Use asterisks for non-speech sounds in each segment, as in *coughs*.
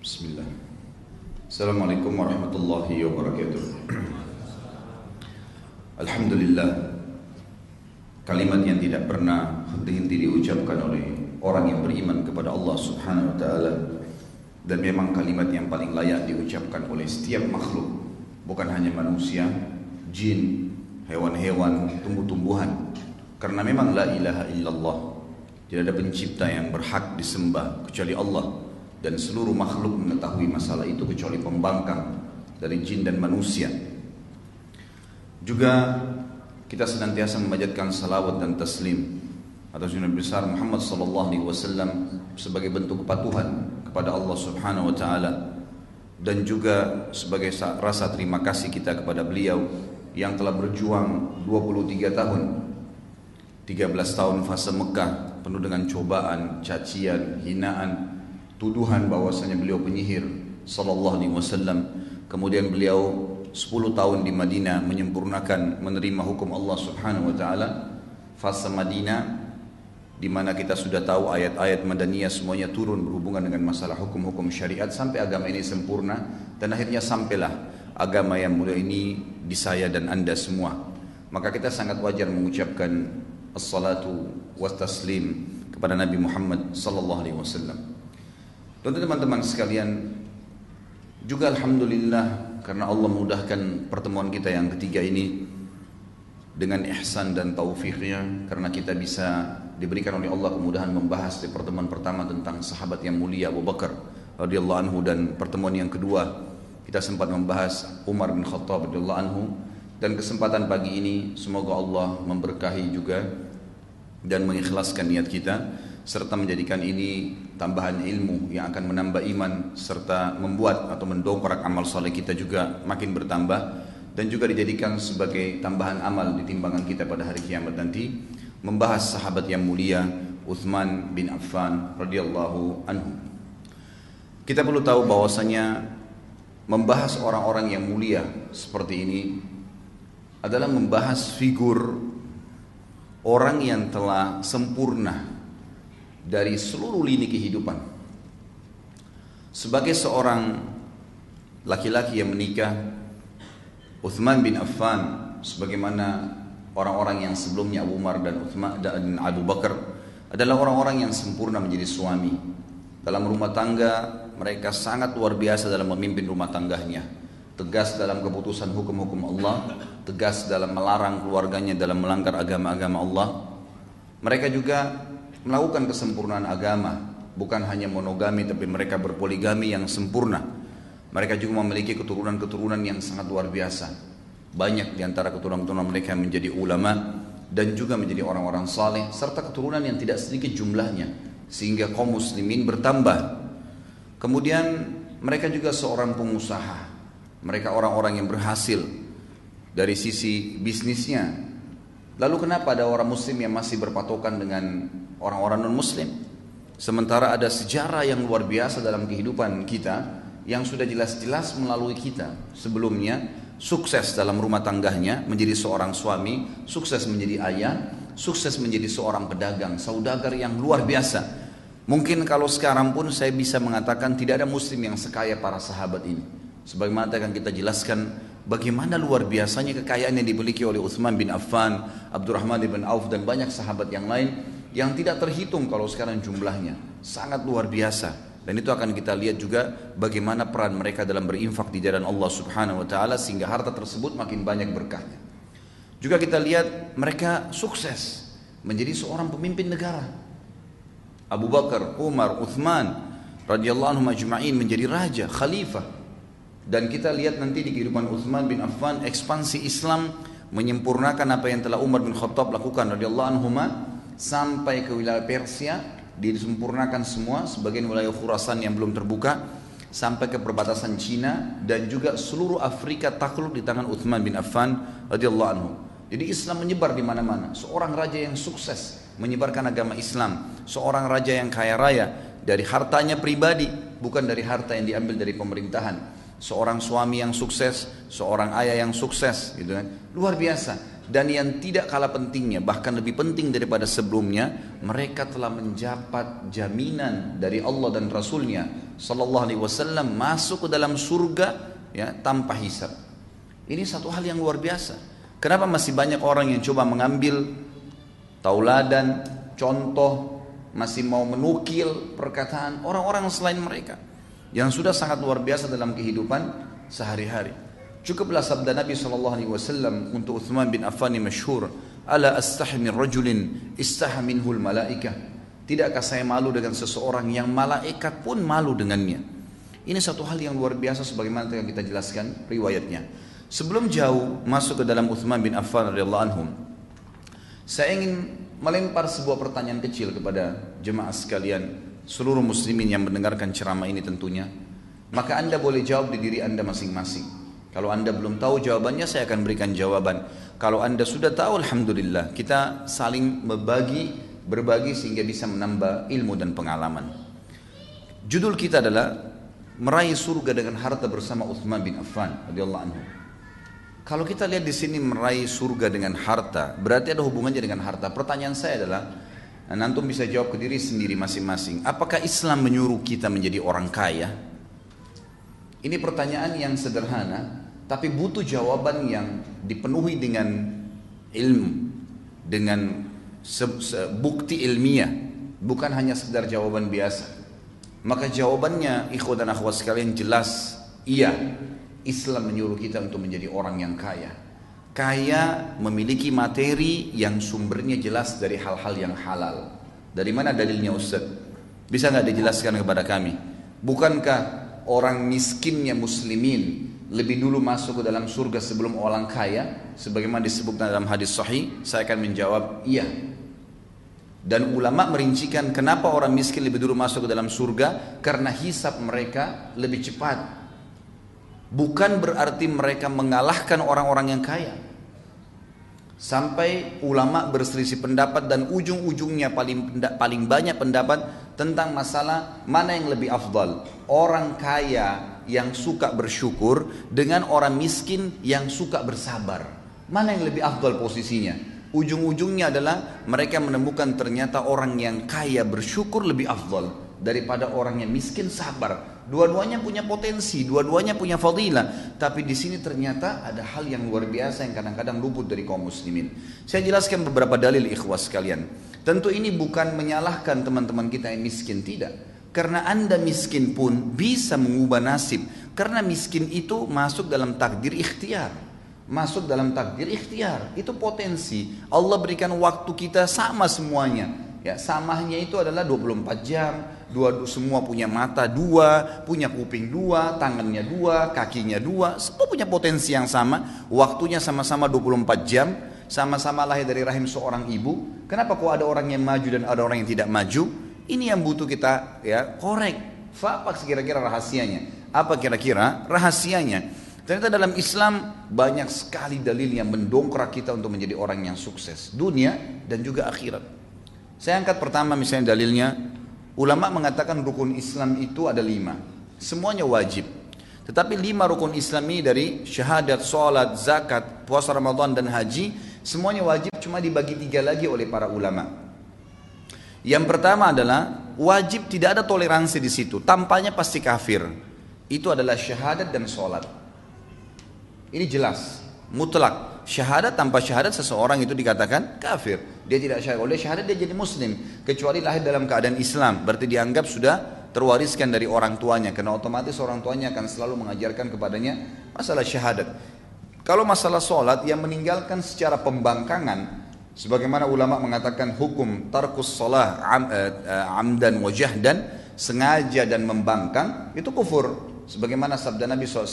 Bismillah. Assalamualaikum warahmatullahi wabarakatuh. Alhamdulillah kalimat yang tidak pernah henti-henti diucapkan oleh orang yang beriman kepada Allah Subhanahu wa taala dan memang kalimat yang paling layak diucapkan oleh setiap makhluk bukan hanya manusia, jin, hewan-hewan, tumbuh-tumbuhan karena memang la ilaha illallah tidak ada pencipta yang berhak disembah kecuali Allah dan seluruh makhluk mengetahui masalah itu kecuali pembangkang dari jin dan manusia. Juga kita senantiasa memanjatkan salawat dan taslim atas Nabi besar Muhammad sallallahu alaihi wasallam sebagai bentuk kepatuhan kepada Allah Subhanahu wa taala dan juga sebagai rasa terima kasih kita kepada beliau yang telah berjuang 23 tahun 13 tahun fase Mekah penuh dengan cobaan, cacian, hinaan, tuduhan bahwasanya beliau penyihir sallallahu alaihi wasallam. Kemudian beliau 10 tahun di Madinah menyempurnakan menerima hukum Allah Subhanahu wa taala. Fase Madinah di mana kita sudah tahu ayat-ayat madaniyah semuanya turun berhubungan dengan masalah hukum-hukum syariat sampai agama ini sempurna dan akhirnya sampailah agama yang mulia ini di saya dan anda semua. Maka kita sangat wajar mengucapkan assalatu taslim kepada Nabi Muhammad sallallahu alaihi wasallam Tentu teman-teman sekalian juga Alhamdulillah karena Allah mudahkan pertemuan kita yang ketiga ini dengan ihsan dan taufiknya karena kita bisa diberikan oleh Allah kemudahan membahas di pertemuan pertama tentang sahabat yang mulia Abu Bakar radhiyallahu anhu dan pertemuan yang kedua kita sempat membahas Umar bin Khattab radhiyallahu anhu. Dan kesempatan pagi ini semoga Allah memberkahi juga dan mengikhlaskan niat kita serta menjadikan ini tambahan ilmu yang akan menambah iman serta membuat atau mendongkrak amal soleh kita juga makin bertambah dan juga dijadikan sebagai tambahan amal di timbangan kita pada hari kiamat nanti membahas sahabat yang mulia Uthman bin Affan radhiyallahu anhu. Kita perlu tahu bahwasanya membahas orang-orang yang mulia seperti ini adalah membahas figur orang yang telah sempurna dari seluruh lini kehidupan. Sebagai seorang laki-laki yang menikah, Uthman bin Affan sebagaimana orang-orang yang sebelumnya Abu Umar dan Uthman dan Abu Bakar adalah orang-orang yang sempurna menjadi suami. Dalam rumah tangga mereka sangat luar biasa dalam memimpin rumah tangganya. Tegas dalam keputusan hukum-hukum Allah, tegas dalam melarang keluarganya dalam melanggar agama-agama Allah. Mereka juga melakukan kesempurnaan agama bukan hanya monogami tapi mereka berpoligami yang sempurna. Mereka juga memiliki keturunan-keturunan yang sangat luar biasa. Banyak di antara keturunan-keturunan mereka menjadi ulama dan juga menjadi orang-orang saleh serta keturunan yang tidak sedikit jumlahnya sehingga kaum muslimin bertambah. Kemudian mereka juga seorang pengusaha. Mereka orang-orang yang berhasil. Dari sisi bisnisnya lalu kenapa ada orang muslim yang masih berpatokan dengan orang-orang non-muslim. Sementara ada sejarah yang luar biasa dalam kehidupan kita yang sudah jelas-jelas melalui kita. Sebelumnya sukses dalam rumah tangganya menjadi seorang suami, sukses menjadi ayah, sukses menjadi seorang pedagang, saudagar yang luar biasa. Mungkin kalau sekarang pun saya bisa mengatakan tidak ada muslim yang sekaya para sahabat ini. Sebagaimana akan kita jelaskan bagaimana luar biasanya kekayaan yang dimiliki oleh Uthman bin Affan, Abdurrahman bin Auf dan banyak sahabat yang lain yang tidak terhitung kalau sekarang jumlahnya sangat luar biasa dan itu akan kita lihat juga bagaimana peran mereka dalam berinfak di jalan Allah Subhanahu wa taala sehingga harta tersebut makin banyak berkahnya. Juga kita lihat mereka sukses menjadi seorang pemimpin negara. Abu Bakar, Umar, Uthman radhiyallahu anhum ajma'in menjadi raja, khalifah. Dan kita lihat nanti di kehidupan Uthman bin Affan ekspansi Islam menyempurnakan apa yang telah Umar bin Khattab lakukan radhiyallahu anhu sampai ke wilayah Persia disempurnakan semua sebagian wilayah Khurasan yang belum terbuka sampai ke perbatasan Cina dan juga seluruh Afrika takluk di tangan Uthman bin Affan radhiyallahu anhu. Jadi Islam menyebar di mana-mana. Seorang raja yang sukses menyebarkan agama Islam, seorang raja yang kaya raya dari hartanya pribadi, bukan dari harta yang diambil dari pemerintahan. Seorang suami yang sukses, seorang ayah yang sukses, gitu kan. Luar biasa. Dan yang tidak kalah pentingnya bahkan lebih penting daripada sebelumnya mereka telah menjapat jaminan dari Allah dan Rasulnya. Sallallahu Alaihi Wasallam masuk ke dalam surga ya tanpa hisab. Ini satu hal yang luar biasa. Kenapa masih banyak orang yang coba mengambil tauladan contoh masih mau menukil perkataan orang-orang selain mereka yang sudah sangat luar biasa dalam kehidupan sehari-hari Cukuplah sabda Nabi sallallahu alaihi wasallam untuk Uthman bin Affan masyhur, "Ala astahi min rajulin istaha minhul malaikah." Tidakkah saya malu dengan seseorang yang malaikat pun malu dengannya? Ini satu hal yang luar biasa sebagaimana yang kita jelaskan riwayatnya. Sebelum jauh masuk ke dalam Uthman bin Affan radhiyallahu anhum, saya ingin melempar sebuah pertanyaan kecil kepada jemaah sekalian, seluruh muslimin yang mendengarkan ceramah ini tentunya. Maka Anda boleh jawab di diri Anda masing-masing. Kalau anda belum tahu jawabannya saya akan berikan jawaban. Kalau anda sudah tahu Alhamdulillah kita saling berbagi, berbagi sehingga bisa menambah ilmu dan pengalaman. Judul kita adalah meraih surga dengan harta bersama Uthman bin Affan radhiyallahu anhu. Kalau kita lihat di sini meraih surga dengan harta, berarti ada hubungannya dengan harta. Pertanyaan saya adalah, nanti bisa jawab ke diri sendiri masing-masing. Apakah Islam menyuruh kita menjadi orang kaya? Ini pertanyaan yang sederhana, tapi butuh jawaban yang dipenuhi dengan ilmu, dengan bukti ilmiah, bukan hanya sekedar jawaban biasa. Maka jawabannya ikhwan dan akhwat sekalian jelas, iya. Islam menyuruh kita untuk menjadi orang yang kaya. Kaya memiliki materi yang sumbernya jelas dari hal-hal yang halal. Dari mana dalilnya Ustaz? Bisa nggak dijelaskan kepada kami? Bukankah orang miskinnya muslimin lebih dulu masuk ke dalam surga sebelum orang kaya sebagaimana disebutkan dalam hadis sahih saya akan menjawab iya dan ulama merincikan kenapa orang miskin lebih dulu masuk ke dalam surga karena hisap mereka lebih cepat bukan berarti mereka mengalahkan orang-orang yang kaya sampai ulama berselisih pendapat dan ujung-ujungnya paling paling banyak pendapat tentang masalah mana yang lebih afdal orang kaya yang suka bersyukur dengan orang miskin yang suka bersabar. Mana yang lebih afdal posisinya? Ujung-ujungnya adalah mereka menemukan ternyata orang yang kaya bersyukur lebih afdal daripada orang yang miskin sabar. Dua-duanya punya potensi, dua-duanya punya fadilah. Tapi di sini ternyata ada hal yang luar biasa yang kadang-kadang luput dari kaum muslimin. Saya jelaskan beberapa dalil ikhwas sekalian. Tentu ini bukan menyalahkan teman-teman kita yang miskin, tidak. Karena anda miskin pun bisa mengubah nasib. Karena miskin itu masuk dalam takdir ikhtiar. Masuk dalam takdir ikhtiar. Itu potensi. Allah berikan waktu kita sama semuanya. Ya, samahnya itu adalah 24 jam. Dua, semua punya mata dua, punya kuping dua, tangannya dua, kakinya dua. Semua punya potensi yang sama. Waktunya sama-sama 24 jam. Sama-sama lahir dari rahim seorang ibu. Kenapa kok ada orang yang maju dan ada orang yang tidak maju? Ini yang butuh kita ya korek. Apa kira-kira rahasianya? Apa kira-kira rahasianya? Ternyata dalam Islam banyak sekali dalil yang mendongkrak kita untuk menjadi orang yang sukses dunia dan juga akhirat. Saya angkat pertama misalnya dalilnya ulama mengatakan rukun Islam itu ada lima, semuanya wajib. Tetapi lima rukun Islam ini dari syahadat, sholat, zakat, puasa Ramadan dan haji semuanya wajib cuma dibagi tiga lagi oleh para ulama. Yang pertama adalah wajib tidak ada toleransi di situ. Tampaknya pasti kafir. Itu adalah syahadat dan sholat. Ini jelas, mutlak. Syahadat tanpa syahadat seseorang itu dikatakan kafir. Dia tidak syahadat. Oleh syahadat dia jadi muslim. Kecuali lahir dalam keadaan Islam. Berarti dianggap sudah terwariskan dari orang tuanya. Karena otomatis orang tuanya akan selalu mengajarkan kepadanya masalah syahadat. Kalau masalah sholat yang meninggalkan secara pembangkangan Sebagaimana ulama mengatakan hukum tarkus salah am, uh, amdan wajah dan sengaja dan membangkang itu kufur. Sebagaimana sabda Nabi SAW,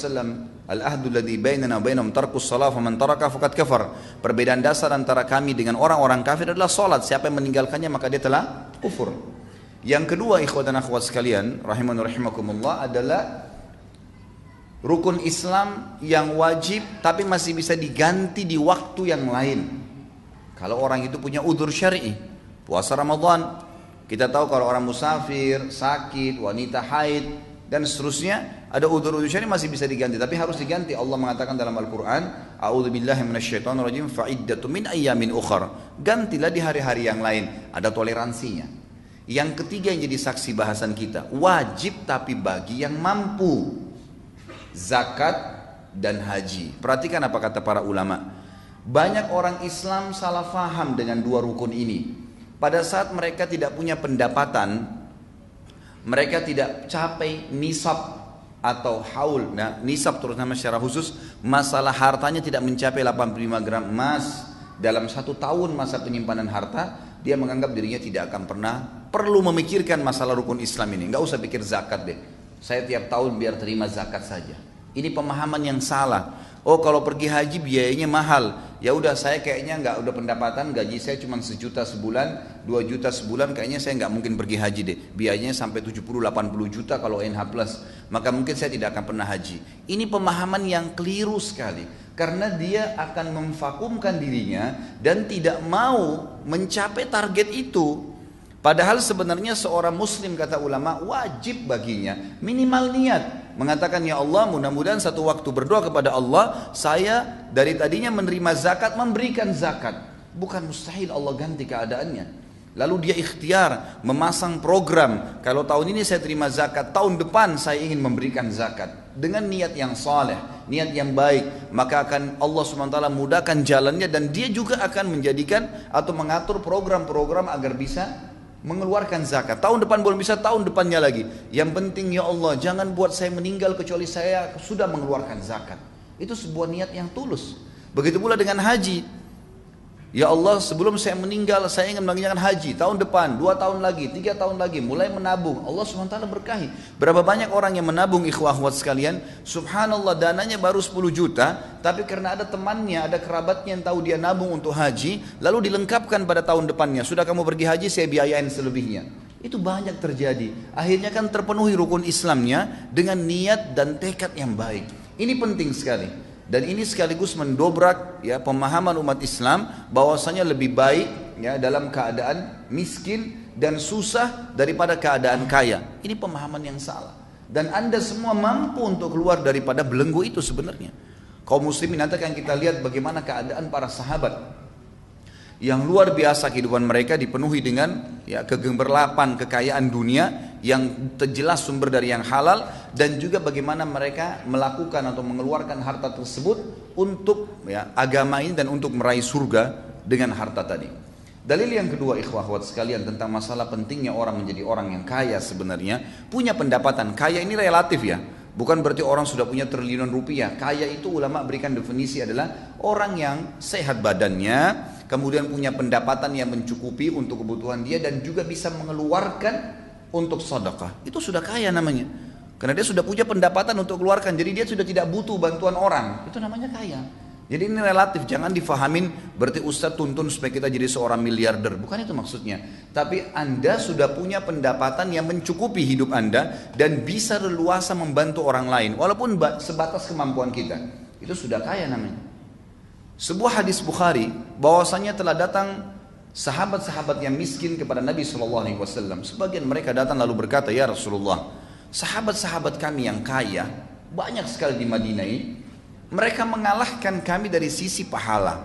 Al-ahdu ladhi bainana bainam tarkus salah faman taraka fakat kafar. Perbedaan dasar antara kami dengan orang-orang kafir adalah salat. Siapa yang meninggalkannya maka dia telah kufur. Yang kedua ikhwat dan akhwat sekalian, rahiman rahimakumullah adalah rukun Islam yang wajib tapi masih bisa diganti di waktu yang lain. Kalau orang itu punya udur syar'i, puasa Ramadan, kita tahu kalau orang musafir, sakit, wanita haid, dan seterusnya ada udur-udur syari masih bisa diganti tapi harus diganti. Allah mengatakan dalam Al-Qur'an a'udzubillahi minasyaitonirrajim fa'iddatu min ayyamin ukhar. Gantilah di hari-hari yang lain. Ada toleransinya. Yang ketiga yang jadi saksi bahasan kita wajib tapi bagi yang mampu. Zakat dan haji. Perhatikan apa kata para ulama. Banyak orang Islam salah faham dengan dua rukun ini. Pada saat mereka tidak punya pendapatan mereka tidak capai nisab atau haul. Nah, nisab terutama secara khusus masalah hartanya tidak mencapai 85 gram emas dalam satu tahun masa penyimpanan harta, dia menganggap dirinya tidak akan pernah perlu memikirkan masalah rukun Islam ini. Enggak usah pikir zakat deh. Saya tiap tahun biar terima zakat saja. Ini pemahaman yang salah. Oh kalau pergi haji biayanya mahal. Ya udah saya kayaknya nggak udah pendapatan gaji saya cuma sejuta sebulan, dua juta sebulan kayaknya saya nggak mungkin pergi haji deh. Biayanya sampai 70 80 juta kalau NH plus. Maka mungkin saya tidak akan pernah haji. Ini pemahaman yang keliru sekali. Karena dia akan memvakumkan dirinya dan tidak mau mencapai target itu. Padahal sebenarnya seorang muslim kata ulama wajib baginya minimal niat mengatakan ya Allah mudah-mudahan satu waktu berdoa kepada Allah saya dari tadinya menerima zakat memberikan zakat. Bukan mustahil Allah ganti keadaannya. Lalu dia ikhtiar memasang program. Kalau tahun ini saya terima zakat tahun depan saya ingin memberikan zakat. Dengan niat yang saleh niat yang baik maka akan Allah SWT mudahkan jalannya dan dia juga akan menjadikan atau mengatur program-program agar bisa mengeluarkan zakat. Tahun depan belum bisa, tahun depannya lagi. Yang penting ya Allah, jangan buat saya meninggal kecuali saya sudah mengeluarkan zakat. Itu sebuah niat yang tulus. Begitu pula dengan haji. Ya Allah sebelum saya meninggal saya ingin mengerjakan haji tahun depan, dua tahun lagi, tiga tahun lagi, mulai menabung. Allah SWT berkahi. Berapa banyak orang yang menabung ikhwah ikhwah sekalian, subhanallah dananya baru 10 juta, tapi karena ada temannya, ada kerabatnya yang tahu dia nabung untuk haji, lalu dilengkapkan pada tahun depannya. Sudah kamu pergi haji, saya biayain selebihnya. Itu banyak terjadi. Akhirnya kan terpenuhi rukun Islamnya dengan niat dan tekad yang baik. Ini penting sekali. Dan ini sekaligus mendobrak ya pemahaman umat Islam bahwasanya lebih baik ya dalam keadaan miskin dan susah daripada keadaan kaya. Ini pemahaman yang salah. Dan Anda semua mampu untuk keluar daripada belenggu itu sebenarnya. Kaum muslimin nanti akan kita lihat bagaimana keadaan para sahabat yang luar biasa kehidupan mereka dipenuhi dengan ya kegemerlapan kekayaan dunia yang terjelas sumber dari yang halal dan juga bagaimana mereka melakukan atau mengeluarkan harta tersebut untuk ya agama ini dan untuk meraih surga dengan harta tadi. Dalil yang kedua ikhwah sekalian tentang masalah pentingnya orang menjadi orang yang kaya sebenarnya punya pendapatan kaya ini relatif ya Bukan berarti orang sudah punya triliunan rupiah. Kaya itu ulama berikan definisi adalah orang yang sehat badannya, kemudian punya pendapatan yang mencukupi untuk kebutuhan dia dan juga bisa mengeluarkan untuk sedekah. Itu sudah kaya namanya. Karena dia sudah punya pendapatan untuk keluarkan, jadi dia sudah tidak butuh bantuan orang. Itu namanya kaya. Jadi ini relatif, jangan difahamin berarti Ustadz tuntun supaya kita jadi seorang miliarder. Bukan itu maksudnya. Tapi Anda sudah punya pendapatan yang mencukupi hidup Anda dan bisa leluasa membantu orang lain. Walaupun sebatas kemampuan kita. Itu sudah kaya namanya. Sebuah hadis Bukhari bahwasanya telah datang sahabat-sahabat yang miskin kepada Nabi SAW. Sebagian mereka datang lalu berkata, Ya Rasulullah, sahabat-sahabat kami yang kaya, banyak sekali di Madinah ini, mereka mengalahkan kami dari sisi pahala.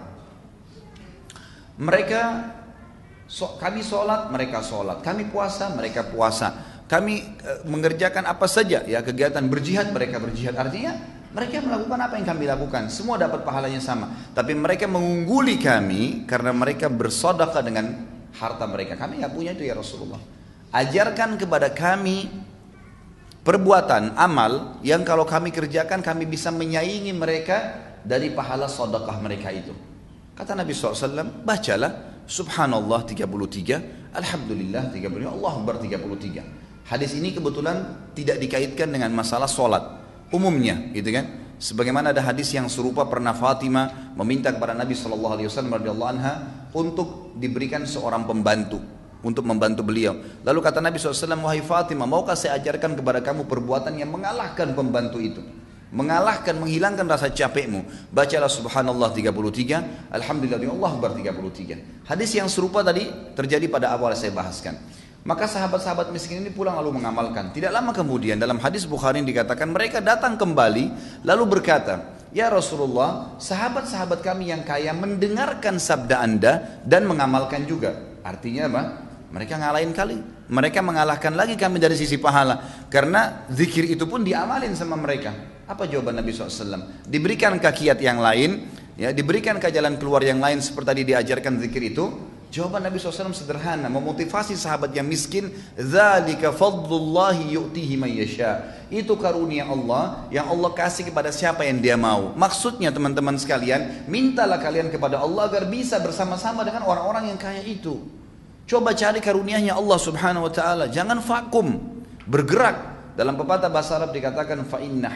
Mereka so, kami sholat, mereka sholat. Kami puasa, mereka puasa. Kami e, mengerjakan apa saja ya kegiatan berjihad, mereka berjihad. Artinya mereka melakukan apa yang kami lakukan. Semua dapat pahalanya sama. Tapi mereka mengungguli kami karena mereka bersodaka dengan harta mereka. Kami nggak punya itu ya Rasulullah. Ajarkan kepada kami perbuatan amal yang kalau kami kerjakan kami bisa menyaingi mereka dari pahala sedekah mereka itu. Kata Nabi SAW, bacalah Subhanallah 33, Alhamdulillah 33, Allah Akbar 33. Hadis ini kebetulan tidak dikaitkan dengan masalah solat umumnya, gitu kan? Sebagaimana ada hadis yang serupa pernah Fatimah meminta kepada Nabi SAW anha untuk diberikan seorang pembantu untuk membantu beliau. Lalu kata Nabi SAW, wahai Fatimah, maukah saya ajarkan kepada kamu perbuatan yang mengalahkan pembantu itu? Mengalahkan, menghilangkan rasa capekmu. Bacalah subhanallah 33, alhamdulillah Allah Akbar 33. Hadis yang serupa tadi terjadi pada awal saya bahaskan. Maka sahabat-sahabat miskin ini pulang lalu mengamalkan. Tidak lama kemudian dalam hadis Bukhari dikatakan mereka datang kembali lalu berkata, Ya Rasulullah, sahabat-sahabat kami yang kaya mendengarkan sabda anda dan mengamalkan juga. Artinya apa? Mereka ngalahin kali. Mereka mengalahkan lagi kami dari sisi pahala. Karena zikir itu pun diamalin sama mereka. Apa jawaban Nabi SAW? Diberikan kakiat yang lain, ya diberikan ke jalan keluar yang lain seperti tadi diajarkan zikir itu, Jawaban Nabi SAW sederhana, memotivasi sahabat yang miskin, "Dzalika fadlullahi yu'tihi man yasha." Itu karunia Allah yang Allah kasih kepada siapa yang Dia mau. Maksudnya teman-teman sekalian, mintalah kalian kepada Allah agar bisa bersama-sama dengan orang-orang yang kaya itu. Coba cari karunianya Allah Subhanahu wa taala, jangan vakum, bergerak. Dalam pepatah bahasa Arab dikatakan fa inna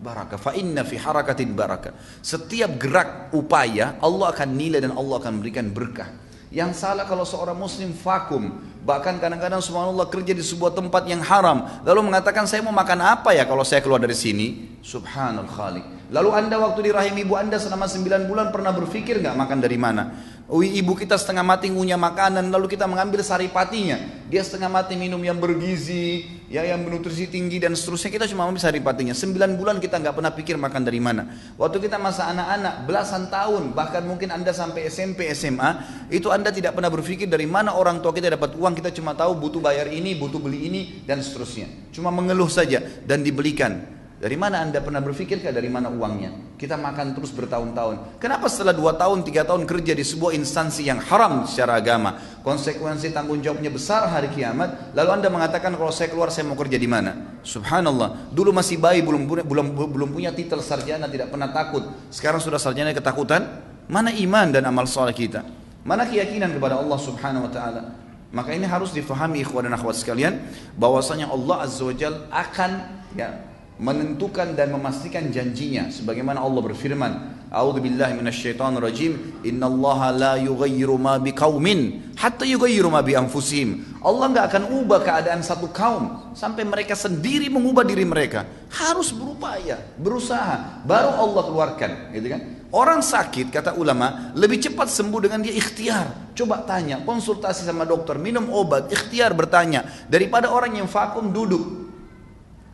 baraka fa inna fi harakatin baraka. Setiap gerak upaya Allah akan nilai dan Allah akan berikan berkah. Yang salah kalau seorang muslim vakum. Bahkan kadang-kadang subhanallah kerja di sebuah tempat yang haram. Lalu mengatakan saya mau makan apa ya kalau saya keluar dari sini? Subhanal khalik. Lalu anda waktu di rahim ibu anda selama 9 bulan pernah berpikir nggak makan dari mana? Ibu kita setengah mati ngunyah makanan lalu kita mengambil saripatinya dia setengah mati minum yang bergizi ya yang bernutrisi tinggi dan seterusnya. Kita cuma ambil saripatinya sembilan bulan kita nggak pernah pikir makan dari mana. Waktu kita masa anak-anak belasan tahun bahkan mungkin anda sampai SMP SMA itu anda tidak pernah berpikir dari mana orang tua kita dapat uang. Kita cuma tahu butuh bayar ini butuh beli ini dan seterusnya. Cuma mengeluh saja dan dibelikan dari mana anda pernah berpikir dari mana uangnya? Kita makan terus bertahun-tahun. Kenapa setelah dua tahun, tiga tahun kerja di sebuah instansi yang haram secara agama, konsekuensi tanggung jawabnya besar hari kiamat, lalu anda mengatakan kalau saya keluar saya mau kerja di mana? Subhanallah. Dulu masih bayi belum belum belum punya titel sarjana, tidak pernah takut. Sekarang sudah sarjana ketakutan. Mana iman dan amal soleh kita? Mana keyakinan kepada Allah Subhanahu Wa Taala? Maka ini harus difahami ikhwan dan akhwat sekalian bahwasanya Allah Azza wa Jal akan ya menentukan dan memastikan janjinya sebagaimana Allah berfirman A'udzu billahi minasyaitonir rajim. Innallaha la yughayyiru ma biqaumin hatta yughayyiru ma bi anfusihim Allah enggak akan ubah keadaan satu kaum sampai mereka sendiri mengubah diri mereka. Harus berupaya berusaha. Baru Allah keluarkan gitu kan? Orang sakit kata ulama lebih cepat sembuh dengan dia ikhtiar. Coba tanya, konsultasi sama dokter, minum obat, ikhtiar bertanya. Daripada orang yang vakum duduk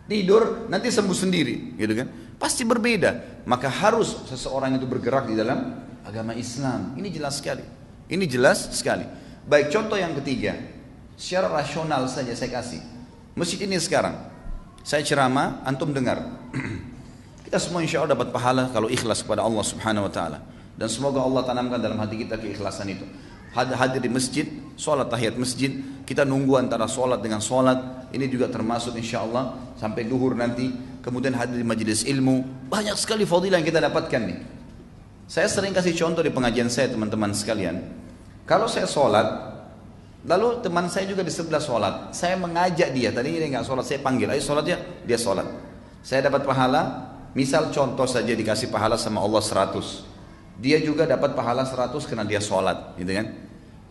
tidur nanti sembuh sendiri gitu kan? Pasti berbeda. Maka harus seseorang itu bergerak di dalam agama Islam. Ini jelas sekali. Ini jelas sekali. Baik contoh yang ketiga. Secara rasional saja saya kasih. Masjid ini sekarang. Saya ceramah antum dengar. *clears throat* Kita semua insya Allah dapat pahala kalau ikhlas kepada Allah subhanahu wa ta'ala. Dan semoga Allah tanamkan dalam hati kita keikhlasan itu hadir di masjid, sholat tahiyat masjid, kita nunggu antara sholat dengan sholat, ini juga termasuk insya Allah sampai duhur nanti, kemudian hadir di majelis ilmu, banyak sekali fadilah yang kita dapatkan nih. Saya sering kasih contoh di pengajian saya teman-teman sekalian, kalau saya sholat, lalu teman saya juga di sebelah sholat, saya mengajak dia, tadi dia nggak sholat, saya panggil, ayo sholat ya, dia sholat. Saya dapat pahala, misal contoh saja dikasih pahala sama Allah 100, dia juga dapat pahala 100 karena dia sholat gitu kan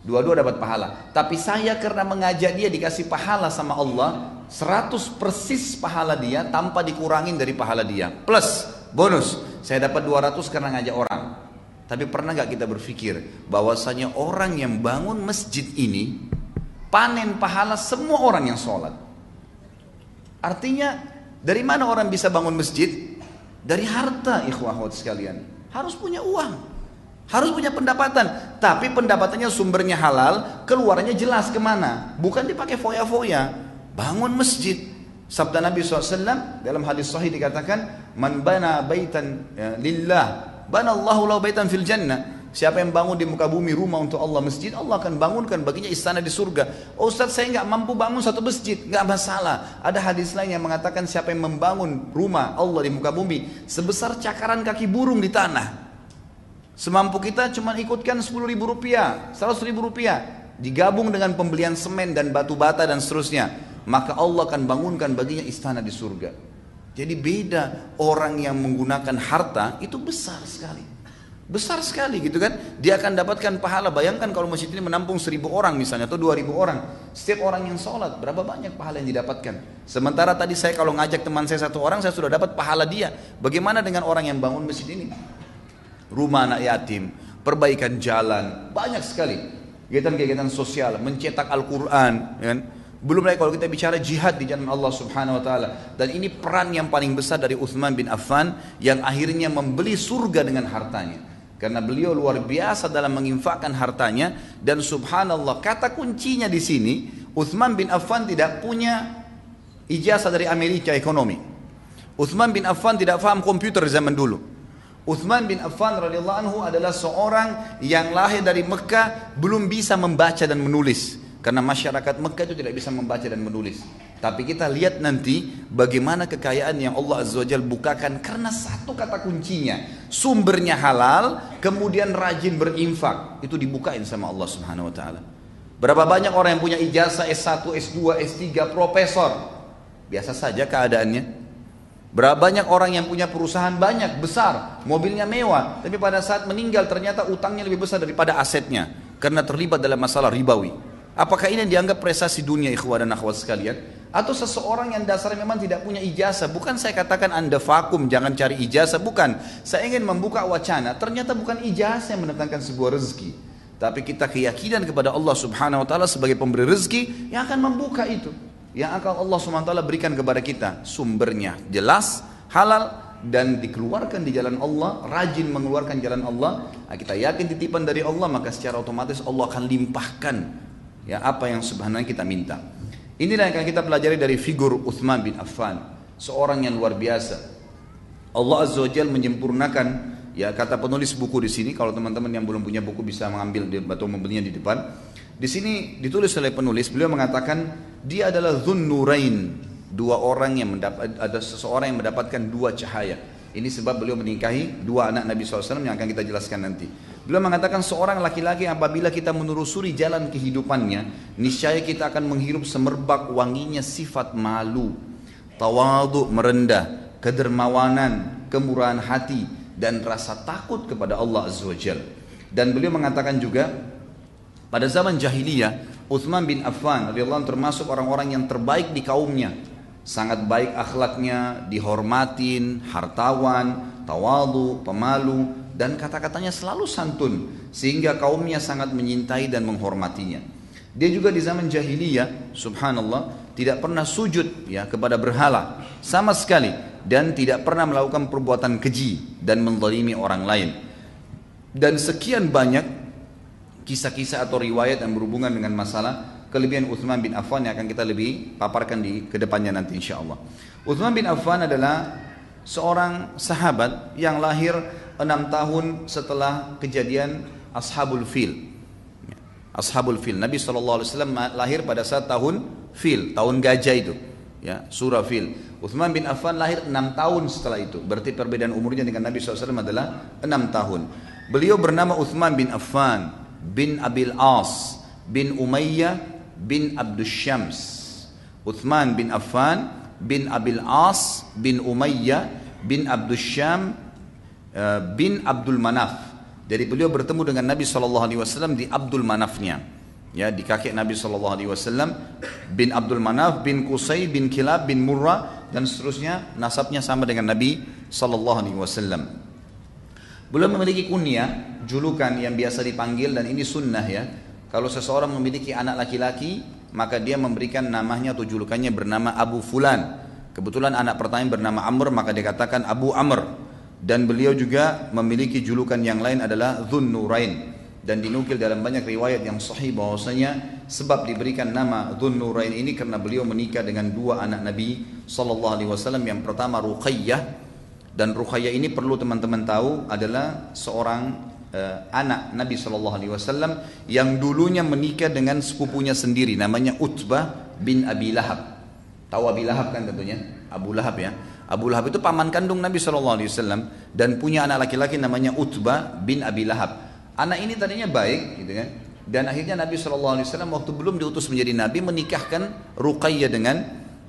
dua-dua dapat pahala. Tapi saya karena mengajak dia dikasih pahala sama Allah 100 persis pahala dia tanpa dikurangin dari pahala dia. Plus bonus. Saya dapat 200 karena ngajak orang. Tapi pernah gak kita berpikir bahwasanya orang yang bangun masjid ini panen pahala semua orang yang sholat? Artinya dari mana orang bisa bangun masjid? Dari harta ikhwah sekalian. Harus punya uang. Harus punya pendapatan. Tapi pendapatannya sumbernya halal, keluarnya jelas ke mana. Bukan dipakai foya-foya. Bangun masjid. Sabda Nabi SAW dalam hadis sahih dikatakan, Man bana baitan ya, lillah, bana Allahu lahu baitan fil jannah. Siapa yang bangun di muka bumi rumah untuk Allah masjid, Allah akan bangunkan baginya istana di surga. Oh Ustaz saya nggak mampu bangun satu masjid, nggak masalah. Ada hadis lain yang mengatakan siapa yang membangun rumah Allah di muka bumi sebesar cakaran kaki burung di tanah. Semampu kita cuma ikutkan 10 ribu rupiah, 100 ribu rupiah. Digabung dengan pembelian semen dan batu bata dan seterusnya. Maka Allah akan bangunkan baginya istana di surga. Jadi beda orang yang menggunakan harta itu besar sekali. Besar sekali gitu kan. Dia akan dapatkan pahala. Bayangkan kalau masjid ini menampung seribu orang misalnya atau dua ribu orang. Setiap orang yang sholat berapa banyak pahala yang didapatkan. Sementara tadi saya kalau ngajak teman saya satu orang saya sudah dapat pahala dia. Bagaimana dengan orang yang bangun masjid ini? Rumah anak yatim, perbaikan jalan, banyak sekali. kegiatan-kegiatan sosial, mencetak Al-Quran, ya kan? Belum lagi kalau kita bicara jihad di jalan Allah Subhanahu wa taala. Dan ini peran yang paling besar dari Uthman bin Affan yang akhirnya membeli surga dengan hartanya. Karena beliau luar biasa dalam menginfakkan hartanya dan subhanallah kata kuncinya di sini Uthman bin Affan tidak punya ijazah dari Amerika ekonomi. Uthman bin Affan tidak paham komputer zaman dulu. Uthman bin Affan radhiyallahu anhu adalah seorang yang lahir dari Mekah belum bisa membaca dan menulis. Karena masyarakat Mekah itu tidak bisa membaca dan menulis. Tapi kita lihat nanti bagaimana kekayaan yang Allah Azza wa bukakan karena satu kata kuncinya. Sumbernya halal, kemudian rajin berinfak. Itu dibukain sama Allah Subhanahu wa taala. Berapa banyak orang yang punya ijazah S1, S2, S3, profesor. Biasa saja keadaannya. Berapa banyak orang yang punya perusahaan banyak, besar, mobilnya mewah, tapi pada saat meninggal ternyata utangnya lebih besar daripada asetnya karena terlibat dalam masalah ribawi. Apakah ini dianggap prestasi dunia ikhwah dan akhwat sekalian? Atau seseorang yang dasarnya memang tidak punya ijazah. Bukan saya katakan anda vakum, jangan cari ijazah. Bukan. Saya ingin membuka wacana. Ternyata bukan ijazah yang mendatangkan sebuah rezeki. Tapi kita keyakinan kepada Allah subhanahu wa ta'ala sebagai pemberi rezeki yang akan membuka itu. Yang akan Allah ta'ala berikan kepada kita. Sumbernya jelas, halal, dan dikeluarkan di jalan Allah, rajin mengeluarkan jalan Allah, nah, kita yakin titipan dari Allah, maka secara otomatis Allah akan limpahkan ya apa yang sebenarnya kita minta. Inilah yang akan kita pelajari dari figur Uthman bin Affan, seorang yang luar biasa. Allah Azza wa Jalla menyempurnakan ya kata penulis buku di sini kalau teman-teman yang belum punya buku bisa mengambil atau membelinya di depan. Di sini ditulis oleh penulis beliau mengatakan dia adalah Nurain, dua orang yang mendapat ada seseorang yang mendapatkan dua cahaya. Ini sebab beliau menikahi dua anak Nabi SAW yang akan kita jelaskan nanti. Beliau mengatakan seorang laki-laki apabila kita menelusuri jalan kehidupannya, niscaya kita akan menghirup semerbak wanginya sifat malu, tawadu merendah, kedermawanan, kemurahan hati, dan rasa takut kepada Allah Azza. Dan beliau mengatakan juga, pada zaman jahiliyah, Uthman bin Affan radhiyallahu termasuk orang-orang yang terbaik di kaumnya. Sangat baik akhlaknya, dihormatin, hartawan, tawadu, pemalu, dan kata-katanya selalu santun sehingga kaumnya sangat menyintai dan menghormatinya. Dia juga di zaman jahiliyah, subhanallah, tidak pernah sujud ya kepada berhala sama sekali dan tidak pernah melakukan perbuatan keji dan menzalimi orang lain. Dan sekian banyak kisah-kisah atau riwayat yang berhubungan dengan masalah kelebihan Uthman bin Affan yang akan kita lebih paparkan di ke depannya nanti insya Allah. Uthman bin Affan adalah seorang sahabat yang lahir enam tahun setelah kejadian Ashabul Fil. Ashabul Fil. Nabi SAW lahir pada saat tahun Fil, tahun gajah itu. Ya, surah Fil. Uthman bin Affan lahir enam tahun setelah itu. Berarti perbedaan umurnya dengan Nabi SAW adalah enam tahun. Beliau bernama Uthman bin Affan bin Abil As bin Umayyah bin Abdus Syams. Uthman bin Affan bin Abil As bin Umayyah bin Abdus Syam Eh, bin Abdul Manaf. Jadi beliau bertemu dengan Nabi SAW di Abdul Manafnya. Ya, di kakek Nabi SAW bin Abdul Manaf bin Qusay bin Kilab bin Murrah dan seterusnya nasabnya sama dengan Nabi SAW. Belum memiliki kunyah, julukan yang biasa dipanggil dan ini sunnah ya. Kalau seseorang memiliki anak laki-laki, maka dia memberikan namanya atau julukannya bernama Abu Fulan. Kebetulan anak pertama bernama Amr, maka dikatakan Abu Amr dan beliau juga memiliki julukan yang lain adalah Dhun Nurain dan dinukil dalam banyak riwayat yang sahih bahwasanya sebab diberikan nama Dhun Nurain ini karena beliau menikah dengan dua anak Nabi sallallahu alaihi wasallam yang pertama Ruqayyah dan Ruqayyah ini perlu teman-teman tahu adalah seorang uh, anak Nabi sallallahu alaihi wasallam yang dulunya menikah dengan sepupunya sendiri namanya Utbah bin Abi Lahab. Tahu Abi Lahab kan tentunya? Abu Lahab ya. Abu Lahab itu paman kandung Nabi SAW dan punya anak laki-laki namanya Utbah bin Abi Lahab. Anak ini tadinya baik, gitu kan? Dan akhirnya Nabi SAW waktu belum diutus menjadi Nabi menikahkan Ruqayyah dengan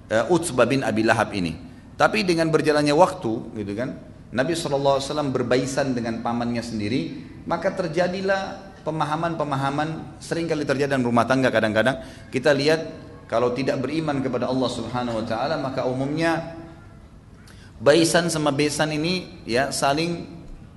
uh, Utbah bin Abi Lahab ini. Tapi dengan berjalannya waktu, gitu kan? Nabi SAW berbaisan dengan pamannya sendiri, maka terjadilah pemahaman-pemahaman sering kali terjadi dalam rumah tangga kadang-kadang kita lihat kalau tidak beriman kepada Allah Subhanahu wa taala maka umumnya Baisan sama Besan ini ya saling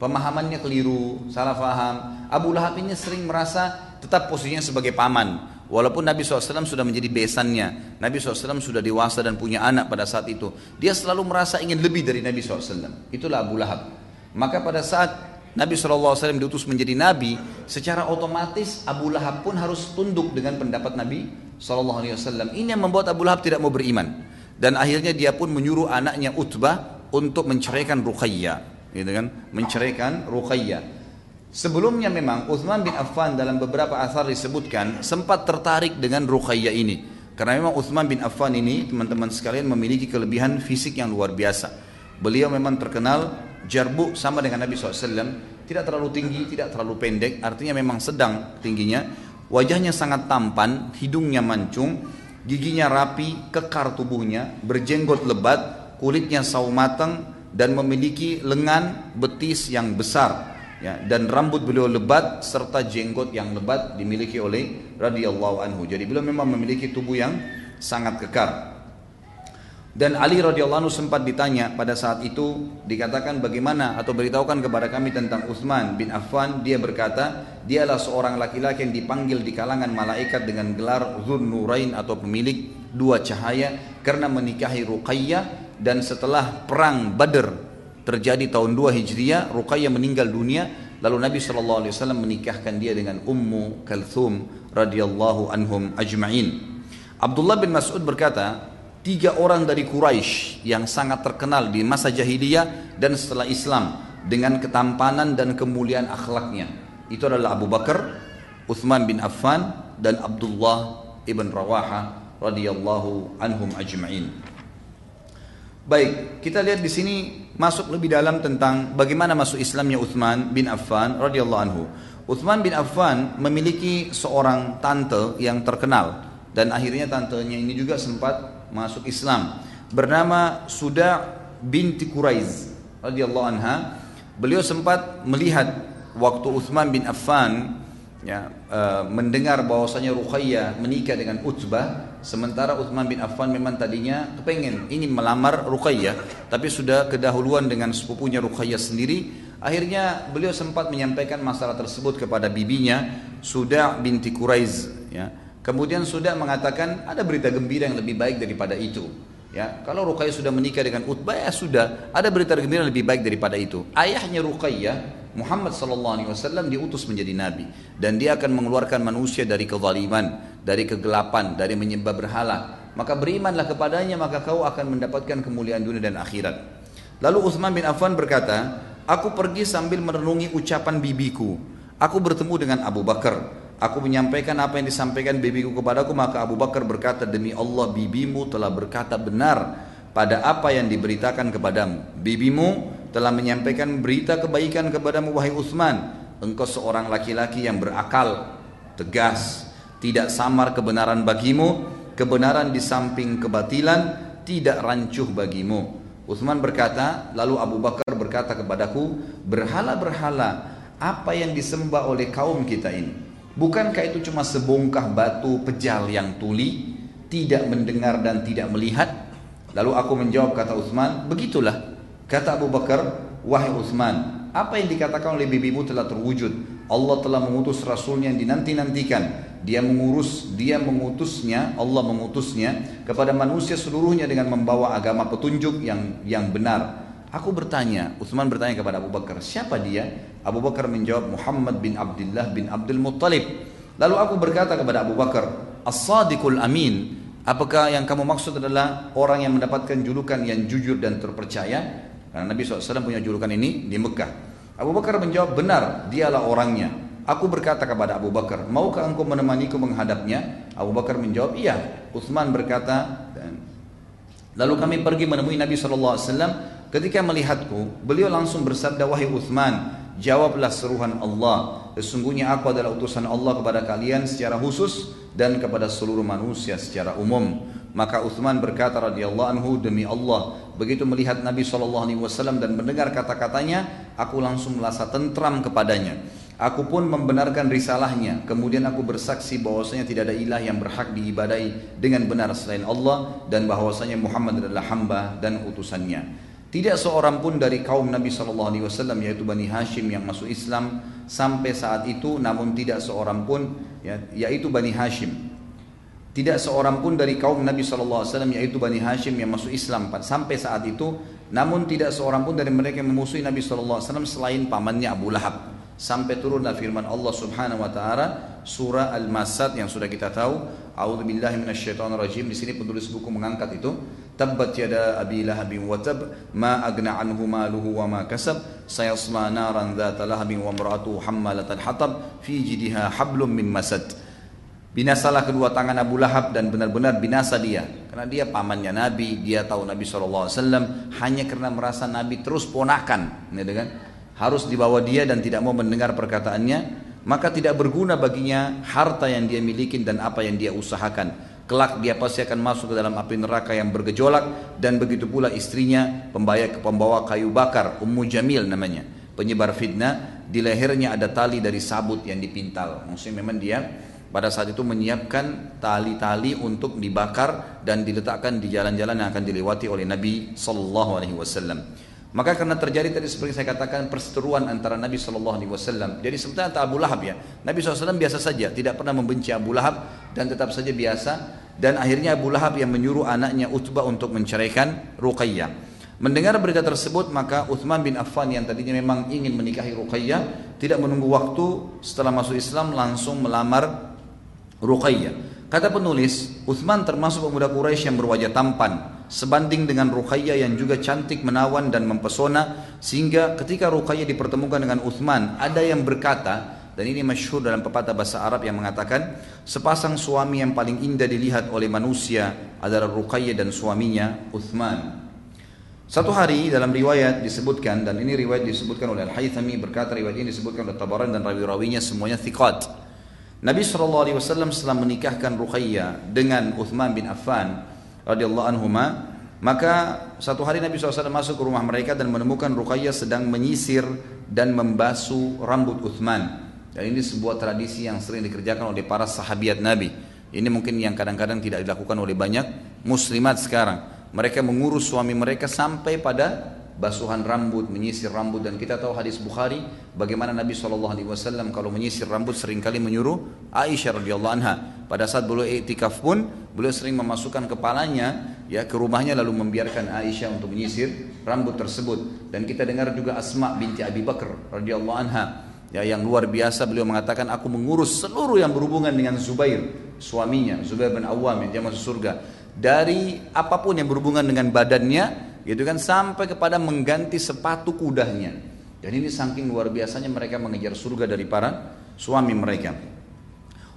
pemahamannya keliru, salah faham. Abu Lahab ini sering merasa tetap posisinya sebagai paman. Walaupun Nabi SAW sudah menjadi besannya, Nabi SAW sudah dewasa dan punya anak pada saat itu. Dia selalu merasa ingin lebih dari Nabi SAW. Itulah Abu Lahab. Maka pada saat Nabi SAW diutus menjadi Nabi, secara otomatis Abu Lahab pun harus tunduk dengan pendapat Nabi SAW. Ini yang membuat Abu Lahab tidak mau beriman. Dan akhirnya dia pun menyuruh anaknya Utbah untuk menceraikan Ruqayyah. Gitu kan? Menceraikan Ruqayyah. Sebelumnya memang Uthman bin Affan dalam beberapa asar disebutkan sempat tertarik dengan Ruqayyah ini. Karena memang Uthman bin Affan ini teman-teman sekalian memiliki kelebihan fisik yang luar biasa. Beliau memang terkenal jarbu sama dengan Nabi SAW. Tidak terlalu tinggi, tidak terlalu pendek. Artinya memang sedang tingginya. Wajahnya sangat tampan, hidungnya mancung, giginya rapi, kekar tubuhnya, berjenggot lebat, kulitnya sawo matang, dan memiliki lengan betis yang besar ya dan rambut beliau lebat serta jenggot yang lebat dimiliki oleh radhiyallahu anhu. Jadi beliau memang memiliki tubuh yang sangat kekar. Dan Ali radhiyallahu anhu sempat ditanya pada saat itu dikatakan bagaimana atau beritahukan kepada kami tentang Utsman bin Affan dia berkata dialah seorang laki-laki yang dipanggil di kalangan malaikat dengan gelar Dzun Nurain atau pemilik dua cahaya karena menikahi Ruqayyah dan setelah perang Badr terjadi tahun 2 Hijriah, Ruqayyah meninggal dunia, lalu Nabi SAW menikahkan dia dengan Ummu Kalthum radhiyallahu anhum ajma'in. Abdullah bin Mas'ud berkata, tiga orang dari Quraisy yang sangat terkenal di masa jahiliyah dan setelah Islam dengan ketampanan dan kemuliaan akhlaknya. Itu adalah Abu Bakar, Uthman bin Affan dan Abdullah ibn Rawaha radhiyallahu anhum ajma'in. Baik, kita lihat di sini masuk lebih dalam tentang bagaimana masuk Islamnya Uthman bin Affan radhiyallahu anhu. Uthman bin Affan memiliki seorang tante yang terkenal dan akhirnya tantenya ini juga sempat masuk Islam bernama Suda binti Quraiz radhiyallahu anha. Beliau sempat melihat waktu Uthman bin Affan ya, uh, mendengar bahwasanya Ruqayyah menikah dengan Utbah sementara Uthman bin Affan memang tadinya kepengen ingin melamar Ruqayyah tapi sudah kedahuluan dengan sepupunya Ruqayyah sendiri. Akhirnya beliau sempat menyampaikan masalah tersebut kepada bibinya Suda binti Quraiz ya. Kemudian Suda mengatakan ada berita gembira yang lebih baik daripada itu ya kalau Ruqayyah sudah menikah dengan Utbah ya sudah ada berita gembira lebih baik daripada itu ayahnya Ruqayyah Muhammad sallallahu alaihi wasallam diutus menjadi nabi dan dia akan mengeluarkan manusia dari kezaliman, dari kegelapan, dari menyembah berhala. Maka berimanlah kepadanya maka kau akan mendapatkan kemuliaan dunia dan akhirat. Lalu Utsman bin Affan berkata, "Aku pergi sambil merenungi ucapan bibiku. Aku bertemu dengan Abu Bakar. Aku menyampaikan apa yang disampaikan bibiku kepadaku, maka Abu Bakar berkata, "Demi Allah, bibimu telah berkata benar pada apa yang diberitakan kepadamu. Bibimu telah menyampaikan berita kebaikan kepadamu wahai Utsman. Engkau seorang laki-laki yang berakal tegas tidak samar kebenaran bagimu kebenaran di samping kebatilan tidak rancuh bagimu. Utsman berkata lalu Abu Bakar berkata kepadaku berhala-berhala apa yang disembah oleh kaum kita ini bukankah itu cuma sebongkah batu pejal yang tuli tidak mendengar dan tidak melihat lalu aku menjawab kata Utsman begitulah Kata Abu Bakar, wahai Uthman, apa yang dikatakan oleh bibimu telah terwujud. Allah telah mengutus Rasulnya yang dinanti-nantikan. Dia mengurus, dia mengutusnya, Allah mengutusnya kepada manusia seluruhnya dengan membawa agama petunjuk yang yang benar. Aku bertanya, Uthman bertanya kepada Abu Bakar, siapa dia? Abu Bakar menjawab, Muhammad bin Abdullah bin Abdul Muttalib. Lalu aku berkata kepada Abu Bakar, As-Sadiqul Amin, apakah yang kamu maksud adalah orang yang mendapatkan julukan yang jujur dan terpercaya? Karena Nabi SAW punya julukan ini di Mekah. Abu Bakar menjawab, benar, dialah orangnya. Aku berkata kepada Abu Bakar, maukah engkau menemaniku menghadapnya? Abu Bakar menjawab, iya. Uthman berkata, lalu kami pergi menemui Nabi SAW. Ketika melihatku, beliau langsung bersabda, wahai Uthman, jawablah seruhan Allah. Sesungguhnya aku adalah utusan Allah kepada kalian secara khusus dan kepada seluruh manusia secara umum. Maka Uthman berkata radhiyallahu anhu demi Allah begitu melihat Nabi SAW dan mendengar kata-katanya aku langsung merasa tentram kepadanya aku pun membenarkan risalahnya kemudian aku bersaksi bahwasanya tidak ada ilah yang berhak diibadai dengan benar selain Allah dan bahwasanya Muhammad adalah hamba dan utusannya Tidak seorang pun dari kaum Nabi Shallallahu Alaihi Wasallam yaitu Bani Hashim yang masuk Islam sampai saat itu, namun tidak seorang pun ya, yaitu Bani Hashim. Tidak seorang pun dari kaum Nabi Shallallahu Alaihi Wasallam yaitu Bani Hashim yang masuk Islam sampai saat itu, namun tidak seorang pun dari mereka yang memusuhi Nabi Shallallahu Alaihi Wasallam selain pamannya Abu Lahab sampai turunlah firman Allah Subhanahu wa taala surah Al-Masad yang sudah kita tahu A'udzubillahi minasyaitonirrajim di sini penulis buku mengangkat itu tabbat yada abi lahabin wa tab ma agna anhu maluhu wa ma kasab sayasla naran dzata lahabin wa imra'atuhu hammalatal hatab fi jidha hablum min masad Binasalah kedua tangan Abu Lahab dan benar-benar binasa dia. Karena dia pamannya Nabi, dia tahu Nabi SAW hanya karena merasa Nabi terus ponakan. Gitu kan? Harus dibawa dia dan tidak mau mendengar perkataannya, maka tidak berguna baginya harta yang dia miliki dan apa yang dia usahakan. Kelak dia pasti akan masuk ke dalam api neraka yang bergejolak dan begitu pula istrinya pembawa, pembawa kayu bakar Ummu Jamil namanya penyebar fitnah di lehernya ada tali dari sabut yang dipintal maksudnya memang dia pada saat itu menyiapkan tali-tali untuk dibakar dan diletakkan di jalan-jalan yang akan dilewati oleh Nabi Sallallahu Alaihi Wasallam. Maka karena terjadi tadi seperti saya katakan perseteruan antara Nabi Shallallahu Alaihi Wasallam. Jadi sebetulnya antara Abu Lahab ya. Nabi SAW biasa saja, tidak pernah membenci Abu Lahab dan tetap saja biasa. Dan akhirnya Abu Lahab yang menyuruh anaknya Utbah untuk menceraikan Ruqayyah. Mendengar berita tersebut maka Uthman bin Affan yang tadinya memang ingin menikahi Ruqayyah tidak menunggu waktu setelah masuk Islam langsung melamar Ruqayyah. Kata penulis, Uthman termasuk pemuda Quraisy yang berwajah tampan, sebanding dengan Ruqayyah yang juga cantik, menawan dan mempesona, sehingga ketika Ruqayyah dipertemukan dengan Uthman, ada yang berkata, dan ini masyhur dalam pepatah bahasa Arab yang mengatakan, sepasang suami yang paling indah dilihat oleh manusia adalah Ruqayyah dan suaminya Uthman. Satu hari dalam riwayat disebutkan dan ini riwayat disebutkan oleh Al-Haythami berkata riwayat ini disebutkan oleh Tabaran dan rawi-rawinya semuanya thiqat. Nabi SAW setelah menikahkan Ruqayyah dengan Uthman bin Affan radhiyallahu anhu maka satu hari Nabi SAW masuk ke rumah mereka dan menemukan Ruqayyah sedang menyisir dan membasuh rambut Uthman. Dan ini sebuah tradisi yang sering dikerjakan oleh para sahabiat Nabi. Ini mungkin yang kadang-kadang tidak dilakukan oleh banyak muslimat sekarang. Mereka mengurus suami mereka sampai pada basuhan rambut, menyisir rambut. Dan kita tahu hadis Bukhari bagaimana Nabi Wasallam kalau menyisir rambut sering kali menyuruh Aisyah radhiyallahu anha. Pada saat beliau iktikaf pun beliau sering memasukkan kepalanya ya ke rumahnya lalu membiarkan Aisyah untuk menyisir rambut tersebut. Dan kita dengar juga Asma binti Abi Bakar radhiyallahu anha ya yang luar biasa. Beliau mengatakan aku mengurus seluruh yang berhubungan dengan Zubair suaminya Zubair bin Awam yang dia masuk surga. Dari apa pun yang berhubungan dengan badannya gitu kan sampai kepada mengganti sepatu kudanya. Dan ini saking luar biasanya mereka mengejar surga dari para suami mereka.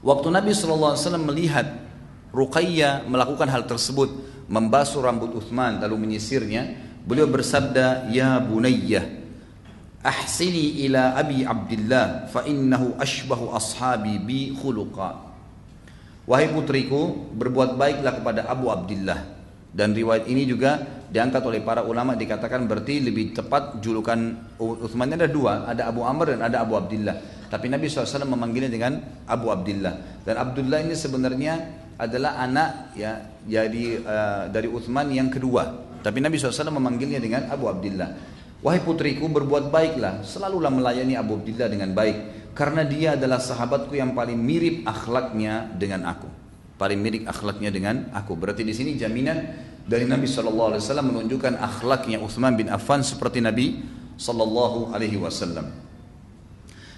Waktu Nabi SAW melihat Ruqayyah melakukan hal tersebut membasuh rambut Uthman lalu menyisirnya beliau bersabda ya bunayyah ahsini ila abi abdillah fa innahu ashbahu ashabi bi khuluqa. Wahai putriku berbuat baiklah kepada Abu Abdullah dan riwayat ini juga diangkat oleh para ulama dikatakan berarti lebih tepat julukan Uthman ada dua, ada Abu Amr dan ada Abu Abdullah. Tapi Nabi SAW memanggilnya dengan Abu Abdullah. Dan Abdullah ini sebenarnya adalah anak ya jadi uh, dari Uthman yang kedua. Tapi Nabi SAW memanggilnya dengan Abu Abdullah. Wahai putriku berbuat baiklah, selalulah melayani Abu Abdullah dengan baik. Karena dia adalah sahabatku yang paling mirip akhlaknya dengan aku. Paling mirip akhlaknya dengan aku. Berarti di sini jaminan dari Nabi Shallallahu Alaihi Wasallam menunjukkan akhlaknya Uthman bin Affan seperti Nabi Shallallahu Alaihi Wasallam.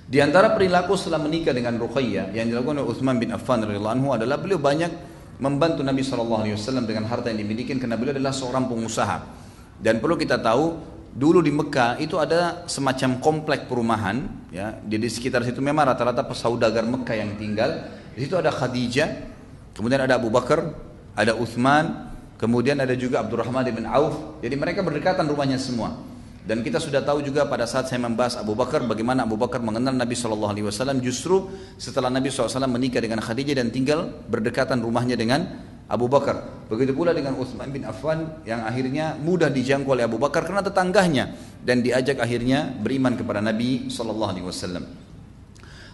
Di antara perilaku setelah menikah dengan Ruqayyah yang dilakukan oleh Uthman bin Affan radhiyallahu anhu adalah beliau banyak membantu Nabi Shallallahu Alaihi Wasallam dengan harta yang dimiliki karena beliau adalah seorang pengusaha. Dan perlu kita tahu dulu di Mekah itu ada semacam komplek perumahan ya di sekitar situ memang rata-rata pesaudagar Mekah yang tinggal di situ ada Khadijah kemudian ada Abu Bakar ada Uthman Kemudian ada juga Abdurrahman bin Auf. Jadi mereka berdekatan rumahnya semua. Dan kita sudah tahu juga pada saat saya membahas Abu Bakar bagaimana Abu Bakar mengenal Nabi Shallallahu Alaihi Wasallam justru setelah Nabi SAW menikah dengan Khadijah dan tinggal berdekatan rumahnya dengan Abu Bakar. Begitu pula dengan Utsman bin Affan yang akhirnya mudah dijangkau oleh Abu Bakar karena tetangganya dan diajak akhirnya beriman kepada Nabi Shallallahu Alaihi Wasallam.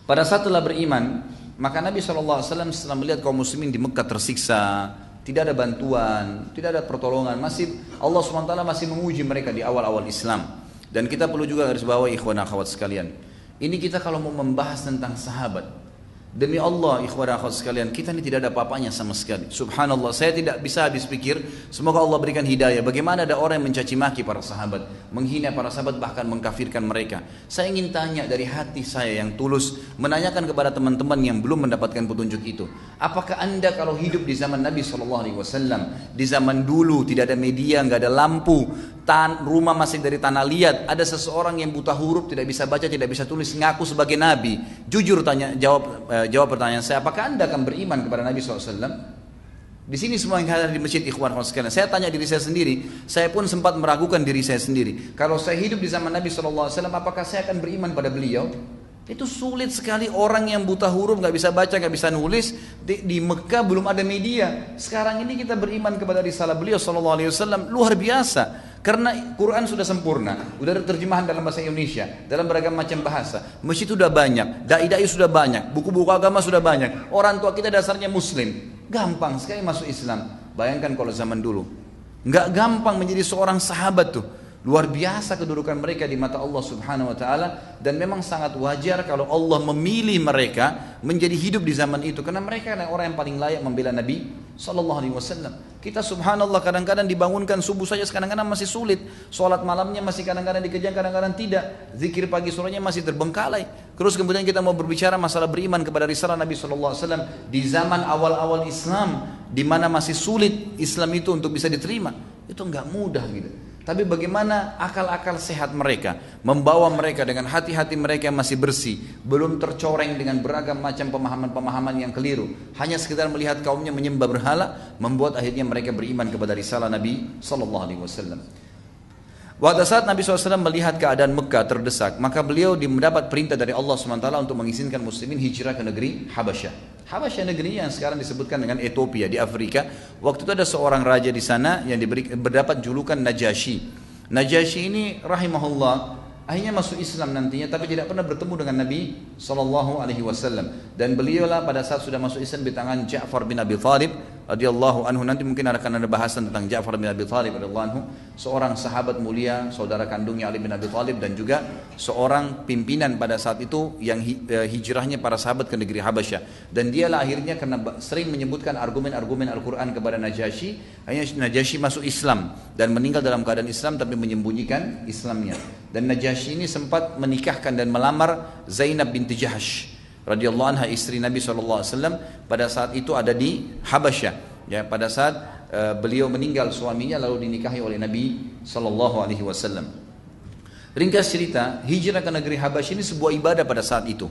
Pada saat telah beriman, maka Nabi SAW setelah melihat kaum muslimin di Mekah tersiksa, tidak ada bantuan, tidak ada pertolongan. Masih Allah SWT masih menguji mereka di awal-awal Islam. Dan kita perlu juga garis bawah ikhwan akhwat sekalian. Ini kita kalau mau membahas tentang sahabat, Demi Allah ikhwan akhwat sekalian, kita ini tidak ada apa-apanya sama sekali. Subhanallah, saya tidak bisa habis pikir, semoga Allah berikan hidayah. Bagaimana ada orang yang mencaci maki para sahabat, menghina para sahabat bahkan mengkafirkan mereka. Saya ingin tanya dari hati saya yang tulus, menanyakan kepada teman-teman yang belum mendapatkan petunjuk itu. Apakah Anda kalau hidup di zaman Nabi SAW, di zaman dulu tidak ada media, nggak ada lampu, tan rumah masih dari tanah liat, ada seseorang yang buta huruf, tidak bisa baca, tidak bisa tulis, ngaku sebagai nabi. Jujur tanya jawab eh, jawab pertanyaan saya, apakah Anda akan beriman kepada Nabi SAW? Di sini semua yang hadir di masjid ikhwan sekalian. Saya tanya diri saya sendiri, saya pun sempat meragukan diri saya sendiri. Kalau saya hidup di zaman Nabi SAW, apakah saya akan beriman pada beliau? Itu sulit sekali orang yang buta huruf, nggak bisa baca, nggak bisa nulis. Di, di Mekah belum ada media. Sekarang ini kita beriman kepada risalah beliau Wasallam luar biasa. Karena Quran sudah sempurna, sudah ada terjemahan dalam bahasa Indonesia, dalam beragam macam bahasa. Masjid sudah banyak, dai-dai sudah banyak, buku-buku agama sudah banyak. Orang tua kita dasarnya muslim. Gampang sekali masuk Islam. Bayangkan kalau zaman dulu. Nggak gampang menjadi seorang sahabat tuh. Luar biasa kedudukan mereka di mata Allah Subhanahu wa taala dan memang sangat wajar kalau Allah memilih mereka menjadi hidup di zaman itu karena mereka adalah orang yang paling layak membela Nabi sallallahu alaihi wasallam. Kita subhanallah kadang-kadang dibangunkan subuh saja kadang-kadang masih sulit. Salat malamnya masih kadang-kadang dikejar, kadang-kadang tidak. Zikir pagi sorenya masih terbengkalai. Terus kemudian kita mau berbicara masalah beriman kepada risalah Nabi sallallahu alaihi wasallam di zaman awal-awal Islam di mana masih sulit Islam itu untuk bisa diterima. Itu enggak mudah gitu. Tapi bagaimana akal-akal sehat mereka membawa mereka dengan hati-hati mereka yang masih bersih, belum tercoreng dengan beragam macam pemahaman-pemahaman yang keliru. Hanya sekedar melihat kaumnya menyembah berhala, membuat akhirnya mereka beriman kepada risalah Nabi Sallallahu. Pada saat Nabi SAW melihat keadaan Mekah terdesak, maka beliau mendapat perintah dari Allah SWT untuk mengizinkan muslimin hijrah ke negeri Habasyah. Habasyah negeri yang sekarang disebutkan dengan Ethiopia di Afrika. Waktu itu ada seorang raja di sana yang diberi, berdapat julukan Najasyi. Najasyi ini rahimahullah akhirnya masuk Islam nantinya tapi tidak pernah bertemu dengan Nabi Sallallahu Alaihi Wasallam dan beliaulah pada saat sudah masuk Islam di tangan Ja'far bin Abi Thalib radhiyallahu anhu. Nanti mungkin akan ada bahasan tentang Ja'far bin Abi Thalib radhiyallahu anhu. Seorang sahabat mulia saudara kandungnya Ali bin Abi Thalib dan juga seorang pimpinan pada saat itu yang eh, hijrahnya para sahabat ke negeri Habasyah. Dan dialah akhirnya karena sering menyebutkan argumen-argumen Al-Qur'an kepada Najasyi hanya Najasyi masuk Islam dan meninggal dalam keadaan Islam tapi menyembunyikan Islamnya. Dan Najasyi ini sempat menikahkan dan melamar Zainab binti Jahash radhiyallahu anha istri Nabi SAW pada saat itu ada di Habasyah. Ya pada saat uh, beliau meninggal suaminya lalu dinikahi oleh Nabi wasallam. Ringkas cerita hijrah ke negeri Habasyah ini sebuah ibadah pada saat itu.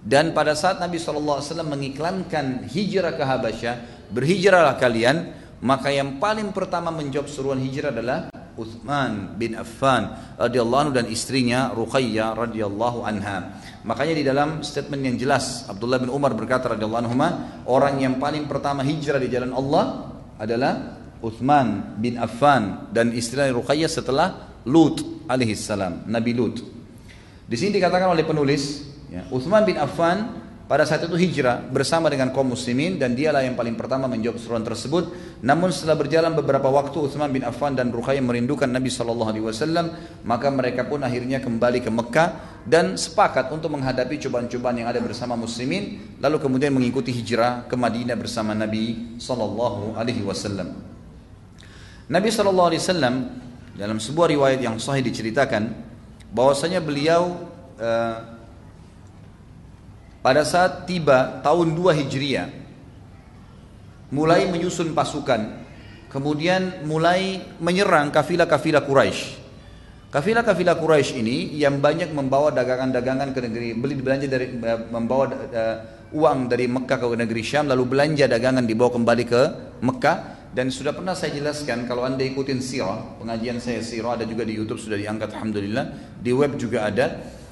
Dan pada saat Nabi SAW mengiklankan hijrah ke Habasyah berhijrahlah kalian maka yang paling pertama menjawab seruan hijrah adalah Uthman bin Affan radhiyallahu dan istrinya Ruqayyah radhiyallahu anha. Makanya di dalam statement yang jelas Abdullah bin Umar berkata radhiyallahu anhu orang yang paling pertama hijrah di jalan Allah adalah Uthman bin Affan dan istrinya Ruqayyah setelah Lut alaihissalam, Nabi Lut. Di sini dikatakan oleh penulis, ya, Uthman bin Affan pada saat itu hijrah bersama dengan kaum muslimin dan dialah yang paling pertama menjawab seruan tersebut. Namun setelah berjalan beberapa waktu Utsman bin Affan dan Ruqayyah merindukan Nabi Shallallahu alaihi wasallam, maka mereka pun akhirnya kembali ke Mekah dan sepakat untuk menghadapi cobaan-cobaan yang ada bersama muslimin lalu kemudian mengikuti hijrah ke Madinah bersama Nabi Shallallahu alaihi wasallam. Nabi Shallallahu alaihi wasallam dalam sebuah riwayat yang sahih diceritakan bahwasanya beliau uh, pada saat tiba tahun 2 Hijriah mulai menyusun pasukan kemudian mulai menyerang kafilah-kafilah Quraisy. Kafilah-kafilah Quraisy ini yang banyak membawa dagangan-dagangan ke negeri beli belanja dari eh, membawa uh, uang dari Mekah ke negeri Syam lalu belanja dagangan dibawa kembali ke Mekah dan sudah pernah saya jelaskan kalau anda ikutin sirah pengajian saya sirah ada juga di YouTube sudah diangkat alhamdulillah di web juga ada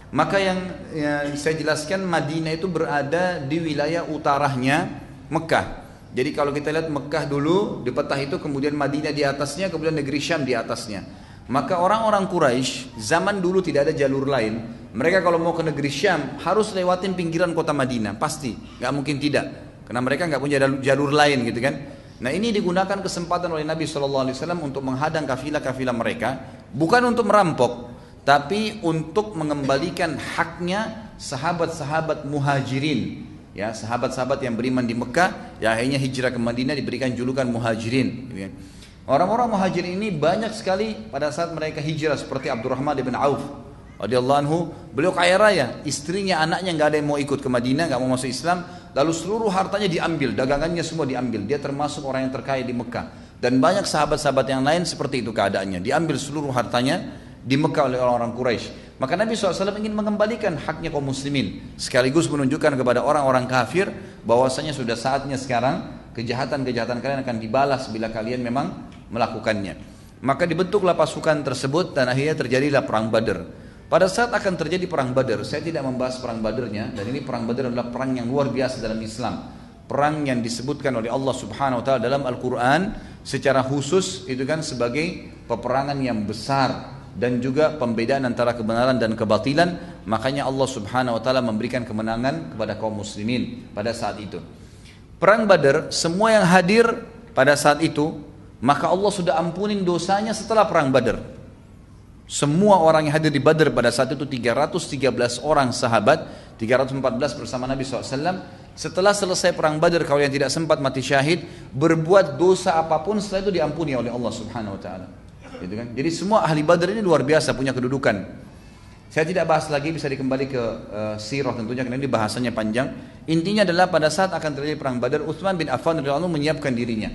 maka yang, yang saya jelaskan Madinah itu berada di wilayah utaranya Mekah. Jadi kalau kita lihat Mekah dulu di peta itu kemudian Madinah di atasnya kemudian negeri Syam di atasnya. Maka orang-orang Quraisy zaman dulu tidak ada jalur lain. Mereka kalau mau ke negeri Syam harus lewatin pinggiran kota Madinah pasti, nggak mungkin tidak. Karena mereka nggak punya jalur lain gitu kan. Nah ini digunakan kesempatan oleh Nabi Shallallahu Alaihi Wasallam untuk menghadang kafilah-kafilah mereka, bukan untuk merampok, tapi untuk mengembalikan haknya sahabat-sahabat muhajirin, ya sahabat-sahabat yang beriman di Mekah, yang akhirnya hijrah ke Madinah diberikan julukan muhajirin. Gitu ya. Orang-orang muhajirin ini banyak sekali pada saat mereka hijrah seperti Abdurrahman bin Auf radhiyallahu anhu, beliau kaya raya, istrinya, anaknya nggak ada yang mau ikut ke Madinah, nggak mau masuk Islam, lalu seluruh hartanya diambil, dagangannya semua diambil. Dia termasuk orang yang terkaya di Mekah. Dan banyak sahabat-sahabat yang lain seperti itu keadaannya, diambil seluruh hartanya di Mekah oleh orang-orang Quraisy. Maka Nabi SAW ingin mengembalikan haknya kaum muslimin, sekaligus menunjukkan kepada orang-orang kafir bahwasanya sudah saatnya sekarang kejahatan-kejahatan kalian akan dibalas bila kalian memang melakukannya. Maka dibentuklah pasukan tersebut dan akhirnya terjadilah perang Badar. Pada saat akan terjadi perang Badar, saya tidak membahas perang Badarnya dan ini perang Badar adalah perang yang luar biasa dalam Islam. Perang yang disebutkan oleh Allah Subhanahu wa taala dalam Al-Qur'an secara khusus itu kan sebagai peperangan yang besar dan juga pembedaan antara kebenaran dan kebatilan, makanya Allah Subhanahu wa taala memberikan kemenangan kepada kaum muslimin pada saat itu. Perang Badar, semua yang hadir pada saat itu, maka Allah sudah ampunin dosanya setelah perang Badar. Semua orang yang hadir di Badr pada saat itu 313 orang sahabat, 314 bersama Nabi SAW. Setelah selesai perang Badr, kalau yang tidak sempat mati syahid, berbuat dosa apa pun setelah itu diampuni oleh Allah Subhanahu Wa Taala. Gitu kan? Jadi semua ahli Badr ini luar biasa punya kedudukan. Saya tidak bahas lagi bisa dikembali ke uh, sirah tentunya karena ini bahasanya panjang. Intinya adalah pada saat akan terjadi perang Badar, Utsman bin Affan radhiyallahu menyiapkan dirinya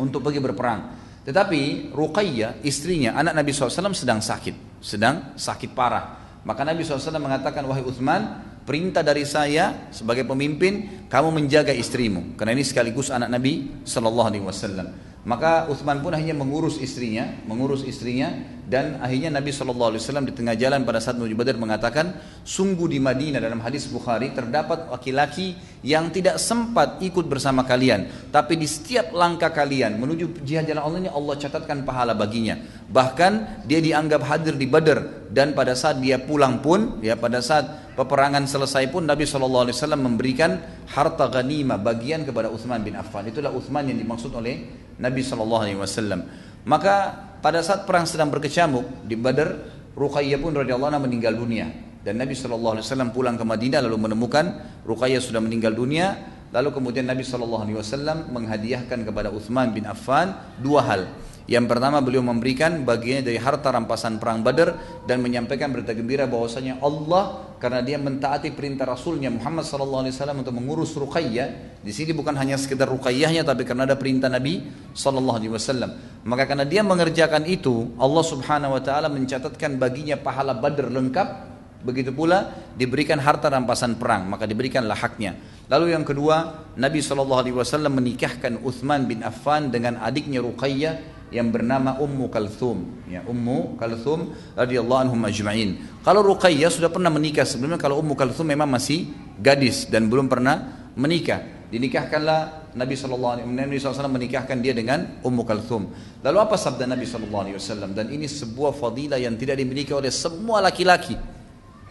untuk pergi berperang. Tetapi Ruqayyah, istrinya, anak Nabi SAW sedang sakit. Sedang sakit parah. Maka Nabi SAW mengatakan, wahai Uthman, perintah dari saya sebagai pemimpin, kamu menjaga istrimu. Karena ini sekaligus anak Nabi SAW. Maka Uthman pun akhirnya mengurus istrinya, mengurus istrinya dan akhirnya Nabi SAW di tengah jalan pada saat menuju Badar mengatakan, sungguh di Madinah dalam hadis Bukhari terdapat laki-laki yang tidak sempat ikut bersama kalian, tapi di setiap langkah kalian menuju jihad jalan Allah ini Allah catatkan pahala baginya. Bahkan dia dianggap hadir di Badar dan pada saat dia pulang pun, ya pada saat peperangan selesai pun Nabi SAW memberikan harta ghanimah bagian kepada Uthman bin Affan. Itulah Uthman yang dimaksud oleh Nabi Shallallahu Alaihi Wasallam. Maka pada saat perang sedang berkecamuk di Badar, Ruqayyah pun radhiyallahu anha meninggal dunia. Dan Nabi Shallallahu Alaihi Wasallam pulang ke Madinah lalu menemukan Ruqayyah sudah meninggal dunia. Lalu kemudian Nabi Shallallahu Alaihi Wasallam menghadiahkan kepada Uthman bin Affan dua hal. Yang pertama beliau memberikan bagiannya dari harta rampasan perang Badar dan menyampaikan berita gembira bahwasanya Allah karena dia mentaati perintah Rasulnya Muhammad SAW untuk mengurus Ruqayyah. Di sini bukan hanya sekedar Ruqayyahnya tapi karena ada perintah Nabi SAW. Maka karena dia mengerjakan itu Allah Subhanahu Wa Taala mencatatkan baginya pahala Badar lengkap. Begitu pula diberikan harta rampasan perang maka diberikanlah haknya. Lalu yang kedua Nabi SAW menikahkan Uthman bin Affan dengan adiknya Ruqayyah yang bernama Ummu Kalthum. Ya Ummu Kalthum radhiyallahu anhum ajma'in. Kalau Ruqayyah sudah pernah menikah sebelumnya kalau Ummu Kalthum memang masih gadis dan belum pernah menikah. Dinikahkanlah Nabi SAW Nabi SAW menikahkan dia dengan Ummu Kalthum. Lalu apa sabda Nabi SAW dan ini sebuah fadilah yang tidak dimiliki oleh semua laki-laki.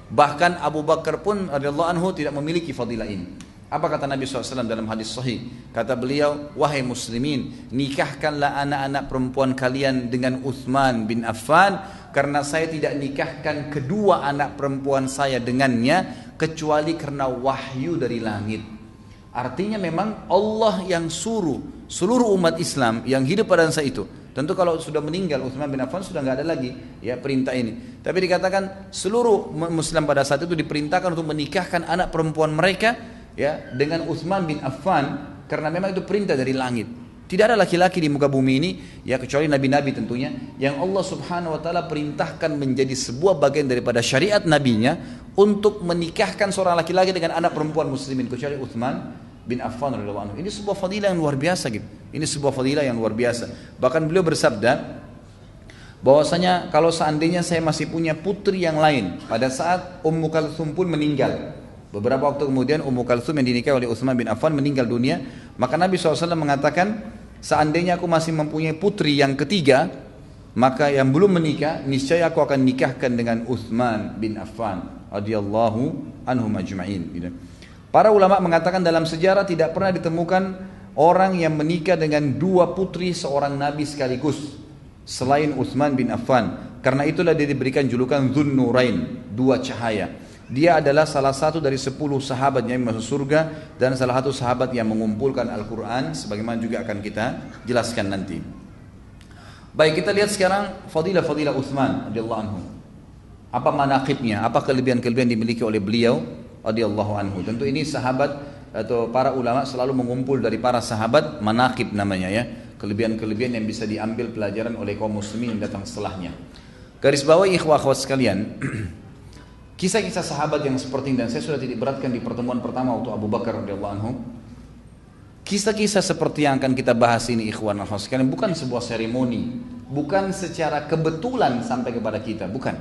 Bahkan Abu Bakar pun radhiyallahu anhu tidak memiliki fadilah ini apa kata Nabi SAW dalam hadis sahih? Kata beliau, wahai muslimin, nikahkanlah anak-anak perempuan kalian dengan Uthman bin Affan, karena saya tidak nikahkan kedua anak perempuan saya dengannya, kecuali karena wahyu dari langit. Artinya memang Allah yang suruh seluruh umat Islam yang hidup pada masa itu. Tentu kalau sudah meninggal Uthman bin Affan sudah nggak ada lagi ya perintah ini. Tapi dikatakan seluruh Muslim pada saat itu diperintahkan untuk menikahkan anak perempuan mereka ya dengan Utsman bin Affan karena memang itu perintah dari langit. Tidak ada laki-laki di muka bumi ini ya kecuali nabi-nabi tentunya yang Allah Subhanahu wa taala perintahkan menjadi sebuah bagian daripada syariat nabinya untuk menikahkan seorang laki-laki dengan anak perempuan muslimin kecuali Utsman bin Affan radhiyallahu anhu. Ini sebuah fadilah yang luar biasa gitu. Ini sebuah fadilah yang luar biasa. Bahkan beliau bersabda bahwasanya kalau seandainya saya masih punya putri yang lain pada saat Ummu Kalsum pun meninggal Beberapa waktu kemudian Ummu Kalsum yang dinikahi oleh Utsman bin Affan meninggal dunia. Maka Nabi SAW mengatakan, seandainya aku masih mempunyai putri yang ketiga, maka yang belum menikah, niscaya aku akan nikahkan dengan Utsman bin Affan radhiyallahu anhu majma'in. Gitu. Para ulama mengatakan dalam sejarah tidak pernah ditemukan orang yang menikah dengan dua putri seorang nabi sekaligus selain Utsman bin Affan. Karena itulah dia diberikan julukan Dzun Nurain, dua cahaya. Dia adalah salah satu dari sepuluh sahabat yang masuk surga dan salah satu sahabat yang mengumpulkan Al-Quran sebagaimana juga akan kita jelaskan nanti. Baik kita lihat sekarang fadilah-fadilah Uthman radhiyallahu anhu. Apa manaqibnya, apa kelebihan-kelebihan dimiliki oleh beliau radhiyallahu anhu. Tentu ini sahabat atau para ulama selalu mengumpul dari para sahabat manaqib namanya ya. Kelebihan-kelebihan yang bisa diambil pelajaran oleh kaum muslimin yang datang setelahnya. Garis bawah ikhwah akhwat sekalian, *clears throat* Kisah-kisah sahabat yang seperti ini dan saya sudah tidak beratkan di pertemuan pertama waktu Abu Bakar radhiyallahu anhu. Kisah-kisah seperti yang akan kita bahas ini ikhwan sekalian bukan sebuah seremoni, bukan secara kebetulan sampai kepada kita, bukan.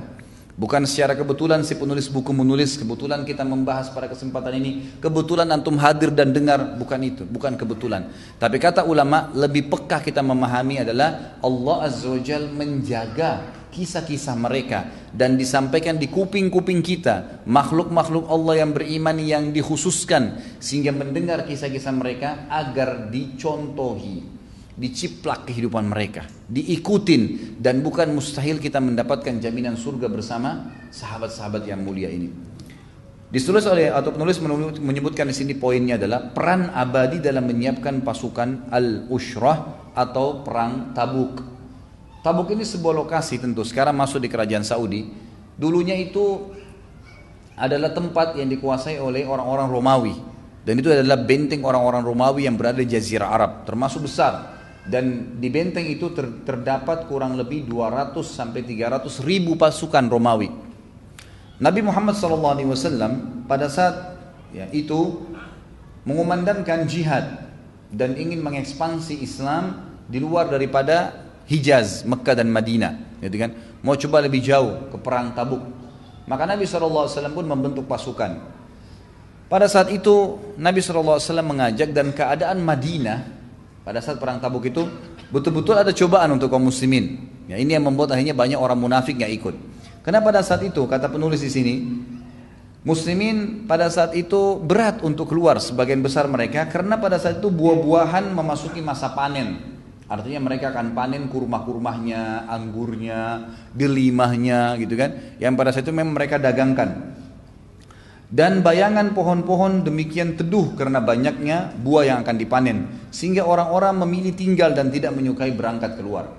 Bukan secara kebetulan si penulis buku menulis, kebetulan kita membahas pada kesempatan ini, kebetulan antum hadir dan dengar, bukan itu, bukan kebetulan. Tapi kata ulama, lebih peka kita memahami adalah Allah Azza wa menjaga kisah-kisah mereka dan disampaikan di kuping-kuping kita makhluk-makhluk Allah yang beriman yang dikhususkan sehingga mendengar kisah-kisah mereka agar dicontohi diciplak kehidupan mereka diikutin dan bukan mustahil kita mendapatkan jaminan surga bersama sahabat-sahabat yang mulia ini. Ditulis oleh atau penulis menyebutkan di sini poinnya adalah peran abadi dalam menyiapkan pasukan al-ushrah atau perang tabuk Tabuk ini sebuah lokasi tentu sekarang masuk di kerajaan Saudi. Dulunya itu adalah tempat yang dikuasai oleh orang-orang Romawi. Dan itu adalah benteng orang-orang Romawi yang berada di Jazirah Arab, termasuk besar. Dan di benteng itu ter terdapat kurang lebih 200 sampai 300 ribu pasukan Romawi. Nabi Muhammad SAW pada saat ya, itu mengumandangkan jihad dan ingin mengekspansi Islam di luar daripada Hijaz, Mekah dan Madinah, gitu kan? Mau coba lebih jauh ke perang Tabuk. Maka Nabi SAW pun membentuk pasukan. Pada saat itu Nabi SAW mengajak dan keadaan Madinah pada saat perang Tabuk itu betul-betul ada cobaan untuk kaum muslimin. Ya, ini yang membuat akhirnya banyak orang munafik yang ikut. Karena pada saat itu kata penulis di sini, Muslimin pada saat itu berat untuk keluar sebagian besar mereka karena pada saat itu buah-buahan memasuki masa panen. Artinya mereka akan panen kurma-kurmahnya, anggurnya, delimahnya gitu kan. Yang pada saat itu memang mereka dagangkan. Dan bayangan pohon-pohon demikian teduh karena banyaknya buah yang akan dipanen. Sehingga orang-orang memilih tinggal dan tidak menyukai berangkat keluar.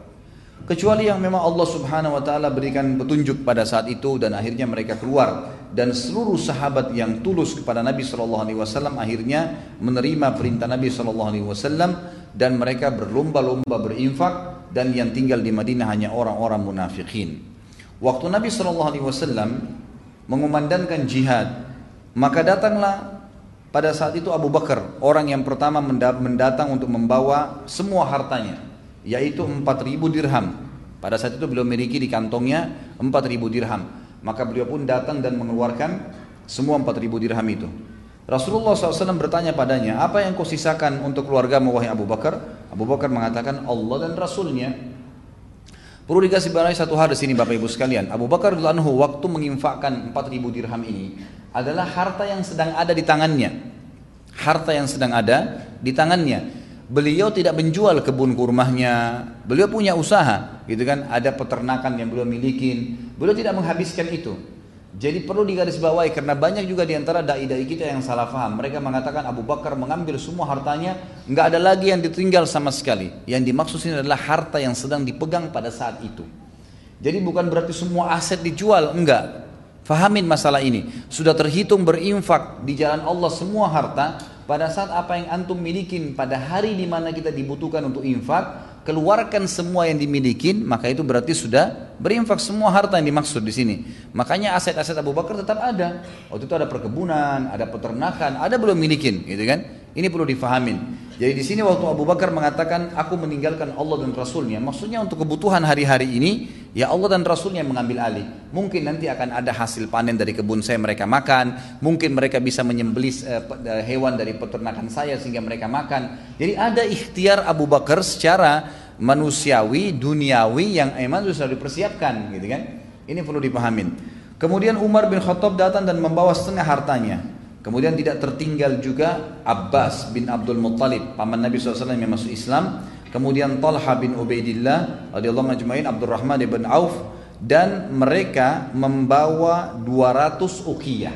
Kecuali yang memang Allah subhanahu wa ta'ala berikan petunjuk pada saat itu dan akhirnya mereka keluar. Dan seluruh sahabat yang tulus kepada Nabi SAW akhirnya menerima perintah Nabi SAW dan mereka berlomba-lomba berinfak dan yang tinggal di Madinah hanya orang-orang munafikin. Waktu Nabi SAW mengumandangkan jihad, maka datanglah pada saat itu Abu Bakar, orang yang pertama mendatang untuk membawa semua hartanya, yaitu 4000 dirham. Pada saat itu beliau memiliki di kantongnya 4000 dirham. Maka beliau pun datang dan mengeluarkan semua 4000 dirham itu. Rasulullah SAW bertanya padanya, apa yang kau sisakan untuk keluarga wahai Abu Bakar? Abu Bakar mengatakan Allah dan Rasulnya. Perlu dikasih barang satu hal di sini Bapak Ibu sekalian. Abu Bakar anhu waktu menginfakkan 4000 dirham ini adalah harta yang sedang ada di tangannya. Harta yang sedang ada di tangannya. Beliau tidak menjual kebun kurmahnya. Beliau punya usaha, gitu kan? Ada peternakan yang beliau miliki. Beliau tidak menghabiskan itu. Jadi perlu digarisbawahi karena banyak juga di antara dai-dai kita yang salah faham. Mereka mengatakan Abu Bakar mengambil semua hartanya, nggak ada lagi yang ditinggal sama sekali. Yang dimaksud ini adalah harta yang sedang dipegang pada saat itu. Jadi bukan berarti semua aset dijual, enggak. Fahamin masalah ini. Sudah terhitung berinfak di jalan Allah semua harta pada saat apa yang antum milikin pada hari di mana kita dibutuhkan untuk infak, keluarkan semua yang dimiliki, maka itu berarti sudah berinfak semua harta yang dimaksud di sini. Makanya aset-aset Abu Bakar tetap ada. Waktu itu ada perkebunan, ada peternakan, ada belum milikin, gitu kan? Ini perlu difahamin. Jadi di sini waktu Abu Bakar mengatakan aku meninggalkan Allah dan Rasulnya, maksudnya untuk kebutuhan hari-hari ini ya Allah dan Rasulnya yang mengambil alih. Mungkin nanti akan ada hasil panen dari kebun saya mereka makan, mungkin mereka bisa menyembelih uh, hewan dari peternakan saya sehingga mereka makan. Jadi ada ikhtiar Abu Bakar secara manusiawi, duniawi yang emang sudah dipersiapkan, gitu kan? Ini perlu dipahamin. Kemudian Umar bin Khattab datang dan membawa setengah hartanya. Kemudian tidak tertinggal juga Abbas bin Abdul Muttalib, paman Nabi SAW yang masuk Islam. Kemudian Talha bin Ubaidillah radhiyallahu majma'in Abdurrahman bin Auf dan mereka membawa 200 uqiyah.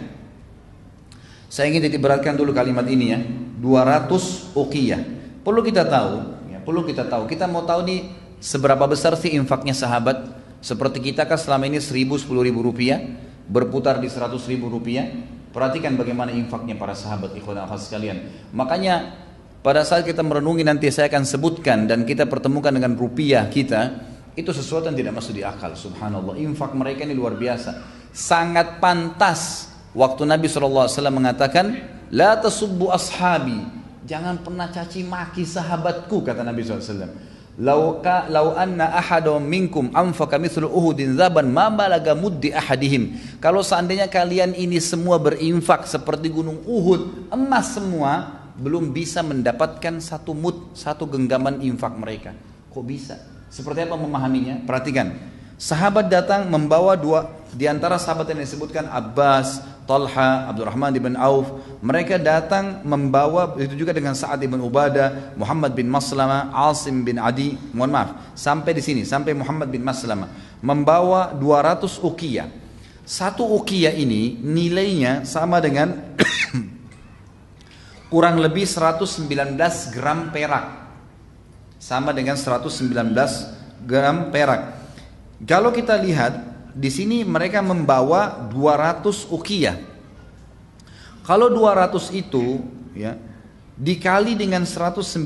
Saya ingin diberatkan dulu kalimat ini ya, 200 uqiyah. Perlu kita tahu, ya, perlu kita tahu. Kita mau tahu nih seberapa besar sih infaknya sahabat? Seperti kita kan selama ini 1000 10 ribu rupiah berputar di 100 ribu rupiah Perhatikan bagaimana infaknya para sahabat ikhwan akhwat sekalian. Makanya pada saat kita merenungi nanti saya akan sebutkan dan kita pertemukan dengan rupiah kita itu sesuatu yang tidak masuk di akal. Subhanallah infak mereka ini luar biasa. Sangat pantas. Waktu Nabi SAW mengatakan la tasubbu ashabi. Jangan pernah caci maki sahabatku kata Nabi SAW Lau ka lau anna ahadum minkum anfaqa mithlu Uhudin zaban ma balaga muddi ahadihim. Kalau seandainya kalian ini semua berinfak seperti gunung Uhud, emas semua, belum bisa mendapatkan satu mud, satu genggaman infak mereka. Kok bisa? Seperti apa memahaminya? Perhatikan. Sahabat datang membawa dua di antara sahabat yang disebutkan Abbas, Talha, Abdurrahman bin Auf, mereka datang membawa itu juga dengan Sa'ad bin Ubadah, Muhammad bin Maslama, Asim bin Adi, mohon maaf, sampai di sini, sampai Muhammad bin Maslama, membawa 200 uqiyah. Satu uqiyah ini nilainya sama dengan *coughs* kurang lebih 119 gram perak. Sama dengan 119 gram perak. Kalau kita lihat di sini mereka membawa 200 ukiyah. Kalau 200 itu ya dikali dengan 119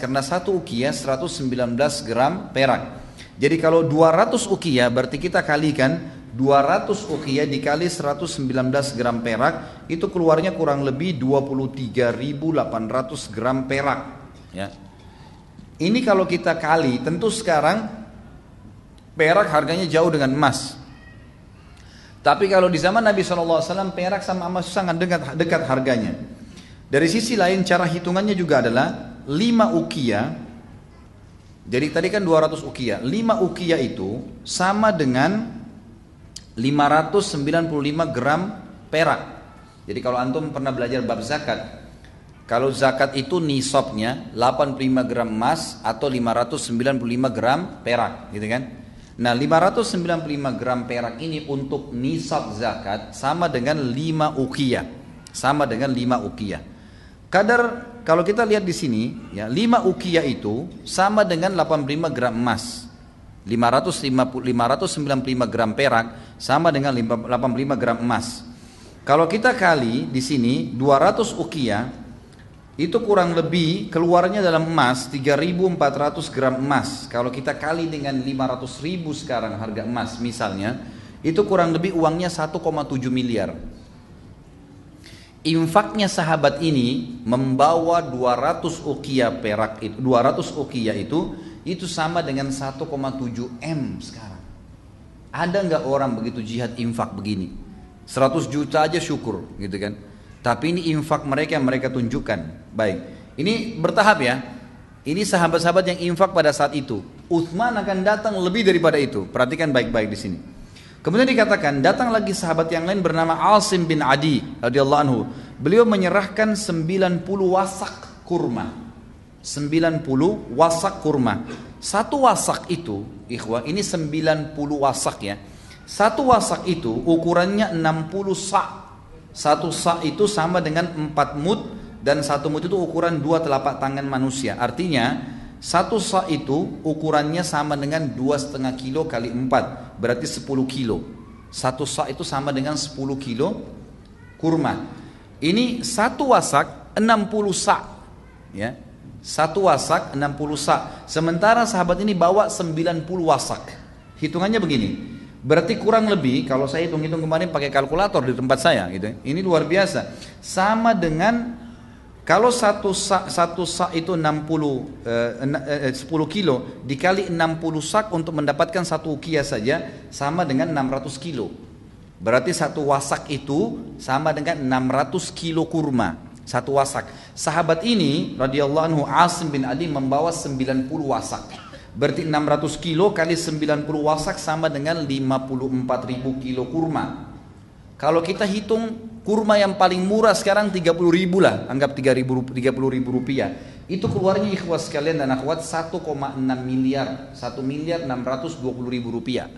karena satu ukiyah 119 gram perak. Jadi kalau 200 ukiyah berarti kita kalikan 200 ukiyah dikali 119 gram perak itu keluarnya kurang lebih 23.800 gram perak ya. Ini kalau kita kali tentu sekarang perak harganya jauh dengan emas tapi kalau di zaman Nabi SAW perak sama emas sangat dekat, dekat harganya. Dari sisi lain cara hitungannya juga adalah 5 ukia. Jadi tadi kan 200 ukia. 5 ukia itu sama dengan 595 gram perak. Jadi kalau antum pernah belajar bab zakat, kalau zakat itu nisabnya 85 gram emas atau 595 gram perak, gitu kan? Nah 595 gram perak ini untuk nisab zakat sama dengan 5 ukiyah. Sama dengan 5 ukiyah. Kadar kalau kita lihat di sini ya 5 ukiyah itu sama dengan 85 gram emas. 550, 595 gram perak sama dengan 85 gram emas. Kalau kita kali di sini 200 ukiyah itu kurang lebih keluarnya dalam emas 3.400 gram emas. Kalau kita kali dengan 500 ribu sekarang harga emas misalnya itu kurang lebih uangnya 1,7 miliar. Infaknya sahabat ini membawa 200 ukia perak itu 200 ukia itu itu sama dengan 1,7 M sekarang. Ada nggak orang begitu jihad infak begini? 100 juta aja syukur gitu kan tapi ini infak mereka yang mereka tunjukkan. Baik. Ini bertahap ya. Ini sahabat-sahabat yang infak pada saat itu. Uthman akan datang lebih daripada itu. Perhatikan baik-baik di sini. Kemudian dikatakan datang lagi sahabat yang lain bernama Asim bin Adi radhiyallahu anhu. Beliau menyerahkan 90 wasak kurma. 90 wasak kurma. Satu wasak itu, ikhwah, ini 90 wasak ya. Satu wasak itu ukurannya 60 sak satu sa itu sama dengan empat mut dan satu mut itu ukuran dua telapak tangan manusia. Artinya satu sa itu ukurannya sama dengan dua setengah kilo kali empat berarti sepuluh kilo. Satu sa itu sama dengan sepuluh kilo kurma. Ini satu wasak enam puluh sa. Ya. Satu wasak enam puluh sa. Sementara sahabat ini bawa sembilan puluh wasak. Hitungannya begini. Berarti kurang lebih kalau saya hitung-hitung kemarin pakai kalkulator di tempat saya gitu. Ini luar biasa. Sama dengan kalau satu sak, satu sak itu 60 eh, eh, 10 kilo dikali 60 sak untuk mendapatkan satu ukiah saja sama dengan 600 kilo. Berarti satu wasak itu sama dengan 600 kilo kurma. Satu wasak. Sahabat ini radhiyallahu anhu Asim bin Ali membawa 90 wasak. Berarti 600 kilo kali 90 wasak sama dengan 54 ribu kilo kurma. Kalau kita hitung kurma yang paling murah sekarang 30 ribu lah, anggap 3 ribu, 30 ribu rupiah. Itu keluarnya ikhwas sekalian dan akhwat 1,6 miliar, 1 miliar 620 ribu rupiah.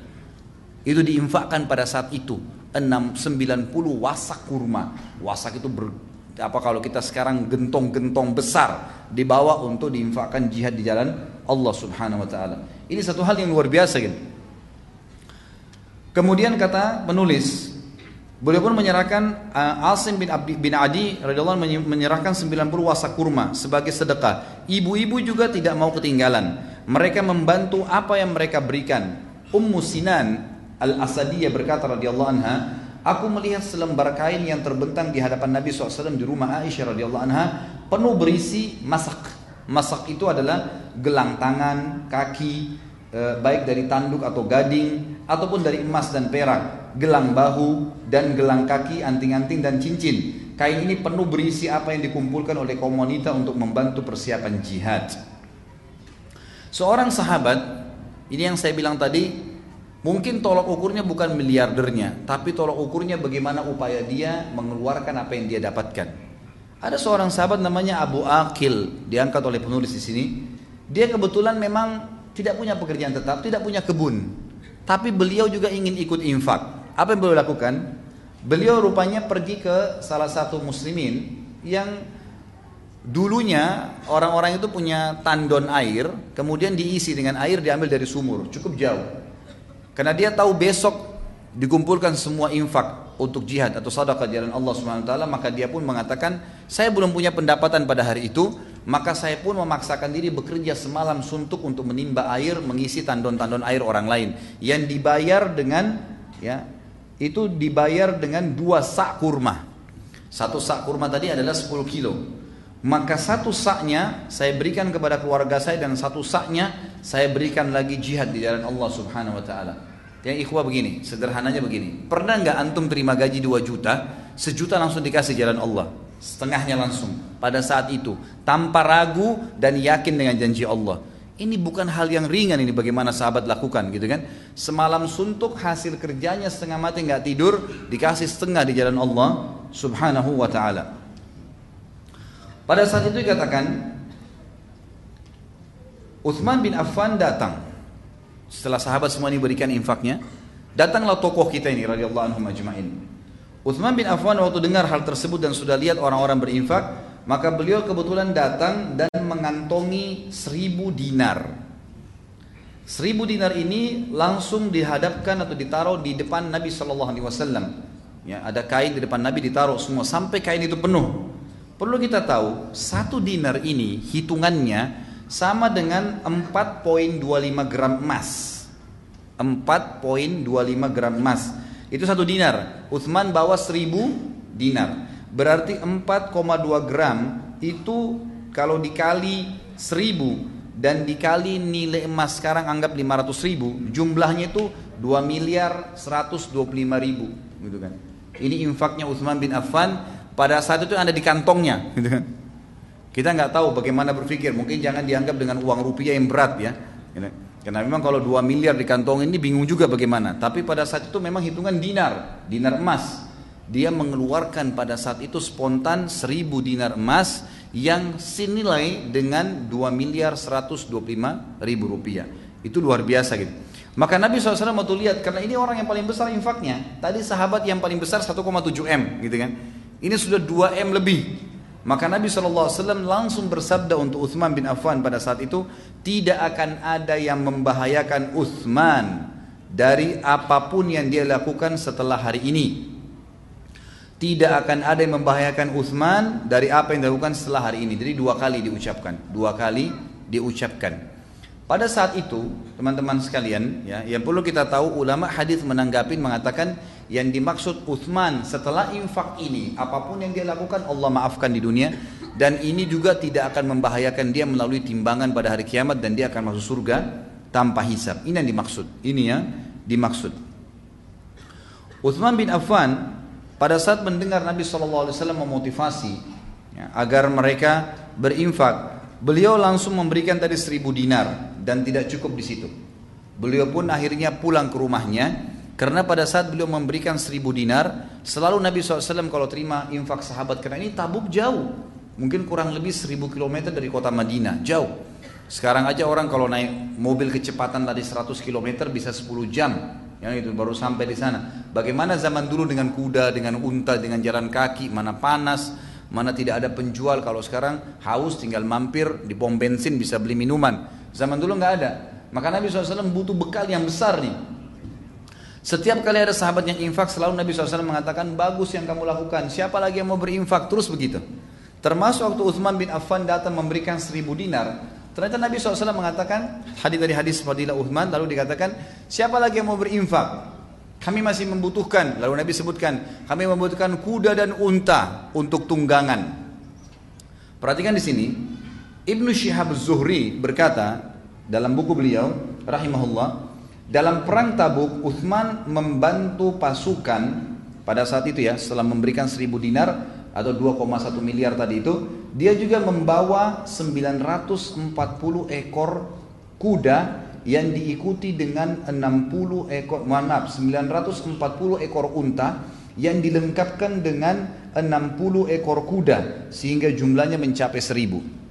Itu diinfakkan pada saat itu. 690 wasak kurma. Wasak itu ber, apa kalau kita sekarang gentong-gentong besar dibawa untuk diinfakkan jihad di jalan Allah Subhanahu wa taala. Ini satu hal yang luar biasa gitu. Kemudian kata penulis, Beliau pun menyerahkan uh, Asim bin, Abdi, bin Adi radhiyallahu menyerahkan 90 wasak kurma sebagai sedekah. Ibu-ibu juga tidak mau ketinggalan. Mereka membantu apa yang mereka berikan. Ummu Sinan Al-Asadiyah berkata radhiyallahu anha, Aku melihat selembar kain yang terbentang di hadapan Nabi SAW di rumah Aisyah radhiyallahu anha penuh berisi masak. Masak itu adalah gelang tangan, kaki, eh, baik dari tanduk atau gading ataupun dari emas dan perak gelang bahu, dan gelang kaki, anting-anting dan cincin. Kain ini penuh berisi apa yang dikumpulkan oleh kaum wanita untuk membantu persiapan jihad. Seorang sahabat, ini yang saya bilang tadi, mungkin tolok ukurnya bukan miliardernya, tapi tolok ukurnya bagaimana upaya dia mengeluarkan apa yang dia dapatkan. Ada seorang sahabat namanya Abu Akil, diangkat oleh penulis di sini. Dia kebetulan memang tidak punya pekerjaan tetap, tidak punya kebun. Tapi beliau juga ingin ikut infak. Apa yang beliau lakukan? Beliau rupanya pergi ke salah satu muslimin yang dulunya orang-orang itu punya tandon air, kemudian diisi dengan air diambil dari sumur, cukup jauh. Karena dia tahu besok dikumpulkan semua infak untuk jihad atau sedekah jalan Allah taala, maka dia pun mengatakan, "Saya belum punya pendapatan pada hari itu, maka saya pun memaksakan diri bekerja semalam suntuk untuk menimba air, mengisi tandon-tandon air orang lain yang dibayar dengan ya itu dibayar dengan dua sak kurma. Satu sak kurma tadi adalah 10 kilo. Maka satu saknya saya berikan kepada keluarga saya dan satu saknya saya berikan lagi jihad di jalan Allah Subhanahu wa taala. Yang ikhwah begini, sederhananya begini. Pernah nggak antum terima gaji 2 juta, sejuta langsung dikasih jalan Allah, setengahnya langsung pada saat itu tanpa ragu dan yakin dengan janji Allah. Ini bukan hal yang ringan ini bagaimana sahabat lakukan gitu kan. Semalam suntuk hasil kerjanya setengah mati nggak tidur dikasih setengah di jalan Allah subhanahu wa ta'ala. Pada saat itu dikatakan Uthman bin Affan datang setelah sahabat semua ini berikan infaknya datanglah tokoh kita ini radhiyallahu anhu majma'in Uthman bin Affan waktu dengar hal tersebut dan sudah lihat orang-orang berinfak maka beliau kebetulan datang dan mengantongi seribu dinar. Seribu dinar ini langsung dihadapkan atau ditaruh di depan Nabi Wasallam. Ya, ada kain di depan Nabi ditaruh semua sampai kain itu penuh. Perlu kita tahu satu dinar ini hitungannya sama dengan 4.25 gram emas. 4.25 gram emas. Itu satu dinar. Uthman bawa seribu dinar. Berarti 4,2 gram itu kalau dikali 1000 dan dikali nilai emas sekarang anggap 500 ribu jumlahnya itu 2 miliar 125 ribu gitu kan ini infaknya Utsman bin Affan pada saat itu ada di kantongnya gitu kan kita nggak tahu bagaimana berpikir mungkin jangan dianggap dengan uang rupiah yang berat ya gitu. karena memang kalau 2 miliar di kantong ini bingung juga bagaimana tapi pada saat itu memang hitungan dinar dinar emas dia mengeluarkan pada saat itu spontan seribu dinar emas yang senilai dengan 2 miliar 125 ribu rupiah. Itu luar biasa gitu. Maka Nabi SAW waktu lihat, karena ini orang yang paling besar infaknya. Tadi sahabat yang paling besar 1,7 M gitu kan. Ini sudah 2 M lebih. Maka Nabi SAW langsung bersabda untuk Uthman bin Affan pada saat itu, tidak akan ada yang membahayakan Uthman dari apa pun yang dia lakukan setelah hari ini tidak akan ada yang membahayakan Uthman dari apa yang dilakukan setelah hari ini. Jadi dua kali diucapkan, dua kali diucapkan. Pada saat itu, teman-teman sekalian, ya, yang perlu kita tahu ulama hadis menanggapi mengatakan yang dimaksud Uthman setelah infak ini, apa pun yang dia lakukan Allah maafkan di dunia dan ini juga tidak akan membahayakan dia melalui timbangan pada hari kiamat dan dia akan masuk surga tanpa hisab. Ini yang dimaksud. Ini yang dimaksud. Uthman bin Affan pada saat mendengar Nabi SAW memotivasi ya, agar mereka berinfak, beliau langsung memberikan tadi seribu dinar dan tidak cukup di situ. Beliau pun akhirnya pulang ke rumahnya Karena pada saat beliau memberikan seribu dinar, selalu Nabi SAW kalau terima infak sahabat karena ini tabuk jauh. Mungkin kurang lebih seribu kilometer dari kota Madinah, jauh. Sekarang aja orang kalau naik mobil kecepatan tadi 100 km bisa 10 jam. Yang itu baru sampai di sana. Bagaimana zaman dulu dengan kuda, dengan unta, dengan jalan kaki, mana panas, mana tidak ada penjual. Kalau sekarang haus tinggal mampir di pom bensin bisa beli minuman. Zaman dulu nggak ada. Maka Nabi SAW butuh bekal yang besar nih. Setiap kali ada sahabat yang infak selalu Nabi SAW mengatakan bagus yang kamu lakukan. Siapa lagi yang mau berinfak terus begitu. Termasuk waktu Uthman bin Affan datang memberikan seribu dinar. Ternyata Nabi SAW mengatakan hadis dari hadis Fadilah Uthman lalu dikatakan siapa lagi yang mau berinfak? Kami masih membutuhkan. Lalu Nabi sebutkan kami membutuhkan kuda dan unta untuk tunggangan. Perhatikan di sini Ibnu Syihab Zuhri berkata dalam buku beliau rahimahullah dalam perang Tabuk, Uthman membantu pasukan pada saat itu ya, setelah memberikan 1000 dinar atau 2,1 miliar tadi itu, dia juga membawa 940 ekor kuda yang diikuti dengan 60 ekor, maaf, 940 ekor unta yang dilengkapkan dengan 60 ekor kuda sehingga jumlahnya mencapai 1000.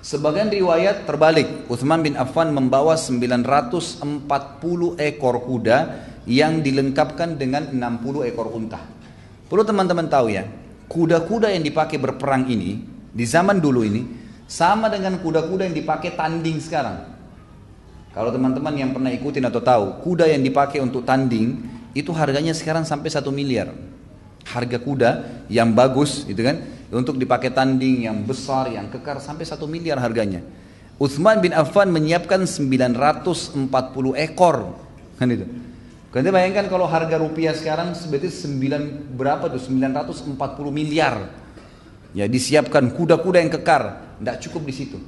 Sebagian riwayat terbalik, Uthman bin Affan membawa 940 ekor kuda yang dilengkapkan dengan 60 ekor unta. Perlu teman-teman tahu ya, kuda-kuda yang dipakai berperang ini di zaman dulu ini sama dengan kuda-kuda yang dipakai tanding sekarang. Kalau teman-teman yang pernah ikutin atau tahu, kuda yang dipakai untuk tanding itu harganya sekarang sampai satu miliar. Harga kuda yang bagus, itu kan? untuk dipakai tanding yang besar, yang kekar sampai satu miliar harganya. Uthman bin Affan menyiapkan 940 ekor. Kan itu. Kalian bayangkan kalau harga rupiah sekarang seperti 9 berapa tuh 940 miliar. Ya disiapkan kuda-kuda yang kekar, tidak cukup di situ.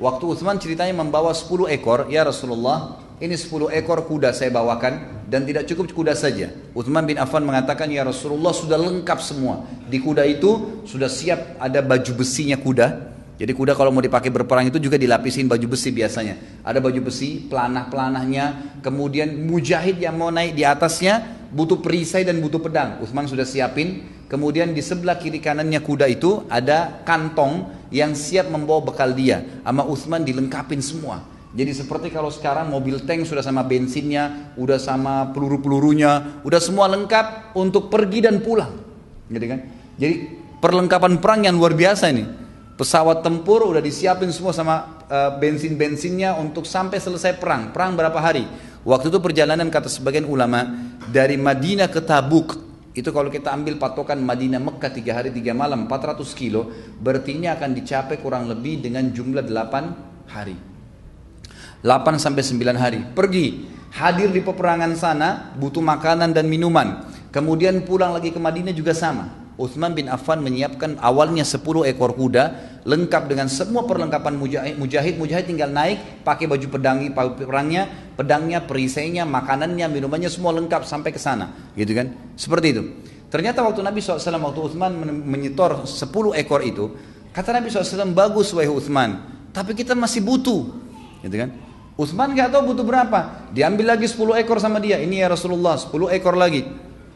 Waktu Uthman ceritanya membawa 10 ekor, ya Rasulullah, ini 10 ekor kuda saya bawakan dan tidak cukup kuda saja. Uthman bin Affan mengatakan, ya Rasulullah sudah lengkap semua. Di kuda itu sudah siap ada baju besinya kuda. Jadi kuda kalau mau dipakai berperang itu juga dilapisin baju besi biasanya. Ada baju besi, pelanah-pelanahnya. Kemudian mujahid yang mau naik di atasnya butuh perisai dan butuh pedang. Uthman sudah siapin. Kemudian di sebelah kiri kanannya kuda itu ada kantong yang siap membawa bekal dia. Sama Uthman dilengkapin semua. Jadi seperti kalau sekarang mobil tank sudah sama bensinnya, udah sama peluru-pelurunya, udah semua lengkap untuk pergi dan pulang. Gitu kan? Jadi perlengkapan perang yang luar biasa ini. Pesawat tempur udah disiapin semua sama uh, bensin-bensinnya untuk sampai selesai perang. Perang berapa hari? Waktu itu perjalanan kata sebagian ulama dari Madinah ke Tabuk itu kalau kita ambil patokan Madinah Mekah tiga hari tiga malam 400 kilo berarti ini akan dicapai kurang lebih dengan jumlah 8 hari 8 sampai 9 hari. Pergi, hadir di peperangan sana, butuh makanan dan minuman. Kemudian pulang lagi ke Madinah juga sama. Uthman bin Affan menyiapkan awalnya 10 ekor kuda lengkap dengan semua perlengkapan mujahid. Mujahid, mujahid tinggal naik, pakai baju pedangi perangnya, pedangnya, perisainya, makanannya, minumannya semua lengkap sampai ke sana, gitu kan? Seperti itu. Ternyata waktu Nabi SAW waktu Uthman menyetor 10 ekor itu, kata Nabi SAW bagus wahai Uthman, tapi kita masih butuh, gitu kan? Utsman nggak tahu butuh berapa. Diambil lagi 10 ekor sama dia. Ini ya Rasulullah, 10 ekor lagi.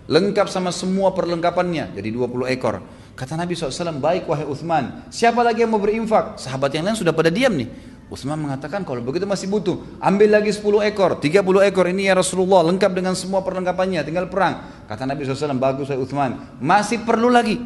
Lengkap sama semua perlengkapannya. Jadi 20 ekor. Kata Nabi SAW, baik wahai Uthman. Siapa lagi yang mau berinfak? Sahabat yang lain sudah pada diam nih. Utsman mengatakan kalau begitu masih butuh. Ambil lagi 10 ekor, 30 ekor ini ya Rasulullah. Lengkap dengan semua perlengkapannya, tinggal perang. Kata Nabi SAW, bagus wahai Uthman. Masih perlu lagi.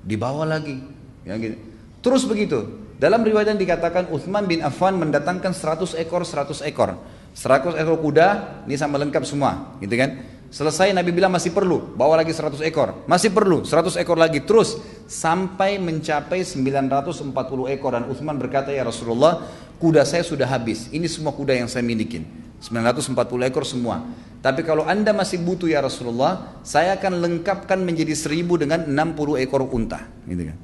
Dibawa lagi. Ya, gitu. Terus begitu. Dalam riwayat yang dikatakan Uthman bin Affan mendatangkan 100 ekor 100 ekor. 100 ekor kuda ini sama lengkap semua, gitu kan? Selesai Nabi bilang masih perlu, bawa lagi 100 ekor. Masih perlu, 100 ekor lagi terus sampai mencapai 940 ekor dan Uthman berkata ya Rasulullah, kuda saya sudah habis. Ini semua kuda yang saya milikin. 940 ekor semua. Tapi kalau anda masih butuh ya Rasulullah, saya akan lengkapkan menjadi 1000 dengan 60 ekor unta. Gitu kan.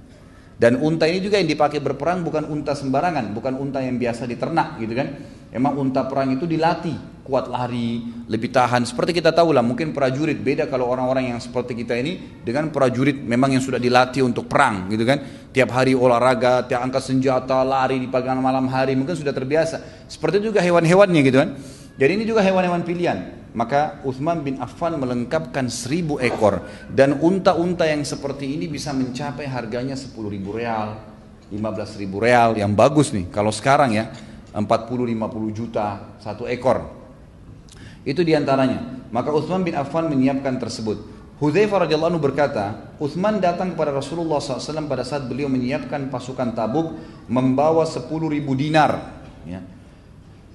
Dan unta ini juga yang dipakai berperang bukan unta sembarangan, bukan unta yang biasa diternak gitu kan. Emang unta perang itu dilatih, kuat lari, lebih tahan. Seperti kita tahu lah, mungkin prajurit beda kalau orang-orang yang seperti kita ini dengan prajurit memang yang sudah dilatih untuk perang gitu kan. Tiap hari olahraga, tiap angkat senjata, lari di pagi malam hari, mungkin sudah terbiasa. Seperti juga hewan-hewannya gitu kan. Jadi ini juga hewan-hewan pilihan. maka Uthman bin Affan melengkapkan seribu ekor dan unta-unta yang seperti ini bisa mencapai harganya 10 ribu real 15 ribu real yang bagus nih kalau sekarang ya 40-50 juta satu ekor itu di antaranya maka Uthman bin Affan menyiapkan tersebut Hudzaifah radhiyallahu anhu berkata Uthman datang kepada Rasulullah SAW pada saat beliau menyiapkan pasukan tabuk membawa 10 ribu dinar ya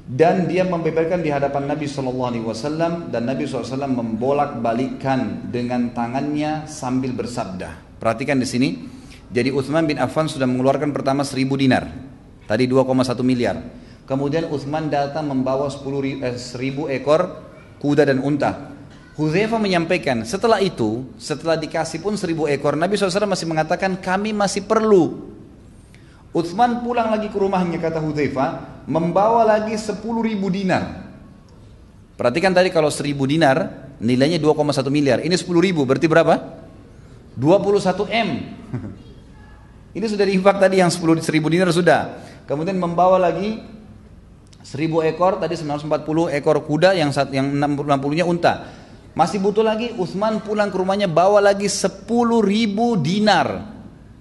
dan dia membeberkan di hadapan Nabi Shallallahu Alaihi Wasallam dan Nabi SAW membolak balikkan dengan tangannya sambil bersabda. Perhatikan di sini. Jadi Uthman bin Affan sudah mengeluarkan pertama 1000 dinar. Tadi 2,1 miliar. Kemudian Uthman datang membawa 10 eh, 1000 ekor kuda dan unta. Huzaifa menyampaikan setelah itu, setelah dikasih pun 1000 ekor, Nabi SAW masih mengatakan kami masih perlu Utsman pulang lagi ke rumahnya kata Hudzaifah membawa lagi 10 ribu dinar. Perhatikan tadi kalau 1000 dinar nilainya 2,1 miliar. Ini 10 ribu berarti berapa? 21 M. *laughs* Ini sudah diinfak tadi yang 10 ribu dinar sudah. Kemudian membawa lagi 1000 ekor tadi 940 ekor kuda yang yang 60 nya unta. Masih butuh lagi Utsman pulang ke rumahnya bawa lagi 10 ribu dinar.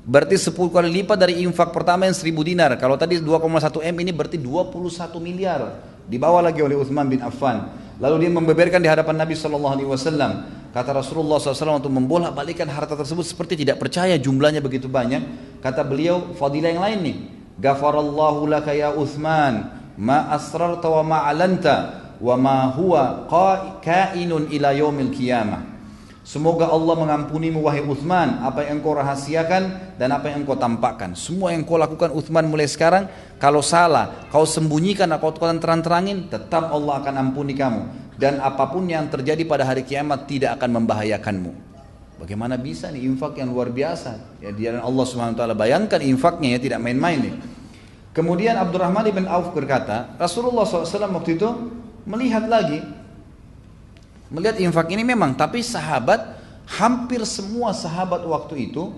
Berarti 10 kali lipat dari infak pertama yang 1000 dinar. Kalau tadi 2,1 M ini berarti 21 miliar. Dibawa lagi oleh Uthman bin Affan. Lalu dia membeberkan di hadapan Nabi Shallallahu Alaihi Wasallam. Kata Rasulullah SAW untuk membolak balikan harta tersebut seperti tidak percaya jumlahnya begitu banyak. Kata beliau fadilah yang lain nih. Gafarallahu laka ya Uthman. Ma asrarta wa ma alanta. Wa ma huwa kainun ila yaumil qiyamah. Semoga Allah mengampunimu wahai Uthman apa yang engkau rahasiakan dan apa yang engkau tampakkan. Semua yang kau lakukan Uthman mulai sekarang kalau salah kau sembunyikan atau kau terang-terangin tetap Allah akan ampuni kamu dan apa pun yang terjadi pada hari kiamat tidak akan membahayakanmu. Bagaimana bisa nih infak yang luar biasa? Ya di Allah Subhanahu wa taala bayangkan infaknya ya tidak main-main nih. Kemudian Abdurrahman bin Auf berkata, Rasulullah SAW waktu itu melihat lagi. Melihat infak ini memang, tapi sahabat hampir semua sahabat waktu itu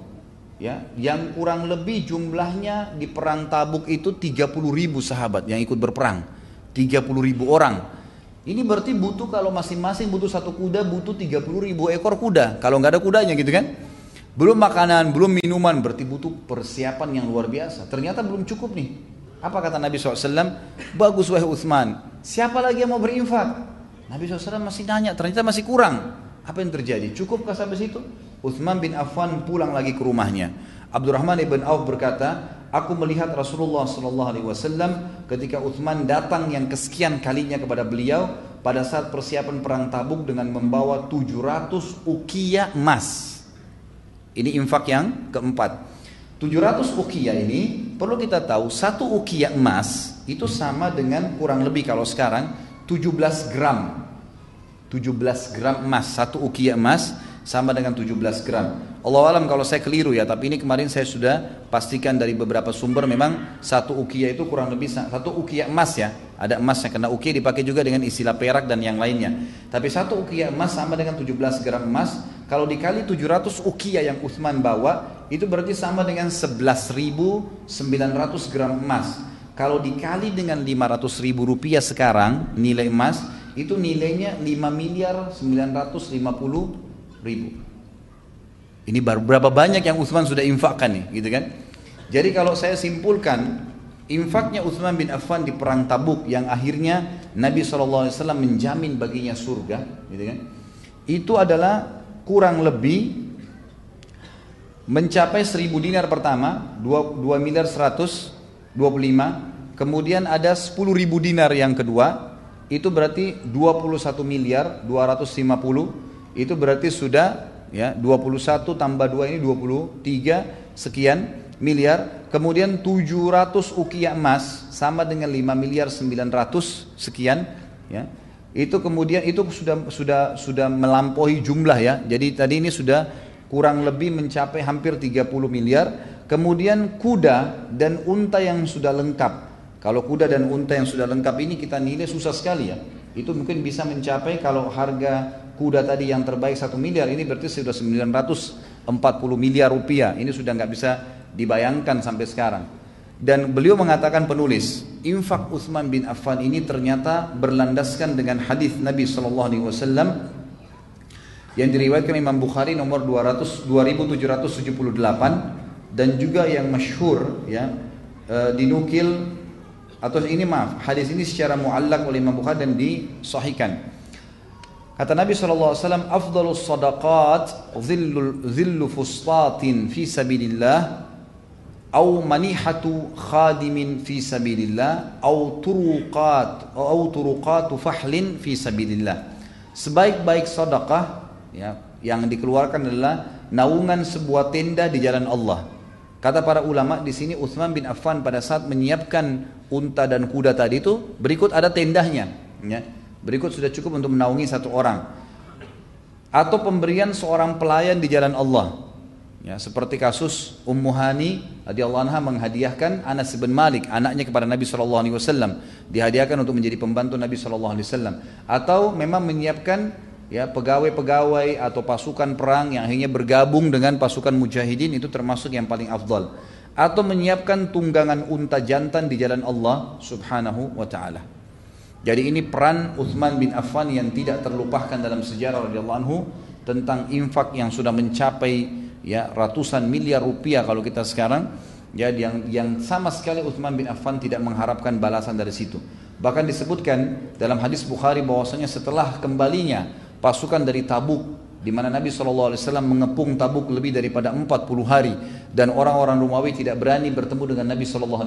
ya yang kurang lebih jumlahnya di perang Tabuk itu 30 ribu sahabat yang ikut berperang. 30 ribu orang. Ini berarti butuh kalau masing-masing butuh satu kuda butuh 30 ribu ekor kuda. Kalau nggak ada kudanya gitu kan? Belum makanan belum minuman berarti butuh persiapan yang luar biasa. Ternyata belum cukup nih apa kata Nabi SAW bagus wahai Utsman siapa lagi yang mau berinfak Nabi SAW masih nanya, ternyata masih kurang. Apa yang terjadi? Cukupkah sampai situ? Uthman bin Affan pulang lagi ke rumahnya. Abdurrahman ibn Auf berkata, aku melihat Rasulullah SAW ketika Uthman datang yang kesekian kalinya kepada beliau pada saat persiapan perang Tabuk dengan membawa 700 ukiah emas. Ini infak yang keempat. 700 ukiah ini perlu kita tahu satu ukiah emas itu sama dengan kurang lebih kalau sekarang 17 gram. 17 gram emas satu ukiah emas sama dengan 17 gram. Allah alam kalau saya keliru ya tapi ini kemarin saya sudah pastikan dari beberapa sumber memang satu ukiah itu kurang lebih satu ukiah emas ya. Ada emas yang kena ukiah dipakai juga dengan istilah perak dan yang lainnya. Tapi satu ukiah emas sama dengan 17 gram emas kalau dikali 700 ukiah yang Utsman bawa itu berarti sama dengan 11.900 gram emas kalau dikali dengan 500 ribu rupiah sekarang nilai emas itu nilainya 5 miliar 950 ribu. Ini berapa banyak yang Utsman sudah infakkan nih, gitu kan? Jadi kalau saya simpulkan infaknya Utsman bin Affan di perang Tabuk yang akhirnya Nabi SAW menjamin baginya surga, gitu kan? Itu adalah kurang lebih mencapai 1000 dinar pertama, 2, 2 miliar 125 Kemudian ada 10 ribu dinar yang kedua, itu berarti 21 miliar 250, itu berarti sudah ya 21 tambah 2 ini 23 sekian miliar. Kemudian 700 ukiah emas sama dengan 5 miliar 900 sekian ya. Itu kemudian itu sudah sudah sudah melampaui jumlah ya. Jadi tadi ini sudah kurang lebih mencapai hampir 30 miliar. Kemudian kuda dan unta yang sudah lengkap kalau kuda dan unta yang sudah lengkap ini kita nilai susah sekali ya. Itu mungkin bisa mencapai kalau harga kuda tadi yang terbaik satu miliar ini berarti sudah 940 miliar rupiah. Ini sudah nggak bisa dibayangkan sampai sekarang. Dan beliau mengatakan penulis, infak Uthman bin Affan ini ternyata berlandaskan dengan hadis Nabi Shallallahu Alaihi Wasallam yang diriwayatkan Imam Bukhari nomor 200, 2778 dan juga yang masyhur ya e, dinukil atau ini maaf hadis ini secara muallak oleh Imam Bukhari dan disahihkan Kata Nabi SAW, Afdalus sadaqat zillu, zillu fustatin fi sabilillah au manihatu khadimin fi sabilillah au turuqat au turuqatu fahlin fi sabilillah. Sebaik-baik sedekah ya, yang dikeluarkan adalah naungan sebuah tenda di jalan Allah. Kata para ulama di sini Utsman bin Affan pada saat menyiapkan unta dan kuda tadi itu berikut ada tendahnya ya. Berikut sudah cukup untuk menaungi satu orang. Atau pemberian seorang pelayan di jalan Allah. Ya, seperti kasus Ummu Hani radhiyallahu anha menghadiahkan Anas bin Malik anaknya kepada Nabi sallallahu alaihi wasallam dihadiahkan untuk menjadi pembantu Nabi sallallahu alaihi wasallam atau memang menyiapkan ya pegawai-pegawai atau pasukan perang yang akhirnya bergabung dengan pasukan mujahidin itu termasuk yang paling afdal atau menyiapkan tunggangan unta jantan di jalan Allah Subhanahu wa taala. Jadi ini peran Uthman bin Affan yang tidak terlupakan dalam sejarah radhiyallahu anhu tentang infak yang sudah mencapai ya ratusan miliar rupiah kalau kita sekarang ya yang yang sama sekali Uthman bin Affan tidak mengharapkan balasan dari situ. Bahkan disebutkan dalam hadis Bukhari bahwasanya setelah kembalinya pasukan dari Tabuk di mana Nabi SAW mengepung Tabuk lebih daripada 40 hari. Dan orang-orang Romawi tidak berani bertemu dengan Nabi SAW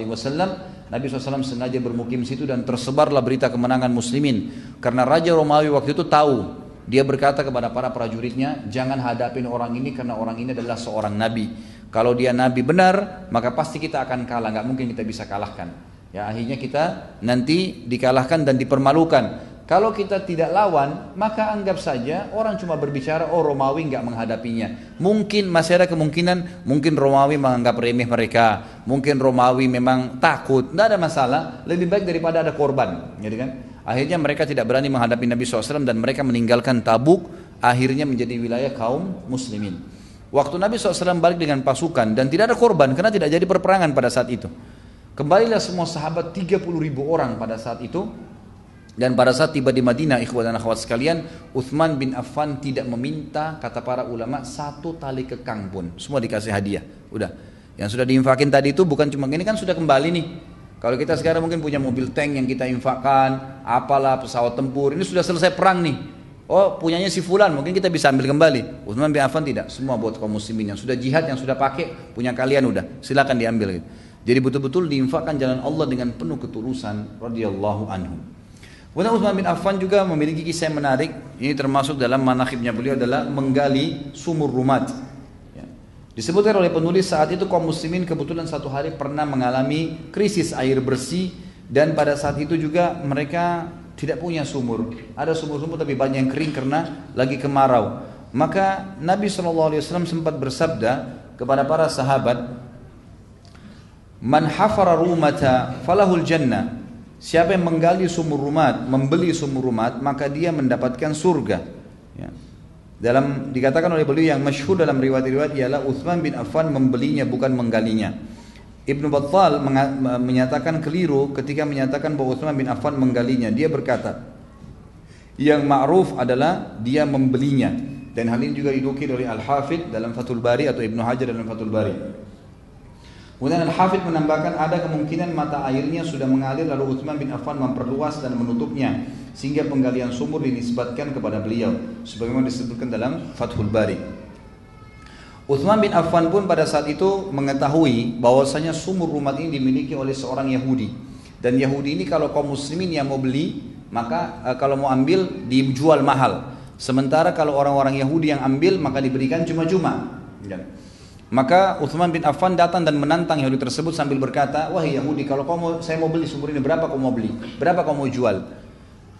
Nabi SAW sengaja bermukim situ dan tersebarlah berita kemenangan muslimin. Karena Raja Romawi waktu itu tahu dia berkata kepada para prajuritnya jangan hadapin orang ini karena orang ini adalah seorang Nabi. Kalau dia Nabi benar maka pasti kita akan kalah. Nggak mungkin kita bisa kalahkan. Ya akhirnya kita nanti dikalahkan dan dipermalukan kalau kita tidak lawan, maka anggap saja orang cuma berbicara, oh Romawi nggak menghadapinya. Mungkin masih ada kemungkinan, mungkin Romawi menganggap remeh mereka, mungkin Romawi memang takut, tidak ada masalah. Lebih baik daripada ada korban, gitu kan? Akhirnya mereka tidak berani menghadapi Nabi SAW dan mereka meninggalkan Tabuk, akhirnya menjadi wilayah kaum muslimin. Waktu Nabi SAW balik dengan pasukan dan tidak ada korban karena tidak jadi perperangan pada saat itu. Kembalilah semua sahabat 30 ribu orang pada saat itu dan pada saat tiba di Madinah, ikhwan dan akhwat sekalian, Uthman bin Affan tidak meminta, kata para ulama, satu tali kekang pun. Semua dikasih hadiah. Udah. Yang sudah diinfakin tadi itu bukan cuma ini kan sudah kembali nih. Kalau kita sekarang mungkin punya mobil tank yang kita infakkan, apalah pesawat tempur, ini sudah selesai perang nih. Oh punyanya si Fulan, mungkin kita bisa ambil kembali. Uthman bin Affan tidak, semua buat kaum muslimin yang sudah jihad, yang sudah pakai, punya kalian udah, silakan diambil. Jadi betul-betul diinfakkan jalan Allah dengan penuh ketulusan radhiyallahu anhu. Kemudian Utsman bin Affan juga memiliki kisah yang menarik. Ini termasuk dalam manakibnya beliau adalah menggali sumur rumat. Ya. Disebutkan oleh penulis saat itu kaum muslimin kebetulan satu hari pernah mengalami krisis air bersih dan pada saat itu juga mereka tidak punya sumur. Ada sumur-sumur tapi banyak yang kering karena lagi kemarau. Maka Nabi SAW sempat bersabda kepada para sahabat, Man hafara rumata falahul jannah Siapa yang menggali sumur rumat, membeli sumur rumat, maka dia mendapatkan surga. Ya. Dalam dikatakan oleh beliau yang masyhur dalam riwayat-riwayat ialah Uthman bin Affan membelinya bukan menggalinya. Ibnu Battal menyatakan keliru ketika menyatakan bahwa Uthman bin Affan menggalinya. Dia berkata, yang ma'ruf adalah dia membelinya. Dan hal ini juga didukir oleh Al-Hafidh dalam Fathul Bari atau Ibnu Hajar dalam Fathul Bari. Kemudian Al-Hafidh menambahkan ada kemungkinan mata airnya sudah mengalir lalu Uthman bin Affan memperluas dan menutupnya sehingga penggalian sumur dinisbatkan kepada beliau sebagaimana disebutkan dalam Fathul Bari. Uthman bin Affan pun pada saat itu mengetahui bahwasanya sumur rumah ini dimiliki oleh seorang Yahudi dan Yahudi ini kalau kaum muslimin yang mau beli maka e, kalau mau ambil dijual mahal. Sementara kalau orang-orang Yahudi yang ambil maka diberikan cuma-cuma. Ya. Maka Uthman bin Affan datang dan menantang Yahudi tersebut sambil berkata, wahai Yahudi, kalau kau mau, saya mau beli sumur ini, berapa kau mau beli? Berapa kau mau jual?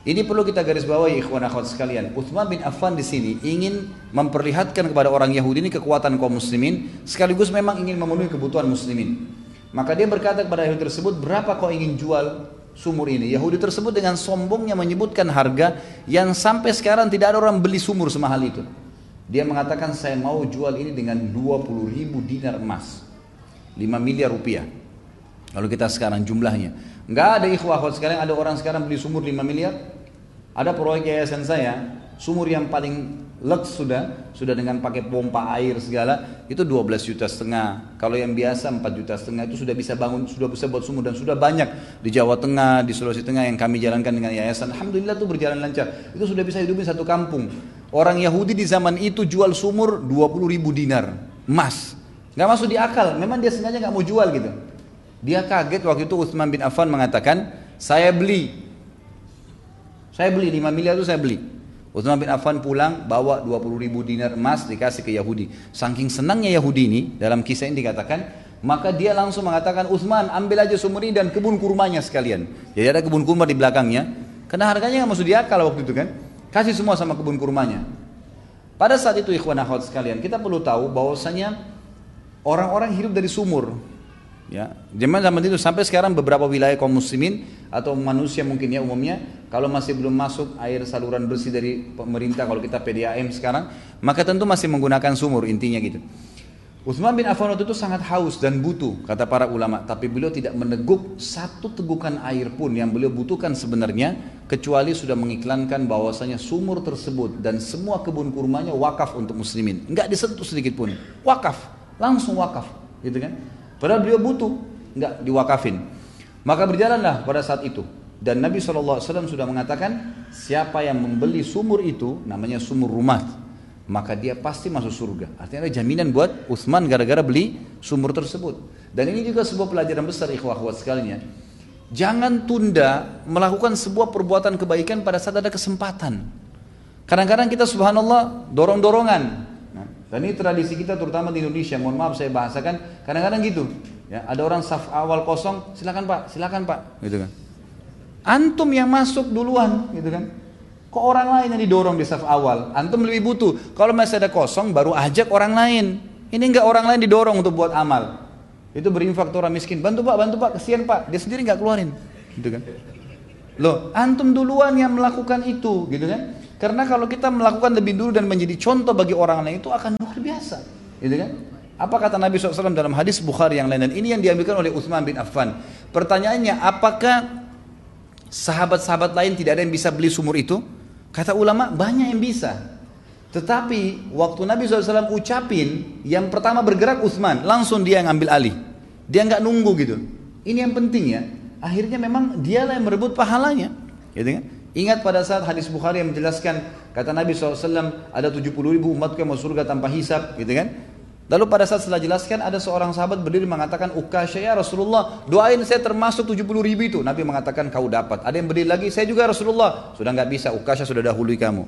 Ini perlu kita garis bawahi ikhwan akhwat sekalian. Uthman bin Affan di sini ingin memperlihatkan kepada orang Yahudi ini kekuatan kaum muslimin, sekaligus memang ingin memenuhi kebutuhan muslimin. Maka dia berkata kepada Yahudi tersebut, berapa kau ingin jual sumur ini? Yahudi tersebut dengan sombongnya menyebutkan harga yang sampai sekarang tidak ada orang beli sumur semahal itu. Dia mengatakan saya mau jual ini dengan 20 ribu dinar emas. 5 miliar rupiah. Kalau kita sekarang jumlahnya. Nggak ada ikhwah kalau sekarang ada orang sekarang beli sumur 5 miliar. Ada proyek yayasan saya, sumur yang paling lux sudah, sudah dengan pakai pompa air segala, itu 12 juta setengah. Kalau yang biasa 4 juta setengah itu sudah bisa bangun, sudah bisa buat sumur dan sudah banyak di Jawa Tengah, di Sulawesi Tengah yang kami jalankan dengan yayasan. Alhamdulillah itu berjalan lancar. Itu sudah bisa hidupin satu kampung. Orang Yahudi di zaman itu jual sumur 20 ribu dinar, emas. Gak masuk di akal, memang dia sengaja gak mau jual gitu. Dia kaget waktu itu Utsman bin Affan mengatakan, saya beli. Saya beli 5 miliar itu saya beli. Utsman bin Affan pulang bawa 20 ribu dinar emas dikasih ke Yahudi. Saking senangnya Yahudi ini dalam kisah ini dikatakan maka dia langsung mengatakan Utsman ambil aja sumur ini dan kebun kurmanya sekalian. Jadi ada kebun kurma di belakangnya. Karena harganya nggak masuk diakal waktu itu kan. Kasih semua sama kebun kurmanya. Pada saat itu ikhwan akhwat sekalian kita perlu tahu bahwasanya orang-orang hidup dari sumur. Ya, zaman zaman itu sampai sekarang beberapa wilayah kaum muslimin atau manusia mungkin ya umumnya kalau masih belum masuk air saluran bersih dari pemerintah kalau kita PDAM sekarang maka tentu masih menggunakan sumur intinya gitu. Utsman bin Affan waktu itu sangat haus dan butuh kata para ulama. Tapi beliau tidak meneguk satu tegukan air pun yang beliau butuhkan sebenarnya kecuali sudah mengiklankan bahwasanya sumur tersebut dan semua kebun kurmanya wakaf untuk muslimin. Nggak disentuh sedikit pun. Wakaf. Langsung wakaf. Gitu kan? Padahal beliau butuh, nggak diwakafin. Maka berjalanlah pada saat itu. Dan Nabi SAW sudah mengatakan, siapa yang membeli sumur itu, namanya sumur rumah, maka dia pasti masuk surga. Artinya ada jaminan buat Utsman gara-gara beli sumur tersebut. Dan ini juga sebuah pelajaran besar ikhwah ikhwah sekalian. Jangan tunda melakukan sebuah perbuatan kebaikan pada saat ada kesempatan. Kadang-kadang kita subhanallah dorong-dorongan. Dan ini tradisi kita terutama di Indonesia. Mohon maaf saya bahasakan kadang-kadang gitu. Ya, ada orang saf awal kosong, silakan Pak, silakan Pak, gitu kan. Antum yang masuk duluan, gitu kan. Kok orang lain yang didorong di saf awal? Antum lebih butuh. Kalau masih ada kosong, baru ajak orang lain. Ini enggak orang lain didorong untuk buat amal. Itu berinfak orang miskin. Bantu Pak, bantu Pak, kesian Pak. Dia sendiri nggak keluarin, gitu kan. Loh, antum duluan yang melakukan itu, gitu kan. Karena kalau kita melakukan lebih dulu dan menjadi contoh bagi orang lain itu akan luar biasa. Gitu kan? Apa kata Nabi SAW dalam hadis Bukhari yang lain dan ini yang diambilkan oleh Utsman bin Affan. Pertanyaannya, apakah sahabat-sahabat lain tidak ada yang bisa beli sumur itu? Kata ulama, banyak yang bisa. Tetapi waktu Nabi SAW ucapin, yang pertama bergerak Utsman, langsung dia yang ambil alih. Dia nggak nunggu gitu. Ini yang penting ya. Akhirnya memang dialah yang merebut pahalanya. Gitu kan? Ingat pada saat hadis Bukhari yang menjelaskan kata Nabi SAW ada 70 ribu umatku yang masuk surga tanpa hisap gitu kan. Lalu pada saat setelah jelaskan ada seorang sahabat berdiri mengatakan Ukasya ya Rasulullah doain saya termasuk 70 ribu itu. Nabi mengatakan kau dapat. Ada yang berdiri lagi saya juga Rasulullah. Sudah nggak bisa Ukasya sudah dahului kamu.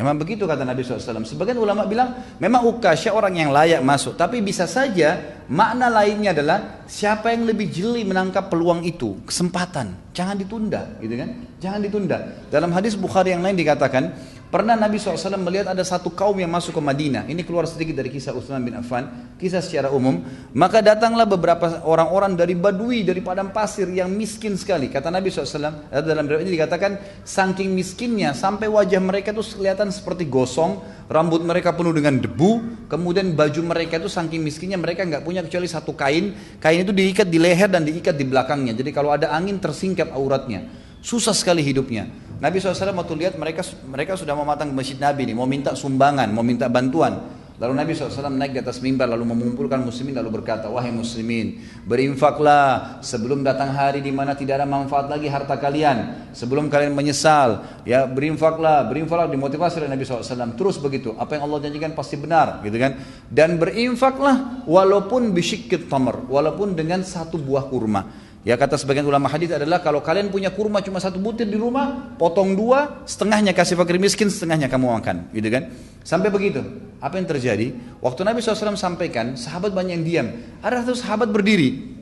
Memang begitu kata Nabi SAW. Sebagian ulama bilang memang Ukasya orang yang layak masuk. Tapi bisa saja makna lainnya adalah siapa yang lebih jeli menangkap peluang itu. Kesempatan. Jangan ditunda. gitu kan? Jangan ditunda. Dalam hadis Bukhari yang lain dikatakan Pernah Nabi SAW melihat ada satu kaum yang masuk ke Madinah. Ini keluar sedikit dari kisah Utsman bin Affan, kisah secara umum. Maka datanglah beberapa orang-orang dari Badui, dari padang pasir yang miskin sekali. Kata Nabi SAW, dalam ini dikatakan, saking miskinnya sampai wajah mereka itu kelihatan seperti gosong, rambut mereka penuh dengan debu, kemudian baju mereka itu saking miskinnya mereka nggak punya kecuali satu kain. Kain itu diikat di leher dan diikat di belakangnya. Jadi kalau ada angin tersingkap auratnya. Susah sekali hidupnya. Nabi SAW waktu lihat mereka mereka sudah mau matang masjid Nabi nih, mau minta sumbangan, mau minta bantuan. Lalu Nabi SAW naik di atas mimbar lalu mengumpulkan muslimin lalu berkata, wahai muslimin, berinfaklah sebelum datang hari di mana tidak ada manfaat lagi harta kalian. Sebelum kalian menyesal, ya berinfaklah, berinfaklah dimotivasi oleh Nabi SAW. Terus begitu, apa yang Allah janjikan pasti benar, gitu kan? Dan berinfaklah walaupun bisyikit tamar, walaupun dengan satu buah kurma. Ya kata sebagian ulama hadis adalah kalau kalian punya kurma cuma satu butir di rumah, potong dua, setengahnya kasih fakir miskin, setengahnya kamu makan, gitu kan? Sampai begitu. Apa yang terjadi? Waktu Nabi SAW sampaikan, sahabat banyak yang diam. Ada satu sahabat berdiri,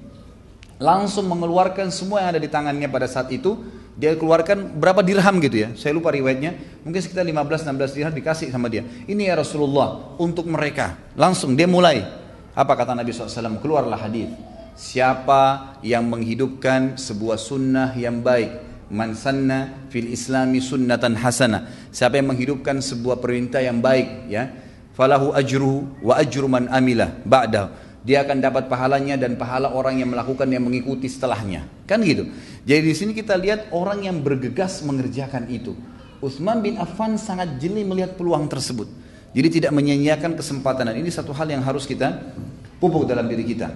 langsung mengeluarkan semua yang ada di tangannya pada saat itu. Dia keluarkan berapa dirham gitu ya, saya lupa riwayatnya. Mungkin sekitar 15-16 dirham dikasih sama dia. Ini ya Rasulullah untuk mereka. Langsung dia mulai. Apa kata Nabi SAW? Keluarlah hadis Siapa yang menghidupkan sebuah sunnah yang baik Man sanna fil islami sunnatan hasana Siapa yang menghidupkan sebuah perintah yang baik ya Falahu ajru wa ajru man amila ba'da dia akan dapat pahalanya dan pahala orang yang melakukan yang mengikuti setelahnya. Kan gitu. Jadi di sini kita lihat orang yang bergegas mengerjakan itu. Utsman bin Affan sangat jeli melihat peluang tersebut. Jadi tidak menyia-nyiakan kesempatan dan ini satu hal yang harus kita pupuk dalam diri kita.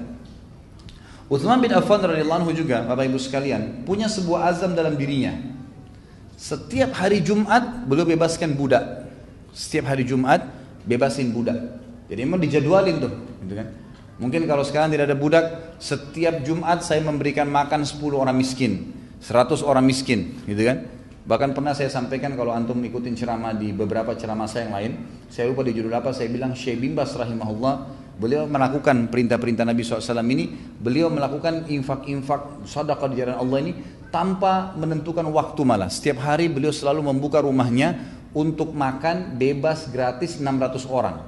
Utsman bin Affan radhiyallahu juga Bapak Ibu sekalian punya sebuah azam dalam dirinya. Setiap hari Jumat beliau bebaskan budak. Setiap hari Jumat bebasin budak. Jadi memang dijadwalin tuh, gitu kan. Mungkin kalau sekarang tidak ada budak, setiap Jumat saya memberikan makan 10 orang miskin, 100 orang miskin, gitu kan. Bahkan pernah saya sampaikan kalau antum ikutin ceramah di beberapa ceramah saya yang lain, saya lupa di judul apa, saya bilang Syekh Bimbas rahimahullah, beliau melakukan perintah-perintah Nabi SAW ini, beliau melakukan infak-infak sadaqah di jalan Allah ini tanpa menentukan waktu malah. Setiap hari beliau selalu membuka rumahnya untuk makan bebas gratis 600 orang.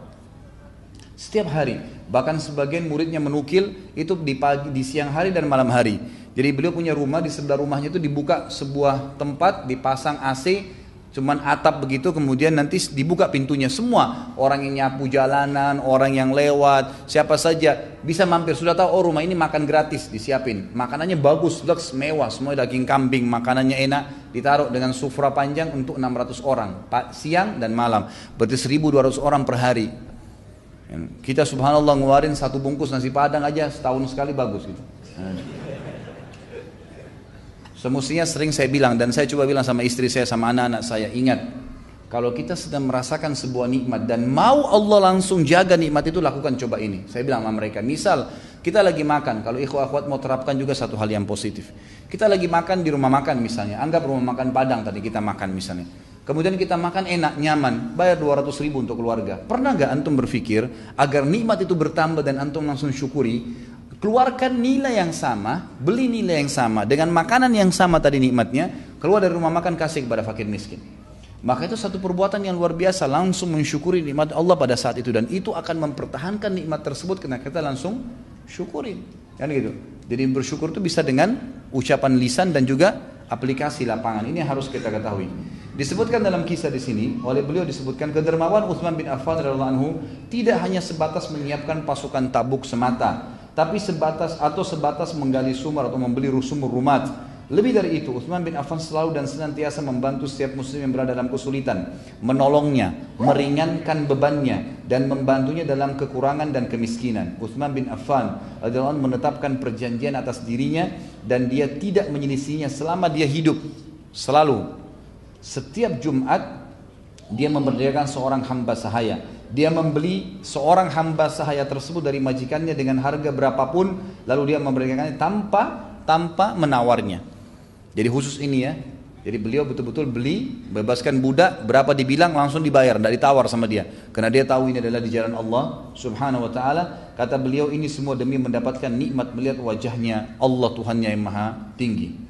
Setiap hari, bahkan sebagian muridnya menukil itu di pagi, di siang hari dan malam hari. Jadi beliau punya rumah di sebelah rumahnya itu dibuka sebuah tempat, dipasang AC, cuman atap begitu kemudian nanti dibuka pintunya. Semua orang yang nyapu jalanan orang yang lewat siapa saja bisa mampir. Sudah tahu oh rumah ini makan gratis disiapin. Makanannya bagus lux mewah. Semua daging kambing makanannya enak ditaruh dengan sufra panjang untuk 600 orang siang dan malam. Berarti 1200 orang per hari. Kita subhanallah ngeluarin satu bungkus nasi padang aja setahun sekali bagus gitu. Semestinya sering saya bilang dan saya coba bilang sama istri saya sama anak-anak saya ingat kalau kita sedang merasakan sebuah nikmat dan mau Allah langsung jaga nikmat itu lakukan coba ini. Saya bilang sama mereka, misal kita lagi makan, kalau ikhwah akhwat mau terapkan juga satu hal yang positif. Kita lagi makan di rumah makan misalnya, anggap rumah makan Padang tadi kita makan misalnya. Kemudian kita makan enak, nyaman, bayar 200 ribu untuk keluarga. Pernah gak antum berpikir agar nikmat itu bertambah dan antum langsung syukuri? Keluarkan nilai yang sama, beli nilai yang sama, dengan makanan yang sama tadi nikmatnya, keluar dari rumah makan kasih kepada fakir miskin. Maka itu satu perbuatan yang luar biasa, langsung mensyukuri nikmat Allah pada saat itu. Dan itu akan mempertahankan nikmat tersebut karena kita langsung syukurin. Kan gitu. Jadi bersyukur itu bisa dengan ucapan lisan dan juga aplikasi lapangan. Ini harus kita ketahui. Disebutkan dalam kisah di sini oleh beliau disebutkan kedermawan Utsman bin Affan radhiyallahu anhu tidak hanya sebatas menyiapkan pasukan tabuk semata, tapi sebatas atau sebatas menggali sumur atau membeli sumur rumat lebih dari itu, Utsman bin Affan selalu dan senantiasa membantu setiap muslim yang berada dalam kesulitan, menolongnya, meringankan bebannya, dan membantunya dalam kekurangan dan kemiskinan. Utsman bin Affan adalah menetapkan perjanjian atas dirinya dan dia tidak menyelisihinya selama dia hidup. Selalu. Setiap Jumat dia memberdayakan seorang hamba sahaya. Dia membeli seorang hamba sahaya tersebut dari majikannya dengan harga berapapun, lalu dia memberdayakannya tanpa tanpa menawarnya. Jadi khusus ini ya. Jadi beliau betul-betul beli, bebaskan budak, berapa dibilang langsung dibayar, tidak ditawar sama dia. Karena dia tahu ini adalah di jalan Allah subhanahu wa ta'ala. Kata beliau ini semua demi mendapatkan nikmat melihat wajahnya Allah Tuhannya yang maha tinggi.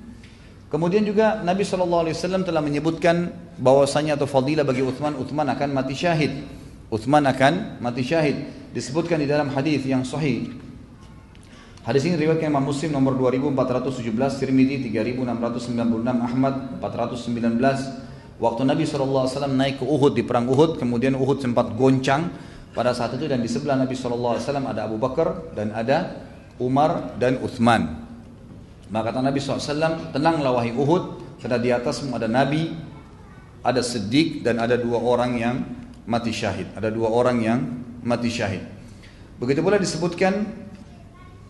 Kemudian juga Nabi SAW telah menyebutkan bahwasanya atau fadilah bagi Uthman, Uthman akan mati syahid. Uthman akan mati syahid. Disebutkan di dalam hadis yang sahih Hadis ini riwayat Imam Muslim nomor 2417, Tirmidzi 3696, Ahmad 419. Waktu Nabi SAW naik ke Uhud di perang Uhud, kemudian Uhud sempat goncang pada saat itu dan di sebelah Nabi SAW ada Abu Bakar dan ada Umar dan Uthman. Maka kata Nabi SAW, tenanglah wahai Uhud, karena di atasmu ada Nabi, ada Siddiq dan ada dua orang yang mati syahid. Ada dua orang yang mati syahid. Begitu pula disebutkan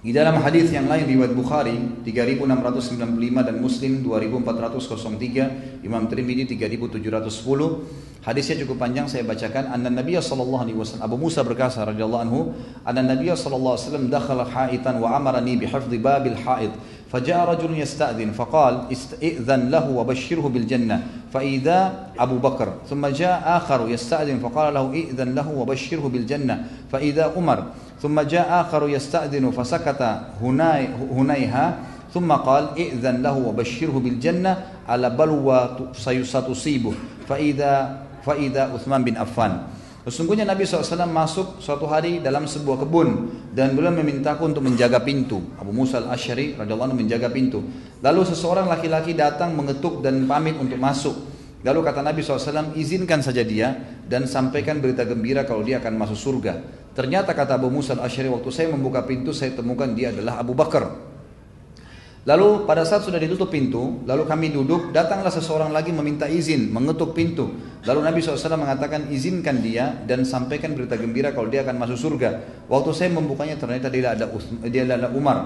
di dalam hadis yang lain riwayat Bukhari 3695 dan Muslim 2403, Imam Tirmidzi 3710. Hadisnya cukup panjang saya bacakan. Anna Nabiy sallallahu alaihi wasallam Abu Musa berkata radhiyallahu anhu, anna Nabiy sallallahu alaihi wasallam dakhala haitan wa amarani bi hifdhi babil hait. فجاء رجل يستأذن فقال استئذن له وبشره بالجنة. فإذا أبو بكر ثم جاء آخر يستأذن فقال له إئذن له وبشره بالجنة. فإذا عمر ثم جاء آخر يستأذن فسكت هناي هنيها ثم قال إئذن له وبشره بالجنة. على بلوى ستصيبه فإذا فإذا عثمان بن عفان Sesungguhnya Nabi SAW masuk suatu hari dalam sebuah kebun dan beliau memintaku untuk menjaga pintu. Abu Musa al-Ashari radhiyallahu anhu menjaga pintu. Lalu seseorang laki-laki datang mengetuk dan pamit untuk masuk. Lalu kata Nabi SAW, izinkan saja dia dan sampaikan berita gembira kalau dia akan masuk surga. Ternyata kata Abu Musa al-Ashari, waktu saya membuka pintu, saya temukan dia adalah Abu Bakar. Lalu pada saat sudah ditutup pintu, lalu kami duduk, datanglah seseorang lagi meminta izin, mengetuk pintu. Lalu Nabi SAW mengatakan izinkan dia dan sampaikan berita gembira kalau dia akan masuk surga. Waktu saya membukanya ternyata dia adalah, dia adalah Umar.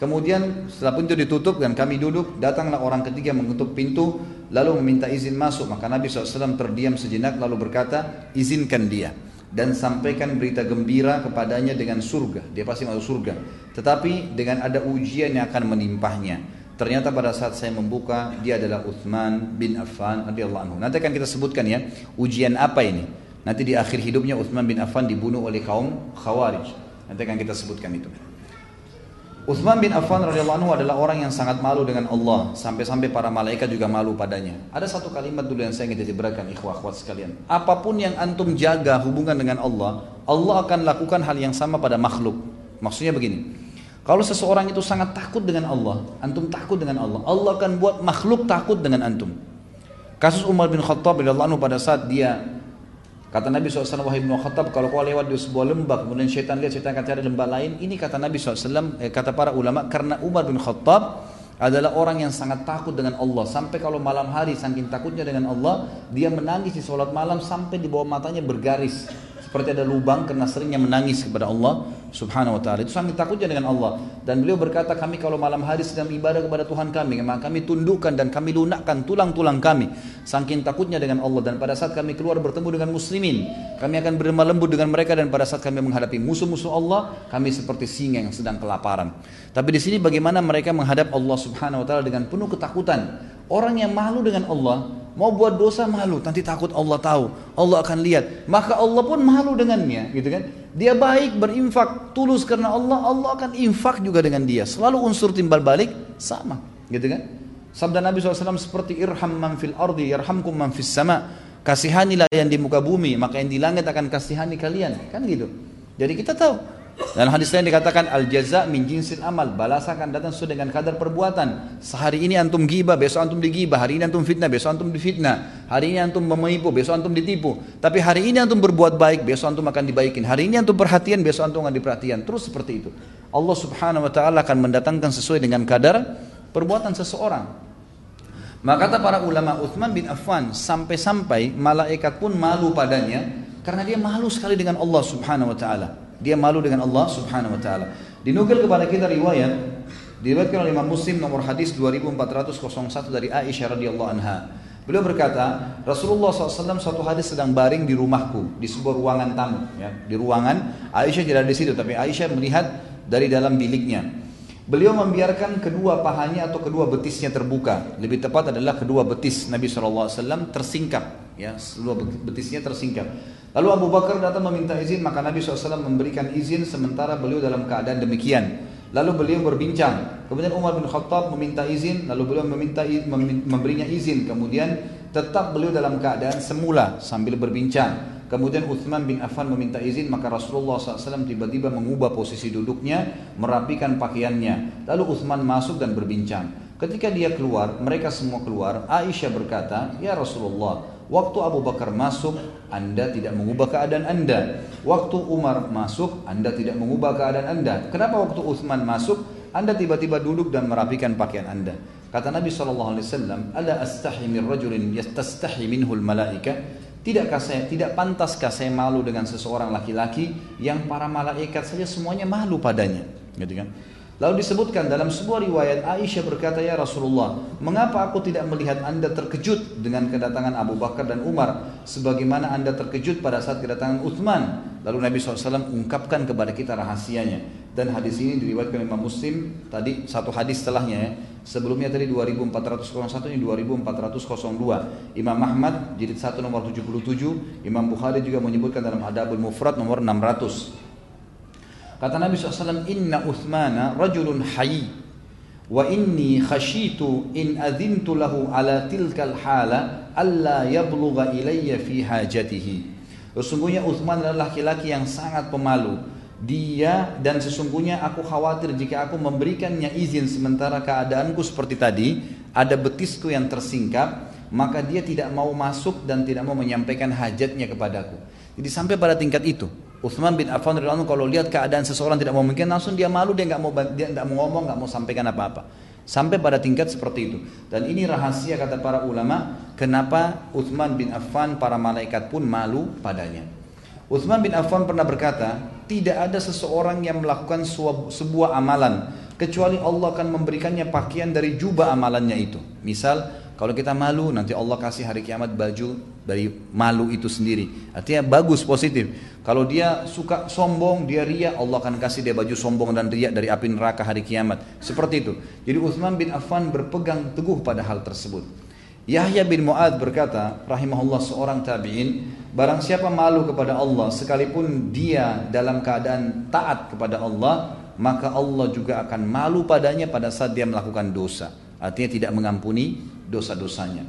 Kemudian setelah pintu ditutup dan kami duduk, datanglah orang ketiga mengetuk pintu, lalu meminta izin masuk. Maka Nabi SAW terdiam sejenak lalu berkata, izinkan dia dan sampaikan berita gembira kepadanya dengan surga. Dia pasti masuk surga. Tetapi dengan ada ujian yang akan menimpahnya. Ternyata pada saat saya membuka, dia adalah Uthman bin Affan radhiyallahu anhu. Nanti akan kita sebutkan ya, ujian apa ini. Nanti di akhir hidupnya Uthman bin Affan dibunuh oleh kaum Khawarij. Nanti akan kita sebutkan itu. Uthman bin Affan radhiyallahu anhu adalah orang yang sangat malu dengan Allah sampai-sampai para malaikat juga malu padanya. Ada satu kalimat dulu yang saya ingin diberikan ikhwah ikhwah sekalian. Apa pun yang antum jaga hubungan dengan Allah, Allah akan lakukan hal yang sama pada makhluk. Maksudnya begini. Kalau seseorang itu sangat takut dengan Allah, antum takut dengan Allah, Allah akan buat makhluk takut dengan antum. Kasus Umar bin Khattab radhiyallahu anhu pada saat dia Kata Nabi SAW, wahai Ibnu Khattab, kalau kau lewat di sebuah lembah, kemudian syaitan lihat, syaitan akan cari lembah lain. Ini kata Nabi SAW, eh, kata para ulama, karena Umar bin Khattab adalah orang yang sangat takut dengan Allah. Sampai kalau malam hari, saking takutnya dengan Allah, dia menangis di sholat malam sampai di bawah matanya bergaris seperti ada lubang karena seringnya menangis kepada Allah Subhanahu wa taala. Itu sangat takutnya dengan Allah. Dan beliau berkata, kami kalau malam hari sedang ibadah kepada Tuhan kami, maka kami tundukkan dan kami lunakkan tulang-tulang kami. Saking takutnya dengan Allah dan pada saat kami keluar bertemu dengan muslimin, kami akan berlemah lembut dengan mereka dan pada saat kami menghadapi musuh-musuh Allah, kami seperti singa yang sedang kelaparan. Tapi di sini bagaimana mereka menghadap Allah Subhanahu wa taala dengan penuh ketakutan. Orang yang malu dengan Allah, Mau buat dosa malu, nanti takut Allah tahu. Allah akan lihat. Maka Allah pun malu dengannya, gitu kan? Dia baik berinfak tulus karena Allah, Allah akan infak juga dengan dia. Selalu unsur timbal balik sama, gitu kan? Sabda Nabi SAW seperti irham man fil ardi yarhamkum man fis sama. Kasihanilah yang di muka bumi, maka yang di langit akan kasihani kalian. Kan gitu. Jadi kita tahu dan hadis lain dikatakan al jaza min jinsil amal, balasan akan datang sesuai dengan kadar perbuatan. Sehari ini antum gibah, besok antum digibah, hari ini antum fitnah, besok antum difitnah. Hari ini antum menipu, besok antum ditipu. Tapi hari ini antum berbuat baik, besok antum akan dibaikin. Hari ini antum perhatian, besok antum akan diperhatian. Terus seperti itu. Allah Subhanahu wa taala akan mendatangkan sesuai dengan kadar perbuatan seseorang. Maka kata para ulama Uthman bin Affan sampai-sampai malaikat pun malu padanya karena dia malu sekali dengan Allah Subhanahu wa taala. Dia malu dengan Allah Subhanahu wa taala. Dinukil kepada kita riwayat diriwayatkan oleh Imam Muslim nomor hadis 2401 dari Aisyah radhiyallahu anha. Beliau berkata, Rasulullah SAW suatu hari sedang baring di rumahku di sebuah ruangan tamu, ya, di ruangan Aisyah tidak di situ, tapi Aisyah melihat dari dalam biliknya. Beliau membiarkan kedua pahanya atau kedua betisnya terbuka. Lebih tepat adalah kedua betis Nabi SAW tersingkap, ya, kedua betisnya tersingkap. Lalu Abu Bakar datang meminta izin, maka Nabi SAW memberikan izin sementara beliau dalam keadaan demikian. Lalu beliau berbincang. Kemudian Umar bin Khattab meminta izin, lalu beliau meminta memberinya izin. Kemudian tetap beliau dalam keadaan semula sambil berbincang. Kemudian Uthman bin Affan meminta izin, maka Rasulullah SAW tiba-tiba mengubah posisi duduknya, merapikan pakaiannya. Lalu Uthman masuk dan berbincang. Ketika dia keluar, mereka semua keluar. Aisyah berkata, Ya Rasulullah, Waktu Abu Bakar masuk, Anda tidak mengubah keadaan Anda. Waktu Umar masuk, Anda tidak mengubah keadaan Anda. Kenapa waktu Uthman masuk, Anda tiba-tiba duduk dan merapikan pakaian Anda? Kata Nabi SAW, Ala astahi min rajulin yastastahi minhul malaika. Tidakkah saya, tidak pantaskah saya malu dengan seseorang laki-laki yang para malaikat saja semuanya malu padanya? Gitu kan? Lalu disebutkan dalam sebuah riwayat Aisyah berkata, Ya Rasulullah, mengapa aku tidak melihat anda terkejut dengan kedatangan Abu Bakar dan Umar sebagaimana anda terkejut pada saat kedatangan Uthman? Lalu Nabi SAW ungkapkan kepada kita rahasianya. Dan hadis ini diriwayatkan Imam Muslim tadi satu hadis setelahnya ya. Sebelumnya tadi 2401 ini 2402. Imam Ahmad jilid 1 nomor 77, Imam Bukhari juga menyebutkan dalam Adabul Mufrad nomor 600. Kata Nabi SAW, Inna Uthmana rajulun hayy wa inni khashitu in adhintu lahu ala tilkal hala alla yablugha ilayya fi hajatihi. Sesungguhnya Uthman adalah laki-laki yang sangat pemalu. Dia dan sesungguhnya aku khawatir jika aku memberikannya izin sementara keadaanku seperti tadi, ada betisku yang tersingkap, maka dia tidak mau masuk dan tidak mau menyampaikan hajatnya kepadaku. Jadi sampai pada tingkat itu. Uthman bin Affan radhiyallahu kalau lihat keadaan seseorang tidak mau mungkin langsung dia malu dia nggak mau dia nggak mau ngomong nggak mau sampaikan apa-apa. Sampai pada tingkat seperti itu. Dan ini rahasia kata para ulama kenapa Uthman bin Affan para malaikat pun malu padanya. Uthman bin Affan pernah berkata tidak ada seseorang yang melakukan sebuah amalan kecuali Allah akan memberikannya pakaian dari jubah amalannya itu. Misal kalau kita malu, nanti Allah kasih hari kiamat baju dari malu itu sendiri. Artinya bagus, positif. Kalau dia suka sombong, dia ria, Allah akan kasih dia baju sombong dan ria dari api neraka hari kiamat. Seperti itu. Jadi Uthman bin Affan berpegang teguh pada hal tersebut. Yahya bin Mu'ad berkata, rahimahullah seorang tabi'in, barang siapa malu kepada Allah sekalipun dia dalam keadaan taat kepada Allah, maka Allah juga akan malu padanya pada saat dia melakukan dosa. Artinya tidak mengampuni dosa-dosanya.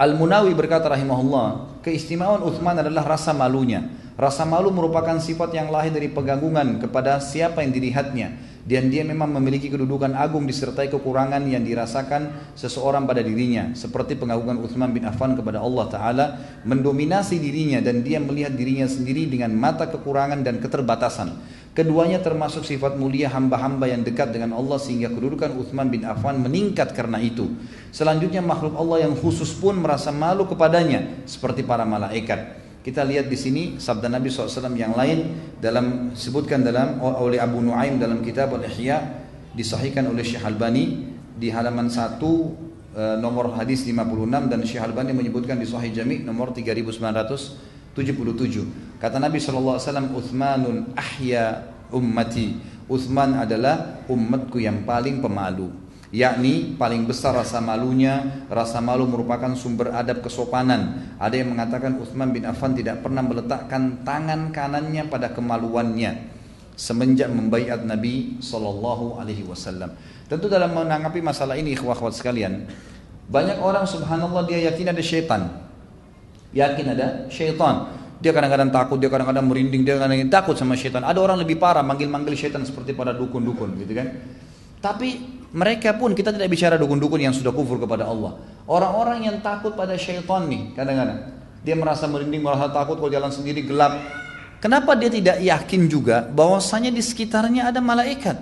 Al-Munawi berkata rahimahullah, keistimewaan Uthman adalah rasa malunya. Rasa malu merupakan sifat yang lahir dari pegangungan kepada siapa yang dilihatnya. Dan dia memang memiliki kedudukan agung disertai kekurangan yang dirasakan seseorang pada dirinya. Seperti pengagungan Uthman bin Affan kepada Allah Ta'ala mendominasi dirinya dan dia melihat dirinya sendiri dengan mata kekurangan dan keterbatasan. Keduanya termasuk sifat mulia hamba-hamba yang dekat dengan Allah sehingga kedudukan Uthman bin Affan meningkat karena itu. Selanjutnya makhluk Allah yang khusus pun merasa malu kepadanya seperti para malaikat. Kita lihat di sini sabda Nabi SAW yang lain dalam sebutkan dalam oleh Abu Nuaim dalam kitab Al-Ihya disahihkan oleh Syekh Albani di halaman 1 eh, nomor hadis 56 dan Syekh Albani menyebutkan di Sahih Jami nomor 3900 77. Kata Nabi SAW, Uthmanun ahya ummati. Uthman adalah umatku yang paling pemalu. Yakni paling besar rasa malunya, rasa malu merupakan sumber adab kesopanan. Ada yang mengatakan Uthman bin Affan tidak pernah meletakkan tangan kanannya pada kemaluannya semenjak membaiat Nabi Sallallahu Alaihi Wasallam. Tentu dalam menanggapi masalah ini, ikhwah-ikhwat sekalian, banyak orang subhanallah dia yakin ada syaitan Yakin ada syaitan. Dia kadang-kadang takut, dia kadang-kadang merinding, dia kadang-kadang takut sama syaitan. Ada orang lebih parah manggil-manggil syaitan seperti pada dukun-dukun gitu kan. Tapi mereka pun kita tidak bicara dukun-dukun yang sudah kufur kepada Allah. Orang-orang yang takut pada syaitan nih kadang-kadang. Dia merasa merinding, merasa takut kalau jalan sendiri gelap. Kenapa dia tidak yakin juga bahwasanya di sekitarnya ada malaikat?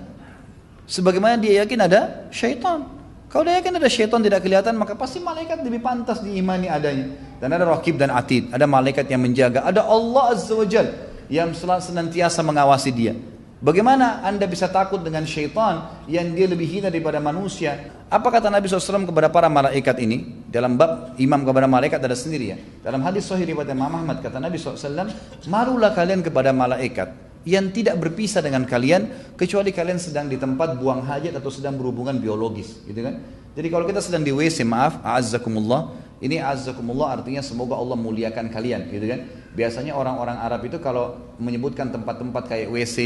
Sebagaimana dia yakin ada syaitan. Kalau dia yakin ada syaitan tidak kelihatan, maka pasti malaikat lebih pantas diimani adanya. Dan ada rakib dan atid, ada malaikat yang menjaga, ada Allah Azza wa Jal yang senantiasa mengawasi dia. Bagaimana anda bisa takut dengan syaitan yang dia lebih hina daripada manusia? Apa kata Nabi SAW kepada para malaikat ini? Dalam bab imam kepada malaikat ada sendiri ya. Dalam hadis sahih riwayat Imam Ahmad kata Nabi SAW, marulah kalian kepada malaikat yang tidak berpisah dengan kalian kecuali kalian sedang di tempat buang hajat atau sedang berhubungan biologis gitu kan? Jadi kalau kita sedang di WC maaf a'azzakumullah ini a'azzakumullah artinya semoga Allah muliakan kalian gitu kan? Biasanya orang-orang Arab itu kalau menyebutkan tempat-tempat kayak WC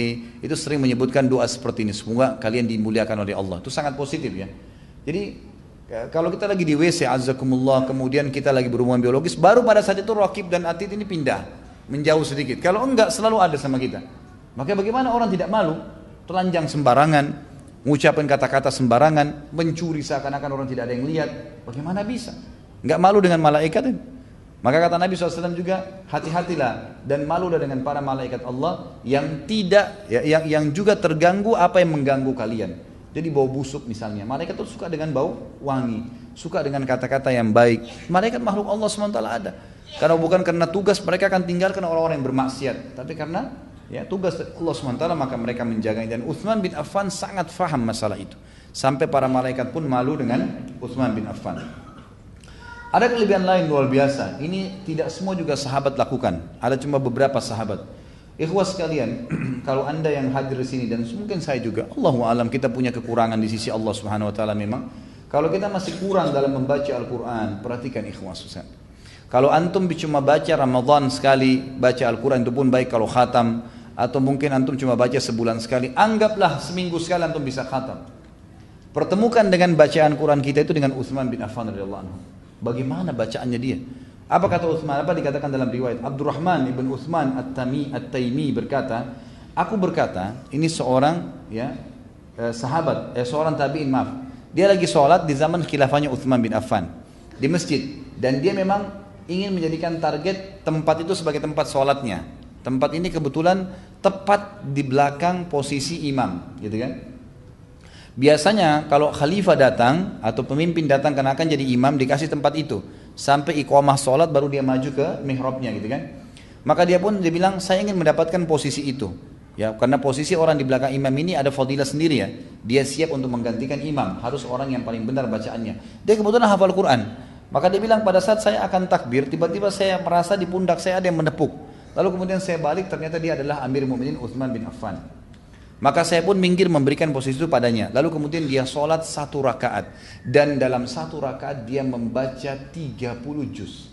itu sering menyebutkan doa seperti ini semoga kalian dimuliakan oleh Allah. Itu sangat positif ya. Jadi kalau kita lagi di WC azzakumullah kemudian kita lagi berhubungan biologis baru pada saat itu rakib dan atid ini pindah menjauh sedikit. Kalau enggak selalu ada sama kita maka bagaimana orang tidak malu? Telanjang sembarangan, mengucapkan kata-kata sembarangan, mencuri seakan-akan orang tidak ada yang lihat. Bagaimana bisa? Enggak malu dengan malaikat itu? Maka kata Nabi SAW juga hati-hatilah dan malulah dengan para malaikat Allah yang tidak ya, yang, yang juga terganggu apa yang mengganggu kalian. Jadi bau busuk misalnya, malaikat itu suka dengan bau wangi, suka dengan kata-kata yang baik. Malaikat makhluk Allah SWT ada. Karena bukan karena tugas mereka akan tinggalkan orang-orang yang bermaksiat, tapi karena Ya, tugas Allah SWT maka mereka menjaganya dan Uthman bin Affan sangat faham masalah itu. Sampai para malaikat pun malu dengan Uthman bin Affan. Ada kelebihan lain luar biasa. Ini tidak semua juga sahabat lakukan. Ada cuma beberapa sahabat. Ikhwas sekalian, *clears throat* kalau anda yang hadir di sini dan mungkin saya juga, Allahu alam kita punya kekurangan di sisi Allah Subhanahu Wa Taala memang. Kalau kita masih kurang dalam membaca Al-Quran, perhatikan ikhwas Kalau antum cuma baca Ramadan sekali, baca Al-Quran itu pun baik kalau khatam, atau mungkin antum cuma baca sebulan sekali, anggaplah seminggu sekali antum bisa khatam. Pertemukan dengan bacaan Quran kita itu dengan Uthman bin Affan radhiyallahu anhu. Bagaimana bacaannya dia? Apa kata Uthman? Apa dikatakan dalam riwayat? Abdurrahman ibn Uthman at-Tami at-Taimi berkata, aku berkata, ini seorang ya eh, sahabat, eh, seorang tabiin maaf. Dia lagi sholat di zaman khilafahnya Uthman bin Affan. di masjid dan dia memang ingin menjadikan target tempat itu sebagai tempat sholatnya. Tempat ini kebetulan tepat di belakang posisi imam, gitu kan? Biasanya kalau khalifah datang atau pemimpin datang karena akan jadi imam dikasih tempat itu sampai iqamah sholat baru dia maju ke mihrabnya gitu kan. Maka dia pun dia bilang saya ingin mendapatkan posisi itu. Ya, karena posisi orang di belakang imam ini ada fadilah sendiri ya. Dia siap untuk menggantikan imam, harus orang yang paling benar bacaannya. Dia kebetulan hafal Quran. Maka dia bilang pada saat saya akan takbir, tiba-tiba saya merasa di pundak saya ada yang menepuk. Lalu kemudian saya balik, ternyata dia adalah Amir Mu'minin Uthman bin Affan. Maka saya pun minggir memberikan posisi itu padanya. Lalu kemudian dia sholat satu rakaat. Dan dalam satu rakaat dia membaca 30 juz.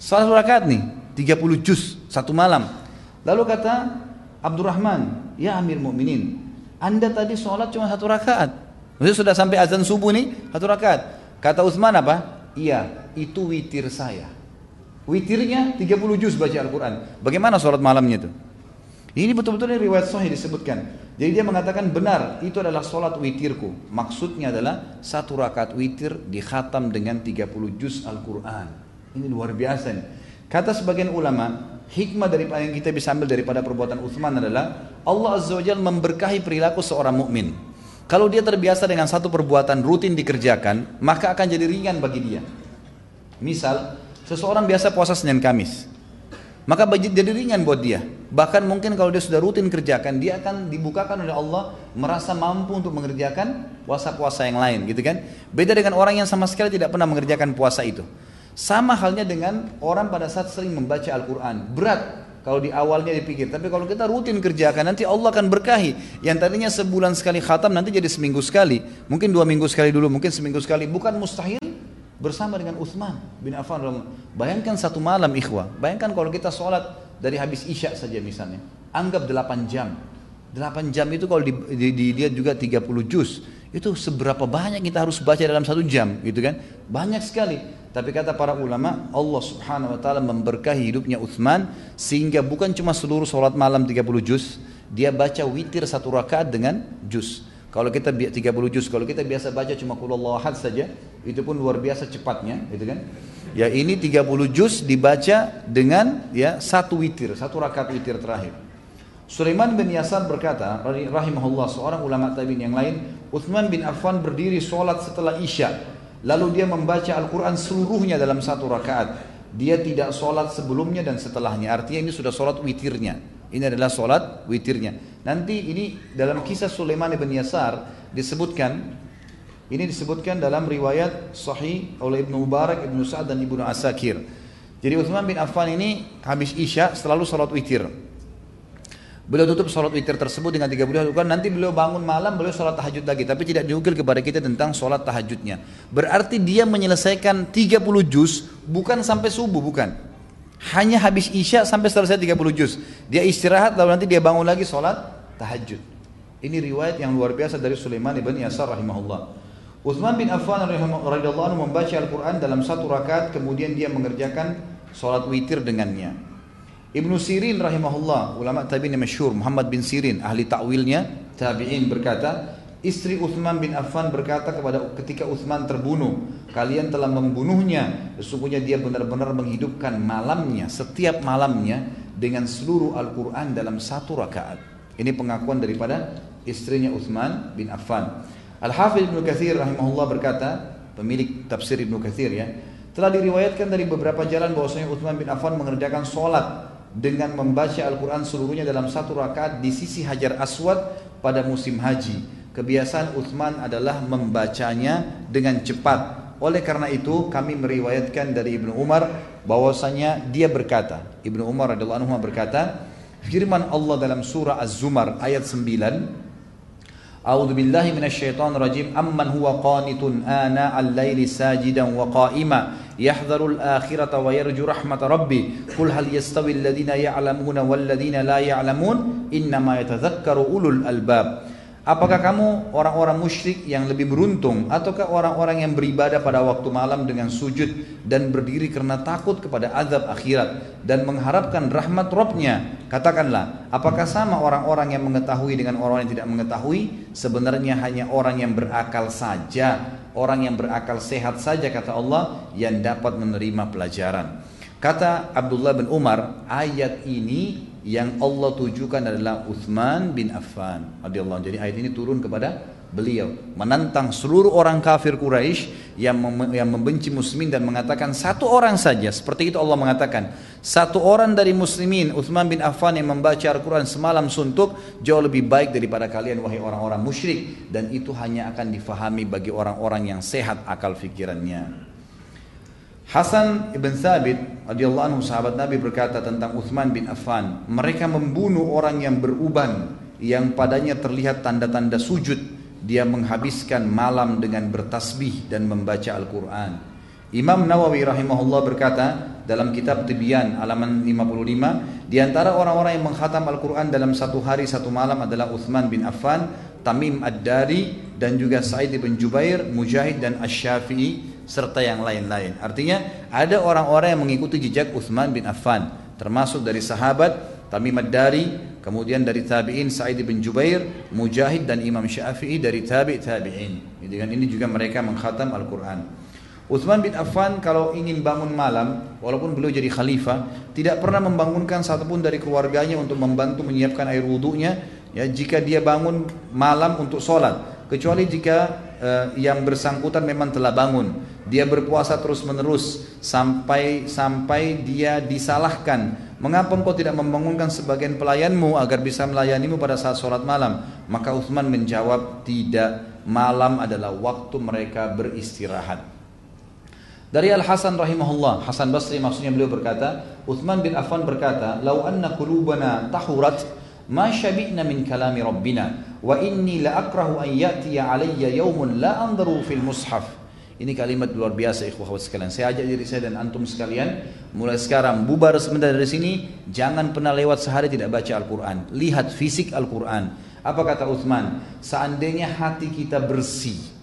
Satu rakaat nih, 30 juz, satu malam. Lalu kata Abdurrahman, ya Amir Mukminin, Anda tadi sholat cuma satu rakaat. Maksudnya sudah sampai azan subuh nih, satu rakaat. Kata Utsman apa? Iya, itu witir saya. Witirnya 30 juz baca Al-Quran. Bagaimana sholat malamnya itu? Ini betul-betul riwayat sahih disebutkan. Jadi dia mengatakan benar, itu adalah sholat witirku. Maksudnya adalah satu rakaat witir dikhatam dengan 30 juz Al-Quran. Ini luar biasa nih. Kata sebagian ulama, hikmah dari yang kita bisa ambil daripada perbuatan Uthman adalah Allah Azza wa Jalla memberkahi perilaku seorang mukmin. Kalau dia terbiasa dengan satu perbuatan rutin dikerjakan, maka akan jadi ringan bagi dia. Misal, seseorang biasa puasa Senin Kamis, maka jadi ringan buat dia. Bahkan mungkin kalau dia sudah rutin kerjakan, dia akan dibukakan oleh Allah merasa mampu untuk mengerjakan puasa-puasa yang lain, gitu kan? Beda dengan orang yang sama sekali tidak pernah mengerjakan puasa itu. Sama halnya dengan orang pada saat sering membaca Al-Quran. Berat kalau di awalnya dipikir. Tapi kalau kita rutin kerjakan nanti Allah akan berkahi. Yang tadinya sebulan sekali khatam nanti jadi seminggu sekali. Mungkin dua minggu sekali dulu, mungkin seminggu sekali. Bukan mustahil bersama dengan Uthman bin Affan. Bayangkan satu malam ikhwah. Bayangkan kalau kita sholat dari habis isya saja misalnya. Anggap 8 jam. 8 jam itu kalau dilihat juga 30 juz. Itu seberapa banyak kita harus baca dalam satu jam gitu kan. Banyak sekali. Tapi kata para ulama, Allah subhanahu wa ta'ala memberkahi hidupnya Uthman sehingga bukan cuma seluruh sholat malam 30 juz, dia baca witir satu rakaat dengan juz. Kalau kita 30 juz, kalau kita biasa baca cuma kulullah ahad saja, itu pun luar biasa cepatnya, gitu kan? Ya ini 30 juz dibaca dengan ya satu witir, satu rakaat witir terakhir. Sulaiman bin Yasar berkata, rahimahullah, seorang ulama tabi'in yang lain, Uthman bin Affan berdiri sholat setelah Isya Lalu dia membaca Al-Quran seluruhnya dalam satu rakaat. Dia tidak sholat sebelumnya dan setelahnya. Artinya ini sudah sholat witirnya. Ini adalah sholat witirnya. Nanti ini dalam kisah Sulaiman ibn Yasar disebutkan. Ini disebutkan dalam riwayat sahih oleh Ibnu Mubarak, Ibnu Sa'ad dan Ibnu Asakir. Jadi Uthman bin Affan ini habis Isya selalu sholat witir. Beliau tutup sholat witir tersebut dengan 30 rakaat. Nanti beliau bangun malam, beliau sholat tahajud lagi. Tapi tidak diukir kepada kita tentang sholat tahajudnya. Berarti dia menyelesaikan 30 juz bukan sampai subuh, bukan. Hanya habis isya sampai selesai 30 juz. Dia istirahat lalu nanti dia bangun lagi sholat tahajud. Ini riwayat yang luar biasa dari Sulaiman ibn Yasar rahimahullah. Uthman bin Affan radhiyallahu anhu membaca Al-Quran dalam satu rakaat kemudian dia mengerjakan sholat witir dengannya. Ibnu Sirin rahimahullah, ulama tabi'in yang masyhur, Muhammad bin Sirin, ahli takwilnya, tabi'in berkata, istri Uthman bin Affan berkata kepada ketika Uthman terbunuh, kalian telah membunuhnya. Sesungguhnya dia benar-benar menghidupkan malamnya, setiap malamnya dengan seluruh Al-Quran dalam satu rakaat. Ini pengakuan daripada istrinya Uthman bin Affan. Al-Hafidh Ibnu Kathir rahimahullah berkata, pemilik tafsir Ibnu Kathir ya, telah diriwayatkan dari beberapa jalan bahwasanya Uthman bin Affan mengerjakan solat dengan membaca Al-Quran seluruhnya dalam satu rakaat di sisi Hajar Aswad pada musim haji. Kebiasaan Uthman adalah membacanya dengan cepat. Oleh karena itu kami meriwayatkan dari Ibnu Umar bahwasanya dia berkata, Ibnu Umar radhiyallahu anhu berkata, firman Allah dalam surah Az-Zumar ayat 9 أعوذ بالله من الشيطان الرجيم أمن هو قانت آناء الليل ساجدا وقائما يحذر الآخرة ويرجو رحمة ربي قل هل يستوي الذين يعلمون والذين لا يعلمون إنما يتذكر أولو الألباب Apakah kamu orang-orang musyrik yang lebih beruntung ataukah orang-orang yang beribadah pada waktu malam dengan sujud dan berdiri karena takut kepada azab akhirat dan mengharapkan rahmat Robnya? Katakanlah, apakah sama orang-orang yang mengetahui dengan orang yang tidak mengetahui? Sebenarnya hanya orang yang berakal saja, orang yang berakal sehat saja kata Allah yang dapat menerima pelajaran. Kata Abdullah bin Umar, ayat ini yang Allah tujukan adalah Uthman bin Affan radhiyallahu Jadi ayat ini turun kepada beliau. Menantang seluruh orang kafir Quraisy yang mem yang membenci muslimin dan mengatakan satu orang saja. Seperti itu Allah mengatakan. Satu orang dari muslimin Uthman bin Affan yang membaca Al-Qur'an semalam suntuk jauh lebih baik daripada kalian wahai orang-orang musyrik. Dan itu hanya akan difahami bagi orang-orang yang sehat akal fikirannya. Hasan ibn Thabit radhiyallahu anhu sahabat Nabi berkata tentang Uthman bin Affan, mereka membunuh orang yang beruban yang padanya terlihat tanda-tanda sujud. Dia menghabiskan malam dengan bertasbih dan membaca Al-Quran. Imam Nawawi rahimahullah berkata dalam kitab Tibyan halaman 55, di antara orang-orang yang menghatam Al-Quran dalam satu hari satu malam adalah Uthman bin Affan, Tamim Ad-Dari dan juga Sa'id bin Jubair, Mujahid dan Asy-Syafi'i serta yang lain-lain. Artinya ada orang-orang yang mengikuti jejak Uthman bin Affan, termasuk dari sahabat Tamim Ad-Dari, kemudian dari tabi'in Sa'id bin Jubair, Mujahid dan Imam Syafi'i dari tabi' tabi'in. Dengan ini juga mereka mengkhatam Al-Quran. Uthman bin Affan kalau ingin bangun malam, walaupun beliau jadi khalifah, tidak pernah membangunkan satupun dari keluarganya untuk membantu menyiapkan air wudhunya. Ya, jika dia bangun malam untuk sholat, kecuali jika uh, yang bersangkutan memang telah bangun. Dia berpuasa terus menerus sampai sampai dia disalahkan. Mengapa engkau tidak membangunkan sebagian pelayanmu agar bisa melayanimu pada saat sholat malam? Maka Uthman menjawab tidak. Malam adalah waktu mereka beristirahat. Dari Al Hasan rahimahullah, Hasan Basri maksudnya beliau berkata, Uthman bin Affan berkata, "Lau anna qulubana tahurat ma syabi'na min kalami rabbina." wa inni la akrahu an ya'tiya alayya yawmun la andaru fil mushaf ini kalimat luar biasa ikhwah sekalian. Saya ajak diri saya dan antum sekalian mulai sekarang bubar sebentar dari sini. Jangan pernah lewat sehari tidak baca Al-Quran. Lihat fisik Al-Quran. Apa kata Uthman seandainya hati kita bersih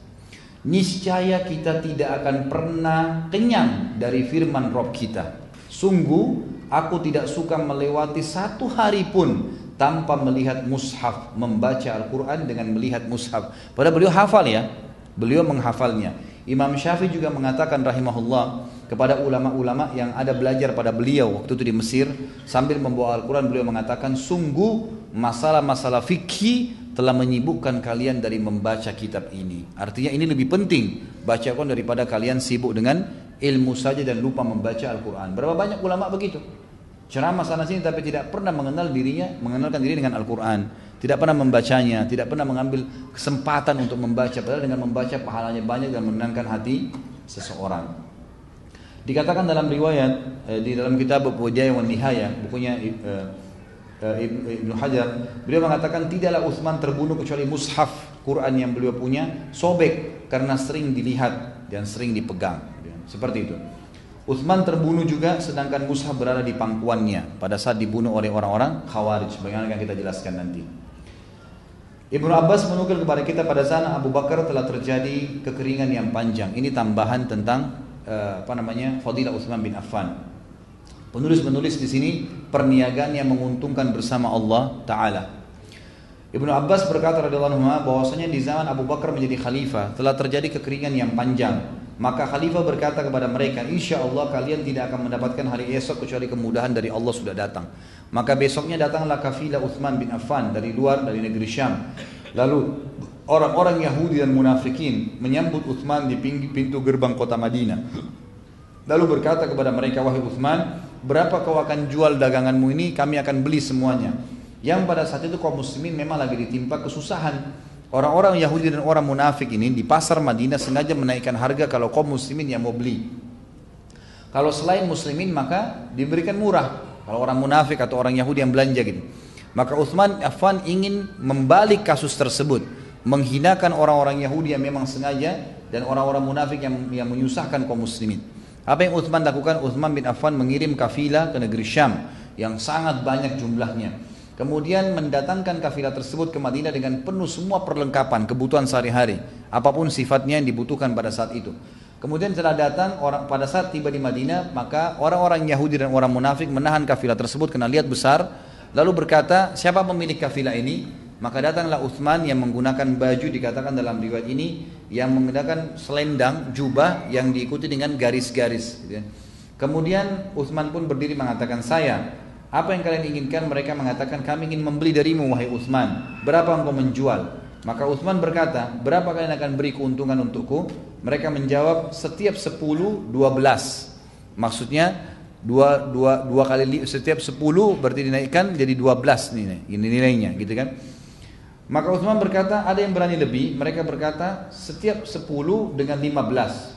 niscaya kita tidak akan pernah kenyang dari firman Rob kita. Sungguh aku tidak suka melewati satu hari pun tanpa melihat mushaf, membaca Al-Quran dengan melihat mushaf. Padahal beliau hafal ya, beliau menghafalnya. Imam Syafi'i juga mengatakan rahimahullah kepada ulama-ulama yang ada belajar pada beliau waktu itu di Mesir sambil membawa Al-Quran beliau mengatakan sungguh masalah-masalah fikih telah menyibukkan kalian dari membaca kitab ini. Artinya ini lebih penting baca Al-Quran daripada kalian sibuk dengan ilmu saja dan lupa membaca Al-Quran. Berapa banyak ulama begitu? Ceramah sana sini tapi tidak pernah mengenal dirinya, mengenalkan diri dengan Al-Quran, tidak pernah membacanya, tidak pernah mengambil kesempatan untuk membaca, padahal dengan membaca pahalanya banyak dan menenangkan hati seseorang. Dikatakan dalam riwayat eh, di dalam kitab Bujaya wa Nihaya, bukunya eh, eh, Ibnu Hajar, beliau mengatakan tidaklah Utsman terbunuh kecuali mushaf Quran yang beliau punya sobek karena sering dilihat dan sering dipegang. Seperti itu. Uthman terbunuh juga sedangkan Musa berada di pangkuannya pada saat dibunuh oleh orang-orang Khawarij. Bagaimana akan kita jelaskan nanti. Ibnu Abbas menukil kepada kita pada sana Abu Bakar telah terjadi kekeringan yang panjang. Ini tambahan tentang uh, apa namanya Fadilah Uthman bin Affan. Penulis menulis di sini perniagaan yang menguntungkan bersama Allah Taala. Ibnu Abbas berkata radhiyallahu anhu bahwasanya di zaman Abu Bakar menjadi khalifah telah terjadi kekeringan yang panjang maka khalifah berkata kepada mereka, insya Allah kalian tidak akan mendapatkan hari esok kecuali kemudahan dari Allah sudah datang. Maka besoknya datanglah kafilah Uthman bin Affan dari luar dari negeri Syam. Lalu orang-orang Yahudi dan munafikin menyambut Uthman di pintu gerbang kota Madinah. Lalu berkata kepada mereka, wahai Uthman, berapa kau akan jual daganganmu ini? Kami akan beli semuanya. Yang pada saat itu kaum muslimin memang lagi ditimpa kesusahan. Orang-orang Yahudi dan orang munafik ini di pasar Madinah sengaja menaikkan harga kalau kaum muslimin yang mau beli. Kalau selain muslimin maka diberikan murah. Kalau orang munafik atau orang Yahudi yang belanja gitu. Maka Uthman Affan ingin membalik kasus tersebut. Menghinakan orang-orang Yahudi yang memang sengaja dan orang-orang munafik yang, yang menyusahkan kaum muslimin. Apa yang Uthman lakukan? Uthman bin Affan mengirim kafilah ke negeri Syam yang sangat banyak jumlahnya. Kemudian mendatangkan kafilah tersebut ke Madinah dengan penuh semua perlengkapan kebutuhan sehari-hari, apa pun sifatnya yang dibutuhkan pada saat itu. Kemudian setelah datang orang pada saat tiba di Madinah, maka orang-orang Yahudi dan orang munafik menahan kafilah tersebut karena lihat besar, lalu berkata, "Siapa pemilik kafilah ini?" Maka datanglah Uthman yang menggunakan baju dikatakan dalam riwayat ini yang menggunakan selendang jubah yang diikuti dengan garis-garis. Gitu ya. Kemudian Uthman pun berdiri mengatakan saya apa yang kalian inginkan? Mereka mengatakan kami ingin membeli darimu wahai Utsman. Berapa engkau menjual? Maka Utsman berkata, berapa kalian akan beri keuntungan untukku? Mereka menjawab setiap 10, 12. Maksudnya dua, dua, dua kali setiap 10 berarti dinaikkan jadi 12 nih, ini nilainya gitu kan. Maka Utsman berkata, ada yang berani lebih. Mereka berkata, setiap 10 dengan 15.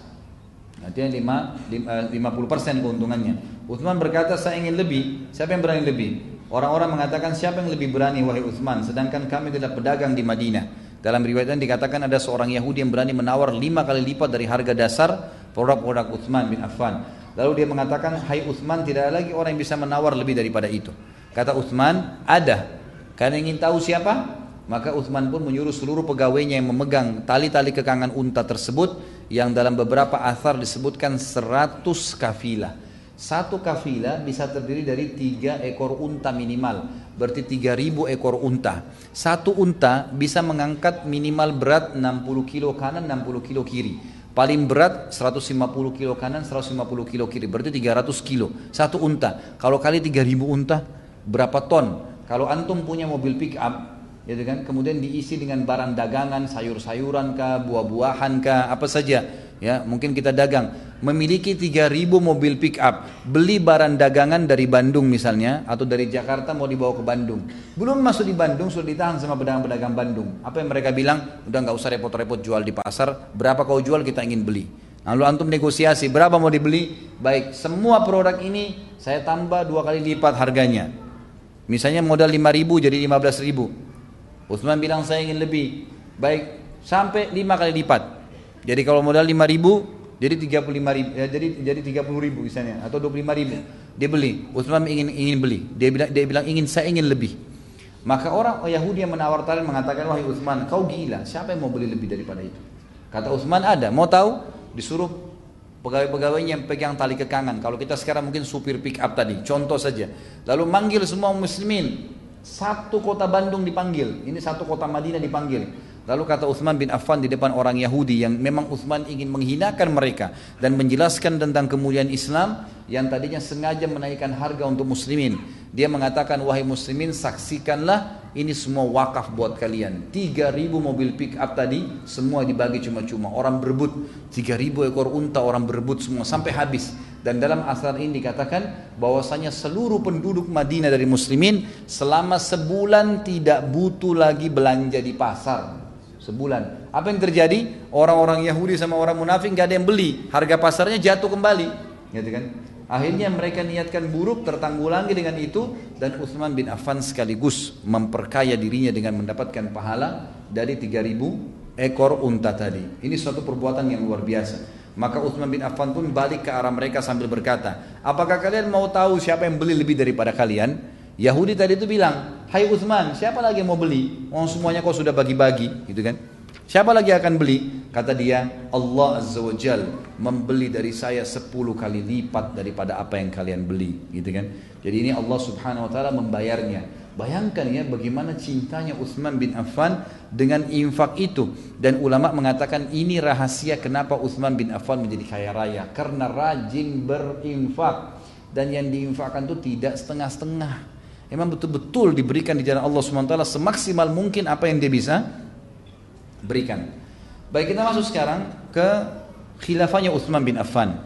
Artinya 5, 50 persen keuntungannya. Uthman berkata saya ingin lebih. Siapa yang berani lebih? Orang-orang mengatakan siapa yang lebih berani wahai Uthman. Sedangkan kami tidak pedagang di Madinah. Dalam riwayat ini dikatakan ada seorang Yahudi yang berani menawar lima kali lipat dari harga dasar produk-produk Uthman bin Affan. Lalu dia mengatakan, Hai Uthman tidak ada lagi orang yang bisa menawar lebih daripada itu. Kata Uthman, ada. Kalian ingin tahu siapa? Maka Uthman pun menyuruh seluruh pegawainya yang memegang tali-tali kekangan unta tersebut yang dalam beberapa athar disebutkan 100 kafilah. Satu kafilah bisa terdiri dari tiga ekor unta minimal, berarti tiga ribu ekor unta. Satu unta bisa mengangkat minimal berat 60 kilo kanan, 60 kilo kiri. Paling berat 150 kilo kanan, 150 kilo kiri, berarti 300 kilo. Satu unta. Kalau kali 3000 unta, berapa ton? Kalau antum punya mobil pick up, gitu kan, kemudian diisi dengan barang dagangan, sayur-sayuran kah, buah-buahan kah, apa saja. Ya mungkin kita dagang. Memiliki 3000 mobil pick up beli barang dagangan dari Bandung misalnya atau dari Jakarta mau dibawa ke Bandung. Belum masuk di Bandung sudah ditahan sama pedagang-pedagang Bandung. Apa yang mereka bilang? Udah nggak usah repot-repot jual di pasar. Berapa kau jual kita ingin beli. Lalu antum negosiasi berapa mau dibeli? Baik semua produk ini saya tambah dua kali lipat harganya. Misalnya modal 5000 jadi 15000 Utsman bilang saya ingin lebih baik sampai lima kali lipat jadi kalau modal 5 ribu, jadi 35 ribu, ya, jadi jadi 30 ribu misalnya atau 25 ribu. Dia beli. Utsman ingin ingin beli. Dia bilang dia bilang ingin saya ingin lebih. Maka orang Yahudi yang menawar talen mengatakan wahai Utsman, kau gila. Siapa yang mau beli lebih daripada itu? Kata Utsman ada. Mau tahu? Disuruh pegawai-pegawainya yang pegang tali kekangan. Kalau kita sekarang mungkin supir pick up tadi, contoh saja. Lalu manggil semua muslimin. Satu kota Bandung dipanggil. Ini satu kota Madinah dipanggil. Lalu kata Uthman bin Affan di depan orang Yahudi yang memang Uthman ingin menghinakan mereka dan menjelaskan tentang kemuliaan Islam yang tadinya sengaja menaikkan harga untuk muslimin. Dia mengatakan wahai muslimin saksikanlah ini semua wakaf buat kalian. 3000 mobil pick up tadi semua dibagi cuma-cuma. Orang berebut 3000 ekor unta orang berebut semua sampai habis. Dan dalam asar ini dikatakan bahwasanya seluruh penduduk Madinah dari muslimin selama sebulan tidak butuh lagi belanja di pasar sebulan. Apa yang terjadi? Orang-orang Yahudi sama orang munafik nggak ada yang beli, harga pasarnya jatuh kembali, gitu kan? Akhirnya mereka niatkan buruk tertanggulangi dengan itu dan Utsman bin Affan sekaligus memperkaya dirinya dengan mendapatkan pahala dari 3000 ekor unta tadi. Ini suatu perbuatan yang luar biasa. Maka Utsman bin Affan pun balik ke arah mereka sambil berkata, "Apakah kalian mau tahu siapa yang beli lebih daripada kalian?" Yahudi tadi itu bilang, Hai Uthman, siapa lagi yang mau beli? Oh semuanya kau sudah bagi-bagi, gitu kan? Siapa lagi akan beli? Kata dia, Allah Azza wa Jal membeli dari saya 10 kali lipat daripada apa yang kalian beli, gitu kan? Jadi ini Allah Subhanahu wa taala membayarnya. Bayangkan ya bagaimana cintanya Uthman bin Affan dengan infak itu dan ulama mengatakan ini rahasia kenapa Uthman bin Affan menjadi kaya raya karena rajin berinfak dan yang diinfakkan itu tidak setengah-setengah Memang betul-betul diberikan di jalan Allah SWT semaksimal mungkin apa yang dia bisa berikan. Baik kita masuk sekarang ke khilafahnya Utsman bin Affan.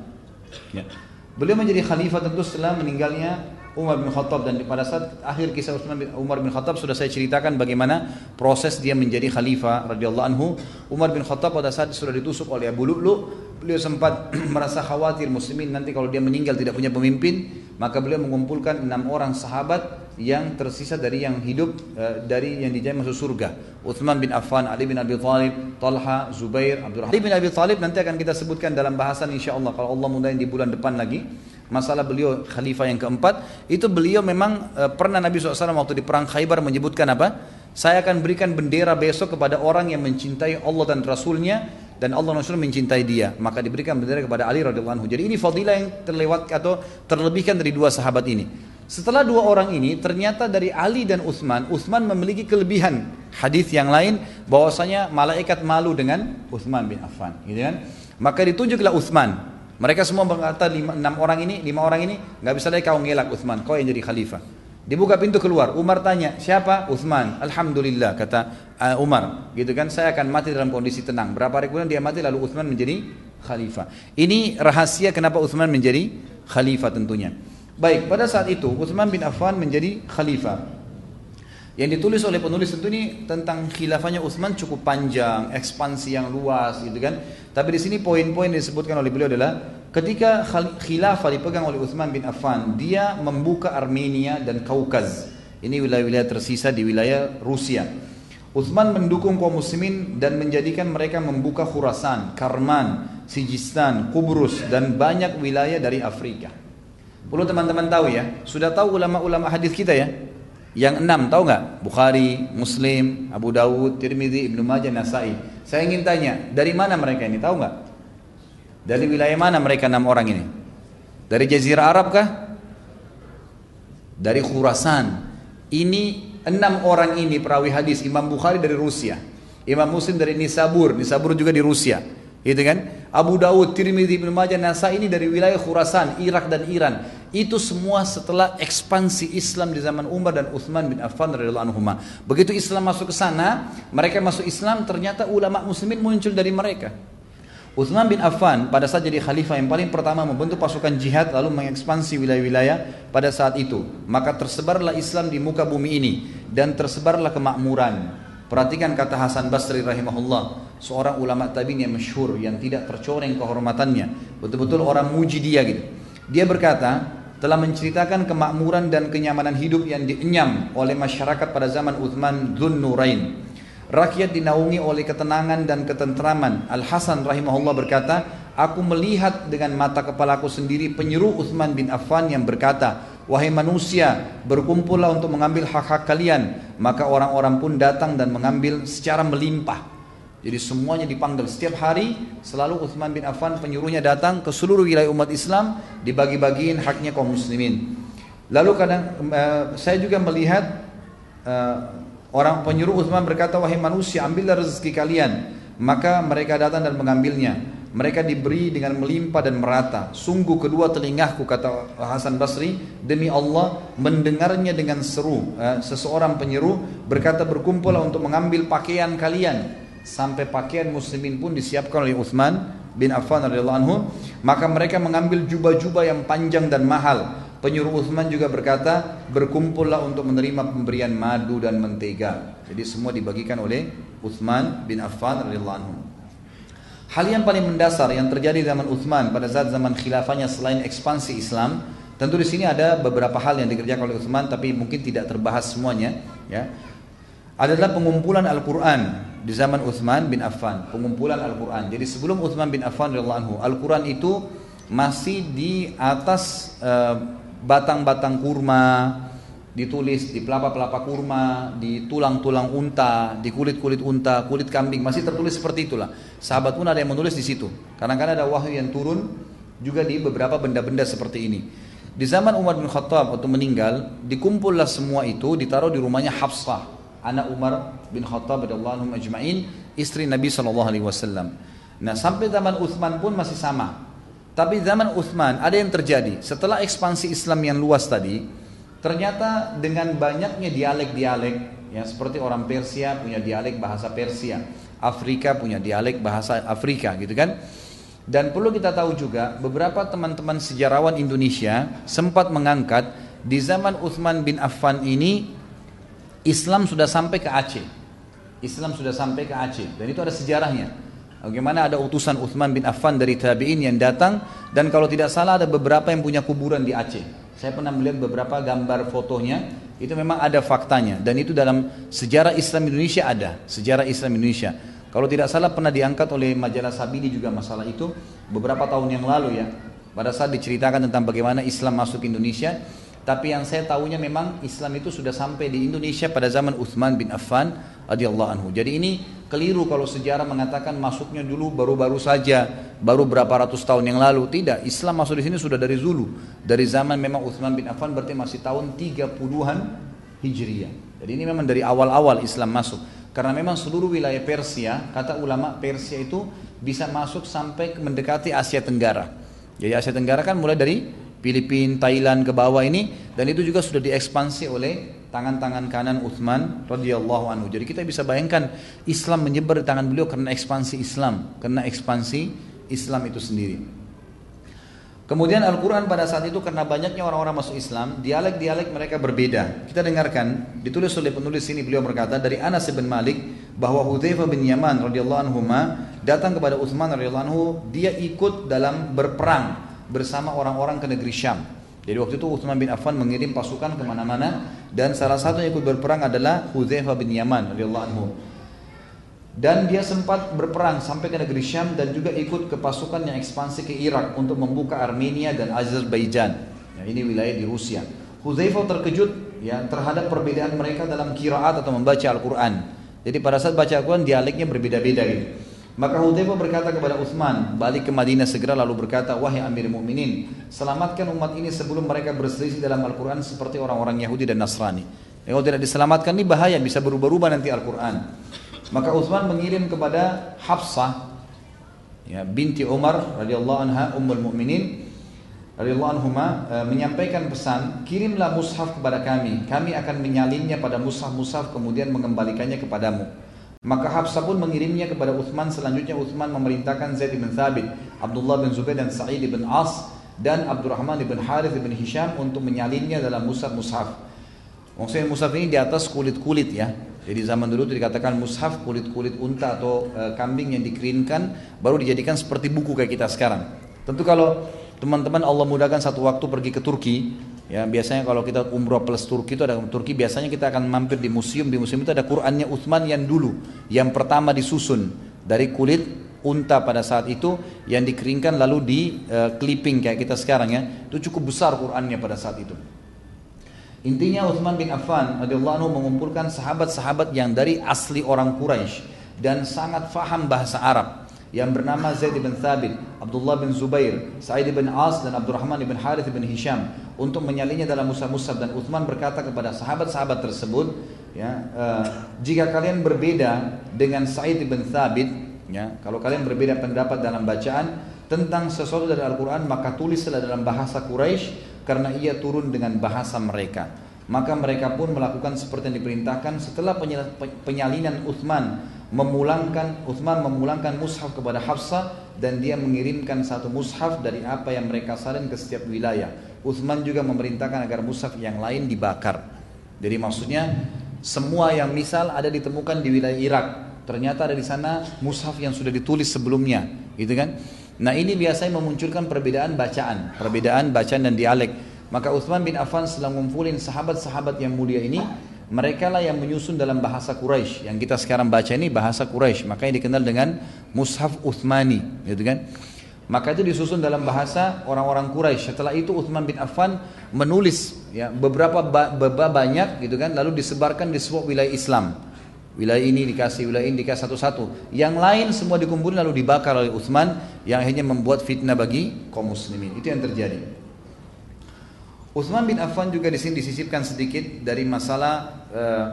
Ya. Beliau menjadi khalifah tentu setelah meninggalnya Umar bin Khattab dan pada saat akhir kisah Utsman bin Umar bin Khattab sudah saya ceritakan bagaimana proses dia menjadi khalifah radhiyallahu anhu. Umar bin Khattab pada saat sudah ditusuk oleh Abu Lu'lu, beliau sempat *clears throat* merasa khawatir muslimin nanti kalau dia meninggal tidak punya pemimpin, maka beliau mengumpulkan enam orang sahabat yang tersisa dari yang hidup uh, dari yang dijamin masuk surga. Uthman bin Affan, Ali bin Abi Thalib, Talha, Zubair, Abdurrahman. Ali bin Abi Thalib nanti akan kita sebutkan dalam bahasan insya Allah kalau Allah mudahin di bulan depan lagi. Masalah beliau khalifah yang keempat, itu beliau memang e, pernah Nabi SAW waktu di perang Khaybar menyebutkan apa? Saya akan berikan bendera besok kepada orang yang mencintai Allah dan Rasulnya dan Allah Rasul mencintai dia. Maka diberikan bendera kepada Ali radhiyallahu anhu. Jadi ini fadilah yang terlewat atau terlebihkan dari dua sahabat ini. Setelah dua orang ini ternyata dari Ali dan Utsman, Utsman memiliki kelebihan. Hadis yang lain bahwasanya malaikat malu dengan Utsman bin Affan, gitu kan? Maka ditunjuklah Utsman. Mereka semua berkata lima, enam orang ini, lima orang ini nggak bisa lagi kau ngelak Utsman, kau yang jadi khalifah. Dibuka pintu keluar, Umar tanya, siapa? Uthman. Alhamdulillah, kata uh, Umar. Gitu kan, saya akan mati dalam kondisi tenang. Berapa hari kemudian dia mati, lalu Uthman menjadi khalifah. Ini rahasia kenapa Uthman menjadi khalifah tentunya. Baik, pada saat itu Uthman bin Affan menjadi khalifah. Yang ditulis oleh penulis tentu ini tentang khilafahnya Utsman cukup panjang, ekspansi yang luas gitu kan. Tapi di sini poin-poin yang disebutkan oleh beliau adalah ketika khilafah dipegang oleh Utsman bin Affan, dia membuka Armenia dan Kaukaz. Ini wilayah-wilayah tersisa di wilayah Rusia. Utsman mendukung kaum muslimin dan menjadikan mereka membuka Khurasan, Karman, Sijistan, Kubrus dan banyak wilayah dari Afrika. Perlu teman-teman tahu ya, sudah tahu ulama-ulama hadis kita ya, yang enam tahu nggak? Bukhari, Muslim, Abu Dawud, Tirmidzi, Ibnu Majah, Nasai. Saya ingin tanya, dari mana mereka ini? Tahu nggak? Dari wilayah mana mereka enam orang ini? Dari Jazirah Arab kah? Dari Khurasan. Ini enam orang ini perawi hadis. Imam Bukhari dari Rusia. Imam Muslim dari Nisabur. Nisabur juga di Rusia. Gitu kan? Abu Dawud, Tirmidzi, Ibnu Majah, Nasai ini dari wilayah Khurasan, Irak dan Iran. Itu semua setelah ekspansi Islam di zaman Umar dan Uthman bin Affan radhiyallahu anhu. Begitu Islam masuk ke sana, mereka masuk Islam, ternyata ulama muslimin muncul dari mereka. Uthman bin Affan pada saat jadi khalifah yang paling pertama membentuk pasukan jihad lalu mengekspansi wilayah-wilayah pada saat itu. Maka tersebarlah Islam di muka bumi ini dan tersebarlah kemakmuran. Perhatikan kata Hasan Basri rahimahullah, seorang ulama tabi'in yang masyhur yang tidak tercoreng kehormatannya. Betul-betul orang muji dia gitu. Dia berkata, telah menceritakan kemakmuran dan kenyamanan hidup yang dienyam oleh masyarakat pada zaman Uthman Dhun Nurain. Rakyat dinaungi oleh ketenangan dan ketentraman. Al-Hasan rahimahullah berkata, Aku melihat dengan mata kepalaku sendiri penyeru Uthman bin Affan yang berkata, Wahai manusia, berkumpullah untuk mengambil hak-hak kalian. Maka orang-orang pun datang dan mengambil secara melimpah. Jadi semuanya dipanggil setiap hari selalu Uthman bin Affan penyuruhnya datang ke seluruh wilayah umat Islam dibagi-bagiin haknya kaum muslimin. Lalu kadang uh, saya juga melihat uh, orang penyuruh Uthman berkata wahai manusia ambillah rezeki kalian maka mereka datang dan mengambilnya mereka diberi dengan melimpah dan merata. Sungguh kedua telingaku kata Hasan Basri demi Allah mendengarnya dengan seru. Eh, seseorang penyeru berkata berkumpullah untuk mengambil pakaian kalian sampai pakaian muslimin pun disiapkan oleh Uthman bin Affan radhiyallahu anhu. Maka mereka mengambil jubah-jubah yang panjang dan mahal. Penyuruh Uthman juga berkata berkumpullah untuk menerima pemberian madu dan mentega. Jadi semua dibagikan oleh Uthman bin Affan radhiyallahu anhu. Hal yang paling mendasar yang terjadi zaman Uthman pada saat zaman khilafahnya selain ekspansi Islam, tentu di sini ada beberapa hal yang dikerjakan oleh Uthman tapi mungkin tidak terbahas semuanya, ya. Adalah pengumpulan Al-Qur'an di zaman Uthman bin Affan, pengumpulan Al-Qur'an. Jadi sebelum Uthman bin Affan Al-Qur'an itu masih di atas eh, batang-batang uh, kurma, ditulis di pelapa-pelapa kurma, di tulang-tulang unta, di kulit-kulit unta, kulit kambing, masih tertulis seperti itulah. Sahabat pun ada yang menulis di situ. Kadang-kadang ada wahyu yang turun juga di beberapa benda-benda seperti ini. Di zaman Umar bin Khattab waktu meninggal, dikumpullah semua itu ditaruh di rumahnya Hafsah, anak Umar bin Khattab radhiyallahu ajma'in, istri Nabi sallallahu alaihi wasallam. Nah, sampai zaman Uthman pun masih sama. Tapi zaman Uthman ada yang terjadi. Setelah ekspansi Islam yang luas tadi, Ternyata dengan banyaknya dialek-dialek, ya seperti orang Persia punya dialek bahasa Persia, Afrika punya dialek bahasa Afrika, gitu kan? Dan perlu kita tahu juga beberapa teman-teman sejarawan Indonesia sempat mengangkat di zaman Uthman bin Affan ini Islam sudah sampai ke Aceh. Islam sudah sampai ke Aceh dan itu ada sejarahnya. Bagaimana ada utusan Uthman bin Affan dari tabi'in yang datang dan kalau tidak salah ada beberapa yang punya kuburan di Aceh. Saya pernah melihat beberapa gambar fotonya, itu memang ada faktanya dan itu dalam sejarah Islam Indonesia ada, sejarah Islam Indonesia. Kalau tidak salah pernah diangkat oleh majalah Sabini juga masalah itu beberapa tahun yang lalu ya. pada saat diceritakan tentang bagaimana Islam masuk Indonesia. Tapi yang saya tahunya memang Islam itu sudah sampai di Indonesia pada zaman Uthman bin Affan radhiyallahu anhu. Jadi ini keliru kalau sejarah mengatakan masuknya dulu baru-baru saja, baru berapa ratus tahun yang lalu. Tidak, Islam masuk di sini sudah dari dulu. Dari zaman memang Uthman bin Affan berarti masih tahun 30-an Hijriah. Jadi ini memang dari awal-awal Islam masuk. Karena memang seluruh wilayah Persia, kata ulama Persia itu bisa masuk sampai mendekati Asia Tenggara. Jadi Asia Tenggara kan mulai dari Filipina, Thailand ke bawah ini dan itu juga sudah diekspansi oleh tangan-tangan kanan Uthman radhiyallahu anhu. Jadi kita bisa bayangkan Islam menyebar di tangan beliau karena ekspansi Islam, karena ekspansi Islam itu sendiri. Kemudian Al-Quran pada saat itu karena banyaknya orang-orang masuk Islam, dialek-dialek mereka berbeda. Kita dengarkan, ditulis oleh penulis ini beliau berkata dari Anas bin Malik bahwa Hudzaifah bin Yaman radhiyallahu anhu datang kepada Utsman radhiyallahu anhu, dia ikut dalam berperang bersama orang-orang ke negeri Syam. Jadi waktu itu Utsman bin Affan mengirim pasukan ke mana-mana dan salah satu yang ikut berperang adalah Hudzaifah bin Yaman radhiyallahu anhu dan dia sempat berperang sampai ke negeri Syam dan juga ikut ke pasukan yang ekspansi ke Irak untuk membuka Armenia dan Azerbaijan. Ya, ini wilayah di Rusia. Hudzaifah terkejut ya terhadap perbedaan mereka dalam kiraat atau membaca Al-Quran. Jadi pada saat baca Al-Quran dialeknya berbeda-beda gitu. Maka Hudzaifah berkata kepada Utsman, balik ke Madinah segera lalu berkata, "Wahai Amir Mukminin, selamatkan umat ini sebelum mereka berselisih dalam Al-Qur'an seperti orang-orang Yahudi dan Nasrani." Ya, kalau tidak diselamatkan ini bahaya, bisa berubah-ubah nanti Al-Qur'an. Maka Utsman mengirim kepada Hafsah ya, binti Umar radhiyallahu anha ummul mukminin radhiyallahu anhuma e, menyampaikan pesan, kirimlah mushaf kepada kami. Kami akan menyalinnya pada mushaf-mushaf kemudian mengembalikannya kepadamu. Maka Hafsah pun mengirimnya kepada Utsman. Selanjutnya Utsman memerintahkan Zaid bin Thabit, Abdullah bin Zubair dan Sa'id bin As dan Abdurrahman bin Harith bin Hisham untuk menyalinnya dalam mushaf-mushaf. Maksudnya mushaf ini di atas kulit-kulit ya. Jadi zaman dulu itu dikatakan mushaf kulit-kulit unta atau e, kambing yang dikeringkan baru dijadikan seperti buku kayak kita sekarang. Tentu kalau teman-teman Allah mudahkan satu waktu pergi ke Turki, ya biasanya kalau kita umroh plus Turki itu ada Turki biasanya kita akan mampir di museum. Di museum itu ada Qurannya Utsman yang dulu yang pertama disusun. Dari kulit unta pada saat itu yang dikeringkan lalu di uh, clipping kayak kita sekarang ya. Itu cukup besar Qurannya pada saat itu. Intinya Uthman bin Affan radhiyallahu anhu mengumpulkan sahabat-sahabat yang dari asli orang Quraisy dan sangat faham bahasa Arab yang bernama Zaid bin Thabit, Abdullah bin Zubair, Sa'id bin As dan Abdurrahman bin Harith bin Hisham untuk menyalinya dalam musab-musab dan Uthman berkata kepada sahabat-sahabat tersebut ya uh, jika kalian berbeda dengan Sa'id bin Thabit ya kalau kalian berbeda pendapat dalam bacaan tentang sesuatu dari Al-Quran maka tulislah dalam bahasa Quraisy karena ia turun dengan bahasa mereka. Maka mereka pun melakukan seperti yang diperintahkan setelah penyalinan Uthman memulangkan Uthman memulangkan mushaf kepada Hafsah dan dia mengirimkan satu mushaf dari apa yang mereka salin ke setiap wilayah. Uthman juga memerintahkan agar mushaf yang lain dibakar. Jadi maksudnya semua yang misal ada ditemukan di wilayah Irak, ternyata ada di sana mushaf yang sudah ditulis sebelumnya, gitu kan? Nah ini biasanya memunculkan perbedaan bacaan, perbedaan bacaan dan dialek. Maka Uthman bin Affan setelah ngumpulin sahabat-sahabat yang mulia ini, mereka lah yang menyusun dalam bahasa Quraisy. Yang kita sekarang baca ini bahasa Quraisy, makanya dikenal dengan Mushaf Uthmani, gitu kan? Maka itu disusun dalam bahasa orang-orang Quraisy. Setelah itu Uthman bin Affan menulis ya beberapa bab banyak gitu kan, lalu disebarkan di sebuah wilayah Islam. Wilayah ini dikasih, wilayah ini dikasih satu-satu. Yang lain semua dikumpulkan lalu dibakar oleh Utsman yang akhirnya membuat fitnah bagi kaum muslimin. Itu yang terjadi. Utsman bin Affan juga di sini disisipkan sedikit dari masalah uh,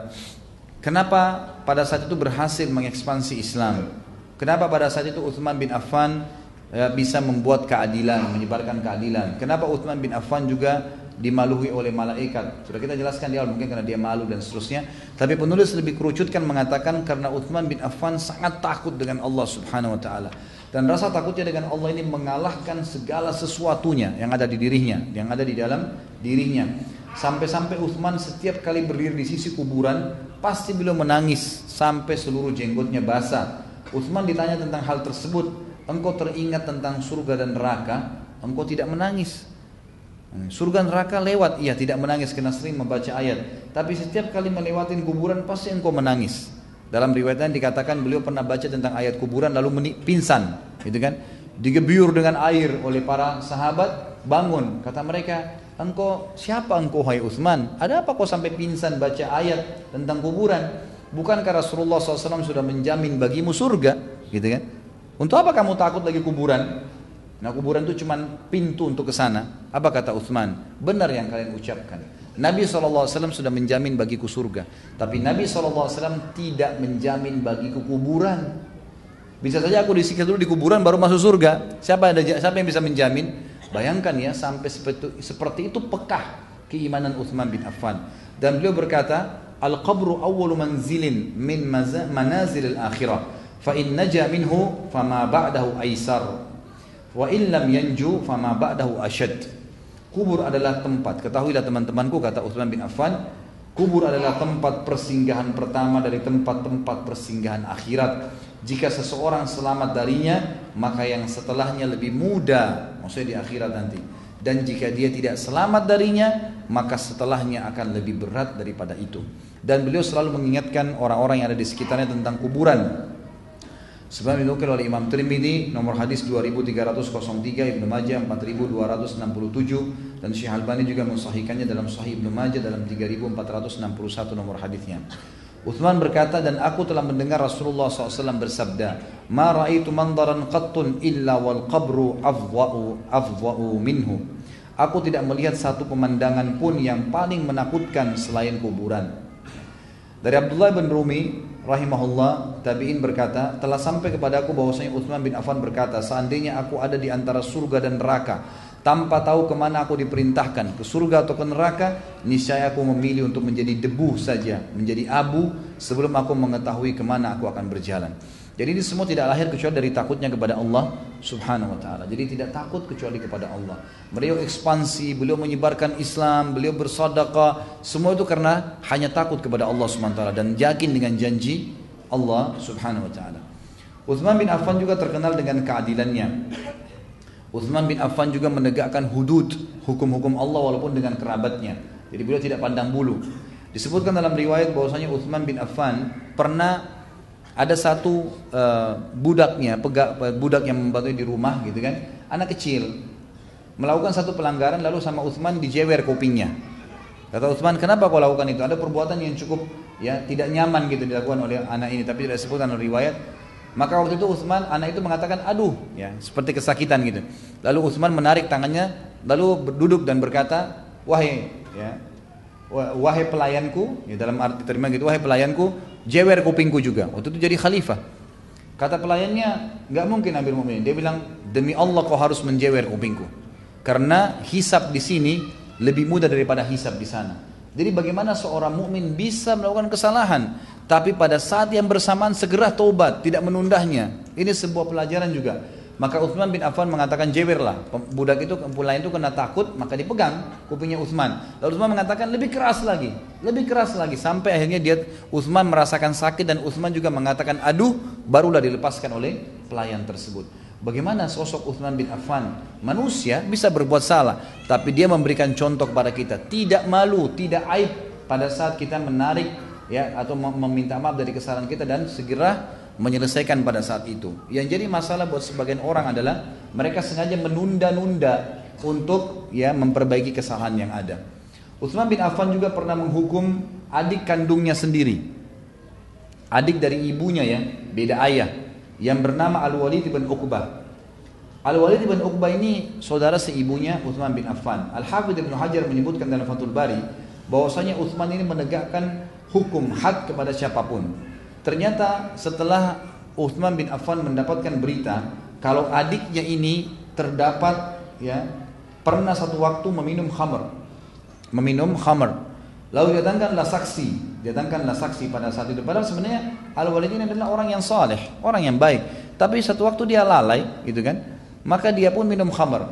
kenapa pada saat itu berhasil mengekspansi Islam. Kenapa pada saat itu Utsman bin Affan uh, bisa membuat keadilan, menyebarkan keadilan. Kenapa Utsman bin Affan juga dimaluhi oleh malaikat. Sudah kita jelaskan di awal mungkin karena dia malu dan seterusnya. Tapi penulis lebih kerucutkan mengatakan karena Uthman bin Affan sangat takut dengan Allah Subhanahu wa taala. Dan rasa takutnya dengan Allah ini mengalahkan segala sesuatunya yang ada di dirinya, yang ada di dalam dirinya. Sampai-sampai Uthman setiap kali berdiri di sisi kuburan pasti beliau menangis sampai seluruh jenggotnya basah. Uthman ditanya tentang hal tersebut, engkau teringat tentang surga dan neraka, engkau tidak menangis. Surga neraka lewat, iya tidak menangis karena sering membaca ayat. Tapi setiap kali melewati kuburan pasti engkau menangis. Dalam riwayatnya dikatakan beliau pernah baca tentang ayat kuburan lalu pingsan, gitu kan? digebyur dengan air oleh para sahabat, bangun. Kata mereka, engkau siapa engkau hai Utsman? Ada apa kau sampai pingsan baca ayat tentang kuburan? Bukankah Rasulullah SAW sudah menjamin bagimu surga? Gitu kan? Untuk apa kamu takut lagi kuburan? Nah kuburan itu cuma pintu untuk ke sana. Apa kata Utsman? Benar yang kalian ucapkan. Nabi SAW sudah menjamin bagiku surga. Tapi Nabi SAW tidak menjamin bagiku kuburan. Bisa saja aku disiksa dulu di kuburan baru masuk surga. Siapa ada siapa yang bisa menjamin? Bayangkan ya sampai seperti, seperti itu pekah keimanan Utsman bin Affan. Dan beliau berkata, "Al-qabru awwalu manzilin min manazil al-akhirah. Fa in naja minhu fama ba'dahu aisar. Wa in lam yanju fama ba'dahu ashad." Kubur adalah tempat. Ketahuilah teman-temanku kata Utsman bin Affan, kubur adalah tempat persinggahan pertama dari tempat-tempat persinggahan akhirat jika seseorang selamat darinya, maka yang setelahnya lebih mudah, maksudnya di akhirat nanti. Dan jika dia tidak selamat darinya, maka setelahnya akan lebih berat daripada itu. Dan beliau selalu mengingatkan orang-orang yang ada di sekitarnya tentang kuburan. Sebab dinukil oleh Imam Tirmidzi nomor hadis 2303 Ibnu Majah 4267 dan Syekh Albani juga mensahihkannya dalam Sahih Ibnu Majah dalam 3461 nomor hadisnya. Uthman berkata dan aku telah mendengar Rasulullah SAW bersabda, "Ma ra'aitu mandaran qattun illa wal qabru afwa'u afwa'u minhu." Aku tidak melihat satu pemandangan pun yang paling menakutkan selain kuburan. Dari Abdullah bin Rumi rahimahullah tabi'in berkata, telah sampai kepada aku bahwasanya Uthman bin Affan berkata, seandainya aku ada di antara surga dan neraka, tanpa tahu ke mana aku diperintahkan ke surga atau ke neraka niscaya aku memilih untuk menjadi debu saja menjadi abu sebelum aku mengetahui ke mana aku akan berjalan jadi ini semua tidak lahir kecuali dari takutnya kepada Allah subhanahu wa ta'ala jadi tidak takut kecuali kepada Allah beliau ekspansi beliau menyebarkan Islam beliau bersadaqah semua itu karena hanya takut kepada Allah subhanahu wa ta'ala dan yakin dengan janji Allah subhanahu wa ta'ala Uthman bin Affan juga terkenal dengan keadilannya Uthman bin Affan juga menegakkan hudud hukum-hukum Allah walaupun dengan kerabatnya. Jadi beliau tidak pandang bulu. Disebutkan dalam riwayat bahwasanya Uthman bin Affan pernah ada satu uh, budaknya, pegak, budak yang membantu di rumah gitu kan, anak kecil melakukan satu pelanggaran lalu sama Uthman dijewer kupingnya. Kata Uthman, kenapa kau lakukan itu? Ada perbuatan yang cukup ya tidak nyaman gitu dilakukan oleh anak ini, tapi tidak disebutkan dalam riwayat. Maka waktu itu Utsman anak itu mengatakan aduh ya seperti kesakitan gitu. Lalu Utsman menarik tangannya lalu duduk dan berkata wahai ya wahai pelayanku ya dalam arti terima gitu wahai pelayanku jewer kupingku juga. Waktu itu jadi khalifah. Kata pelayannya nggak mungkin Amir Mu'minin. Dia bilang demi Allah kau harus menjewer kupingku. Karena hisap di sini lebih mudah daripada hisap di sana. Jadi bagaimana seorang mukmin bisa melakukan kesalahan tapi pada saat yang bersamaan segera taubat, tidak menundahnya. Ini sebuah pelajaran juga. Maka Uthman bin Affan mengatakan jewerlah. Budak itu lain itu kena takut, maka dipegang kupingnya Uthman. Lalu Uthman mengatakan lebih keras lagi, lebih keras lagi sampai akhirnya dia Uthman merasakan sakit dan Uthman juga mengatakan aduh, barulah dilepaskan oleh pelayan tersebut. Bagaimana sosok Uthman bin Affan? Manusia bisa berbuat salah, tapi dia memberikan contoh kepada kita. Tidak malu, tidak aib pada saat kita menarik ya atau meminta maaf dari kesalahan kita dan segera menyelesaikan pada saat itu. Yang jadi masalah buat sebagian orang adalah mereka sengaja menunda-nunda untuk ya memperbaiki kesalahan yang ada. Utsman bin Affan juga pernah menghukum adik kandungnya sendiri. Adik dari ibunya ya, beda ayah yang bernama Al-Walid bin Uqbah. Al-Walid bin Uqbah ini saudara seibunya Utsman bin Affan. Al-Hafidz Ibnu Hajar menyebutkan dalam Fathul Bari bahwasanya Utsman ini menegakkan hukum had kepada siapa pun. Ternyata setelah Uthman bin Affan mendapatkan berita kalau adiknya ini terdapat ya pernah satu waktu meminum khamr. Meminum khamr. Lalu datangkanlah saksi, datangkanlah saksi pada saat itu. Padahal sebenarnya Al-Walid ini adalah orang yang saleh, orang yang baik. Tapi satu waktu dia lalai, gitu kan? Maka dia pun minum khamr.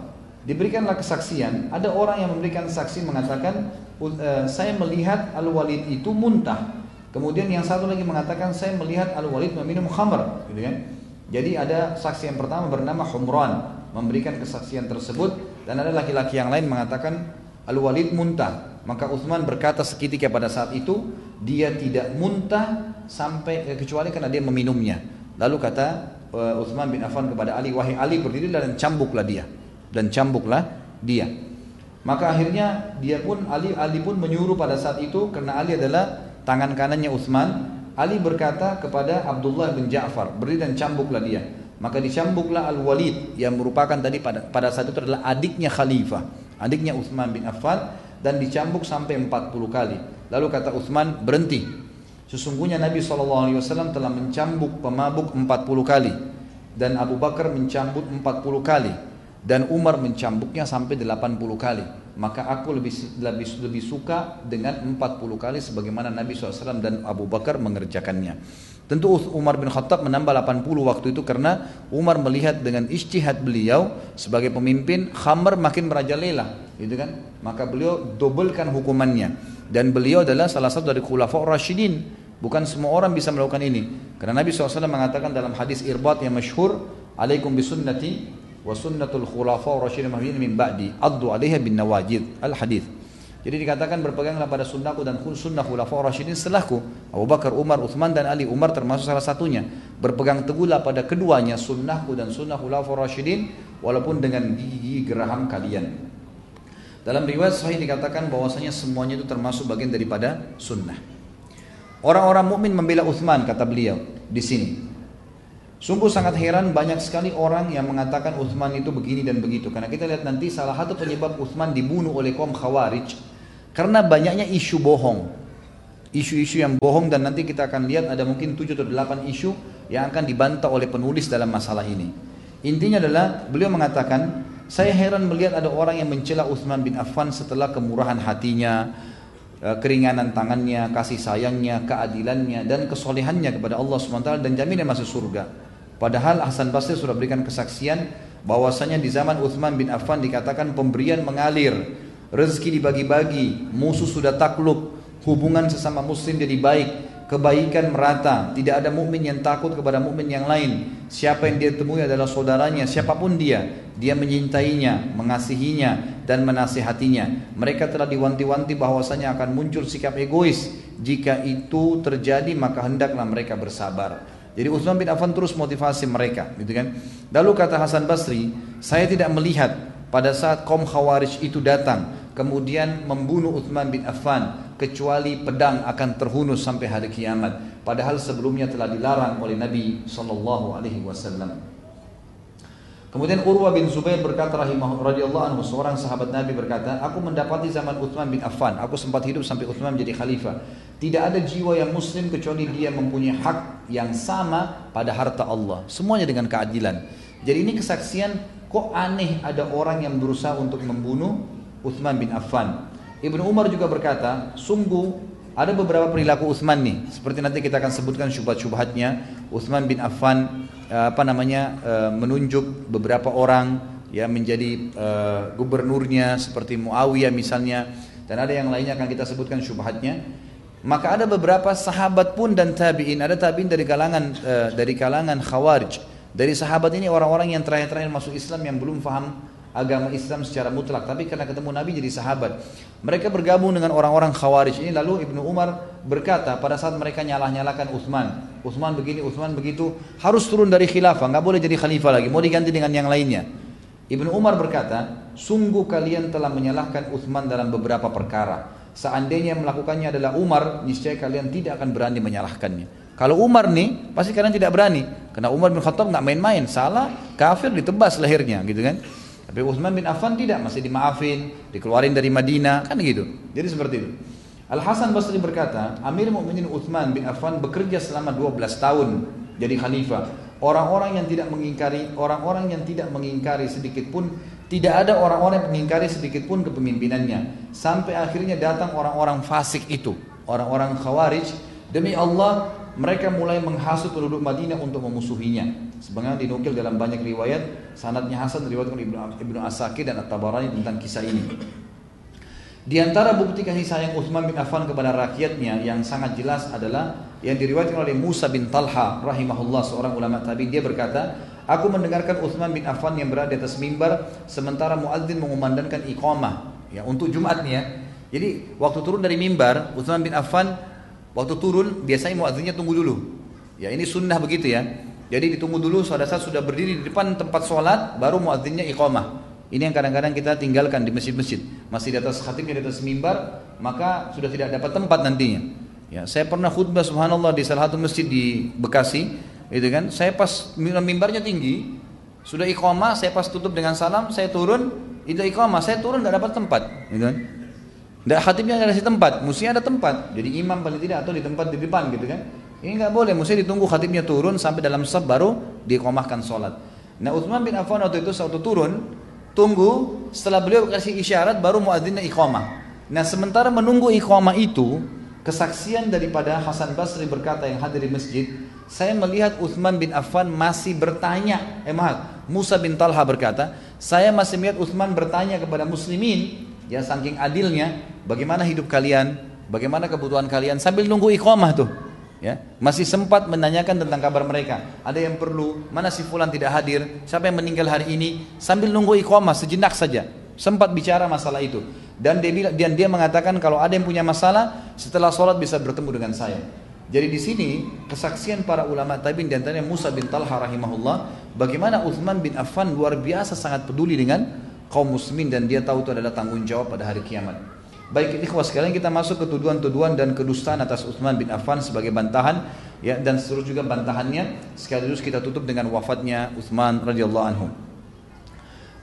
Diberikanlah kesaksian, ada orang yang memberikan saksi mengatakan e, saya melihat Al-Walid itu muntah. Kemudian yang satu lagi mengatakan saya melihat Al-Walid meminum khamr, gitu kan? Jadi ada saksi yang pertama bernama Humran memberikan kesaksian tersebut dan ada laki-laki yang lain mengatakan Al-Walid muntah. Maka Uthman berkata seketika pada saat itu dia tidak muntah sampai eh, kecuali karena dia meminumnya. Lalu kata uh, Uthman bin Affan kepada Ali, wahai Ali berdirilah dan cambuklah dia. Dan cambuklah dia. Maka akhirnya dia pun Ali Ali pun menyuruh pada saat itu karena Ali adalah tangan kanannya Uthman. Ali berkata kepada Abdullah bin Ja'far, berdiri dan cambuklah dia. Maka dicambuklah Al-Walid yang merupakan tadi pada, pada saat itu adalah adiknya Khalifah, adiknya Uthman bin Affan dan dicambuk sampai 40 kali. Lalu kata Uthman berhenti. Sesungguhnya Nabi SAW telah mencambuk pemabuk 40 kali dan Abu Bakar mencambuk 40 kali dan Umar mencambuknya sampai 80 kali maka aku lebih lebih lebih suka dengan 40 kali sebagaimana Nabi SAW dan Abu Bakar mengerjakannya. Tentu Umar bin Khattab menambah 80 waktu itu karena Umar melihat dengan istihad beliau sebagai pemimpin khamar makin merajalela gitu kan? Maka beliau dobelkan hukumannya. Dan beliau adalah salah satu dari khulafa Rashidin bukan semua orang bisa melakukan ini. Karena Nabi SAW mengatakan dalam hadis irbat yang masyhur alaikum bisunnati wa sunnatul khulafa rasyidin min ba'di addu 'alaiha bin nawajid al hadis jadi dikatakan berpeganglah pada sunnahku dan sunnah khulafa rasyidin setelahku. Abu Bakar, Umar, Uthman dan Ali Umar termasuk salah satunya. Berpegang teguhlah pada keduanya sunnahku dan sunnah khulafa rasyidin walaupun dengan gigi geraham kalian. Dalam riwayat sahih dikatakan bahwasanya semuanya itu termasuk bagian daripada sunnah. Orang-orang mukmin membela Uthman kata beliau di sini Sungguh sangat heran banyak sekali orang yang mengatakan Uthman itu begini dan begitu. Karena kita lihat nanti salah satu penyebab Uthman dibunuh oleh kaum Khawarij karena banyaknya isu bohong. Isu-isu yang bohong dan nanti kita akan lihat ada mungkin 7 atau 8 isu yang akan dibantah oleh penulis dalam masalah ini. Intinya adalah beliau mengatakan, saya heran melihat ada orang yang mencela Uthman bin Affan setelah kemurahan hatinya, eh, keringanan tangannya, kasih sayangnya, keadilannya, dan kesolehannya kepada Allah SWT dan jaminan masuk surga. Padahal Hasan Basri sudah berikan kesaksian bahwasanya di zaman Uthman bin Affan dikatakan pemberian mengalir, rezeki dibagi-bagi, musuh sudah takluk, hubungan sesama muslim jadi baik, kebaikan merata, tidak ada mukmin yang takut kepada mukmin yang lain. Siapa yang dia temui adalah saudaranya, siapa pun dia, dia menyintainya, mengasihinya dan menasihatinya. Mereka telah diwanti-wanti bahwasanya akan muncul sikap egois. Jika itu terjadi maka hendaklah mereka bersabar. Jadi Utsman bin Affan terus motivasi mereka, gitu kan. Lalu kata Hasan Basri, saya tidak melihat pada saat kaum Khawarij itu datang kemudian membunuh Utsman bin Affan kecuali pedang akan terhunus sampai hari kiamat. Padahal sebelumnya telah dilarang oleh Nabi sallallahu alaihi wasallam. Kemudian Urwah bin Zubair berkata rahimah radhiyallahu anhu seorang sahabat Nabi berkata, aku mendapati zaman Uthman bin Affan, aku sempat hidup sampai Uthman menjadi khalifah. Tidak ada jiwa yang muslim kecuali dia mempunyai hak yang sama pada harta Allah. Semuanya dengan keadilan. Jadi ini kesaksian kok aneh ada orang yang berusaha untuk membunuh Uthman bin Affan. Ibnu Umar juga berkata, sungguh ada beberapa perilaku Uthman nih, seperti nanti kita akan sebutkan syubhat-syubhatnya. Uthman bin Affan Eh, apa namanya eh, menunjuk beberapa orang ya menjadi uh, gubernurnya seperti Muawiyah misalnya dan ada yang lainnya akan kita sebutkan syubhatnya maka ada beberapa sahabat pun dan tabiin. Ada tabiin dari kalangan uh, dari kalangan khawarij. Dari sahabat ini orang-orang yang terakhir-terakhir masuk Islam yang belum faham agama Islam secara mutlak. Tapi karena ketemu Nabi jadi sahabat. Mereka bergabung dengan orang-orang khawarij. Ini lalu Ibnu Umar berkata pada saat mereka nyalah-nyalakan Uthman. Uthman begini Uthman begitu. Harus turun dari khilafah. Nggak boleh jadi khalifah lagi. Mau diganti dengan yang lainnya. Ibnu Umar berkata sungguh kalian telah menyalahkan Uthman dalam beberapa perkara seandainya melakukannya adalah Umar niscaya kalian tidak akan berani menyalahkannya kalau Umar nih pasti kalian tidak berani karena Umar bin Khattab nggak main-main salah kafir ditebas lehernya gitu kan tapi Utsman bin Affan tidak, masih dimaafin, dikeluarin dari Madinah, kan gitu. Jadi seperti itu. Al Hasan Basri berkata, Amir Mukminin Utsman bin Affan bekerja selama 12 tahun jadi khalifah. Orang-orang yang tidak mengingkari, orang-orang yang tidak mengingkari sedikit pun tidak ada orang-orang yang mengingkari sedikit pun kepemimpinannya. Sampai akhirnya datang orang-orang fasik itu, orang-orang khawarij. Demi Allah, mereka mulai menghasut penduduk Madinah untuk memusuhinya. Sebagaimana dinukil dalam banyak riwayat, sanadnya Hasan riwayat Ibnu Ibnu Asakir dan At-Tabarani tentang kisah ini. Di antara bukti kasih sayang Utsman bin Affan kepada rakyatnya yang sangat jelas adalah yang diriwayatkan oleh Musa bin Talha rahimahullah seorang ulama tabi dia berkata, aku mendengarkan Utsman bin Affan yang berada di atas mimbar sementara muadzin mengumandangkan iqamah ya untuk Jumat nih ya. Jadi waktu turun dari mimbar Utsman bin Affan Waktu turun biasanya muadzinnya tunggu dulu. Ya ini sunnah begitu ya. Jadi ditunggu dulu saat sudah berdiri di depan tempat sholat, baru muadzinnya iqamah. Ini yang kadang-kadang kita tinggalkan di masjid-masjid. Masih di atas khatibnya di atas mimbar, maka sudah tidak dapat tempat nantinya. Ya, saya pernah khutbah subhanallah di salah satu masjid di Bekasi, itu kan. Saya pas mimbarnya tinggi, sudah iqamah, saya pas tutup dengan salam, saya turun, itu iqamah, saya turun nggak dapat tempat, gitu kan. Tidak khatibnya nggak kasih tempat, mesti ada tempat. Jadi imam paling tidak atau di tempat di depan gitu kan. Ini nggak boleh, mesti ditunggu khatibnya turun sampai dalam sab baru diiqamahkan sholat. Nah Utsman bin Affan waktu itu waktu turun, tunggu setelah beliau kasih isyarat baru muadzinnya iqamah. Nah sementara menunggu iqamah itu, kesaksian daripada Hasan Basri berkata yang hadir di masjid, saya melihat Uthman bin Affan masih bertanya, eh maaf, Musa bin Talha berkata, saya masih melihat Uthman bertanya kepada muslimin, ya saking adilnya, bagaimana hidup kalian, bagaimana kebutuhan kalian, sambil nunggu iqamah tuh. Ya, masih sempat menanyakan tentang kabar mereka. Ada yang perlu, mana si fulan tidak hadir, siapa yang meninggal hari ini, sambil nunggu iqamah sejenak saja. Sempat bicara masalah itu. Dan dia, dan dia mengatakan kalau ada yang punya masalah, setelah sholat bisa bertemu dengan saya. Jadi di sini kesaksian para ulama tabi'in dan antaranya Musa bin Talha rahimahullah bagaimana Uthman bin Affan luar biasa sangat peduli dengan kaum muslimin dan dia tahu itu adalah tanggung jawab pada hari kiamat. Baik ikhwah sekalian kita masuk ke tuduhan-tuduhan dan kedustaan atas Uthman bin Affan sebagai bantahan ya dan seterusnya juga bantahannya sekaligus kita tutup dengan wafatnya Uthman radhiyallahu anhu.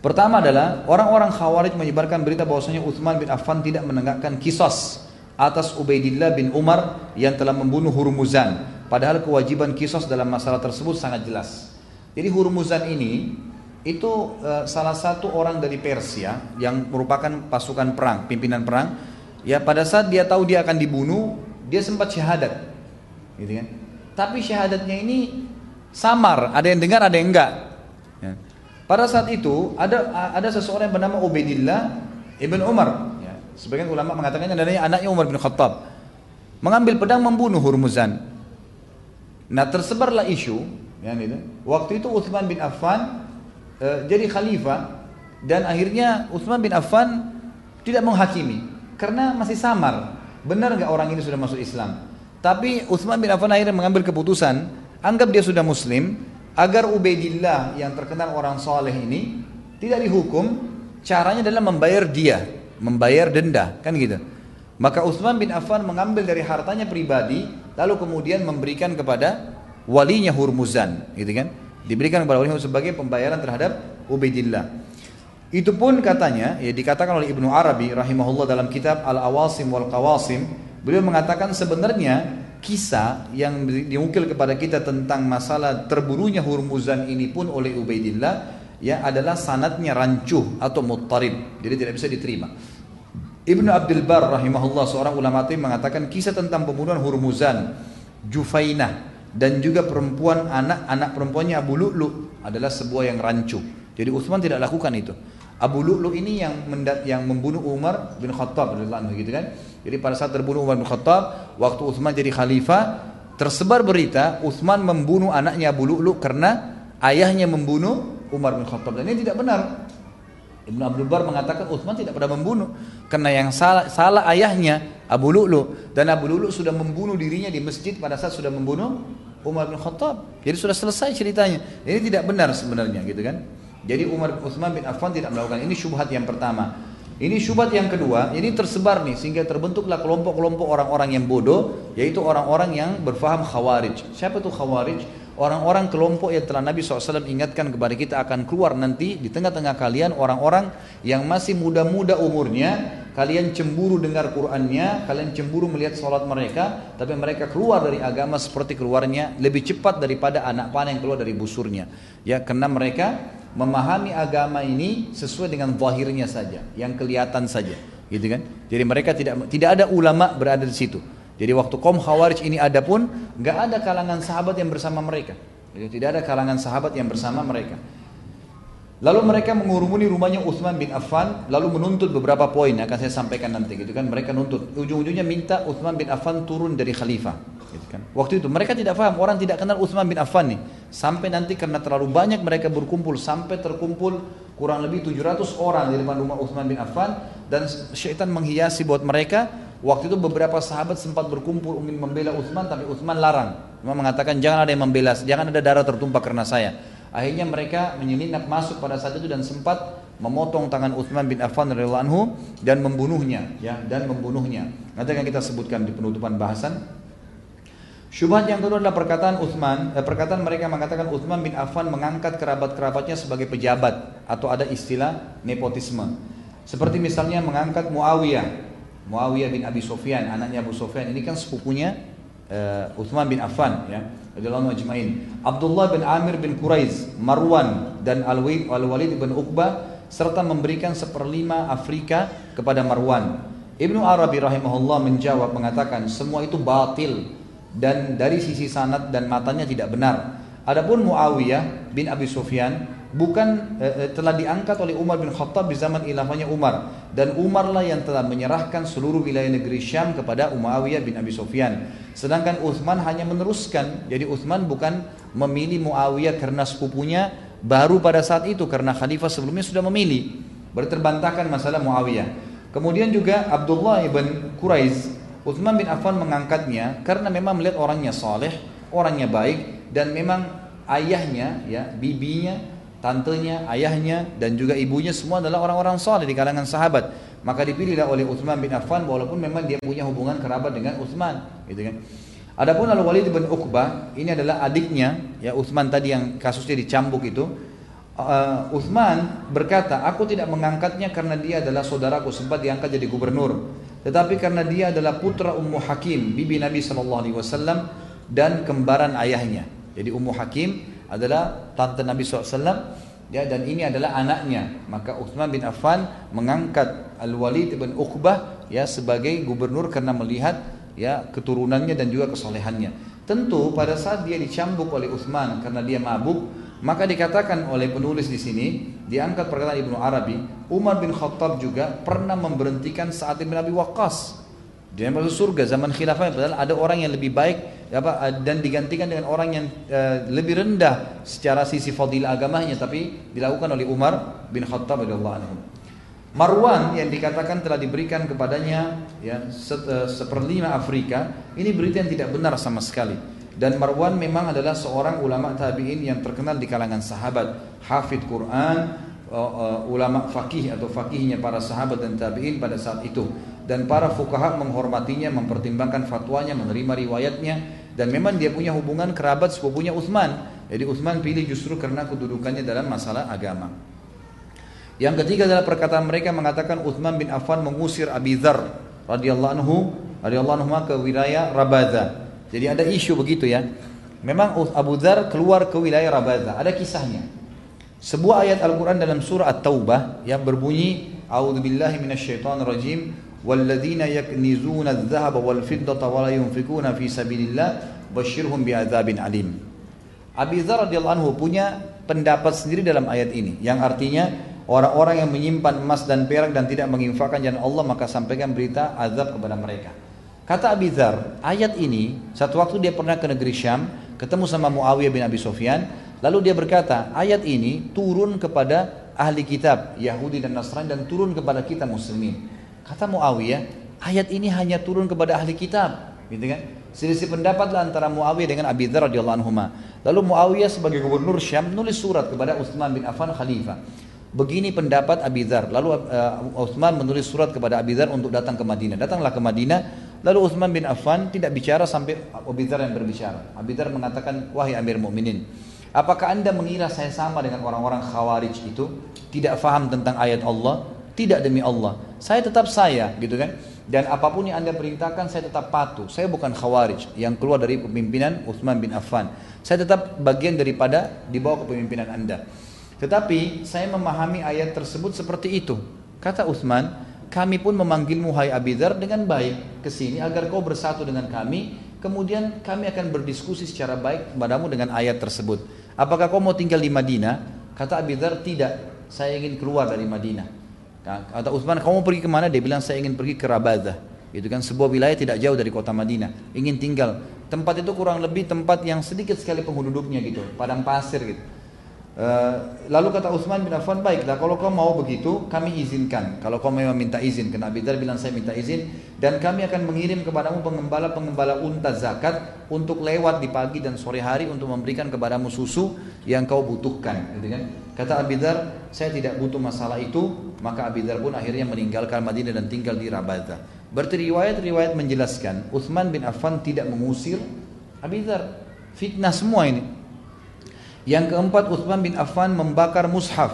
Pertama adalah orang-orang Khawarij menyebarkan berita bahwasanya Uthman bin Affan tidak menegakkan kisos atas Ubaidillah bin Umar yang telah membunuh Hurmuzan. Padahal kewajiban kisos dalam masalah tersebut sangat jelas. Jadi Hurmuzan ini itu uh, salah satu orang dari Persia yang merupakan pasukan perang, pimpinan perang. Ya pada saat dia tahu dia akan dibunuh, dia sempat syahadat. Gitu kan? Tapi syahadatnya ini samar, ada yang dengar, ada yang enggak. Ya. Pada saat itu ada ada seseorang yang bernama Ubaidillah ibn Umar Sebagian ulama mengatakan adanya anaknya Umar bin Khattab. Mengambil pedang membunuh Hurmuzan. Nah tersebarlah isu, ya gitu. Waktu itu Uthman bin Affan e, jadi khalifah dan akhirnya Uthman bin Affan tidak menghakimi karena masih samar. Benar nggak orang ini sudah masuk Islam? Tapi Uthman bin Affan akhirnya mengambil keputusan, anggap dia sudah Muslim, agar Ubaidillah yang terkenal orang soleh ini tidak dihukum, caranya adalah membayar dia membayar denda, kan gitu. Maka Utsman bin Affan mengambil dari hartanya pribadi lalu kemudian memberikan kepada walinya Hurmuzan, gitu kan? Diberikan kepada walinya sebagai pembayaran terhadap Ubaidillah. Itu pun katanya, ya dikatakan oleh Ibnu Arabi rahimahullah dalam kitab Al-Awasim wal Qawasim, beliau mengatakan sebenarnya kisah yang diukil kepada kita tentang masalah terburunya Hurmuzan ini pun oleh Ubaidillah ya adalah sanatnya rancuh atau muttarib. Jadi tidak bisa diterima. Ibnu Abdul Bar rahimahullah seorang ulama itu mengatakan kisah tentang pembunuhan Hurmuzan Jufainah dan juga perempuan anak anak perempuannya Abu Lu'lu adalah sebuah yang rancuh. Jadi Utsman tidak lakukan itu. Abu Lu'lu ini yang mendat, yang membunuh Umar bin Khattab gitu kan? Jadi pada saat terbunuh Umar bin Khattab waktu Utsman jadi khalifah tersebar berita Utsman membunuh anaknya Abu Lu'lu karena ayahnya membunuh Umar bin Khattab dan ini tidak benar. Ibnu Abdul Bar mengatakan Utsman tidak pernah membunuh karena yang salah, salah ayahnya Abu Lu'lu dan Abu Lu'lu sudah membunuh dirinya di masjid pada saat sudah membunuh Umar bin Khattab. Jadi sudah selesai ceritanya. Ini tidak benar sebenarnya gitu kan. Jadi Umar Utsman bin Affan tidak melakukan ini syubhat yang pertama. Ini syubhat yang kedua, ini tersebar nih sehingga terbentuklah kelompok-kelompok orang-orang yang bodoh, yaitu orang-orang yang berfaham khawarij. Siapa itu khawarij? Orang-orang kelompok yang telah Nabi SAW ingatkan kepada kita akan keluar nanti di tengah-tengah kalian orang-orang yang masih muda-muda umurnya. Kalian cemburu dengar Qur'annya kalian cemburu melihat sholat mereka tapi mereka keluar dari agama seperti keluarnya lebih cepat daripada anak panah yang keluar dari busurnya. Ya karena mereka memahami agama ini sesuai dengan zahirnya saja yang kelihatan saja. Gitu kan? Jadi mereka tidak tidak ada ulama berada di situ jadi waktu kaum Khawarij ini ada pun nggak ada kalangan sahabat yang bersama mereka. Jadi tidak ada kalangan sahabat yang bersama mereka. Lalu mereka mengurumuni rumahnya Uthman bin Affan lalu menuntut beberapa poin yang akan saya sampaikan nanti gitu kan mereka nuntut ujung-ujungnya minta Uthman bin Affan turun dari khalifah gitu kan waktu itu mereka tidak paham orang tidak kenal Uthman bin Affan nih sampai nanti karena terlalu banyak mereka berkumpul sampai terkumpul kurang lebih 700 orang di depan rumah Uthman bin Affan dan syaitan menghiasi buat mereka Waktu itu beberapa sahabat sempat berkumpul ingin membela Utsman tapi Utsman larang. Uthman mengatakan jangan ada yang membela, jangan ada darah tertumpah karena saya. Akhirnya mereka menyelinap masuk pada saat itu dan sempat memotong tangan Uthman bin Affan radhiyallahu anhu dan membunuhnya ya dan membunuhnya. Nanti akan kita sebutkan di penutupan bahasan. Syubhat yang kedua adalah perkataan Uthman, eh, perkataan mereka mengatakan Uthman bin Affan mengangkat kerabat-kerabatnya sebagai pejabat atau ada istilah nepotisme. Seperti misalnya mengangkat Muawiyah Muawiyah bin Abi Sufyan, anaknya Abu Sufyan. Ini kan sepupunya uh, Uthman bin Affan ya. Radhiyallahu ajma'in. Abdullah bin Amir bin Quraiz, Marwan dan Al-Walid bin Uqbah serta memberikan seperlima Afrika kepada Marwan. Ibnu Arabi rahimahullah menjawab mengatakan semua itu batil dan dari sisi sanad dan matanya tidak benar. Adapun Muawiyah bin Abi Sufyan bukan eh, telah diangkat oleh Umar bin Khattab di zaman ilahnya Umar. Dan Umar lah yang telah menyerahkan seluruh wilayah negeri Syam kepada Umayyah bin Abi Sufyan. Sedangkan Uthman hanya meneruskan. Jadi Uthman bukan memilih Muawiyah karena sepupunya baru pada saat itu karena khalifah sebelumnya sudah memilih. Berterbantahkan masalah Muawiyah. Kemudian juga Abdullah bin Quraiz Uthman bin Affan mengangkatnya karena memang melihat orangnya soleh orangnya baik dan memang ayahnya ya bibinya tantenya, ayahnya dan juga ibunya semua adalah orang-orang saleh di kalangan sahabat. Maka dipilihlah oleh Utsman bin Affan walaupun memang dia punya hubungan kerabat dengan Utsman, gitu kan. Adapun Al Walid bin Uqbah ini adalah adiknya ya Utsman tadi yang kasusnya dicambuk itu. Uh, Utsman berkata, aku tidak mengangkatnya karena dia adalah saudaraku sempat diangkat jadi gubernur, tetapi karena dia adalah putra Ummu Hakim, bibi Nabi Shallallahu Alaihi Wasallam dan kembaran ayahnya. Jadi Ummu Hakim adalah tante Nabi SAW ya dan ini adalah anaknya. Maka Uthman bin Affan mengangkat Al Walid bin Uqbah ya sebagai gubernur karena melihat ya keturunannya dan juga kesolehannya. Tentu pada saat dia dicambuk oleh Uthman karena dia mabuk maka dikatakan oleh penulis di sini diangkat perkataan Ibnu Arabi Umar bin Khattab juga pernah memberhentikan saat bin Abi Waqqas dia masuk surga zaman khilafah padahal ada orang yang lebih baik apa dan digantikan dengan orang yang uh, lebih rendah secara sisi fadilah agamanya tapi dilakukan oleh Umar bin Khattab radhiyallahu anhu. Marwan yang dikatakan telah diberikan kepadanya ya se uh, seperlima Afrika ini berita yang tidak benar sama sekali dan Marwan memang adalah seorang ulama tabi'in yang terkenal di kalangan sahabat hafid Quran uh, ulama fakih atau fakihnya para sahabat dan tabi'in pada saat itu dan para fukaha menghormatinya, mempertimbangkan fatwanya, menerima riwayatnya dan memang dia punya hubungan kerabat sepupunya Uthman. Jadi Uthman pilih justru karena kedudukannya dalam masalah agama. Yang ketiga adalah perkataan mereka mengatakan Uthman bin Affan mengusir Abi Dzar radhiyallahu anhu radhiyallahu anhu ke wilayah Rabada. Jadi ada isu begitu ya. Memang Abu Dzar keluar ke wilayah Rabada. Ada kisahnya. Sebuah ayat Al-Quran dalam surah At-Taubah yang berbunyi A'udhu billahi minasyaitan rajim Walladzina yaknizuna al-zahaba wal-fiddata wa yunfikuna fi sabilillah Bashirhum bi'adzabin alim. Abi Zar radhiyallahu anhu punya pendapat sendiri dalam ayat ini Yang artinya orang-orang yang menyimpan emas dan perak dan tidak menginfakkan jalan Allah maka sampaikan berita azab kepada mereka. Kata Abi Zar, ayat ini satu waktu dia pernah ke negeri Syam ketemu sama Muawiyah bin Abi Sofyan lalu dia berkata, ayat ini turun kepada ahli kitab Yahudi dan Nasrani dan turun kepada kita muslimin. Kata Muawiyah, ayat ini hanya turun kepada ahli kitab, gitu kan? Selisih pendapatlah antara Muawiyah dengan Abi Dzar radhiyallahu anhu. Lalu Muawiyah sebagai gubernur Syam nulis surat kepada Utsman bin Affan khalifah. Begini pendapat Abi Dzar. Lalu uh, Utsman menulis surat kepada Abi Dzar untuk datang ke Madinah. Datanglah ke Madinah. Lalu Utsman bin Affan tidak bicara sampai Abi Dzar yang berbicara. Abi Dzar mengatakan, "Wahai Amir Mukminin, apakah Anda mengira saya sama dengan orang-orang Khawarij itu? Tidak faham tentang ayat Allah, tidak demi Allah. Saya tetap saya, gitu kan? Dan apa pun yang Anda perintahkan, saya tetap patuh. Saya bukan khawarij yang keluar dari pemimpinan Uthman bin Affan. Saya tetap bagian daripada di bawah kepemimpinan Anda. Tetapi saya memahami ayat tersebut seperti itu. Kata Uthman, kami pun memanggilmu hai Abidhar dengan baik ke sini agar kau bersatu dengan kami. Kemudian kami akan berdiskusi secara baik kepadamu dengan ayat tersebut. Apakah kau mau tinggal di Madinah? Kata Abidhar, tidak. Saya ingin keluar dari Madinah. Kata Uthman, kamu pergi ke mana? Dia bilang, saya ingin pergi ke Rabadah. Itu kan sebuah wilayah tidak jauh dari kota Madinah. Ingin tinggal. Tempat itu kurang lebih tempat yang sedikit sekali penduduknya gitu. Padang pasir gitu. Eh, lalu kata Utsman bin Affan, baiklah kalau kau mau begitu, kami izinkan. Kalau kau memang minta izin, karena Abi Dar bilang saya minta izin, dan kami akan mengirim kepadamu pengembala-pengembala unta zakat untuk lewat di pagi dan sore hari untuk memberikan kepadamu susu yang kau butuhkan. Gitu kan? Kata Abi Dar, saya tidak butuh masalah itu, maka Abi Dar pun akhirnya meninggalkan Madinah dan tinggal di Rabata. Berarti riwayat-riwayat menjelaskan, Utsman bin Affan tidak mengusir Abi Dar. Fitnah semua ini. Yang keempat Uthman bin Affan membakar mushaf.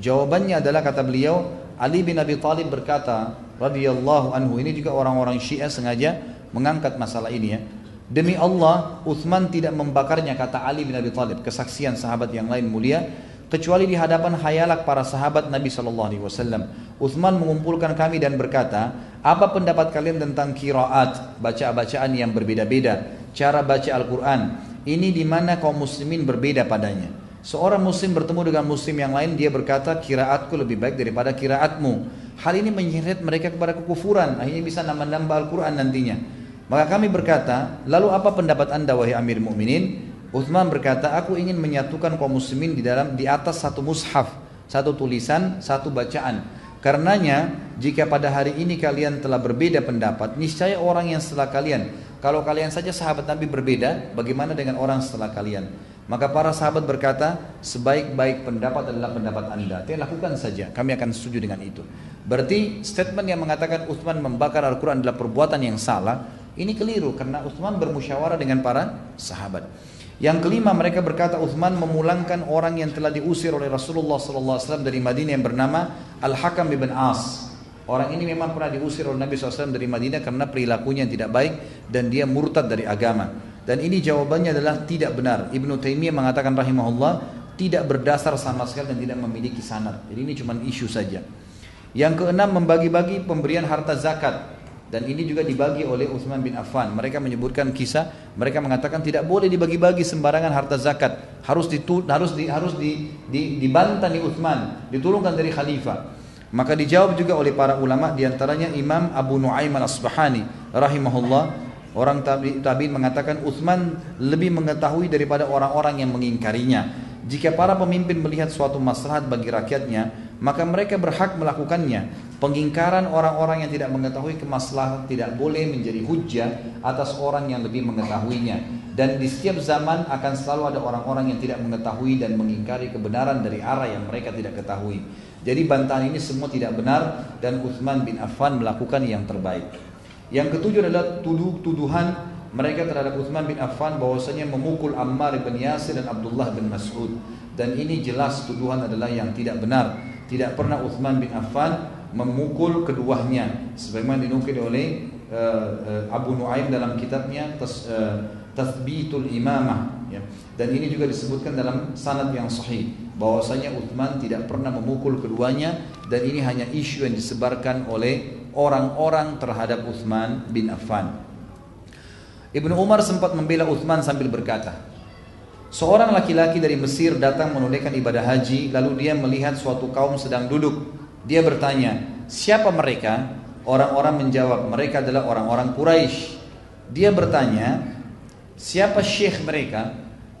Jawabannya adalah kata beliau Ali bin Abi Thalib berkata radhiyallahu anhu ini juga orang-orang Syiah sengaja mengangkat masalah ini ya. Demi Allah Uthman tidak membakarnya kata Ali bin Abi Thalib kesaksian sahabat yang lain mulia kecuali di hadapan hayalak para sahabat Nabi Shallallahu Alaihi Wasallam. Uthman mengumpulkan kami dan berkata, apa pendapat kalian tentang kiraat, baca-bacaan yang berbeda-beda, cara baca Al-Quran, ini di mana kaum muslimin berbeda padanya. Seorang muslim bertemu dengan muslim yang lain, dia berkata, kiraatku lebih baik daripada kiraatmu. Hal ini menyeret mereka kepada kekufuran, akhirnya bisa nambah-nambah Al-Quran nantinya. Maka kami berkata, lalu apa pendapat anda wahai Amir Mukminin? Uthman berkata, aku ingin menyatukan kaum muslimin di dalam di atas satu mushaf, satu tulisan, satu bacaan. Karenanya, jika pada hari ini kalian telah berbeda pendapat, niscaya orang yang setelah kalian kalau kalian saja sahabat Nabi berbeda, bagaimana dengan orang setelah kalian? Maka para sahabat berkata, sebaik-baik pendapat adalah pendapat anda. Dia lakukan saja, kami akan setuju dengan itu. Berarti statement yang mengatakan Uthman membakar Al-Quran adalah perbuatan yang salah, ini keliru karena Uthman bermusyawarah dengan para sahabat. Yang kelima mereka berkata Uthman memulangkan orang yang telah diusir oleh Rasulullah SAW dari Madinah yang bernama Al-Hakam ibn As. Orang ini memang pernah diusir oleh Nabi SAW dari Madinah karena perilakunya yang tidak baik dan dia murtad dari agama. Dan ini jawabannya adalah tidak benar. Ibnu Taimiyah mengatakan rahimahullah tidak berdasar sama sekali dan tidak memiliki sanad. Jadi ini cuma isu saja. Yang keenam membagi-bagi pemberian harta zakat. Dan ini juga dibagi oleh Utsman bin Affan. Mereka menyebutkan kisah, mereka mengatakan tidak boleh dibagi-bagi sembarangan harta zakat. Harus ditul, harus di, harus di, di, dibantah nih Utsman, ditulungkan dari khalifah. Maka dijawab juga oleh para ulama di antaranya Imam Abu Nuaim al-Asbahani rahimahullah Orang tabi'in tabi mengatakan Uthman lebih mengetahui daripada orang-orang yang mengingkarinya. Jika para pemimpin melihat suatu maslahat bagi rakyatnya, maka mereka berhak melakukannya. Pengingkaran orang-orang yang tidak mengetahui kemaslahatan tidak boleh menjadi hujah atas orang yang lebih mengetahuinya. Dan di setiap zaman akan selalu ada orang-orang yang tidak mengetahui dan mengingkari kebenaran dari arah yang mereka tidak ketahui. Jadi bantahan ini semua tidak benar dan Uthman bin Affan melakukan yang terbaik. Yang ketujuh adalah tuduh tuduhan mereka terhadap Uthman bin Affan bahwasanya memukul Ammar bin Yasir dan Abdullah bin Mas'ud. Dan ini jelas tuduhan adalah yang tidak benar. Tidak pernah Uthman bin Affan memukul keduanya sebagaimana dinukil oleh uh, Abu Nuaim dalam kitabnya tas, uh, Tathbitul Imamah ya. Dan ini juga disebutkan dalam sanad yang sahih bahwasanya Uthman tidak pernah memukul keduanya dan ini hanya isu yang disebarkan oleh orang-orang terhadap Uthman bin Affan. Ibnu Umar sempat membela Uthman sambil berkata, Seorang laki-laki dari Mesir datang menunaikan ibadah haji, lalu dia melihat suatu kaum sedang duduk. Dia bertanya, siapa mereka? Orang-orang menjawab, mereka adalah orang-orang Quraisy. Dia bertanya, siapa syekh mereka?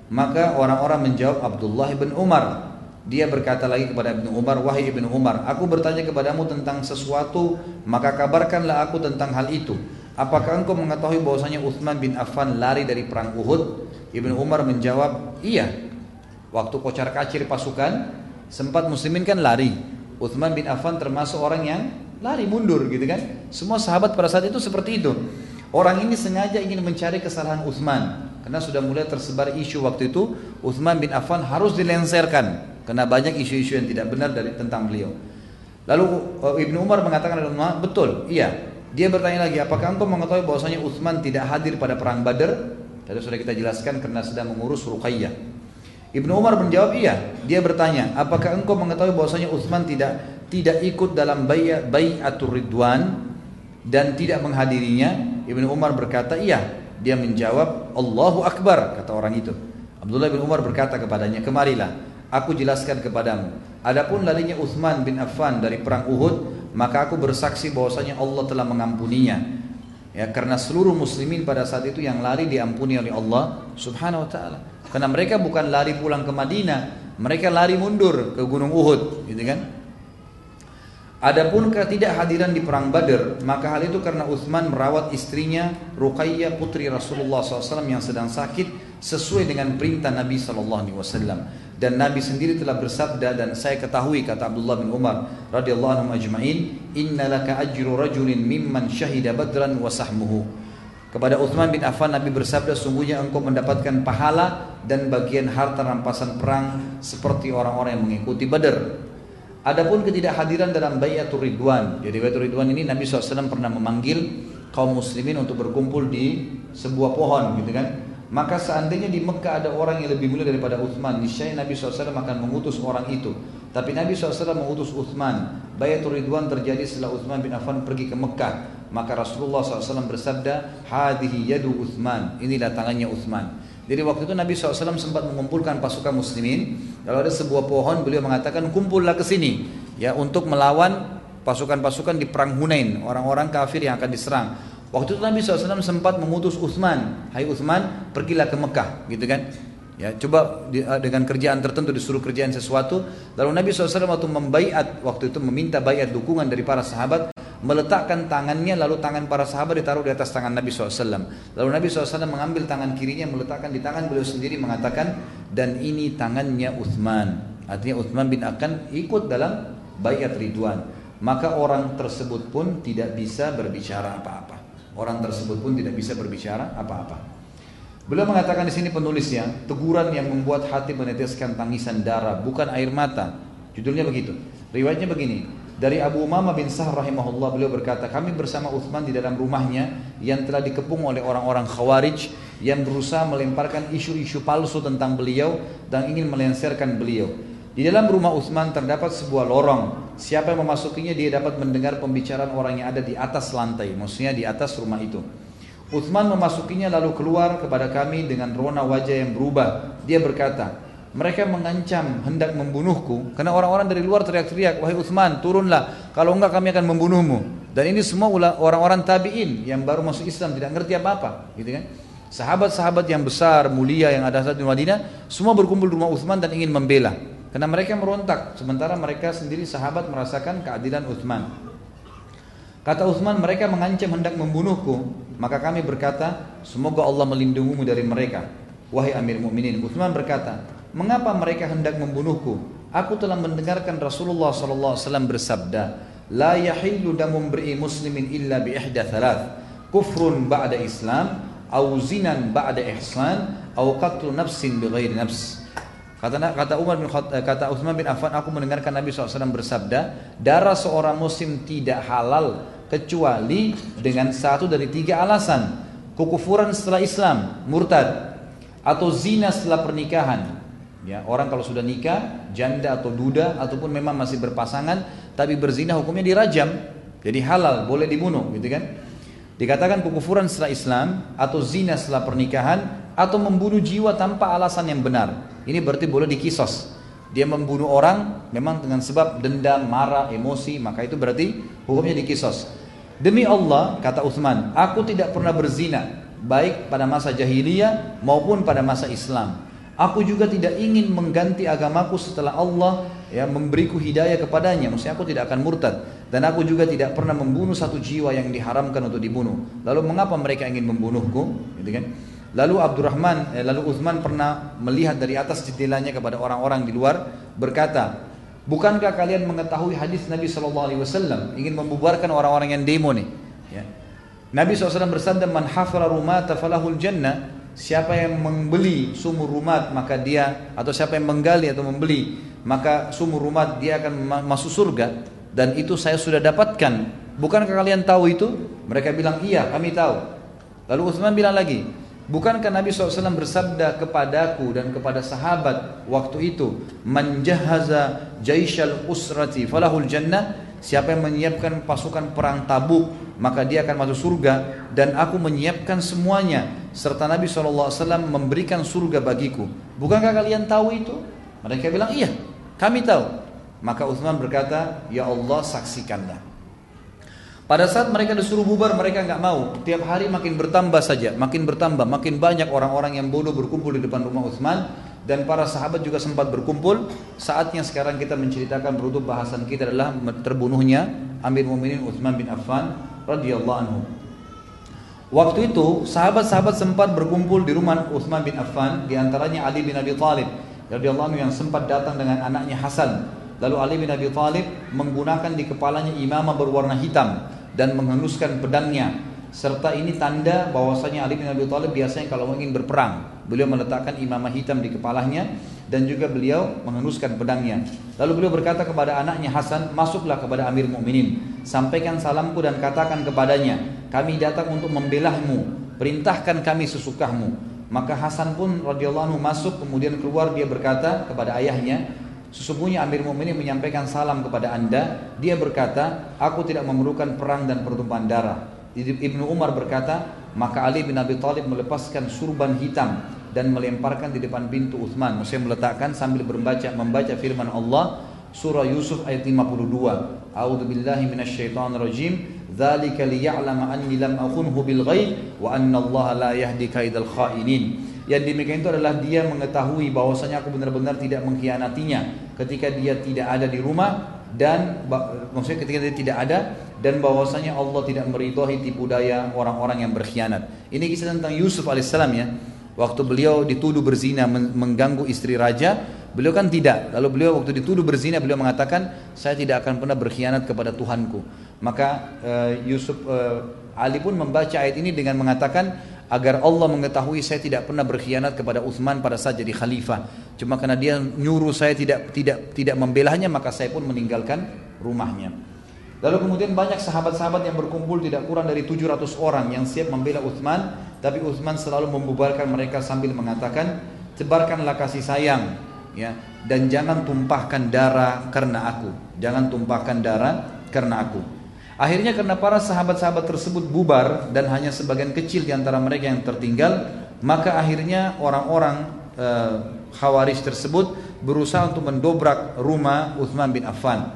Maka orang-orang menjawab Abdullah bin Umar. Dia berkata lagi kepada Ibnu Umar, wahai Ibnu Umar, aku bertanya kepadamu tentang sesuatu, maka kabarkanlah aku tentang hal itu. Apakah engkau mengetahui bahwasanya Uthman bin Affan lari dari perang Uhud? Ibnu Umar menjawab, iya. Waktu kocar kacir pasukan, sempat muslimin kan lari. Uthman bin Affan termasuk orang yang lari mundur gitu kan. Semua sahabat pada saat itu seperti itu. Orang ini sengaja ingin mencari kesalahan Uthman. Karena sudah mulai tersebar isu waktu itu, Uthman bin Affan harus dilenserkan karena banyak isu-isu yang tidak benar dari tentang beliau. Lalu eh, Ibnu Umar mengatakan betul, iya. Dia bertanya lagi, apakah engkau mengetahui bahwasanya Uthman tidak hadir pada perang Badar? Tadi sudah kita jelaskan karena sedang mengurus Ruqayyah. Ibnu Umar menjawab, iya. Dia bertanya, apakah engkau mengetahui bahwasanya Uthman tidak tidak ikut dalam bayatul ridwan dan tidak menghadirinya? Ibnu Umar berkata, iya. Dia menjawab, Allahu Akbar, kata orang itu. Abdullah bin Umar berkata kepadanya, kemarilah, aku jelaskan kepadamu. Adapun larinya Uthman bin Affan dari perang Uhud, maka aku bersaksi bahwasanya Allah telah mengampuninya. Ya, karena seluruh muslimin pada saat itu yang lari diampuni oleh Allah Subhanahu wa taala. Karena mereka bukan lari pulang ke Madinah, mereka lari mundur ke Gunung Uhud, gitu kan? Adapun ketidakhadiran di perang Badar, maka hal itu karena Uthman merawat istrinya Ruqayyah putri Rasulullah SAW yang sedang sakit sesuai dengan perintah Nabi SAW. Dan Nabi sendiri telah bersabda dan saya ketahui kata Abdullah bin Umar radhiyallahu anhu ajma'in, "Inna laka ajru rajulin mimman syahida badran wa sahmuhu." Kepada Uthman bin Affan Nabi bersabda sungguhnya engkau mendapatkan pahala dan bagian harta rampasan perang seperti orang-orang yang mengikuti Badar. Adapun ketidakhadiran dalam Bayatul Ridwan. Jadi Bayatul Ridwan ini Nabi SAW pernah memanggil kaum muslimin untuk berkumpul di sebuah pohon gitu kan. Maka seandainya di Mekah ada orang yang lebih mulia daripada Uthman, niscaya Nabi SAW akan mengutus orang itu. Tapi Nabi SAW mengutus Uthman. Bayatul Ridwan terjadi setelah Uthman bin Affan pergi ke Mekah. Maka Rasulullah SAW bersabda, Hadihi yadu Uthman. Inilah tangannya Uthman. Jadi waktu itu Nabi SAW sempat mengumpulkan pasukan muslimin. Kalau ada sebuah pohon, beliau mengatakan kumpullah ke sini ya untuk melawan pasukan-pasukan di perang Hunain, orang-orang kafir yang akan diserang. Waktu itu Nabi SAW sempat mengutus Uthman, Hai Uthman, pergilah ke Mekah, gitu kan? Ya, coba dengan kerjaan tertentu disuruh kerjaan sesuatu. Lalu Nabi SAW waktu membaiat, waktu itu meminta bayat dukungan dari para sahabat, meletakkan tangannya lalu tangan para sahabat ditaruh di atas tangan Nabi SAW. Lalu Nabi SAW mengambil tangan kirinya meletakkan di tangan beliau sendiri mengatakan dan ini tangannya Uthman. Artinya Uthman bin akan ikut dalam bayat Ridwan. Maka orang tersebut pun tidak bisa berbicara apa-apa. Orang tersebut pun tidak bisa berbicara apa-apa. Beliau mengatakan di sini penulisnya, teguran yang membuat hati meneteskan tangisan darah, bukan air mata. Judulnya begitu. Riwayatnya begini, dari Abu Umamah bin Sah rahimahullah beliau berkata, kami bersama Uthman di dalam rumahnya yang telah dikepung oleh orang-orang Khawarij yang berusaha melemparkan isu-isu palsu tentang beliau dan ingin melenserkan beliau. Di dalam rumah Uthman terdapat sebuah lorong. Siapa yang memasukinya dia dapat mendengar pembicaraan orang yang ada di atas lantai, maksudnya di atas rumah itu. Uthman memasukinya lalu keluar kepada kami dengan rona wajah yang berubah. Dia berkata, mereka mengancam hendak membunuhku karena orang-orang dari luar teriak-teriak, "Wahai Utsman, turunlah, kalau enggak kami akan membunuhmu." Dan ini semua orang-orang tabi'in yang baru masuk Islam tidak ngerti apa-apa, gitu kan? Sahabat-sahabat yang besar, mulia yang ada saat di Madinah, semua berkumpul di rumah Utsman dan ingin membela. Karena mereka merontak, sementara mereka sendiri sahabat merasakan keadilan Utsman. Kata Utsman, mereka mengancam hendak membunuhku, maka kami berkata, semoga Allah melindungimu dari mereka. Wahai Amir Mukminin, Utsman berkata, Mengapa mereka hendak membunuhku? Aku telah mendengarkan Rasulullah SAW bersabda, La yahillu damun beri muslimin illa bi ihda thalath. Kufrun ba'da Islam, au zinan ba'da ihsan, au qatlu nafsin bi ghairi nafs. Kata kata Umar bin Khat, eh, kata Utsman bin Affan, aku mendengarkan Nabi SAW bersabda, darah seorang muslim tidak halal kecuali dengan satu dari tiga alasan. Kekufuran setelah Islam, murtad, atau zina setelah pernikahan, Ya, orang kalau sudah nikah, janda atau duda ataupun memang masih berpasangan tapi berzina hukumnya dirajam. Jadi halal, boleh dibunuh, gitu kan? Dikatakan kekufuran setelah Islam atau zina setelah pernikahan atau membunuh jiwa tanpa alasan yang benar. Ini berarti boleh dikisos. Dia membunuh orang memang dengan sebab dendam, marah, emosi, maka itu berarti hukumnya dikisos. Demi Allah, kata Uthman, aku tidak pernah berzina, baik pada masa jahiliyah maupun pada masa Islam. Aku juga tidak ingin mengganti agamaku setelah Allah ya memberiku hidayah kepadanya. Maksudnya aku tidak akan murtad dan aku juga tidak pernah membunuh satu jiwa yang diharamkan untuk dibunuh. Lalu mengapa mereka ingin membunuhku? Gitu kan? Lalu Abdurrahman, eh, lalu Uthman pernah melihat dari atas jendelanya kepada orang-orang di luar berkata, bukankah kalian mengetahui hadis Nabi Shallallahu Alaihi Wasallam ingin membubarkan orang-orang yang demo nih? Ya. Nabi SAW bersabda, man hafara rumata falahul jannah Siapa yang membeli sumur rumah maka dia atau siapa yang menggali atau membeli maka sumur rumah dia akan masuk surga dan itu saya sudah dapatkan. Bukankah kalian tahu itu? Mereka bilang iya kami tahu. Lalu Utsman bilang lagi, Bukankah Nabi SAW bersabda kepadaku dan kepada sahabat waktu itu, Manjahaza jaishal usrati falahul jannah, siapa yang menyiapkan pasukan perang tabuk, maka dia akan masuk surga, dan aku menyiapkan semuanya, serta Nabi SAW memberikan surga bagiku. Bukankah kalian tahu itu? Mereka bilang, iya, kami tahu. Maka Uthman berkata, Ya Allah saksikanlah. Pada saat mereka disuruh bubar, mereka nggak mau. Tiap hari makin bertambah saja, makin bertambah, makin banyak orang-orang yang bodoh berkumpul di depan rumah Utsman dan para sahabat juga sempat berkumpul. Saatnya sekarang kita menceritakan penutup bahasan kita adalah terbunuhnya Amir Mu'minin Utsman bin Affan radhiyallahu anhu. Waktu itu sahabat-sahabat sempat berkumpul di rumah Utsman bin Affan, di antaranya Ali bin Abi Thalib radhiyallahu anhu yang sempat datang dengan anaknya Hasan. Lalu Ali bin Abi Thalib menggunakan di kepalanya imamah berwarna hitam dan menghunuskan pedangnya. Serta ini tanda bahwasanya Ali bin Abi Thalib biasanya kalau ingin berperang beliau meletakkan imamah hitam di kepalanya dan juga beliau menghunuskan pedangnya. Lalu beliau berkata kepada anaknya Hasan masuklah kepada Amir Mukminin. Sampaikan salamku dan katakan kepadanya kami datang untuk membelahmu. Perintahkan kami sesukahmu maka Hasan pun radhiyallahu masuk kemudian keluar dia berkata kepada ayahnya Sesungguhnya Amir Mu'minin menyampaikan salam kepada anda. Dia berkata, aku tidak memerlukan perang dan pertumpahan darah. Ibnu Umar berkata, maka Ali bin Abi Thalib melepaskan surban hitam dan melemparkan di depan pintu Uthman. Maksudnya meletakkan sambil membaca membaca firman Allah surah Yusuf ayat 52. A'udzu billahi minasyaitonir rajim. Dzalika liya'lama anni lam akhunhu bil ghaib wa anna Allah la yahdi kaidal khainin. Yang demikian itu adalah dia mengetahui bahwasanya aku benar-benar tidak mengkhianatinya ketika dia tidak ada di rumah dan maksudnya ketika dia tidak ada dan bahwasanya Allah tidak meridhoi tipu daya orang-orang yang berkhianat. Ini kisah tentang Yusuf alaihissalam ya. Waktu beliau dituduh berzina mengganggu istri raja, beliau kan tidak. Lalu beliau waktu dituduh berzina beliau mengatakan, saya tidak akan pernah berkhianat kepada Tuhanku. Maka uh, Yusuf uh, Ali pun membaca ayat ini dengan mengatakan, agar Allah mengetahui saya tidak pernah berkhianat kepada Uthman pada saat jadi khalifah. Cuma karena dia nyuruh saya tidak tidak tidak membelahnya maka saya pun meninggalkan rumahnya. Lalu kemudian banyak sahabat-sahabat yang berkumpul tidak kurang dari 700 orang yang siap membela Uthman, tapi Uthman selalu membubarkan mereka sambil mengatakan, "Tebarkanlah kasih sayang, ya, dan jangan tumpahkan darah karena aku. Jangan tumpahkan darah karena aku." Akhirnya karena para sahabat-sahabat tersebut bubar dan hanya sebagian kecil di antara mereka yang tertinggal, maka akhirnya orang-orang e, Khawarij tersebut berusaha untuk mendobrak rumah Uthman bin Affan.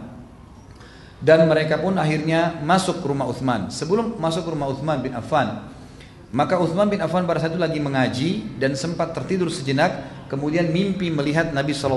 Dan mereka pun akhirnya masuk ke rumah Uthman. Sebelum masuk ke rumah Uthman bin Affan, maka Uthman bin Affan pada saat itu lagi mengaji dan sempat tertidur sejenak, kemudian mimpi melihat Nabi saw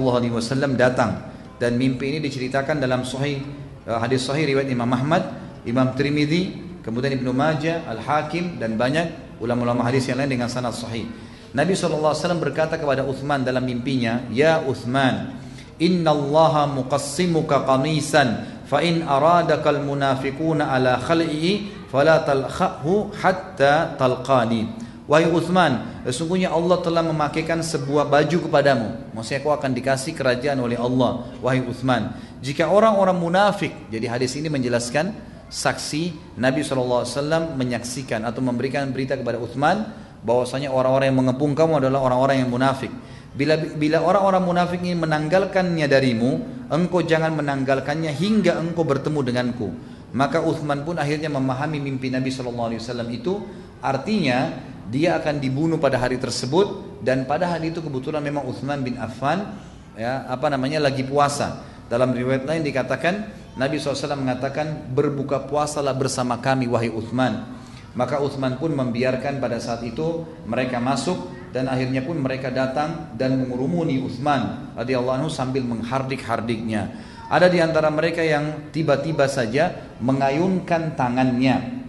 datang. Dan mimpi ini diceritakan dalam sahih eh, hadis sahih riwayat Imam Ahmad Imam Trimidi, kemudian Ibnu Majah, Al-Hakim dan banyak ulama-ulama hadis yang lain dengan sanad sahih. Nabi SAW berkata kepada Uthman dalam mimpinya, Ya Uthman, Inna allaha muqassimuka qamisan, fa in aradaka al-munafiquna ala khal'i, fala talkhahu hatta talqani. Wahai Uthman, sesungguhnya Allah telah memakaikan sebuah baju kepadamu. Maksudnya kau akan dikasih kerajaan oleh Allah. Wahai Uthman, jika orang-orang munafik, jadi hadis ini menjelaskan saksi Nabi SAW menyaksikan atau memberikan berita kepada Uthman bahwasanya orang-orang yang mengepung kamu adalah orang-orang yang munafik. Bila bila orang-orang munafik ini menanggalkannya darimu, engkau jangan menanggalkannya hingga engkau bertemu denganku. Maka Uthman pun akhirnya memahami mimpi Nabi SAW itu artinya dia akan dibunuh pada hari tersebut dan pada hari itu kebetulan memang Uthman bin Affan ya apa namanya lagi puasa. Dalam riwayat lain dikatakan Nabi SAW mengatakan berbuka puasalah bersama kami wahai Uthman. Maka Uthman pun membiarkan pada saat itu mereka masuk dan akhirnya pun mereka datang dan mengurumuni Uthman radhiyallahu anhu sambil menghardik-hardiknya. Ada di antara mereka yang tiba-tiba saja mengayunkan tangannya,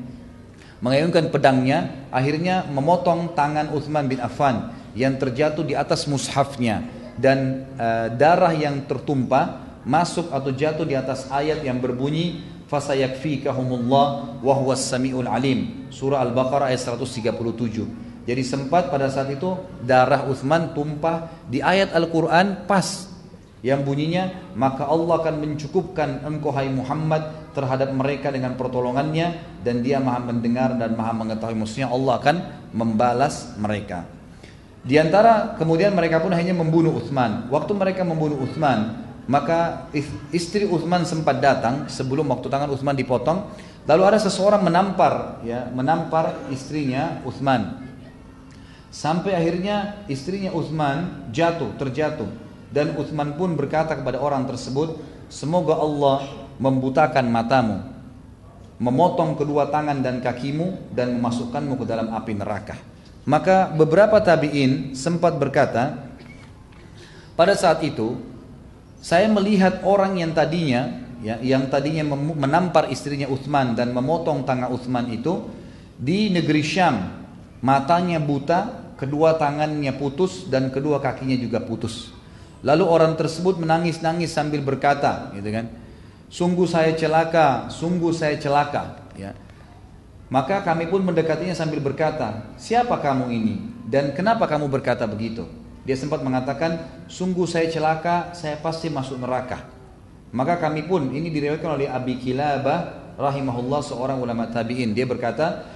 mengayunkan pedangnya, akhirnya memotong tangan Uthman bin Affan yang terjatuh di atas mushafnya dan uh, darah yang tertumpah masuk atau jatuh di atas ayat yang berbunyi fasayakfikahumullah wa huwas samiul alim. Surah al-baqarah ayat 137 jadi sempat pada saat itu darah Uthman tumpah di ayat Al-Quran pas yang bunyinya maka Allah akan mencukupkan engkau hai Muhammad terhadap mereka dengan pertolongannya dan dia maha mendengar dan maha mengetahui. Maksudnya Allah akan membalas mereka. Di antara kemudian mereka pun hanya membunuh Uthman waktu mereka membunuh Uthman maka istri Uthman sempat datang sebelum waktu tangan Uthman dipotong. Lalu ada seseorang menampar, ya, menampar istrinya Uthman. Sampai akhirnya istrinya Uthman jatuh, terjatuh. Dan Uthman pun berkata kepada orang tersebut, semoga Allah membutakan matamu. memotong kedua tangan dan kakimu dan memasukkanmu ke dalam api neraka. Maka beberapa tabi'in sempat berkata, pada saat itu saya melihat orang yang tadinya ya, yang tadinya menampar istrinya Uthman dan memotong tangan Uthman itu di negeri Syam, matanya buta, kedua tangannya putus dan kedua kakinya juga putus. Lalu orang tersebut menangis-nangis sambil berkata, gitu kan? Sungguh saya celaka, sungguh saya celaka, ya. Maka kami pun mendekatinya sambil berkata, siapa kamu ini? Dan kenapa kamu berkata begitu? Dia sempat mengatakan, sungguh saya celaka, saya pasti masuk neraka. Maka kami pun, ini diriwayatkan oleh Abi Kilabah rahimahullah seorang ulama tabi'in. Dia berkata,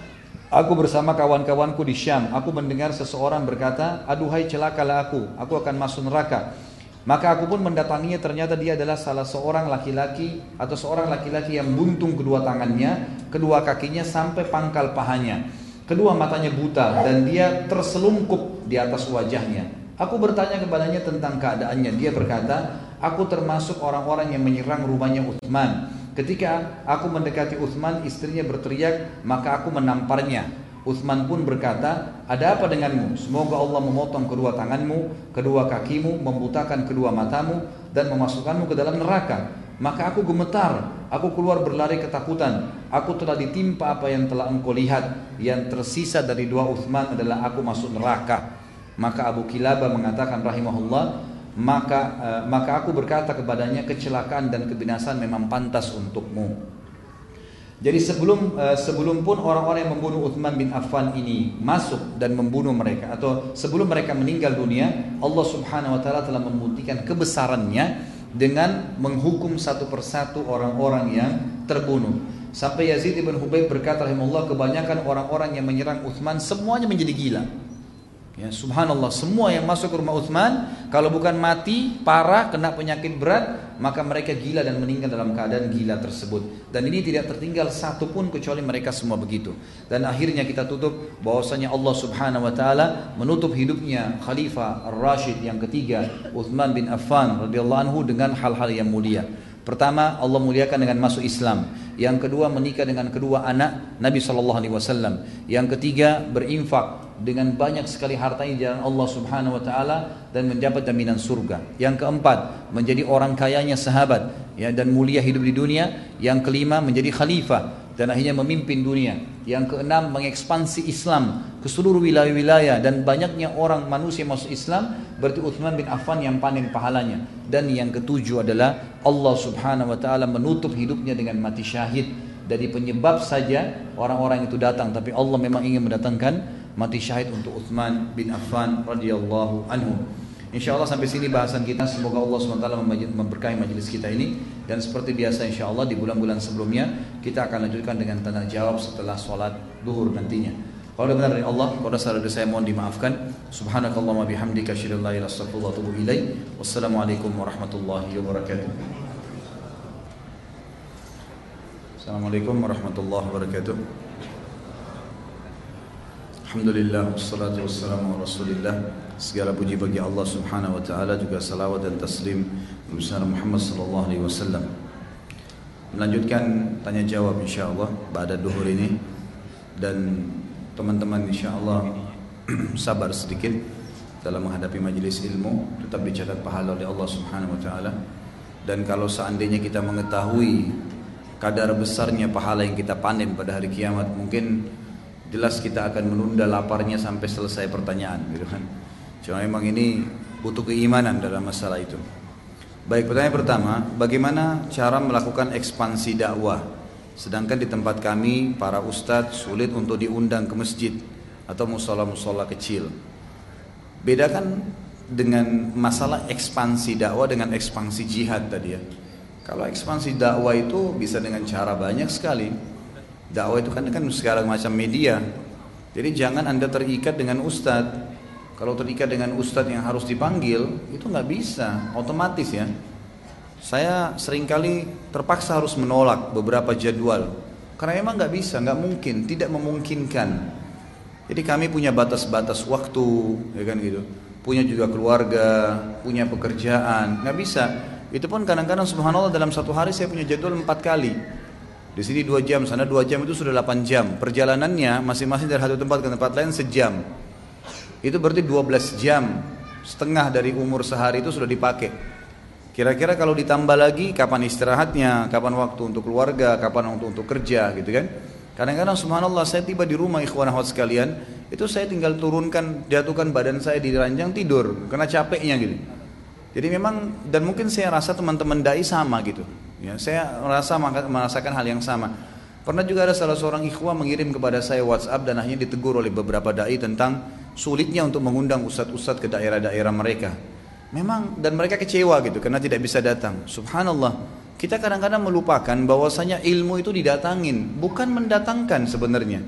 aku bersama kawan-kawanku di Syam, aku mendengar seseorang berkata, aduhai celakalah aku, aku akan masuk neraka. Maka aku pun mendatanginya ternyata dia adalah salah seorang laki-laki atau seorang laki-laki yang buntung kedua tangannya, kedua kakinya sampai pangkal pahanya. Kedua matanya buta dan dia terselungkup di atas wajahnya. Aku bertanya kepadanya tentang keadaannya. Dia berkata, aku termasuk orang-orang yang menyerang rumahnya Uthman. Ketika aku mendekati Uthman, istrinya berteriak, maka aku menamparnya. Uthman pun berkata, ada apa denganmu? Semoga Allah memotong kedua tanganmu, kedua kakimu, membutakan kedua matamu, dan memasukkanmu ke dalam neraka. Maka aku gemetar, aku keluar berlari ketakutan. Aku telah ditimpa apa yang telah engkau lihat. Yang tersisa dari dua Uthman adalah aku masuk neraka. Maka Abu Kilaba mengatakan rahimahullah, maka uh, maka aku berkata kepadanya kecelakaan dan kebinasan memang pantas untukmu. Jadi sebelum uh, sebelum pun orang-orang yang membunuh Uthman bin Affan ini masuk dan membunuh mereka atau sebelum mereka meninggal dunia, Allah Subhanahu wa taala telah membuktikan kebesarannya dengan menghukum satu persatu orang-orang yang terbunuh. Sampai Yazid ibn Hubayb berkata rahimahullah kebanyakan orang-orang yang menyerang Uthman semuanya menjadi gila. Ya, subhanallah, semua yang masuk ke rumah Uthman kalau bukan mati, parah, kena penyakit berat, maka mereka gila dan meninggal dalam keadaan gila tersebut. Dan ini tidak tertinggal satu pun kecuali mereka semua begitu. Dan akhirnya kita tutup bahwasanya Allah Subhanahu wa taala menutup hidupnya Khalifah Ar-Rashid yang ketiga, Uthman bin Affan radhiyallahu anhu dengan hal-hal yang mulia. Pertama, Allah muliakan dengan masuk Islam. Yang kedua, menikah dengan kedua anak Nabi Wasallam. Yang ketiga, berinfak dengan banyak sekali hartanya di jalan Allah Subhanahu wa taala dan mendapat jaminan surga. Yang keempat, menjadi orang kayanya sahabat ya dan mulia hidup di dunia. Yang kelima, menjadi khalifah dan akhirnya memimpin dunia. Yang keenam, mengekspansi Islam ke seluruh wilayah-wilayah dan banyaknya orang manusia masuk Islam berarti Uthman bin Affan yang panen pahalanya. Dan yang ketujuh adalah Allah Subhanahu wa taala menutup hidupnya dengan mati syahid dari penyebab saja orang-orang itu datang tapi Allah memang ingin mendatangkan mati syahid untuk Uthman bin Affan radhiyallahu anhu. Insya Allah sampai sini bahasan kita. Semoga Allah SWT memberkahi majelis kita ini. Dan seperti biasa insya Allah di bulan-bulan sebelumnya kita akan lanjutkan dengan tanda jawab setelah sholat duhur nantinya. Kalau benar dari Allah, kalau salah dari saya mohon dimaafkan. Subhanakallahumma bihamdika asyhadu an la ilaha Wassalamualaikum warahmatullahi wabarakatuh. Assalamualaikum warahmatullahi wabarakatuh. Alhamdulillah wassalatu wassalamu ala rasulillah. Segala puji bagi Allah subhanahu wa ta'ala Juga salawat dan taslim Nabi Muhammad sallallahu alaihi wasallam. Melanjutkan tanya jawab insyaAllah Pada duhur ini. Dan teman-teman insyaAllah *clears throat* Sabar sedikit Dalam menghadapi majelis ilmu Tetap dicatat pahala oleh Allah subhanahu wa ta'ala. Dan kalau seandainya kita mengetahui Kadar besarnya pahala yang kita panen pada hari kiamat Mungkin jelas kita akan menunda laparnya sampai selesai pertanyaan gitu kan. Cuma memang ini butuh keimanan dalam masalah itu. Baik, pertanyaan pertama, bagaimana cara melakukan ekspansi dakwah? Sedangkan di tempat kami para ustadz sulit untuk diundang ke masjid atau musola-musola kecil. Bedakan dengan masalah ekspansi dakwah dengan ekspansi jihad tadi ya. Kalau ekspansi dakwah itu bisa dengan cara banyak sekali. Dakwah itu kan kan segala macam media. Jadi jangan anda terikat dengan ustadz. Kalau terikat dengan ustadz yang harus dipanggil itu nggak bisa, otomatis ya. Saya sering kali terpaksa harus menolak beberapa jadwal karena emang nggak bisa, nggak mungkin, tidak memungkinkan. Jadi kami punya batas-batas waktu, ya kan gitu. Punya juga keluarga, punya pekerjaan, nggak bisa. Itu pun kadang-kadang subhanallah dalam satu hari saya punya jadwal empat kali. Di sini dua jam, sana dua jam itu sudah 8 jam. Perjalanannya masing-masing dari satu tempat ke tempat lain sejam. Itu berarti 12 jam setengah dari umur sehari itu sudah dipakai. Kira-kira kalau ditambah lagi kapan istirahatnya, kapan waktu untuk keluarga, kapan waktu untuk kerja gitu kan. Kadang-kadang subhanallah saya tiba di rumah ikhwan akhwat sekalian, itu saya tinggal turunkan, jatuhkan badan saya di ranjang tidur karena capeknya gitu. Jadi memang dan mungkin saya rasa teman-teman dai sama gitu. Ya, saya merasa merasakan hal yang sama. Pernah juga ada salah seorang ikhwah mengirim kepada saya WhatsApp dan akhirnya ditegur oleh beberapa dai tentang sulitnya untuk mengundang ustadz-ustadz ke daerah-daerah mereka. Memang dan mereka kecewa gitu karena tidak bisa datang. Subhanallah. Kita kadang-kadang melupakan bahwasanya ilmu itu didatangin, bukan mendatangkan sebenarnya.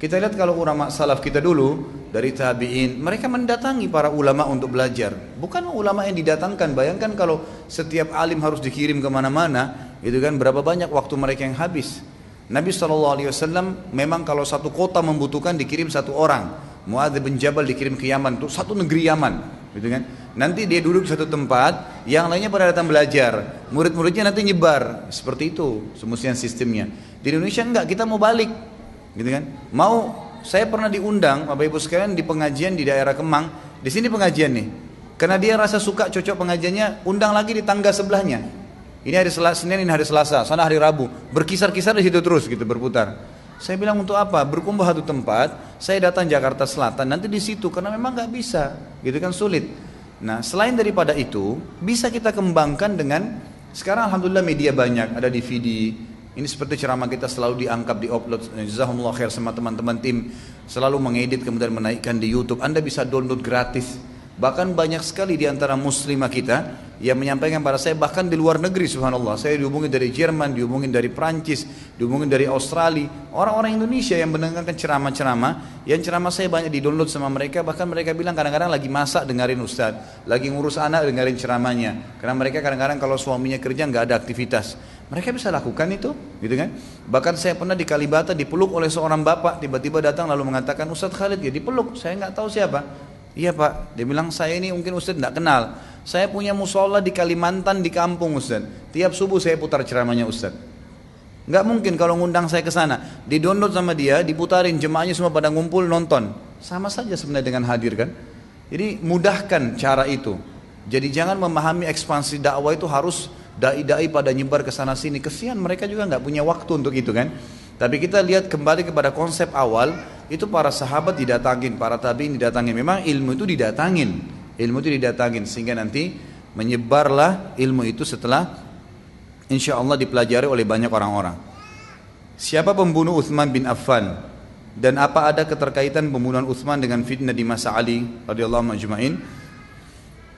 Kita lihat kalau ulama salaf kita dulu dari tabi'in, mereka mendatangi para ulama untuk belajar. Bukan ulama yang didatangkan. Bayangkan kalau setiap alim harus dikirim ke mana-mana, itu kan berapa banyak waktu mereka yang habis. Nabi SAW memang kalau satu kota membutuhkan dikirim satu orang. Muadz bin Jabal dikirim ke Yaman, untuk satu negeri Yaman, gitu kan? Nanti dia duduk di satu tempat, yang lainnya pada datang belajar. Murid-muridnya nanti nyebar. Seperti itu semestinya sistemnya. Di Indonesia enggak, kita mau balik. Gitu kan? Mau saya pernah diundang Bapak Ibu sekalian di pengajian di daerah Kemang. Di sini pengajian nih. Karena dia rasa suka cocok pengajiannya, undang lagi di tangga sebelahnya. Ini hari Selasa, Senin, ini hari Selasa, sana hari Rabu. Berkisar-kisar di situ terus gitu berputar. Saya bilang untuk apa? Berkumpul satu tempat. Saya datang Jakarta Selatan, nanti di situ karena memang nggak bisa, gitu kan sulit. Nah, selain daripada itu, bisa kita kembangkan dengan sekarang alhamdulillah media banyak, ada DVD. Ini seperti ceramah kita selalu diangkat, diupload. Jazakumullah khair sama teman-teman tim selalu mengedit kemudian menaikkan di YouTube. Anda bisa download gratis. Bahkan banyak sekali di antara muslimah kita yang menyampaikan pada saya bahkan di luar negeri subhanallah. Saya dihubungi dari Jerman, dihubungi dari Prancis, dihubungi dari Australia. Orang-orang Indonesia yang mendengarkan ceramah-ceramah, yang ceramah saya banyak di-download sama mereka, bahkan mereka bilang kadang-kadang lagi masak dengerin ustaz, lagi ngurus anak dengerin ceramahnya. Karena mereka kadang-kadang kalau suaminya kerja nggak ada aktivitas. Mereka bisa lakukan itu, gitu kan? Bahkan saya pernah di Kalibata dipeluk oleh seorang bapak, tiba-tiba datang lalu mengatakan Ustadz Khalid ya dipeluk, saya nggak tahu siapa. Iya pak, dia bilang saya ini mungkin Ustaz tidak kenal. Saya punya musola di Kalimantan di kampung Ustaz. Tiap subuh saya putar ceramahnya Ustaz. Nggak mungkin kalau ngundang saya ke sana. Di download sama dia, diputarin jemaahnya semua pada ngumpul nonton. Sama saja sebenarnya dengan hadir kan. Jadi mudahkan cara itu. Jadi jangan memahami ekspansi dakwah itu harus dai-dai pada nyebar ke sana sini. Kesian mereka juga nggak punya waktu untuk itu kan. Tapi kita lihat kembali kepada konsep awal, itu para sahabat didatangin, para tabiin didatangin. Memang ilmu itu didatangin, ilmu itu didatangin sehingga nanti menyebarlah ilmu itu setelah insya Allah dipelajari oleh banyak orang-orang. Siapa pembunuh Uthman bin Affan dan apa ada keterkaitan pembunuhan Uthman dengan fitnah di masa Ali radhiyallahu anhu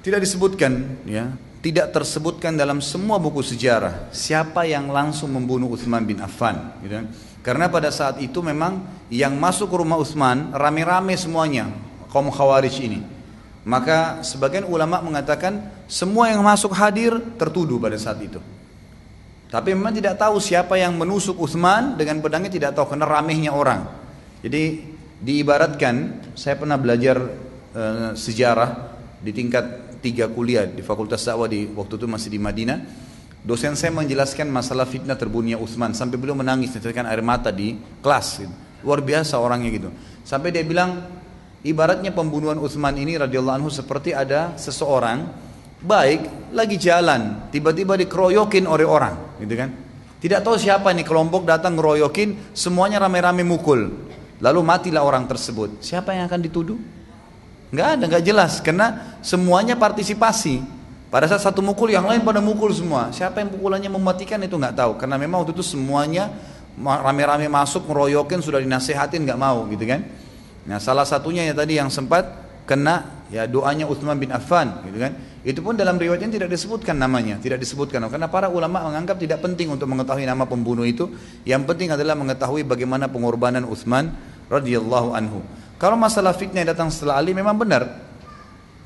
Tidak disebutkan ya, tidak tersebutkan dalam semua buku sejarah siapa yang langsung membunuh Uthman bin Affan gitu. Kan. Karena pada saat itu memang yang masuk ke rumah Utsman rame-rame semuanya kaum Khawarij ini. Maka sebagian ulama mengatakan semua yang masuk hadir tertuduh pada saat itu. Tapi memang tidak tahu siapa yang menusuk Utsman dengan pedangnya tidak tahu karena ramehnya orang. Jadi diibaratkan saya pernah belajar e, sejarah di tingkat tiga kuliah di Fakultas Dakwah di waktu itu masih di Madinah Dosen saya menjelaskan masalah fitnah terbunuhnya Utsman sampai beliau menangis meneteskan air mata di kelas. Gitu. Luar biasa orangnya gitu. Sampai dia bilang ibaratnya pembunuhan Utsman ini radhiyallahu anhu seperti ada seseorang baik lagi jalan tiba-tiba dikeroyokin oleh orang gitu kan. Tidak tahu siapa nih kelompok datang ngeroyokin semuanya rame-rame mukul. Lalu matilah orang tersebut. Siapa yang akan dituduh? Enggak ada, enggak jelas karena semuanya partisipasi. Pada saat satu mukul yang lain pada mukul semua. Siapa yang pukulannya mematikan itu nggak tahu. Karena memang waktu itu semuanya rame-rame masuk meroyokin sudah dinasehatin nggak mau gitu kan. Nah salah satunya yang tadi yang sempat kena ya doanya Utsman bin Affan gitu kan. Itu pun dalam riwayatnya tidak disebutkan namanya, tidak disebutkan karena para ulama menganggap tidak penting untuk mengetahui nama pembunuh itu. Yang penting adalah mengetahui bagaimana pengorbanan Utsman radhiyallahu anhu. Kalau masalah fitnah yang datang setelah Ali memang benar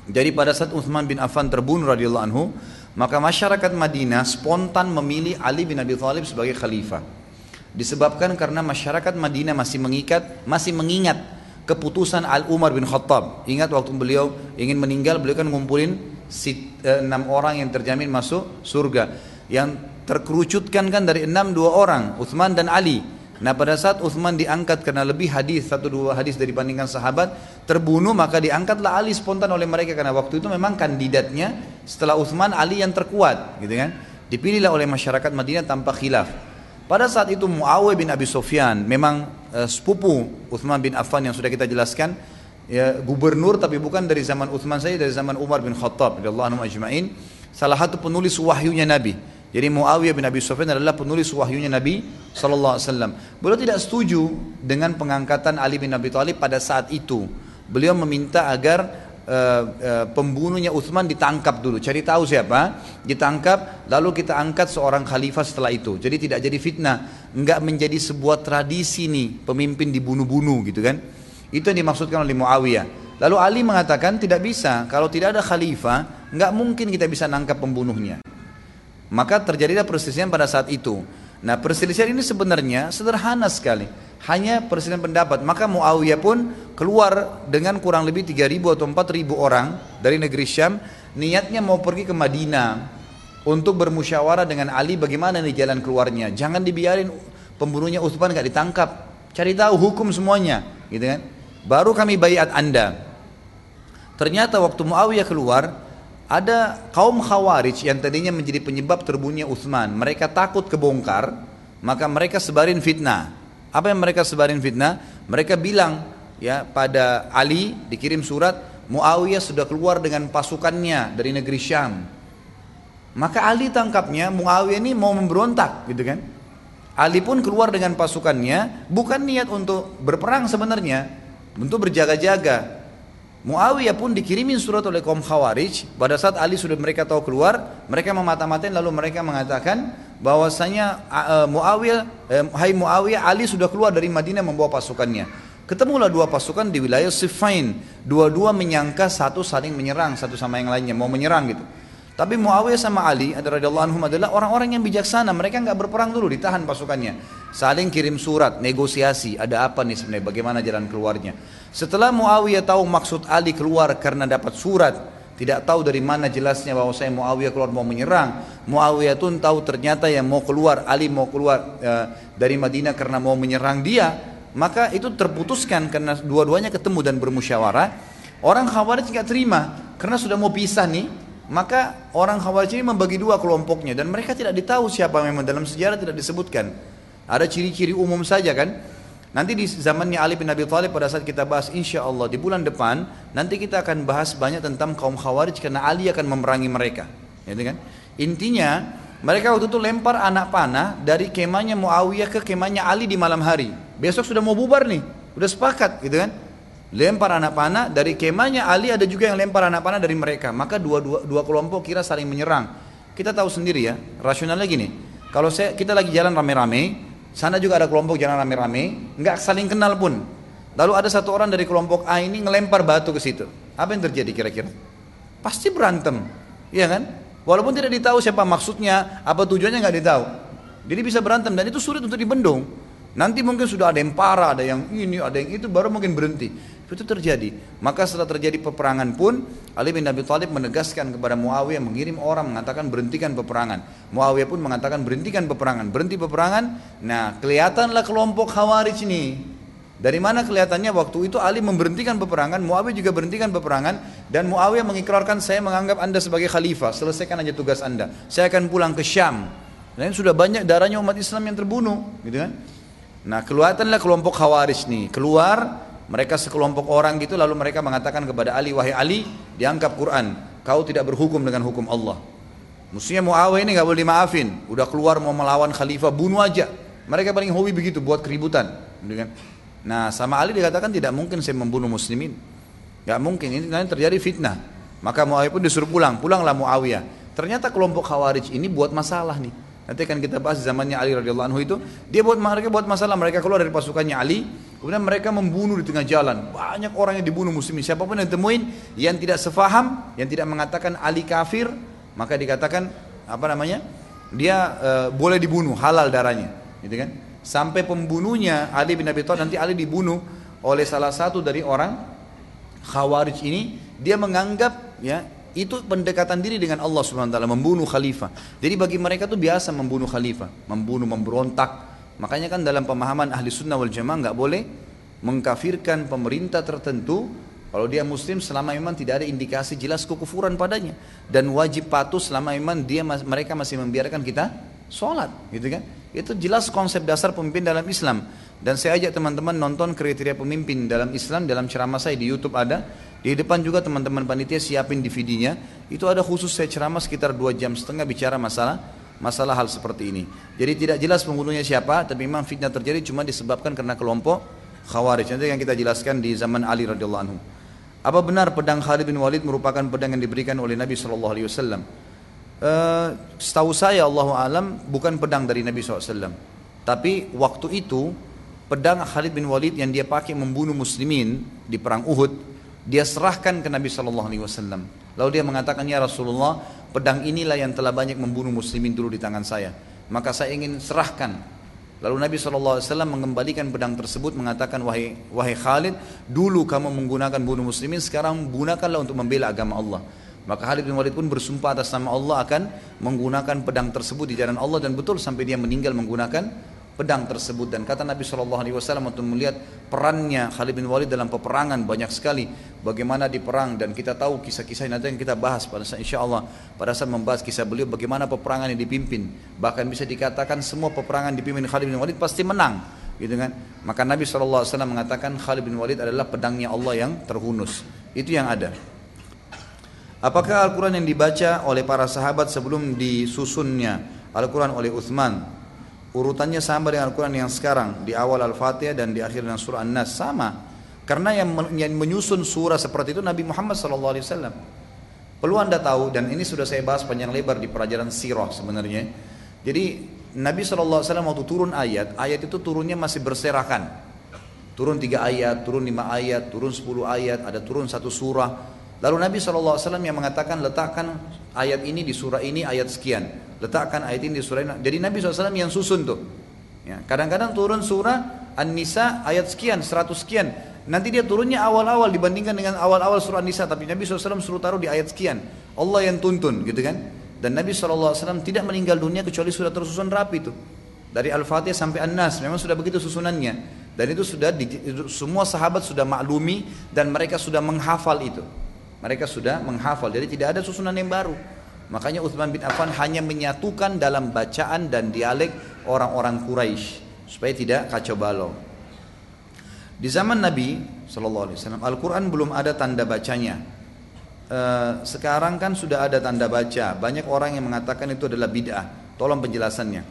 jadi pada saat Uthman bin Affan terbunuh radhiyallahu anhu, maka masyarakat Madinah spontan memilih Ali bin Abi Thalib sebagai khalifah. Disebabkan karena masyarakat Madinah masih mengikat, masih mengingat keputusan Al Umar bin Khattab. Ingat waktu beliau ingin meninggal, beliau kan ngumpulin eh, enam orang yang terjamin masuk surga. yang terkerucutkan kan dari enam dua orang, Uthman dan Ali. Nah pada saat Uthman diangkat karena lebih hadis satu dua hadis dibandingkan sahabat terbunuh maka diangkatlah Ali spontan oleh mereka karena waktu itu memang kandidatnya setelah Uthman Ali yang terkuat gitu kan? Dipilihlah oleh masyarakat Madinah tanpa khilaf. Pada saat itu Muawiyah bin Abi Sufyan memang uh, sepupu Uthman bin Affan yang sudah kita jelaskan ya gubernur tapi bukan dari zaman Uthman saja dari zaman Umar bin Khattab radhiyallahu ajma'in salah satu penulis wahyunya Nabi jadi Muawiyah bin Abi Sufyan adalah penulis wahyunya Nabi sallallahu alaihi wasallam. Beliau tidak setuju dengan pengangkatan Ali bin Abi Thalib pada saat itu. Beliau meminta agar uh, uh, pembunuhnya Utsman ditangkap dulu, cari tahu siapa, ditangkap, lalu kita angkat seorang khalifah setelah itu. Jadi tidak jadi fitnah, enggak menjadi sebuah tradisi nih pemimpin dibunuh-bunuh gitu kan. Itu yang dimaksudkan oleh Muawiyah. Lalu Ali mengatakan tidak bisa, kalau tidak ada khalifah, enggak mungkin kita bisa nangkap pembunuhnya. Maka terjadilah perselisihan pada saat itu. Nah perselisihan ini sebenarnya sederhana sekali. Hanya perselisihan pendapat. Maka Muawiyah pun keluar dengan kurang lebih 3.000 atau 4.000 orang dari negeri Syam. Niatnya mau pergi ke Madinah. Untuk bermusyawarah dengan Ali bagaimana nih jalan keluarnya. Jangan dibiarin pembunuhnya Uthman gak ditangkap. Cari tahu hukum semuanya. Gitu kan. Baru kami bayat anda. Ternyata waktu Muawiyah keluar, ada kaum khawarij yang tadinya menjadi penyebab terbunuhnya Uthman. Mereka takut kebongkar, maka mereka sebarin fitnah. Apa yang mereka sebarin fitnah? Mereka bilang ya pada Ali dikirim surat Muawiyah sudah keluar dengan pasukannya dari negeri Syam. Maka Ali tangkapnya Muawiyah ini mau memberontak gitu kan. Ali pun keluar dengan pasukannya bukan niat untuk berperang sebenarnya, untuk berjaga-jaga. Muawiyah pun dikirimin surat oleh kaum Khawarij pada saat Ali sudah mereka tahu keluar mereka memata-matain lalu mereka mengatakan bahwasanya uh, Muawiyah uh, hai Muawiyah Ali sudah keluar dari Madinah membawa pasukannya ketemulah dua pasukan di wilayah Siffin dua-dua menyangka satu saling menyerang satu sama yang lainnya mau menyerang gitu tapi Muawiyah sama Ali radhiyallahu anhum adalah orang-orang yang bijaksana. Mereka nggak berperang dulu, ditahan pasukannya. Saling kirim surat, negosiasi. Ada apa nih sebenarnya? Bagaimana jalan keluarnya? Setelah Muawiyah tahu maksud Ali keluar karena dapat surat, tidak tahu dari mana jelasnya bahwa saya Muawiyah keluar mau menyerang. Muawiyah pun tahu ternyata yang mau keluar Ali mau keluar e, dari Madinah karena mau menyerang dia. Maka itu terputuskan karena dua-duanya ketemu dan bermusyawarah. Orang Khawarij nggak terima karena sudah mau pisah nih maka orang Khawarij ini membagi dua kelompoknya dan mereka tidak ditahu siapa memang dalam sejarah tidak disebutkan. Ada ciri-ciri umum saja kan. Nanti di zamannya Ali bin Abi Thalib pada saat kita bahas insya Allah di bulan depan nanti kita akan bahas banyak tentang kaum Khawarij karena Ali akan memerangi mereka. Gitu kan? Intinya mereka waktu itu lempar anak panah dari kemahnya Muawiyah ke kemahnya Ali di malam hari. Besok sudah mau bubar nih, udah sepakat gitu kan? lempar anak panah dari kemahnya Ali ada juga yang lempar anak panah dari mereka maka dua, dua, dua kelompok kira saling menyerang kita tahu sendiri ya rasionalnya gini kalau saya kita lagi jalan rame-rame sana juga ada kelompok jalan rame-rame nggak saling kenal pun. Lalu ada satu orang dari kelompok A ini ngelempar batu ke situ. Apa yang terjadi kira-kira? Pasti berantem iya kan? Walaupun tidak ditahu siapa maksudnya apa tujuannya nggak ditahu. Jadi bisa berantem dan itu sulit untuk dibendung. Nanti mungkin sudah ada yang parah, ada yang ini, ada yang itu, baru mungkin berhenti. Itu terjadi. Maka setelah terjadi peperangan pun, Ali bin Abi Thalib menegaskan kepada Muawiyah mengirim orang mengatakan berhentikan peperangan. Muawiyah pun mengatakan berhentikan peperangan. Berhenti peperangan. Nah, kelihatanlah kelompok Khawarij ini. Dari mana kelihatannya waktu itu Ali memberhentikan peperangan, Muawiyah juga berhentikan peperangan dan Muawiyah mengikrarkan saya menganggap Anda sebagai khalifah, selesaikan aja tugas Anda. Saya akan pulang ke Syam. Dan sudah banyak darahnya umat Islam yang terbunuh, gitu kan? Nah keluarlah kelompok khawarij nih keluar mereka sekelompok orang gitu lalu mereka mengatakan kepada Ali wahai Ali dianggap Quran kau tidak berhukum dengan hukum Allah. Mestinya Muawiyah ini nggak boleh dimaafin udah keluar mau melawan khalifah bunuh aja. Mereka paling hobi begitu buat keributan. Nah sama Ali dikatakan tidak mungkin saya membunuh muslimin. Gak mungkin ini nanti terjadi fitnah. Maka Muawiyah pun disuruh pulang. Pulanglah Muawiyah. Ternyata kelompok khawarij ini buat masalah nih. Nanti akan kita bahas zamannya Ali radhiyallahu anhu itu, dia buat mereka buat masalah, mereka keluar dari pasukannya Ali, kemudian mereka membunuh di tengah jalan. Banyak orang yang dibunuh muslimin. Siapa pun yang temuin yang tidak sefaham, yang tidak mengatakan Ali kafir, maka dikatakan apa namanya? Dia e, boleh dibunuh, halal darahnya, gitu kan? Sampai pembunuhnya Ali bin Abi Thalib nanti Ali dibunuh oleh salah satu dari orang Khawarij ini, dia menganggap ya Itu pendekatan diri dengan Allah taala, membunuh khalifah. Jadi bagi mereka itu biasa membunuh khalifah, membunuh, memberontak. Makanya kan dalam pemahaman ahli sunnah wal jamaah nggak boleh mengkafirkan pemerintah tertentu. Kalau dia muslim selama memang tidak ada indikasi jelas kekufuran padanya. Dan wajib patuh selama memang dia mereka masih membiarkan kita sholat gitu kan? Itu jelas konsep dasar pemimpin dalam Islam. Dan saya ajak teman-teman nonton kriteria pemimpin dalam Islam dalam ceramah saya di YouTube ada di depan juga teman-teman panitia siapin DVD-nya itu ada khusus saya ceramah sekitar dua jam setengah bicara masalah masalah hal seperti ini jadi tidak jelas pembunuhnya siapa tapi memang fitnah terjadi cuma disebabkan karena kelompok khawarij nanti yang kita jelaskan di zaman Ali radhiyallahu anhu apa benar pedang Khalid bin Walid merupakan pedang yang diberikan oleh Nabi Shallallahu Alaihi Wasallam? Uh, setahu saya Allah alam bukan pedang dari Nabi SAW. Tapi waktu itu pedang Khalid bin Walid yang dia pakai membunuh muslimin di perang Uhud, dia serahkan ke Nabi Shallallahu Alaihi Wasallam. Lalu dia mengatakan ya Rasulullah, pedang inilah yang telah banyak membunuh muslimin dulu di tangan saya. Maka saya ingin serahkan Lalu Nabi SAW mengembalikan pedang tersebut mengatakan wahai wahai Khalid dulu kamu menggunakan bunuh muslimin sekarang gunakanlah untuk membela agama Allah. Maka Khalid bin Walid pun bersumpah atas nama Allah akan menggunakan pedang tersebut di jalan Allah dan betul sampai dia meninggal menggunakan pedang tersebut. Dan kata Nabi Shallallahu Alaihi Wasallam untuk melihat perannya Khalid bin Walid dalam peperangan banyak sekali. Bagaimana di perang dan kita tahu kisah-kisah nanti yang kita bahas pada saat insya Allah pada saat membahas kisah beliau bagaimana peperangan yang dipimpin. Bahkan bisa dikatakan semua peperangan dipimpin Khalid bin Walid pasti menang gitu kan? Maka Nabi Shallallahu Alaihi Wasallam mengatakan Khalid bin Walid adalah pedangnya Allah yang terhunus. Itu yang ada. Apakah Al-Quran yang dibaca oleh para sahabat sebelum disusunnya? Al-Quran oleh Uthman Urutannya sama dengan Al-Quran yang sekarang Di awal Al-Fatihah dan di akhir dengan surah An-Nas Sama. Karena yang, menyusun surah seperti itu Nabi Muhammad SAW Perlu anda tahu dan ini sudah saya bahas panjang lebar di pelajaran sirah sebenarnya. Jadi Nabi SAW waktu turun ayat Ayat itu turunnya masih berserakan. Turun tiga ayat, turun lima ayat, turun sepuluh ayat Ada turun satu surah. Lalu Nabi SAW yang mengatakan letakkan ayat ini di surah ini ayat sekian. Letakkan ayat ini di surah. Jadi Nabi SAW yang susun tuh. Ya, kadang-kadang turun surah An-Nisa ayat sekian, 100 sekian. Nanti dia turunnya awal-awal dibandingkan dengan awal-awal surah An-Nisa. Tapi Nabi SAW suruh taruh di ayat sekian. Allah yang tuntun gitu kan. Dan Nabi SAW tidak meninggal dunia kecuali sudah tersusun rapi itu. Dari Al-Fatihah sampai An-Nas. Memang sudah begitu susunannya. Dan itu sudah di, semua sahabat sudah maklumi dan mereka sudah menghafal itu. Mereka sudah menghafal, jadi tidak ada susunan yang baru. Makanya Uthman bin Affan hanya menyatukan dalam bacaan dan dialek orang-orang Quraisy supaya tidak kacau balau. Di zaman Nabi Shallallahu Alaihi Wasallam Al-Quran belum ada tanda bacanya. E, sekarang kan sudah ada tanda baca. Banyak orang yang mengatakan itu adalah bid'ah. Tolong penjelasannya.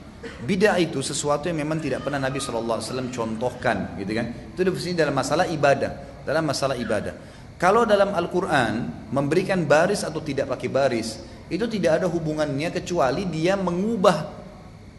Bid'ah itu sesuatu yang memang tidak pernah Nabi Shallallahu Alaihi Wasallam contohkan, gitu kan? Itu di sini dalam masalah ibadah, dalam masalah ibadah. Kalau dalam Al-Quran memberikan baris atau tidak pakai baris itu tidak ada hubungannya kecuali dia mengubah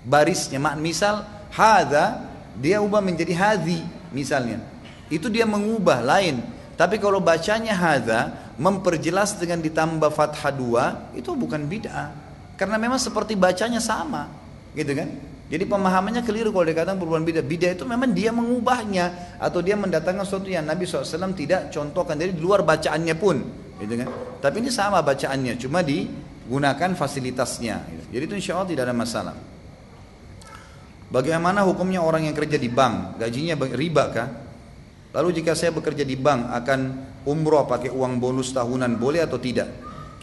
barisnya. Misal hada dia ubah menjadi hadhi misalnya. Itu dia mengubah lain. Tapi kalau bacanya hada memperjelas dengan ditambah fathah dua itu bukan bid'ah. Karena memang seperti bacanya sama, gitu kan? Jadi pemahamannya keliru kalau dikatakan perubahan bidah. Bidah itu memang dia mengubahnya atau dia mendatangkan sesuatu yang Nabi SAW tidak contohkan dari luar bacaannya pun, gitu kan? Tapi ini sama bacaannya, cuma digunakan fasilitasnya. Jadi itu insya Allah tidak ada masalah. Bagaimana hukumnya orang yang kerja di bank, gajinya riba kah? Lalu jika saya bekerja di bank akan umroh pakai uang bonus tahunan boleh atau tidak?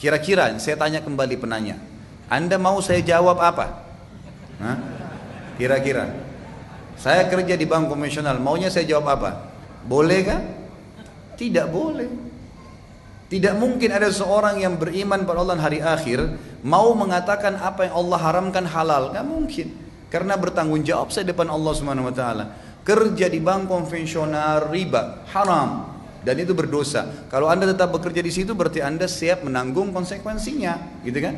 Kira-kira saya tanya kembali penanya, Anda mau saya jawab apa? Kira-kira. Saya kerja di bank konvensional, maunya saya jawab apa? Boleh kan? Tidak boleh. Tidak mungkin ada seorang yang beriman pada Allah hari akhir mau mengatakan apa yang Allah haramkan halal, nggak mungkin. Karena bertanggung jawab saya depan Allah Subhanahu wa taala. Kerja di bank konvensional riba, haram dan itu berdosa. Kalau Anda tetap bekerja di situ berarti Anda siap menanggung konsekuensinya, gitu kan?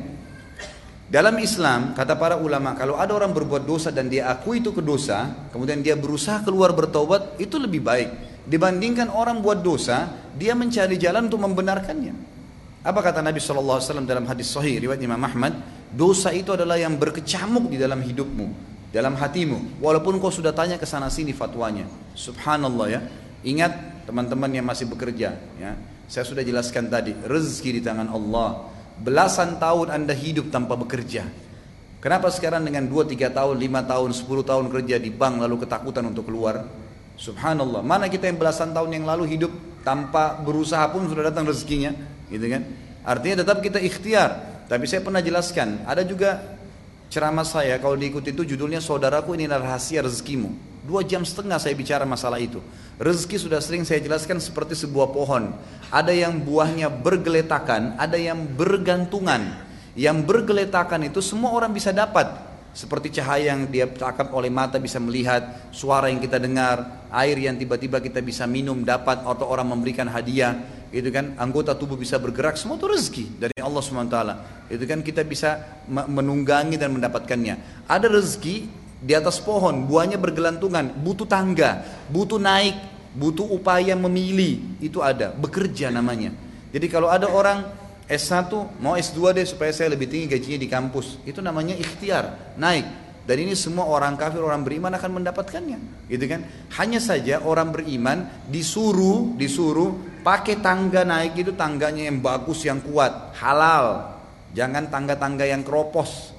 Dalam Islam, kata para ulama, kalau ada orang berbuat dosa dan dia akui itu kedosa, kemudian dia berusaha keluar bertobat, itu lebih baik. Dibandingkan orang buat dosa, dia mencari jalan untuk membenarkannya. Apa kata Nabi SAW dalam hadis sahih, riwayat Imam Ahmad, dosa itu adalah yang berkecamuk di dalam hidupmu, dalam hatimu. Walaupun kau sudah tanya ke sana sini fatwanya. Subhanallah ya. Ingat teman-teman yang masih bekerja, ya. Saya sudah jelaskan tadi, rezeki di tangan Allah belasan tahun Anda hidup tanpa bekerja. Kenapa sekarang dengan 2-3 tahun, 5 tahun, 10 tahun kerja di bank lalu ketakutan untuk keluar? Subhanallah, mana kita yang belasan tahun yang lalu hidup tanpa berusaha pun sudah datang rezekinya, gitu kan? Artinya tetap kita ikhtiar. Tapi saya pernah jelaskan, ada juga ceramah saya kalau diikuti itu judulnya saudaraku ini rahasia rezekimu. Dua jam setengah saya bicara masalah itu. Rezeki sudah sering saya jelaskan seperti sebuah pohon. Ada yang buahnya bergeletakan, ada yang bergantungan. Yang bergeletakan itu semua orang bisa dapat. Seperti cahaya yang dia tangkap oleh mata bisa melihat, suara yang kita dengar, air yang tiba-tiba kita bisa minum dapat atau orang memberikan hadiah, itu kan anggota tubuh bisa bergerak, semua itu rezeki dari Allah SWT. Itu kan kita bisa menunggangi dan mendapatkannya. Ada rezeki di atas pohon, buahnya bergelantungan, butuh tangga, butuh naik, butuh upaya memilih, itu ada, bekerja namanya. Jadi kalau ada orang S1 mau S2 deh supaya saya lebih tinggi gajinya di kampus. Itu namanya ikhtiar, naik. Dan ini semua orang kafir, orang beriman akan mendapatkannya, gitu kan? Hanya saja orang beriman disuruh, disuruh pakai tangga naik itu tangganya yang bagus, yang kuat, halal. Jangan tangga-tangga yang keropos.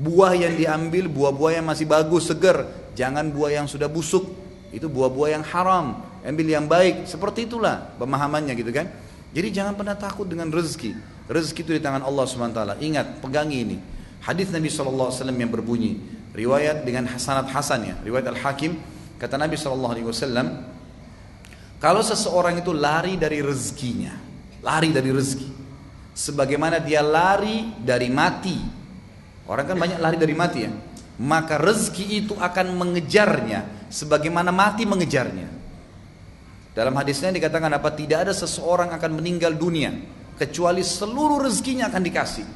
Buah yang diambil, buah-buah yang masih bagus, segar. Jangan buah yang sudah busuk. Itu buah-buah yang haram. Ambil yang baik. Seperti itulah pemahamannya gitu kan. Jadi jangan pernah takut dengan rezeki. Rezeki itu di tangan Allah SWT. Ingat, pegangi ini. Hadis Nabi SAW yang berbunyi. Riwayat dengan hasanat hasan ya. Riwayat Al-Hakim. Kata Nabi SAW. Kalau seseorang itu lari dari rezekinya. Lari dari rezeki. Sebagaimana dia lari dari mati. Orang kan banyak lari dari mati ya. Maka rezeki itu akan mengejarnya. Sebagaimana mati mengejarnya. Dalam hadisnya dikatakan apa? Tidak ada seseorang akan meninggal dunia kecuali seluruh rezekinya akan dikasih.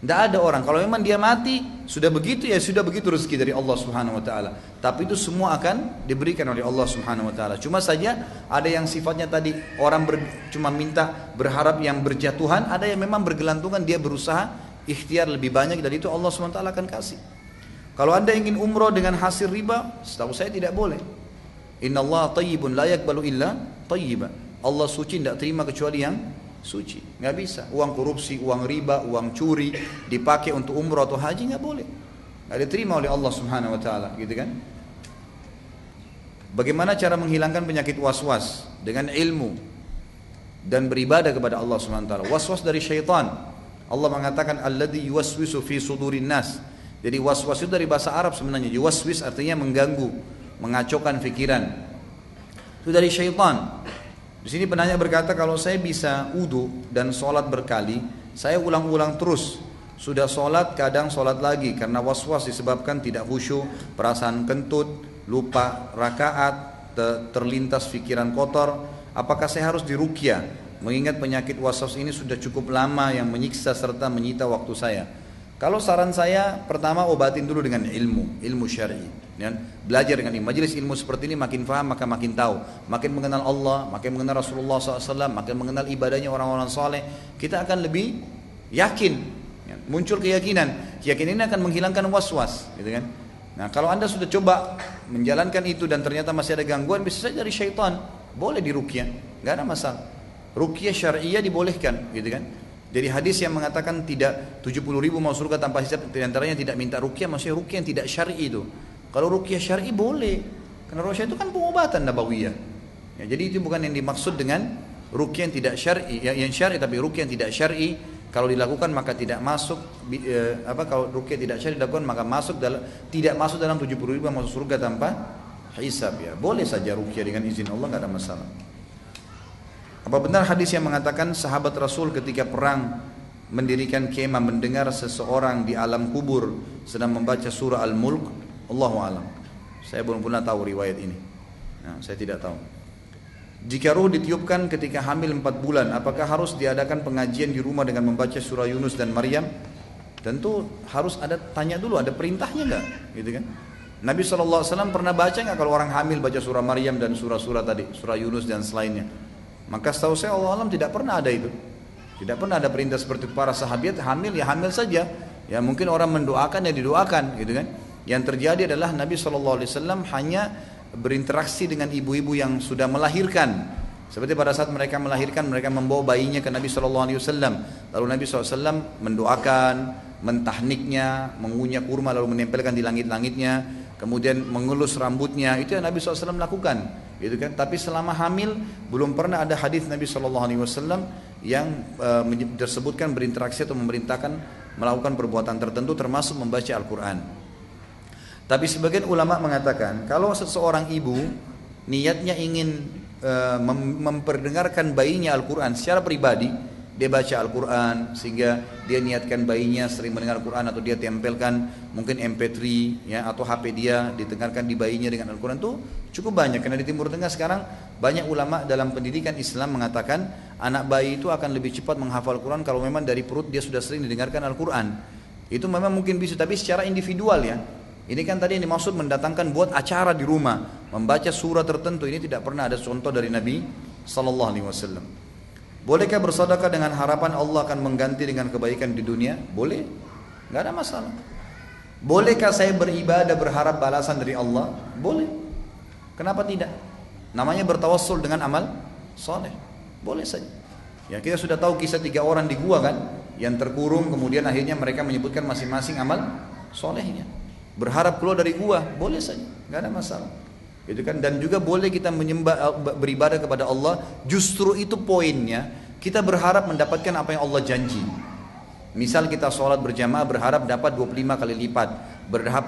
Tidak ada orang. Kalau memang dia mati, sudah begitu ya sudah begitu rezeki dari Allah Subhanahu wa taala. Tapi itu semua akan diberikan oleh Allah Subhanahu wa taala. Cuma saja ada yang sifatnya tadi orang ber, cuma minta berharap yang berjatuhan, ada yang memang bergelantungan dia berusaha ikhtiar lebih banyak dan itu Allah Subhanahu wa taala akan kasih. Kalau Anda ingin umroh dengan hasil riba, setahu saya tidak boleh. Inna Allah tayyibun la yakbalu illa tayyiba. Allah suci tidak terima kecuali yang suci. Nggak bisa. Uang korupsi, uang riba, uang curi dipakai untuk umrah atau haji nggak boleh. Nggak diterima oleh Allah Subhanahu Wa Taala, gitu kan? Bagaimana cara menghilangkan penyakit was-was dengan ilmu dan beribadah kepada Allah Subhanahu Wa Taala? Was-was dari syaitan. Allah mengatakan alladhi yuwaswisu fi sudurin nas. Jadi was-was itu dari bahasa Arab sebenarnya. Yuwaswis artinya mengganggu mengacaukan pikiran. Itu dari syaitan. Di sini penanya berkata kalau saya bisa udu dan sholat berkali, saya ulang-ulang terus. Sudah sholat kadang sholat lagi karena was-was disebabkan tidak khusyuk, perasaan kentut, lupa rakaat, terlintas pikiran kotor. Apakah saya harus dirukyah? Mengingat penyakit was-was ini sudah cukup lama yang menyiksa serta menyita waktu saya. Kalau saran saya pertama obatin dulu dengan ilmu, ilmu syar'i. Ya. Belajar dengan ini. Majelis ilmu seperti ini makin faham maka makin tahu. Makin mengenal Allah, makin mengenal Rasulullah SAW, makin mengenal ibadahnya orang-orang saleh. Kita akan lebih yakin. Ya. Muncul keyakinan. Keyakinan ini akan menghilangkan was-was. Gitu kan? Nah kalau anda sudah coba menjalankan itu dan ternyata masih ada gangguan, bisa saja dari syaitan. Boleh dirukyah, nggak ada masalah. Rukyah syariah dibolehkan, gitu kan? Jadi hadis yang mengatakan tidak 70 ribu mau surga tanpa hisab di antaranya tidak minta rukyah maksudnya rukyah yang tidak syar'i itu. Kalau rukyah syar'i boleh. Karena rukyah itu kan pengobatan nabawiyah. Ya, jadi itu bukan yang dimaksud dengan rukyah yang tidak syar'i, ya, yang syar'i tapi rukyah yang tidak syar'i kalau dilakukan maka tidak masuk eh, apa kalau rukyah tidak syar'i dilakukan maka masuk dalam tidak masuk dalam 70 ribu masuk surga tanpa hisab ya. Boleh saja rukyah dengan izin Allah nggak ada masalah. Apa benar hadis yang mengatakan sahabat Rasul ketika perang mendirikan kemah mendengar seseorang di alam kubur sedang membaca surah Al-Mulk? Allahu alam. Saya belum pernah tahu riwayat ini. Nah, saya tidak tahu. Jika ruh ditiupkan ketika hamil 4 bulan, apakah harus diadakan pengajian di rumah dengan membaca surah Yunus dan Maryam? Tentu harus ada tanya dulu, ada perintahnya enggak? Gitu kan? Nabi SAW pernah baca nggak kalau orang hamil baca surah Maryam dan surah-surah tadi, surah Yunus dan selainnya? Maka setahu saya Allah alam tidak pernah ada itu. Tidak pernah ada perintah seperti para sahabat hamil ya hamil saja. Ya mungkin orang mendoakan ya didoakan gitu kan. Yang terjadi adalah Nabi SAW hanya berinteraksi dengan ibu-ibu yang sudah melahirkan Seperti pada saat mereka melahirkan, mereka membawa bayinya ke Nabi Wasallam. Lalu Nabi SAW mendoakan, mentahniknya, mengunyah kurma lalu menempelkan di langit-langitnya, kemudian mengelus rambutnya. Itu yang Nabi SAW lakukan, gitu kan? Tapi selama hamil belum pernah ada hadis Nabi Shallallahu Alaihi Wasallam yang tersebutkan berinteraksi atau memerintahkan melakukan perbuatan tertentu termasuk membaca Al-Quran. Tapi sebagian ulama mengatakan kalau seseorang ibu niatnya ingin Eh, memperdengarkan bayinya Al-Quran secara pribadi dia baca Al-Quran sehingga dia niatkan bayinya sering mendengar Al-Quran atau dia tempelkan mungkin MP3 ya atau HP dia didengarkan di bayinya dengan Al-Quran itu cukup banyak karena di Timur Tengah sekarang banyak ulama dalam pendidikan Islam mengatakan anak bayi itu akan lebih cepat menghafal Al-Quran kalau memang dari perut dia sudah sering didengarkan Al-Quran itu memang mungkin bisa tapi secara individual ya ini kan tadi yang dimaksud mendatangkan buat acara di rumah, membaca surah tertentu. Ini tidak pernah ada contoh dari Nabi Sallallahu Alaihi Wasallam. Bolehkah bersedekah dengan harapan Allah akan mengganti dengan kebaikan di dunia? Boleh, nggak ada masalah. Bolehkah saya beribadah berharap balasan dari Allah? Boleh. Kenapa tidak? Namanya bertawassul dengan amal soleh. Boleh saja. Ya kita sudah tahu kisah tiga orang di gua kan, yang terkurung kemudian akhirnya mereka menyebutkan masing-masing amal solehnya berharap keluar dari gua boleh saja nggak ada masalah gitu kan dan juga boleh kita menyembah eh, beribadah kepada Allah justru itu poinnya kita berharap mendapatkan apa yang Allah janji misal kita sholat berjamaah berharap dapat 25 kali lipat berharap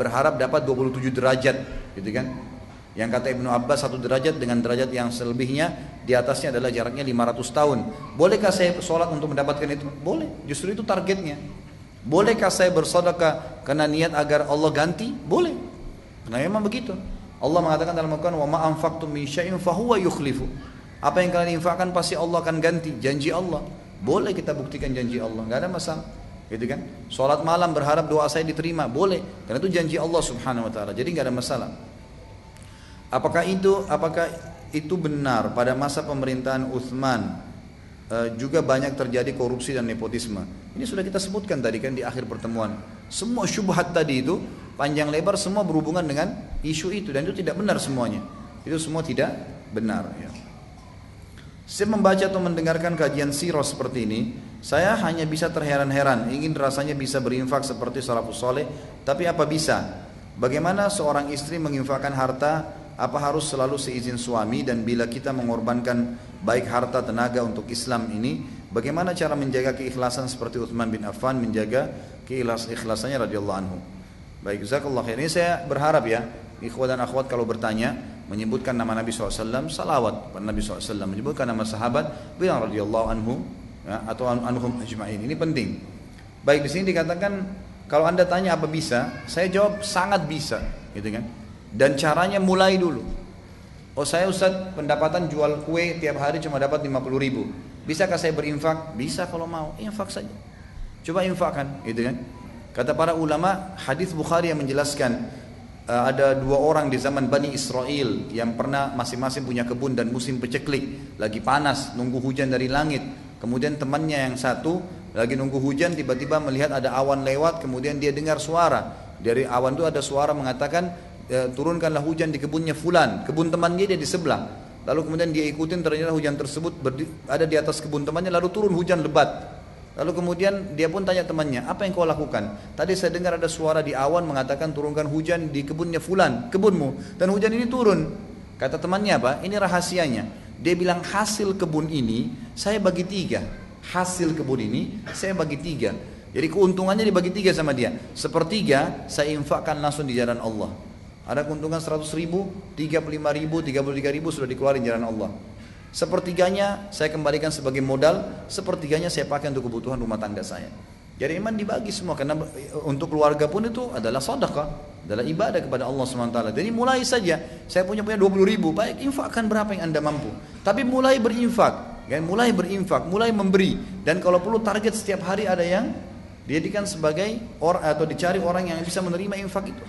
berharap dapat 27 derajat gitu kan yang kata Ibnu Abbas satu derajat dengan derajat yang selebihnya di atasnya adalah jaraknya 500 tahun. Bolehkah saya sholat untuk mendapatkan itu? Boleh. Justru itu targetnya. Bolehkah saya bersedekah karena niat agar Allah ganti? Boleh. Karena memang begitu. Allah mengatakan dalam Al-Quran, "Wa ma anfaqtum min syai'in fahuwa yukhlifu." Apa yang kalian infakkan pasti Allah akan ganti, janji Allah. Boleh kita buktikan janji Allah, nggak ada masalah. Gitu kan? Salat malam berharap doa saya diterima, boleh. Karena itu janji Allah Subhanahu wa taala. Jadi nggak ada masalah. Apakah itu apakah itu benar pada masa pemerintahan Uthman juga banyak terjadi korupsi dan nepotisme. Ini sudah kita sebutkan tadi kan di akhir pertemuan. Semua syubhat tadi itu panjang lebar semua berhubungan dengan isu itu dan itu tidak benar semuanya. Itu semua tidak benar. Ya. Saya membaca atau mendengarkan kajian sirah seperti ini, saya hanya bisa terheran-heran, ingin rasanya bisa berinfak seperti salafus soleh, tapi apa bisa? Bagaimana seorang istri menginfakkan harta apa harus selalu seizin suami dan bila kita mengorbankan baik harta tenaga untuk Islam ini bagaimana cara menjaga keikhlasan seperti Uthman bin Affan menjaga keikhlas ikhlasannya radhiyallahu anhu? Baik jazakallah khair. Ini saya berharap ya ikhwan dan akhwat kalau bertanya menyebutkan nama Nabi SAW salawat pada Nabi SAW menyebutkan nama sahabat bilang radhiyallahu anhu ya, atau anhum ajma'in. Ini penting. Baik di sini dikatakan kalau anda tanya apa bisa saya jawab sangat bisa gitu kan dan caranya mulai dulu. Oh saya Ustaz pendapatan jual kue tiap hari cuma dapat 50 ribu. Bisakah saya berinfak? Bisa kalau mau, infak saja. Coba infakkan, gitu kan? Kata para ulama, hadis Bukhari yang menjelaskan uh, ada dua orang di zaman Bani Israel yang pernah masing-masing punya kebun dan musim peceklik, lagi panas, nunggu hujan dari langit. Kemudian temannya yang satu lagi nunggu hujan tiba-tiba melihat ada awan lewat, kemudian dia dengar suara. Dari awan itu ada suara mengatakan ya, turunkanlah hujan di kebunnya fulan, kebun temannya dia di sebelah. Lalu kemudian dia ikutin ternyata hujan tersebut ada di atas kebun temannya lalu turun hujan lebat. Lalu kemudian dia pun tanya temannya, apa yang kau lakukan? Tadi saya dengar ada suara di awan mengatakan turunkan hujan di kebunnya fulan, kebunmu. Dan hujan ini turun. Kata temannya apa? Ini rahasianya. Dia bilang hasil kebun ini saya bagi tiga. Hasil kebun ini saya bagi tiga. Jadi keuntungannya dibagi tiga sama dia. Sepertiga saya infakkan langsung di jalan Allah. Ada keuntungan 100 ribu, 35 ribu, 33 ribu sudah dikeluarin jalan Allah. Sepertiganya saya kembalikan sebagai modal, sepertiganya saya pakai untuk kebutuhan rumah tangga saya. Jadi iman dibagi semua karena untuk keluarga pun itu adalah sedekah, adalah ibadah kepada Allah SWT. Jadi mulai saja, saya punya punya 20 ribu, baik infakkan berapa yang anda mampu. Tapi mulai berinfak, ya, mulai berinfak, mulai memberi. Dan kalau perlu target setiap hari ada yang dijadikan sebagai orang atau dicari orang yang bisa menerima infak itu.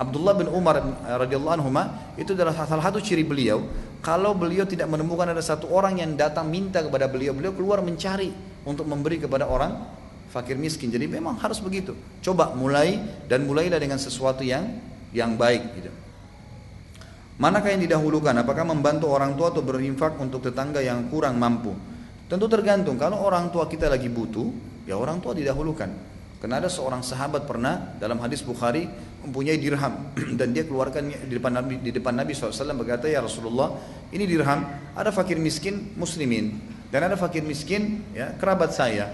Abdullah bin Umar radhiyallahu anhu itu adalah salah satu ciri beliau kalau beliau tidak menemukan ada satu orang yang datang minta kepada beliau beliau keluar mencari untuk memberi kepada orang fakir miskin jadi memang harus begitu coba mulai dan mulailah dengan sesuatu yang yang baik gitu Manakah yang didahulukan? Apakah membantu orang tua atau berinfak untuk tetangga yang kurang mampu? Tentu tergantung. Kalau orang tua kita lagi butuh, ya orang tua didahulukan. Karena ada seorang sahabat pernah dalam hadis Bukhari mempunyai dirham. *clears throat* Dan dia keluarkan di depan Nabi di depan Nabi SAW berkata ya Rasulullah ini dirham. Ada fakir miskin muslimin. Dan ada fakir miskin ya kerabat saya.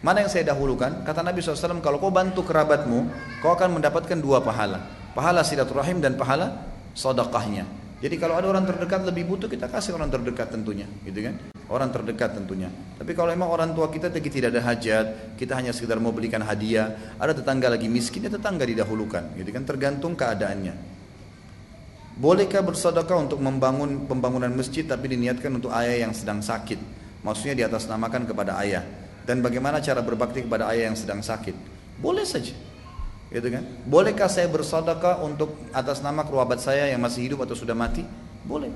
Mana yang saya dahulukan? Kata Nabi SAW kalau kau bantu kerabatmu kau akan mendapatkan dua pahala. Pahala silaturahim dan pahala sodakahnya jadi kalau ada orang terdekat lebih butuh kita kasih orang terdekat tentunya, gitu kan? Orang terdekat tentunya. Tapi kalau memang orang tua kita tidak ada hajat, kita hanya sekedar mau belikan hadiah, ada tetangga lagi miskin, ya tetangga didahulukan, gitu kan? Tergantung keadaannya. Bolehkah bersedekah untuk membangun pembangunan masjid tapi diniatkan untuk ayah yang sedang sakit? Maksudnya di atas namakan kepada ayah. Dan bagaimana cara berbakti kepada ayah yang sedang sakit? Boleh saja gitu kan? Bolehkah saya bersedekah untuk atas nama kerabat saya yang masih hidup atau sudah mati? Boleh.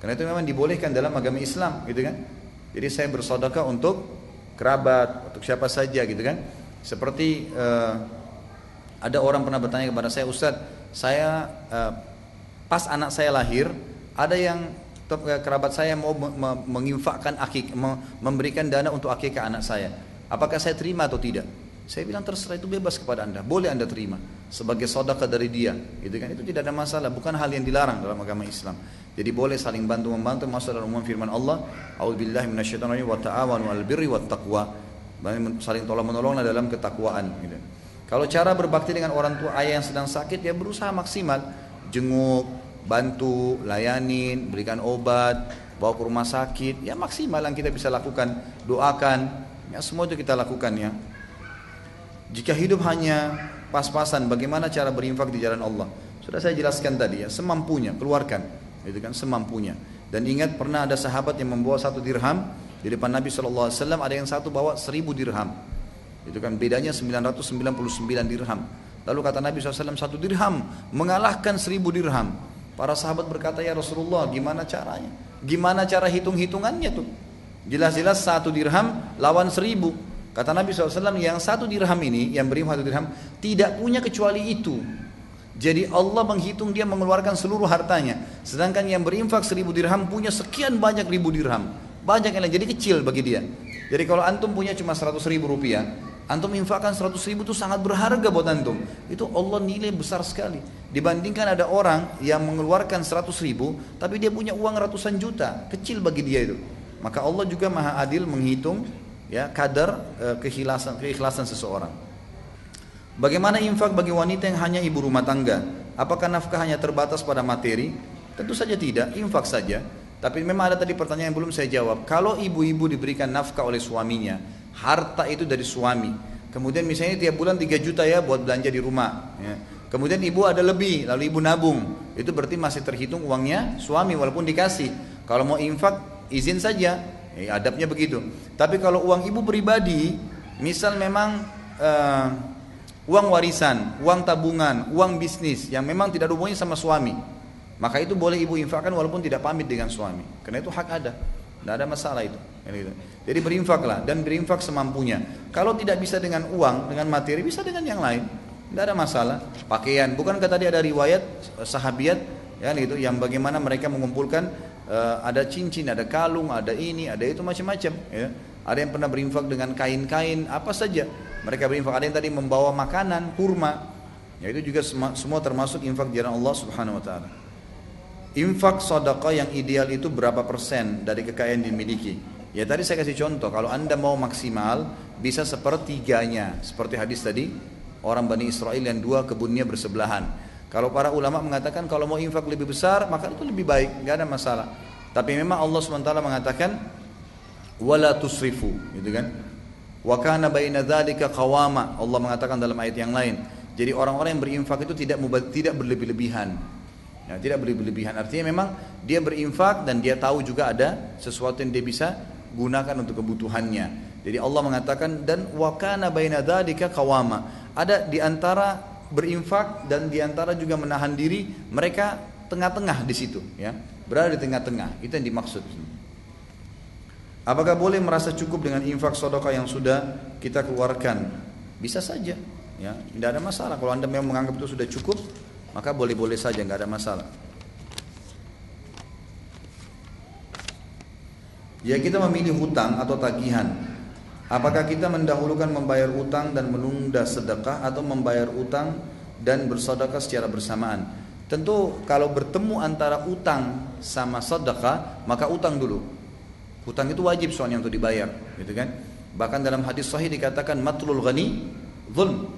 Karena itu memang dibolehkan dalam agama Islam, gitu kan? Jadi saya bersedekah untuk kerabat, untuk siapa saja, gitu kan? Seperti uh, ada orang pernah bertanya kepada saya, Ustadz, saya uh, pas anak saya lahir, ada yang eh, kerabat saya mau menginfakkan akik, memberikan dana untuk akikah anak saya. Apakah saya terima atau tidak? Saya bilang terserah itu bebas kepada anda, boleh anda terima sebagai sodaka dari dia, gitu kan? Itu tidak ada masalah, bukan hal yang dilarang dalam agama Islam. Jadi boleh saling bantu membantu masuk dalam umum firman Allah, A'udzubillahi minasyaitonirrajim wa ta'awanu 'alal birri wat taqwa. Saling tolong menolonglah dalam ketakwaan, gitu. Kalau cara berbakti dengan orang tua ayah yang sedang sakit, ya berusaha maksimal, jenguk, bantu, layanin, berikan obat, bawa ke rumah sakit, ya maksimal yang kita bisa lakukan, doakan, ya semua itu kita lakukan ya. Jika hidup hanya pas-pasan, bagaimana cara berinfak di jalan Allah? Sudah saya jelaskan tadi ya, semampunya, keluarkan, itu kan semampunya. Dan ingat pernah ada sahabat yang membawa satu dirham di depan Nabi SAW, ada yang satu bawa seribu dirham. Itu kan bedanya 999 dirham. Lalu kata Nabi SAW, satu dirham mengalahkan seribu dirham. Para sahabat berkata, ya Rasulullah gimana caranya? Gimana cara hitung-hitungannya tuh? Jelas-jelas satu dirham lawan seribu. Kata Nabi SAW, yang satu dirham ini, yang beri satu dirham, tidak punya kecuali itu. Jadi Allah menghitung dia mengeluarkan seluruh hartanya. Sedangkan yang berinfak seribu dirham punya sekian banyak ribu dirham. Banyak yang jadi kecil bagi dia. Jadi kalau antum punya cuma seratus ribu rupiah, antum infakkan seratus ribu itu sangat berharga buat antum. Itu Allah nilai besar sekali. Dibandingkan ada orang yang mengeluarkan seratus ribu, tapi dia punya uang ratusan juta. Kecil bagi dia itu. Maka Allah juga maha adil menghitung ya kadar e, keikhlasan keikhlasan seseorang. Bagaimana infak bagi wanita yang hanya ibu rumah tangga? Apakah nafkah hanya terbatas pada materi? Tentu saja tidak, infak saja. Tapi memang ada tadi pertanyaan yang belum saya jawab. Kalau ibu-ibu diberikan nafkah oleh suaminya, harta itu dari suami. Kemudian misalnya tiap bulan 3 juta ya buat belanja di rumah. Ya. Kemudian ibu ada lebih, lalu ibu nabung. Itu berarti masih terhitung uangnya suami walaupun dikasih. Kalau mau infak, izin saja. Eh, adabnya begitu. Tapi kalau uang ibu pribadi, misal memang uh, uang warisan, uang tabungan, uang bisnis yang memang tidak hubungannya sama suami, maka itu boleh ibu infakkan walaupun tidak pamit dengan suami. Karena itu hak ada. Tidak ada masalah itu. Gitu. Jadi berinfaklah dan berinfak semampunya. Kalau tidak bisa dengan uang, dengan materi, bisa dengan yang lain. Tidak ada masalah. Pakaian, bukankah tadi ada riwayat sahabiat ya itu yang bagaimana mereka mengumpulkan uh, ada cincin, ada kalung, ada ini, ada itu macam-macam. Ya. Ada yang pernah berinfak dengan kain-kain, apa saja. Mereka berinfak. Ada yang tadi membawa makanan, kurma. Ya itu juga semua termasuk infak di jalan Allah Subhanahu Wa Taala. Infak sedekah yang ideal itu berapa persen dari kekayaan dimiliki? Ya tadi saya kasih contoh, kalau anda mau maksimal bisa sepertiganya, seperti hadis tadi, orang Bani Israel yang dua kebunnya bersebelahan. Kalau para ulama mengatakan kalau mau infak lebih besar maka itu lebih baik, nggak ada masalah. Tapi memang Allah SWT mengatakan wala tusrifu, gitu kan? Wa kana baina dzalika qawama. Allah mengatakan dalam ayat yang lain. Jadi orang-orang yang berinfak itu tidak tidak berlebih-lebihan. Ya, tidak berlebih-lebihan. Artinya memang dia berinfak dan dia tahu juga ada sesuatu yang dia bisa gunakan untuk kebutuhannya. Jadi Allah mengatakan dan wa kana baina dzalika qawama. Ada di antara berinfak dan di antara juga menahan diri mereka tengah-tengah di situ ya. Berada di tengah-tengah itu yang dimaksud. Apakah boleh merasa cukup dengan infak sodokah yang sudah kita keluarkan? Bisa saja ya. Tidak ada masalah. Kalau anda memang menganggap itu sudah cukup maka boleh-boleh saja nggak ada masalah. Ya kita memilih hutang atau tagihan. Apakah kita mendahulukan membayar utang dan menunda sedekah atau membayar utang dan bersedekah secara bersamaan? Tentu kalau bertemu antara utang sama sedekah, maka utang dulu. Hutang itu wajib soalnya untuk dibayar, gitu kan? Bahkan dalam hadis sahih dikatakan matlul ghani zulm.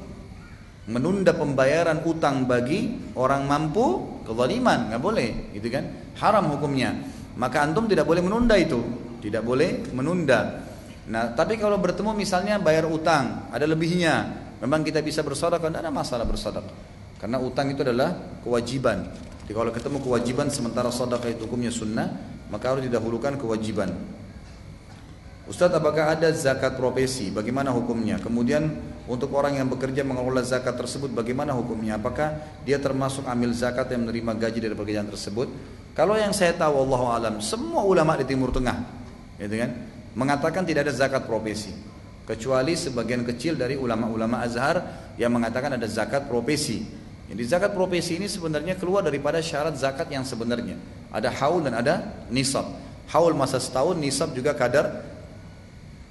Menunda pembayaran utang bagi orang mampu kezaliman, nggak boleh, gitu kan? Haram hukumnya. Maka antum tidak boleh menunda itu, tidak boleh menunda. Nah, tapi kalau bertemu misalnya bayar utang, ada lebihnya, memang kita bisa bersedekah, tidak ada masalah bersedekah. Karena utang itu adalah kewajiban. Jadi kalau ketemu kewajiban sementara sedekah itu hukumnya sunnah, maka harus didahulukan kewajiban. Ustaz apakah ada zakat profesi? Bagaimana hukumnya? Kemudian untuk orang yang bekerja mengelola zakat tersebut bagaimana hukumnya? Apakah dia termasuk amil zakat yang menerima gaji dari pekerjaan tersebut? Kalau yang saya tahu Allah alam semua ulama di Timur Tengah gitu kan mengatakan tidak ada zakat profesi kecuali sebagian kecil dari ulama-ulama Azhar yang mengatakan ada zakat profesi. Jadi zakat profesi ini sebenarnya keluar daripada syarat zakat yang sebenarnya. Ada haul dan ada nisab. Haul masa setahun, nisab juga kadar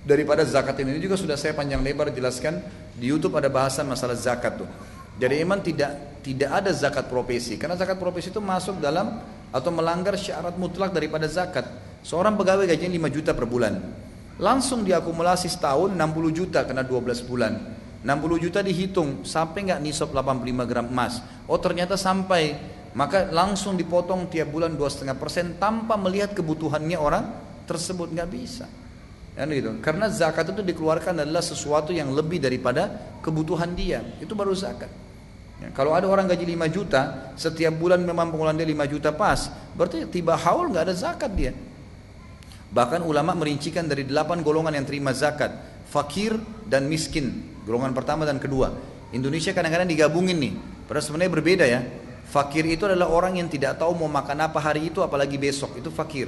daripada zakat ini. ini juga sudah saya panjang lebar jelaskan di YouTube ada bahasan masalah zakat tuh. Jadi iman tidak tidak ada zakat profesi karena zakat profesi itu masuk dalam atau melanggar syarat mutlak daripada zakat. Seorang pegawai gajinya 5 juta per bulan. Langsung diakumulasi setahun 60 juta kena 12 bulan. 60 juta dihitung sampai nggak nisab 85 gram emas. Oh ternyata sampai maka langsung dipotong tiap bulan 2,5 persen tanpa melihat kebutuhannya orang tersebut nggak bisa. Kan gitu. Karena zakat itu dikeluarkan adalah sesuatu yang lebih daripada kebutuhan dia. Itu baru zakat. Ya, kalau ada orang gaji 5 juta, setiap bulan memang pengeluaran dia 5 juta pas, berarti tiba haul nggak ada zakat dia. Bahkan ulama merincikan dari 8 golongan yang terima zakat, fakir dan miskin, golongan pertama dan kedua. Indonesia kadang-kadang digabungin nih, padahal sebenarnya berbeda ya. Fakir itu adalah orang yang tidak tahu mau makan apa hari itu apalagi besok, itu fakir.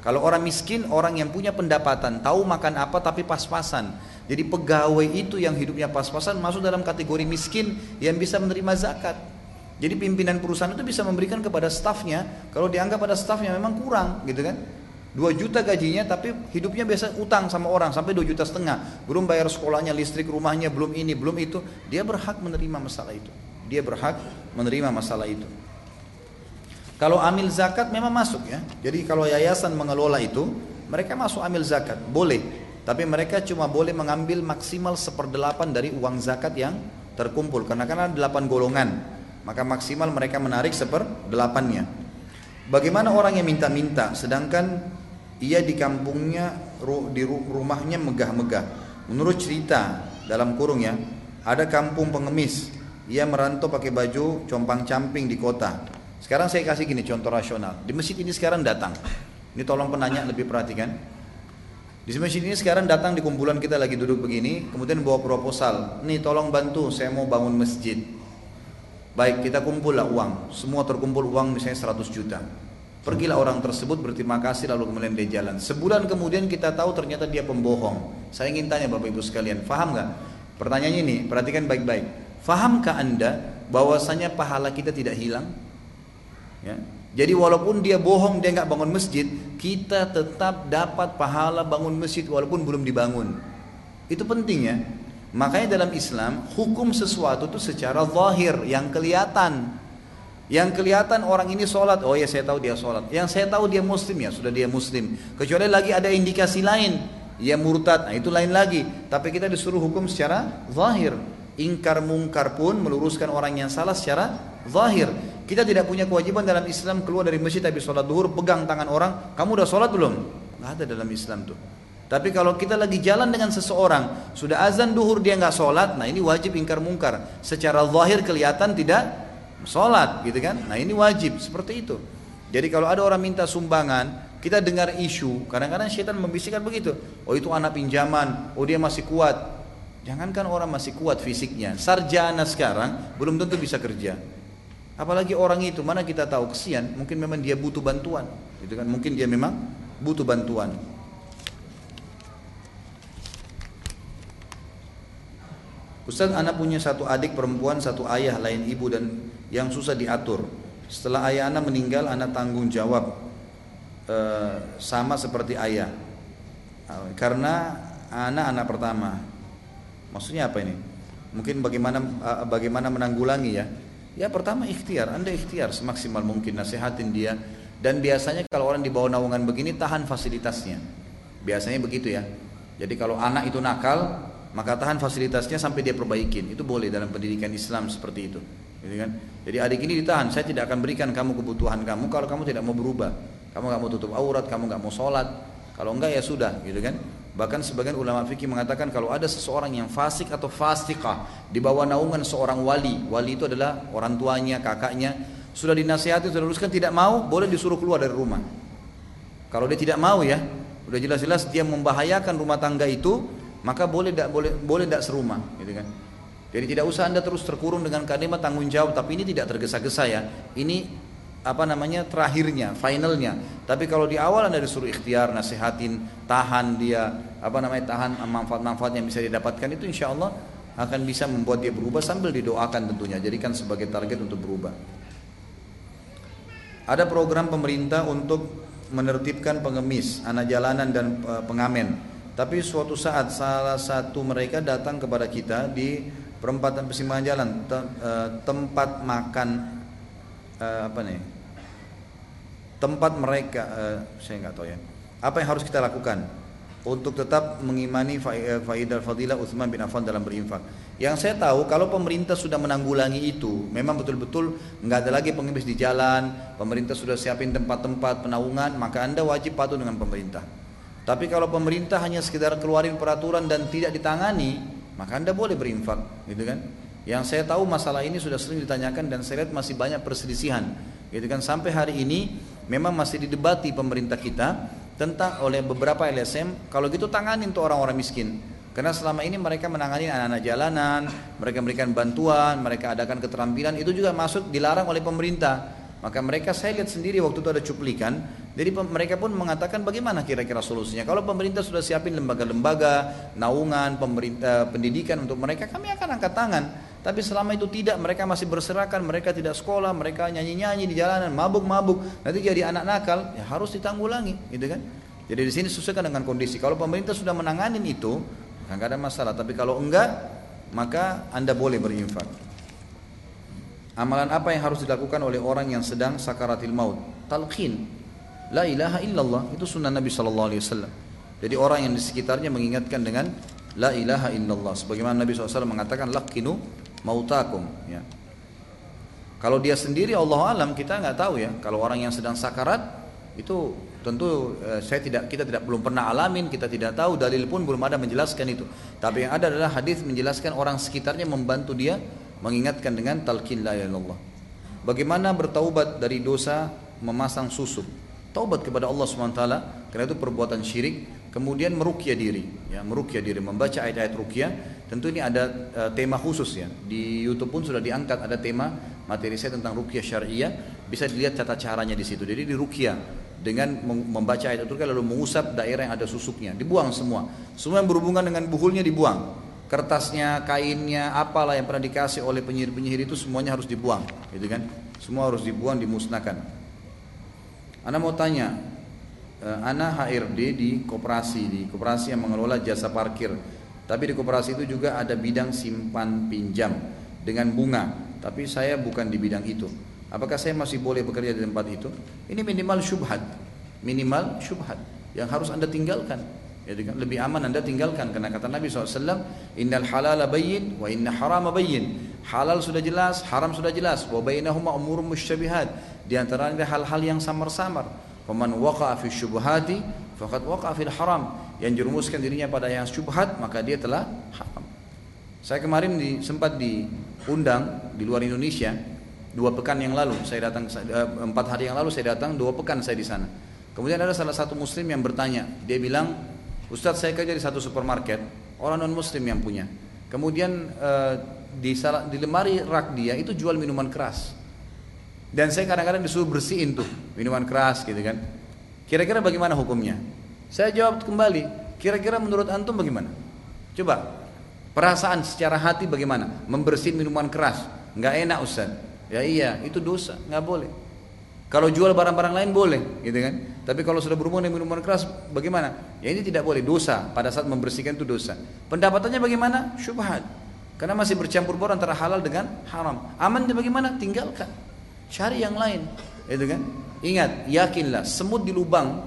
Kalau orang miskin, orang yang punya pendapatan, tahu makan apa tapi pas-pasan. Jadi pegawai itu yang hidupnya pas-pasan masuk dalam kategori miskin yang bisa menerima zakat. Jadi pimpinan perusahaan itu bisa memberikan kepada stafnya, kalau dianggap pada stafnya memang kurang gitu kan. 2 juta gajinya tapi hidupnya biasa utang sama orang sampai 2 juta setengah. Belum bayar sekolahnya, listrik rumahnya, belum ini, belum itu. Dia berhak menerima masalah itu. Dia berhak menerima masalah itu. Kalau amil zakat memang masuk ya. Jadi kalau yayasan mengelola itu, mereka masuk amil zakat, boleh. Tapi mereka cuma boleh mengambil maksimal seperdelapan dari uang zakat yang terkumpul. Karena kan ada delapan golongan, maka maksimal mereka menarik seperdelapannya. Bagaimana orang yang minta-minta, sedangkan ia di kampungnya, di rumahnya megah-megah. Menurut cerita dalam kurung ya, ada kampung pengemis. Ia merantau pakai baju compang-camping di kota. Sekarang saya kasih gini contoh rasional. Di masjid ini sekarang datang. Ini tolong penanya lebih perhatikan. Di masjid ini sekarang datang di kumpulan kita lagi duduk begini, kemudian bawa proposal. Nih tolong bantu, saya mau bangun masjid. Baik, kita kumpul lah uang. Semua terkumpul uang misalnya 100 juta. Pergilah orang tersebut berterima kasih lalu kemudian dia jalan. Sebulan kemudian kita tahu ternyata dia pembohong. Saya ingin tanya Bapak Ibu sekalian, faham nggak? Pertanyaannya ini, perhatikan baik-baik. Fahamkah Anda bahwasanya pahala kita tidak hilang? Ya. Jadi walaupun dia bohong dia nggak bangun masjid, kita tetap dapat pahala bangun masjid walaupun belum dibangun. Itu penting ya. Makanya dalam Islam hukum sesuatu itu secara zahir yang kelihatan. Yang kelihatan orang ini sholat, oh ya saya tahu dia sholat. Yang saya tahu dia muslim ya sudah dia muslim. Kecuali lagi ada indikasi lain, dia murtad, nah itu lain lagi. Tapi kita disuruh hukum secara zahir. Ingkar mungkar pun meluruskan orang yang salah secara zahir. Kita tidak punya kewajiban dalam Islam keluar dari masjid habis sholat duhur pegang tangan orang, kamu udah sholat belum? Nggak ada dalam Islam tuh. Tapi kalau kita lagi jalan dengan seseorang, sudah azan duhur dia nggak sholat, nah ini wajib ingkar mungkar. Secara zahir kelihatan tidak sholat, gitu kan? Nah ini wajib seperti itu. Jadi kalau ada orang minta sumbangan, kita dengar isu, kadang-kadang syaitan membisikkan begitu. Oh itu anak pinjaman, oh dia masih kuat. Jangankan orang masih kuat fisiknya, sarjana sekarang belum tentu bisa kerja. Apalagi orang itu mana kita tahu kesian, mungkin memang dia butuh bantuan, gitu kan? Mungkin dia memang butuh bantuan. Ustaz, anak punya satu adik perempuan, satu ayah lain ibu dan yang susah diatur. Setelah ayah anak meninggal, anak tanggung jawab e, sama seperti ayah. karena anak anak pertama. Maksudnya apa ini? Mungkin bagaimana uh, bagaimana menanggulangi ya? Ya pertama ikhtiar, anda ikhtiar semaksimal mungkin nasihatin dia. Dan biasanya kalau orang di bawah naungan begini tahan fasilitasnya. Biasanya begitu ya. Jadi kalau anak itu nakal, maka tahan fasilitasnya sampai dia perbaikin. Itu boleh dalam pendidikan Islam seperti itu. Gitu kan? Jadi adik ini ditahan, saya tidak akan berikan kamu kebutuhan kamu kalau kamu tidak mau berubah. Kamu nggak mau tutup aurat, kamu nggak mau sholat. Kalau enggak ya sudah, gitu kan? Bahkan sebagian ulama fikih mengatakan kalau ada seseorang yang fasik atau fasikah di bawah naungan seorang wali, wali itu adalah orang tuanya, kakaknya, sudah dinasihati, sudah luruskan tidak mau, boleh disuruh keluar dari rumah. Kalau dia tidak mau ya, udah jelas-jelas dia membahayakan rumah tangga itu, maka boleh tidak boleh boleh tidak serumah, gitu kan? Jadi tidak usah anda terus terkurung dengan kalimat tanggung jawab, tapi ini tidak tergesa-gesa ya. Ini apa namanya terakhirnya, finalnya. Tapi kalau di awal anda disuruh ikhtiar, nasihatin, tahan dia, apa namanya tahan manfaat-manfaat yang bisa didapatkan itu insya Allah akan bisa membuat dia berubah sambil didoakan tentunya. Jadikan sebagai target untuk berubah. Ada program pemerintah untuk menertibkan pengemis, anak jalanan dan e, pengamen. Tapi suatu saat salah satu mereka datang kepada kita di perempatan persimpangan jalan, e, tempat makan e, apa nih tempat mereka uh, saya nggak tahu ya apa yang harus kita lakukan untuk tetap mengimani eh, faidah fadilah Utsman bin Affan dalam berinfak. Yang saya tahu kalau pemerintah sudah menanggulangi itu, memang betul-betul nggak ada lagi pengemis di jalan, pemerintah sudah siapin tempat-tempat penaungan, maka anda wajib patuh dengan pemerintah. Tapi kalau pemerintah hanya sekedar keluarin peraturan dan tidak ditangani, maka anda boleh berinfak, gitu kan? Yang saya tahu masalah ini sudah sering ditanyakan dan saya lihat masih banyak perselisihan, gitu kan? Sampai hari ini memang masih didebati pemerintah kita tentang oleh beberapa LSM kalau gitu tanganin tuh orang-orang miskin. Karena selama ini mereka menangani anak-anak jalanan mereka memberikan bantuan mereka adakan keterampilan itu juga masuk dilarang oleh pemerintah maka mereka saya lihat sendiri waktu itu ada cuplikan jadi mereka pun mengatakan bagaimana kira-kira solusinya kalau pemerintah sudah siapin lembaga-lembaga naungan pemerintah pendidikan untuk mereka kami akan angkat tangan tapi selama itu tidak, mereka masih berserakan, mereka tidak sekolah, mereka nyanyi-nyanyi di jalanan, mabuk-mabuk, nanti jadi anak nakal, ya harus ditanggulangi, gitu kan? Jadi di sini sesuaikan dengan kondisi. Kalau pemerintah sudah menanganin itu, nggak ada masalah. Tapi kalau enggak, maka anda boleh berinfak. Amalan apa yang harus dilakukan oleh orang yang sedang sakaratil maut? Talqin. La ilaha illallah. Itu sunnah Nabi Shallallahu Alaihi Wasallam. Jadi orang yang di sekitarnya mengingatkan dengan La ilaha illallah. Sebagaimana Nabi SAW mengatakan lakinu mautakum ya. Kalau dia sendiri Allah alam kita nggak tahu ya. Kalau orang yang sedang sakarat itu tentu eh, saya tidak kita tidak belum pernah alamin, kita tidak tahu dalil pun belum ada menjelaskan itu. Tapi yang ada adalah hadis menjelaskan orang sekitarnya membantu dia mengingatkan dengan talqin la ilaha illallah. Bagaimana bertaubat dari dosa memasang susuk? Taubat kepada Allah SWT karena itu perbuatan syirik kemudian merukyah diri ya merukyah diri membaca ayat-ayat rukyah tentu ini ada uh, tema khusus ya. Di YouTube pun sudah diangkat ada tema materi saya tentang rukyah syariah. Bisa dilihat tata caranya di situ. Jadi di rukyah dengan membaca ayat rukyah lalu mengusap daerah yang ada susuknya dibuang semua. Semua yang berhubungan dengan buhulnya dibuang kertasnya kainnya apalah yang pernah dikasih oleh penyihir-penyihir itu semuanya harus dibuang gitu kan semua harus dibuang dimusnahkan Anda mau tanya uh, Ana HRD di koperasi di koperasi yang mengelola jasa parkir. Tapi di koperasi itu juga ada bidang simpan pinjam dengan bunga. Tapi saya bukan di bidang itu. Apakah saya masih boleh bekerja di tempat itu? Ini minimal syubhat. Minimal syubhat yang harus Anda tinggalkan. Ya, lebih aman Anda tinggalkan karena kata Nabi SAW, "Innal halala bayyin wa inna bayyin." Halal sudah jelas, haram sudah jelas. Wa bainahuma umurun musyabihat. Di antara hal-hal yang samar-samar. Faman waqa'a fi syubhati faqad waqa'a fil haram. Yang jerumuskan dirinya pada yang syubhat maka dia telah haram. Saya kemarin di, sempat diundang di luar Indonesia dua pekan yang lalu saya datang eh, empat hari yang lalu saya datang dua pekan saya di sana. Kemudian ada salah satu muslim yang bertanya, dia bilang, Ustadz saya kerja di satu supermarket, orang non muslim yang punya. Kemudian eh, di, di lemari rak dia itu jual minuman keras. Dan saya kadang-kadang disuruh bersihin tuh minuman keras gitu kan. Kira-kira bagaimana hukumnya? Saya jawab kembali, kira-kira menurut antum bagaimana? Coba, perasaan secara hati bagaimana? Membersihin minuman keras, nggak enak Ustaz. Ya iya, itu dosa, nggak boleh. Kalau jual barang-barang lain boleh, gitu kan? Tapi kalau sudah berhubungan dengan minuman keras, bagaimana? Ya ini tidak boleh, dosa. Pada saat membersihkan itu dosa. Pendapatannya bagaimana? Syubhat. Karena masih bercampur bor antara halal dengan haram. Aman bagaimana? Tinggalkan. Cari yang lain, itu kan? Ingat, yakinlah, semut di lubang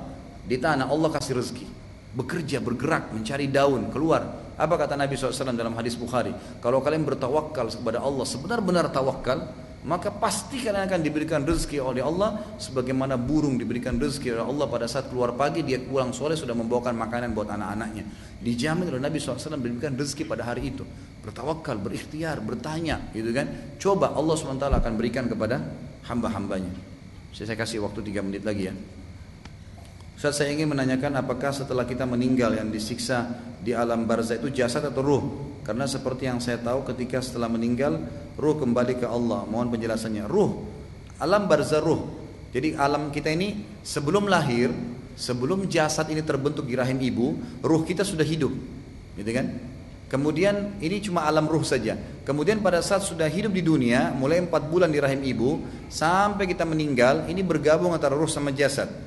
di tanah Allah kasih rezeki. Bekerja, bergerak, mencari daun, keluar. Apa kata Nabi SAW dalam hadis Bukhari? Kalau kalian bertawakal kepada Allah, sebenar-benar tawakal, maka pasti kalian akan diberikan rezeki oleh Allah sebagaimana burung diberikan rezeki oleh Allah pada saat keluar pagi dia pulang sore sudah membawakan makanan buat anak-anaknya. Dijamin oleh Nabi SAW diberikan rezeki pada hari itu. Bertawakal, berikhtiar, bertanya gitu kan? Coba Allah SWT akan berikan kepada hamba-hambanya. Saya kasih waktu 3 menit lagi ya Ustaz saya ingin menanyakan apakah setelah kita meninggal yang disiksa di alam barzah itu jasad atau ruh? Karena seperti yang saya tahu ketika setelah meninggal ruh kembali ke Allah. Mohon penjelasannya. Ruh, alam barzah ruh. Jadi alam kita ini sebelum lahir, sebelum jasad ini terbentuk di rahim ibu, ruh kita sudah hidup. Gitu kan? Kemudian ini cuma alam ruh saja. Kemudian pada saat sudah hidup di dunia, mulai empat bulan di rahim ibu, sampai kita meninggal, ini bergabung antara ruh sama jasad.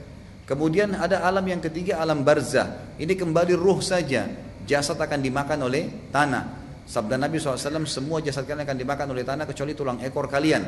Kemudian ada alam yang ketiga, alam barzah. Ini kembali ruh saja. Jasad akan dimakan oleh tanah. Sabda Nabi SAW, semua jasad kalian akan dimakan oleh tanah kecuali tulang ekor kalian.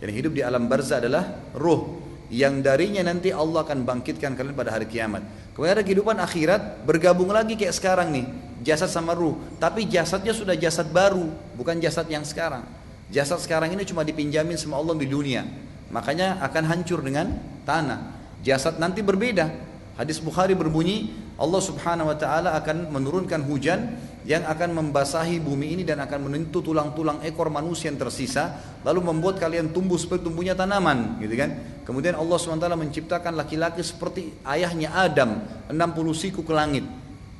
Jadi hidup di alam barzah adalah ruh. Yang darinya nanti Allah akan bangkitkan kalian pada hari kiamat. Kemudian ada kehidupan akhirat, bergabung lagi kayak sekarang nih. Jasad sama ruh. Tapi jasadnya sudah jasad baru, bukan jasad yang sekarang. Jasad sekarang ini cuma dipinjamin sama Allah di dunia. Makanya akan hancur dengan tanah. Jasad nanti berbeda. Hadis Bukhari berbunyi, Allah Subhanahu wa taala akan menurunkan hujan yang akan membasahi bumi ini dan akan menentu tulang-tulang ekor manusia yang tersisa lalu membuat kalian tumbuh seperti tumbuhnya tanaman gitu kan? Kemudian Allah SWT menciptakan laki-laki seperti ayahnya Adam 60 siku ke langit.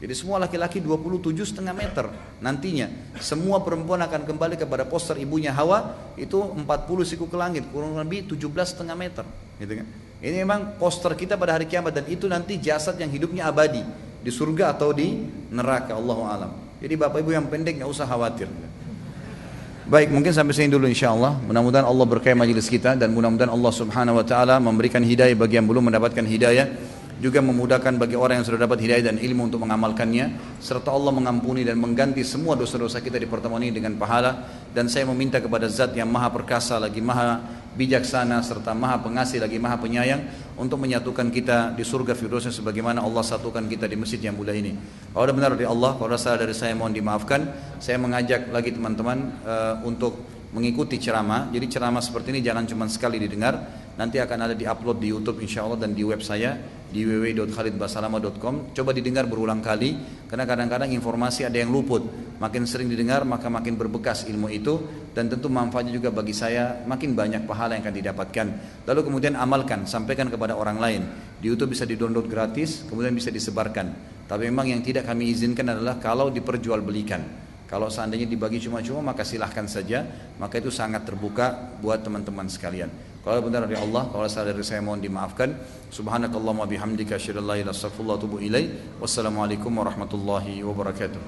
Jadi semua laki-laki 27 setengah meter nantinya. Semua perempuan akan kembali kepada poster ibunya Hawa itu 40 siku ke langit kurang lebih 17 setengah meter gitu kan ini memang poster kita pada hari kiamat dan itu nanti jasad yang hidupnya abadi di surga atau di neraka Allah alam. Jadi bapak ibu yang pendek nggak usah khawatir. Baik, mungkin sampai sini dulu insya Allah. Mudah-mudahan Allah berkahi majelis kita dan mudah-mudahan Allah Subhanahu Wa Taala memberikan hidayah bagi yang belum mendapatkan hidayah juga memudahkan bagi orang yang sudah dapat hidayah dan ilmu untuk mengamalkannya. Serta Allah mengampuni dan mengganti semua dosa-dosa kita di pertemuan ini dengan pahala. Dan saya meminta kepada zat yang maha perkasa lagi maha bijaksana serta maha pengasih lagi maha penyayang untuk menyatukan kita di surga Firdausnya sebagaimana Allah satukan kita di masjid yang mulia ini. Kalau benar dari Allah kalau ada salah dari saya mohon dimaafkan. Saya mengajak lagi teman-teman uh, untuk mengikuti ceramah. Jadi ceramah seperti ini jangan cuma sekali didengar nanti akan ada di upload di YouTube insya Allah dan di web saya di www.khalidbasalama.com coba didengar berulang kali karena kadang-kadang informasi ada yang luput. Makin sering didengar maka makin berbekas ilmu itu dan tentu manfaatnya juga bagi saya makin banyak pahala yang akan didapatkan. Lalu kemudian amalkan sampaikan kepada orang lain. Di YouTube bisa di-download gratis kemudian bisa disebarkan. Tapi memang yang tidak kami izinkan adalah kalau diperjualbelikan. Kalau seandainya dibagi cuma-cuma maka silahkan saja. Maka itu sangat terbuka buat teman-teman sekalian Kalau benar dari Allah, kalau salah dari saya mohon dimaafkan. Subhanakallahumma bihamdika asyhadu an la ilaha illa anta atubu ilaik. Wassalamualaikum warahmatullahi wabarakatuh.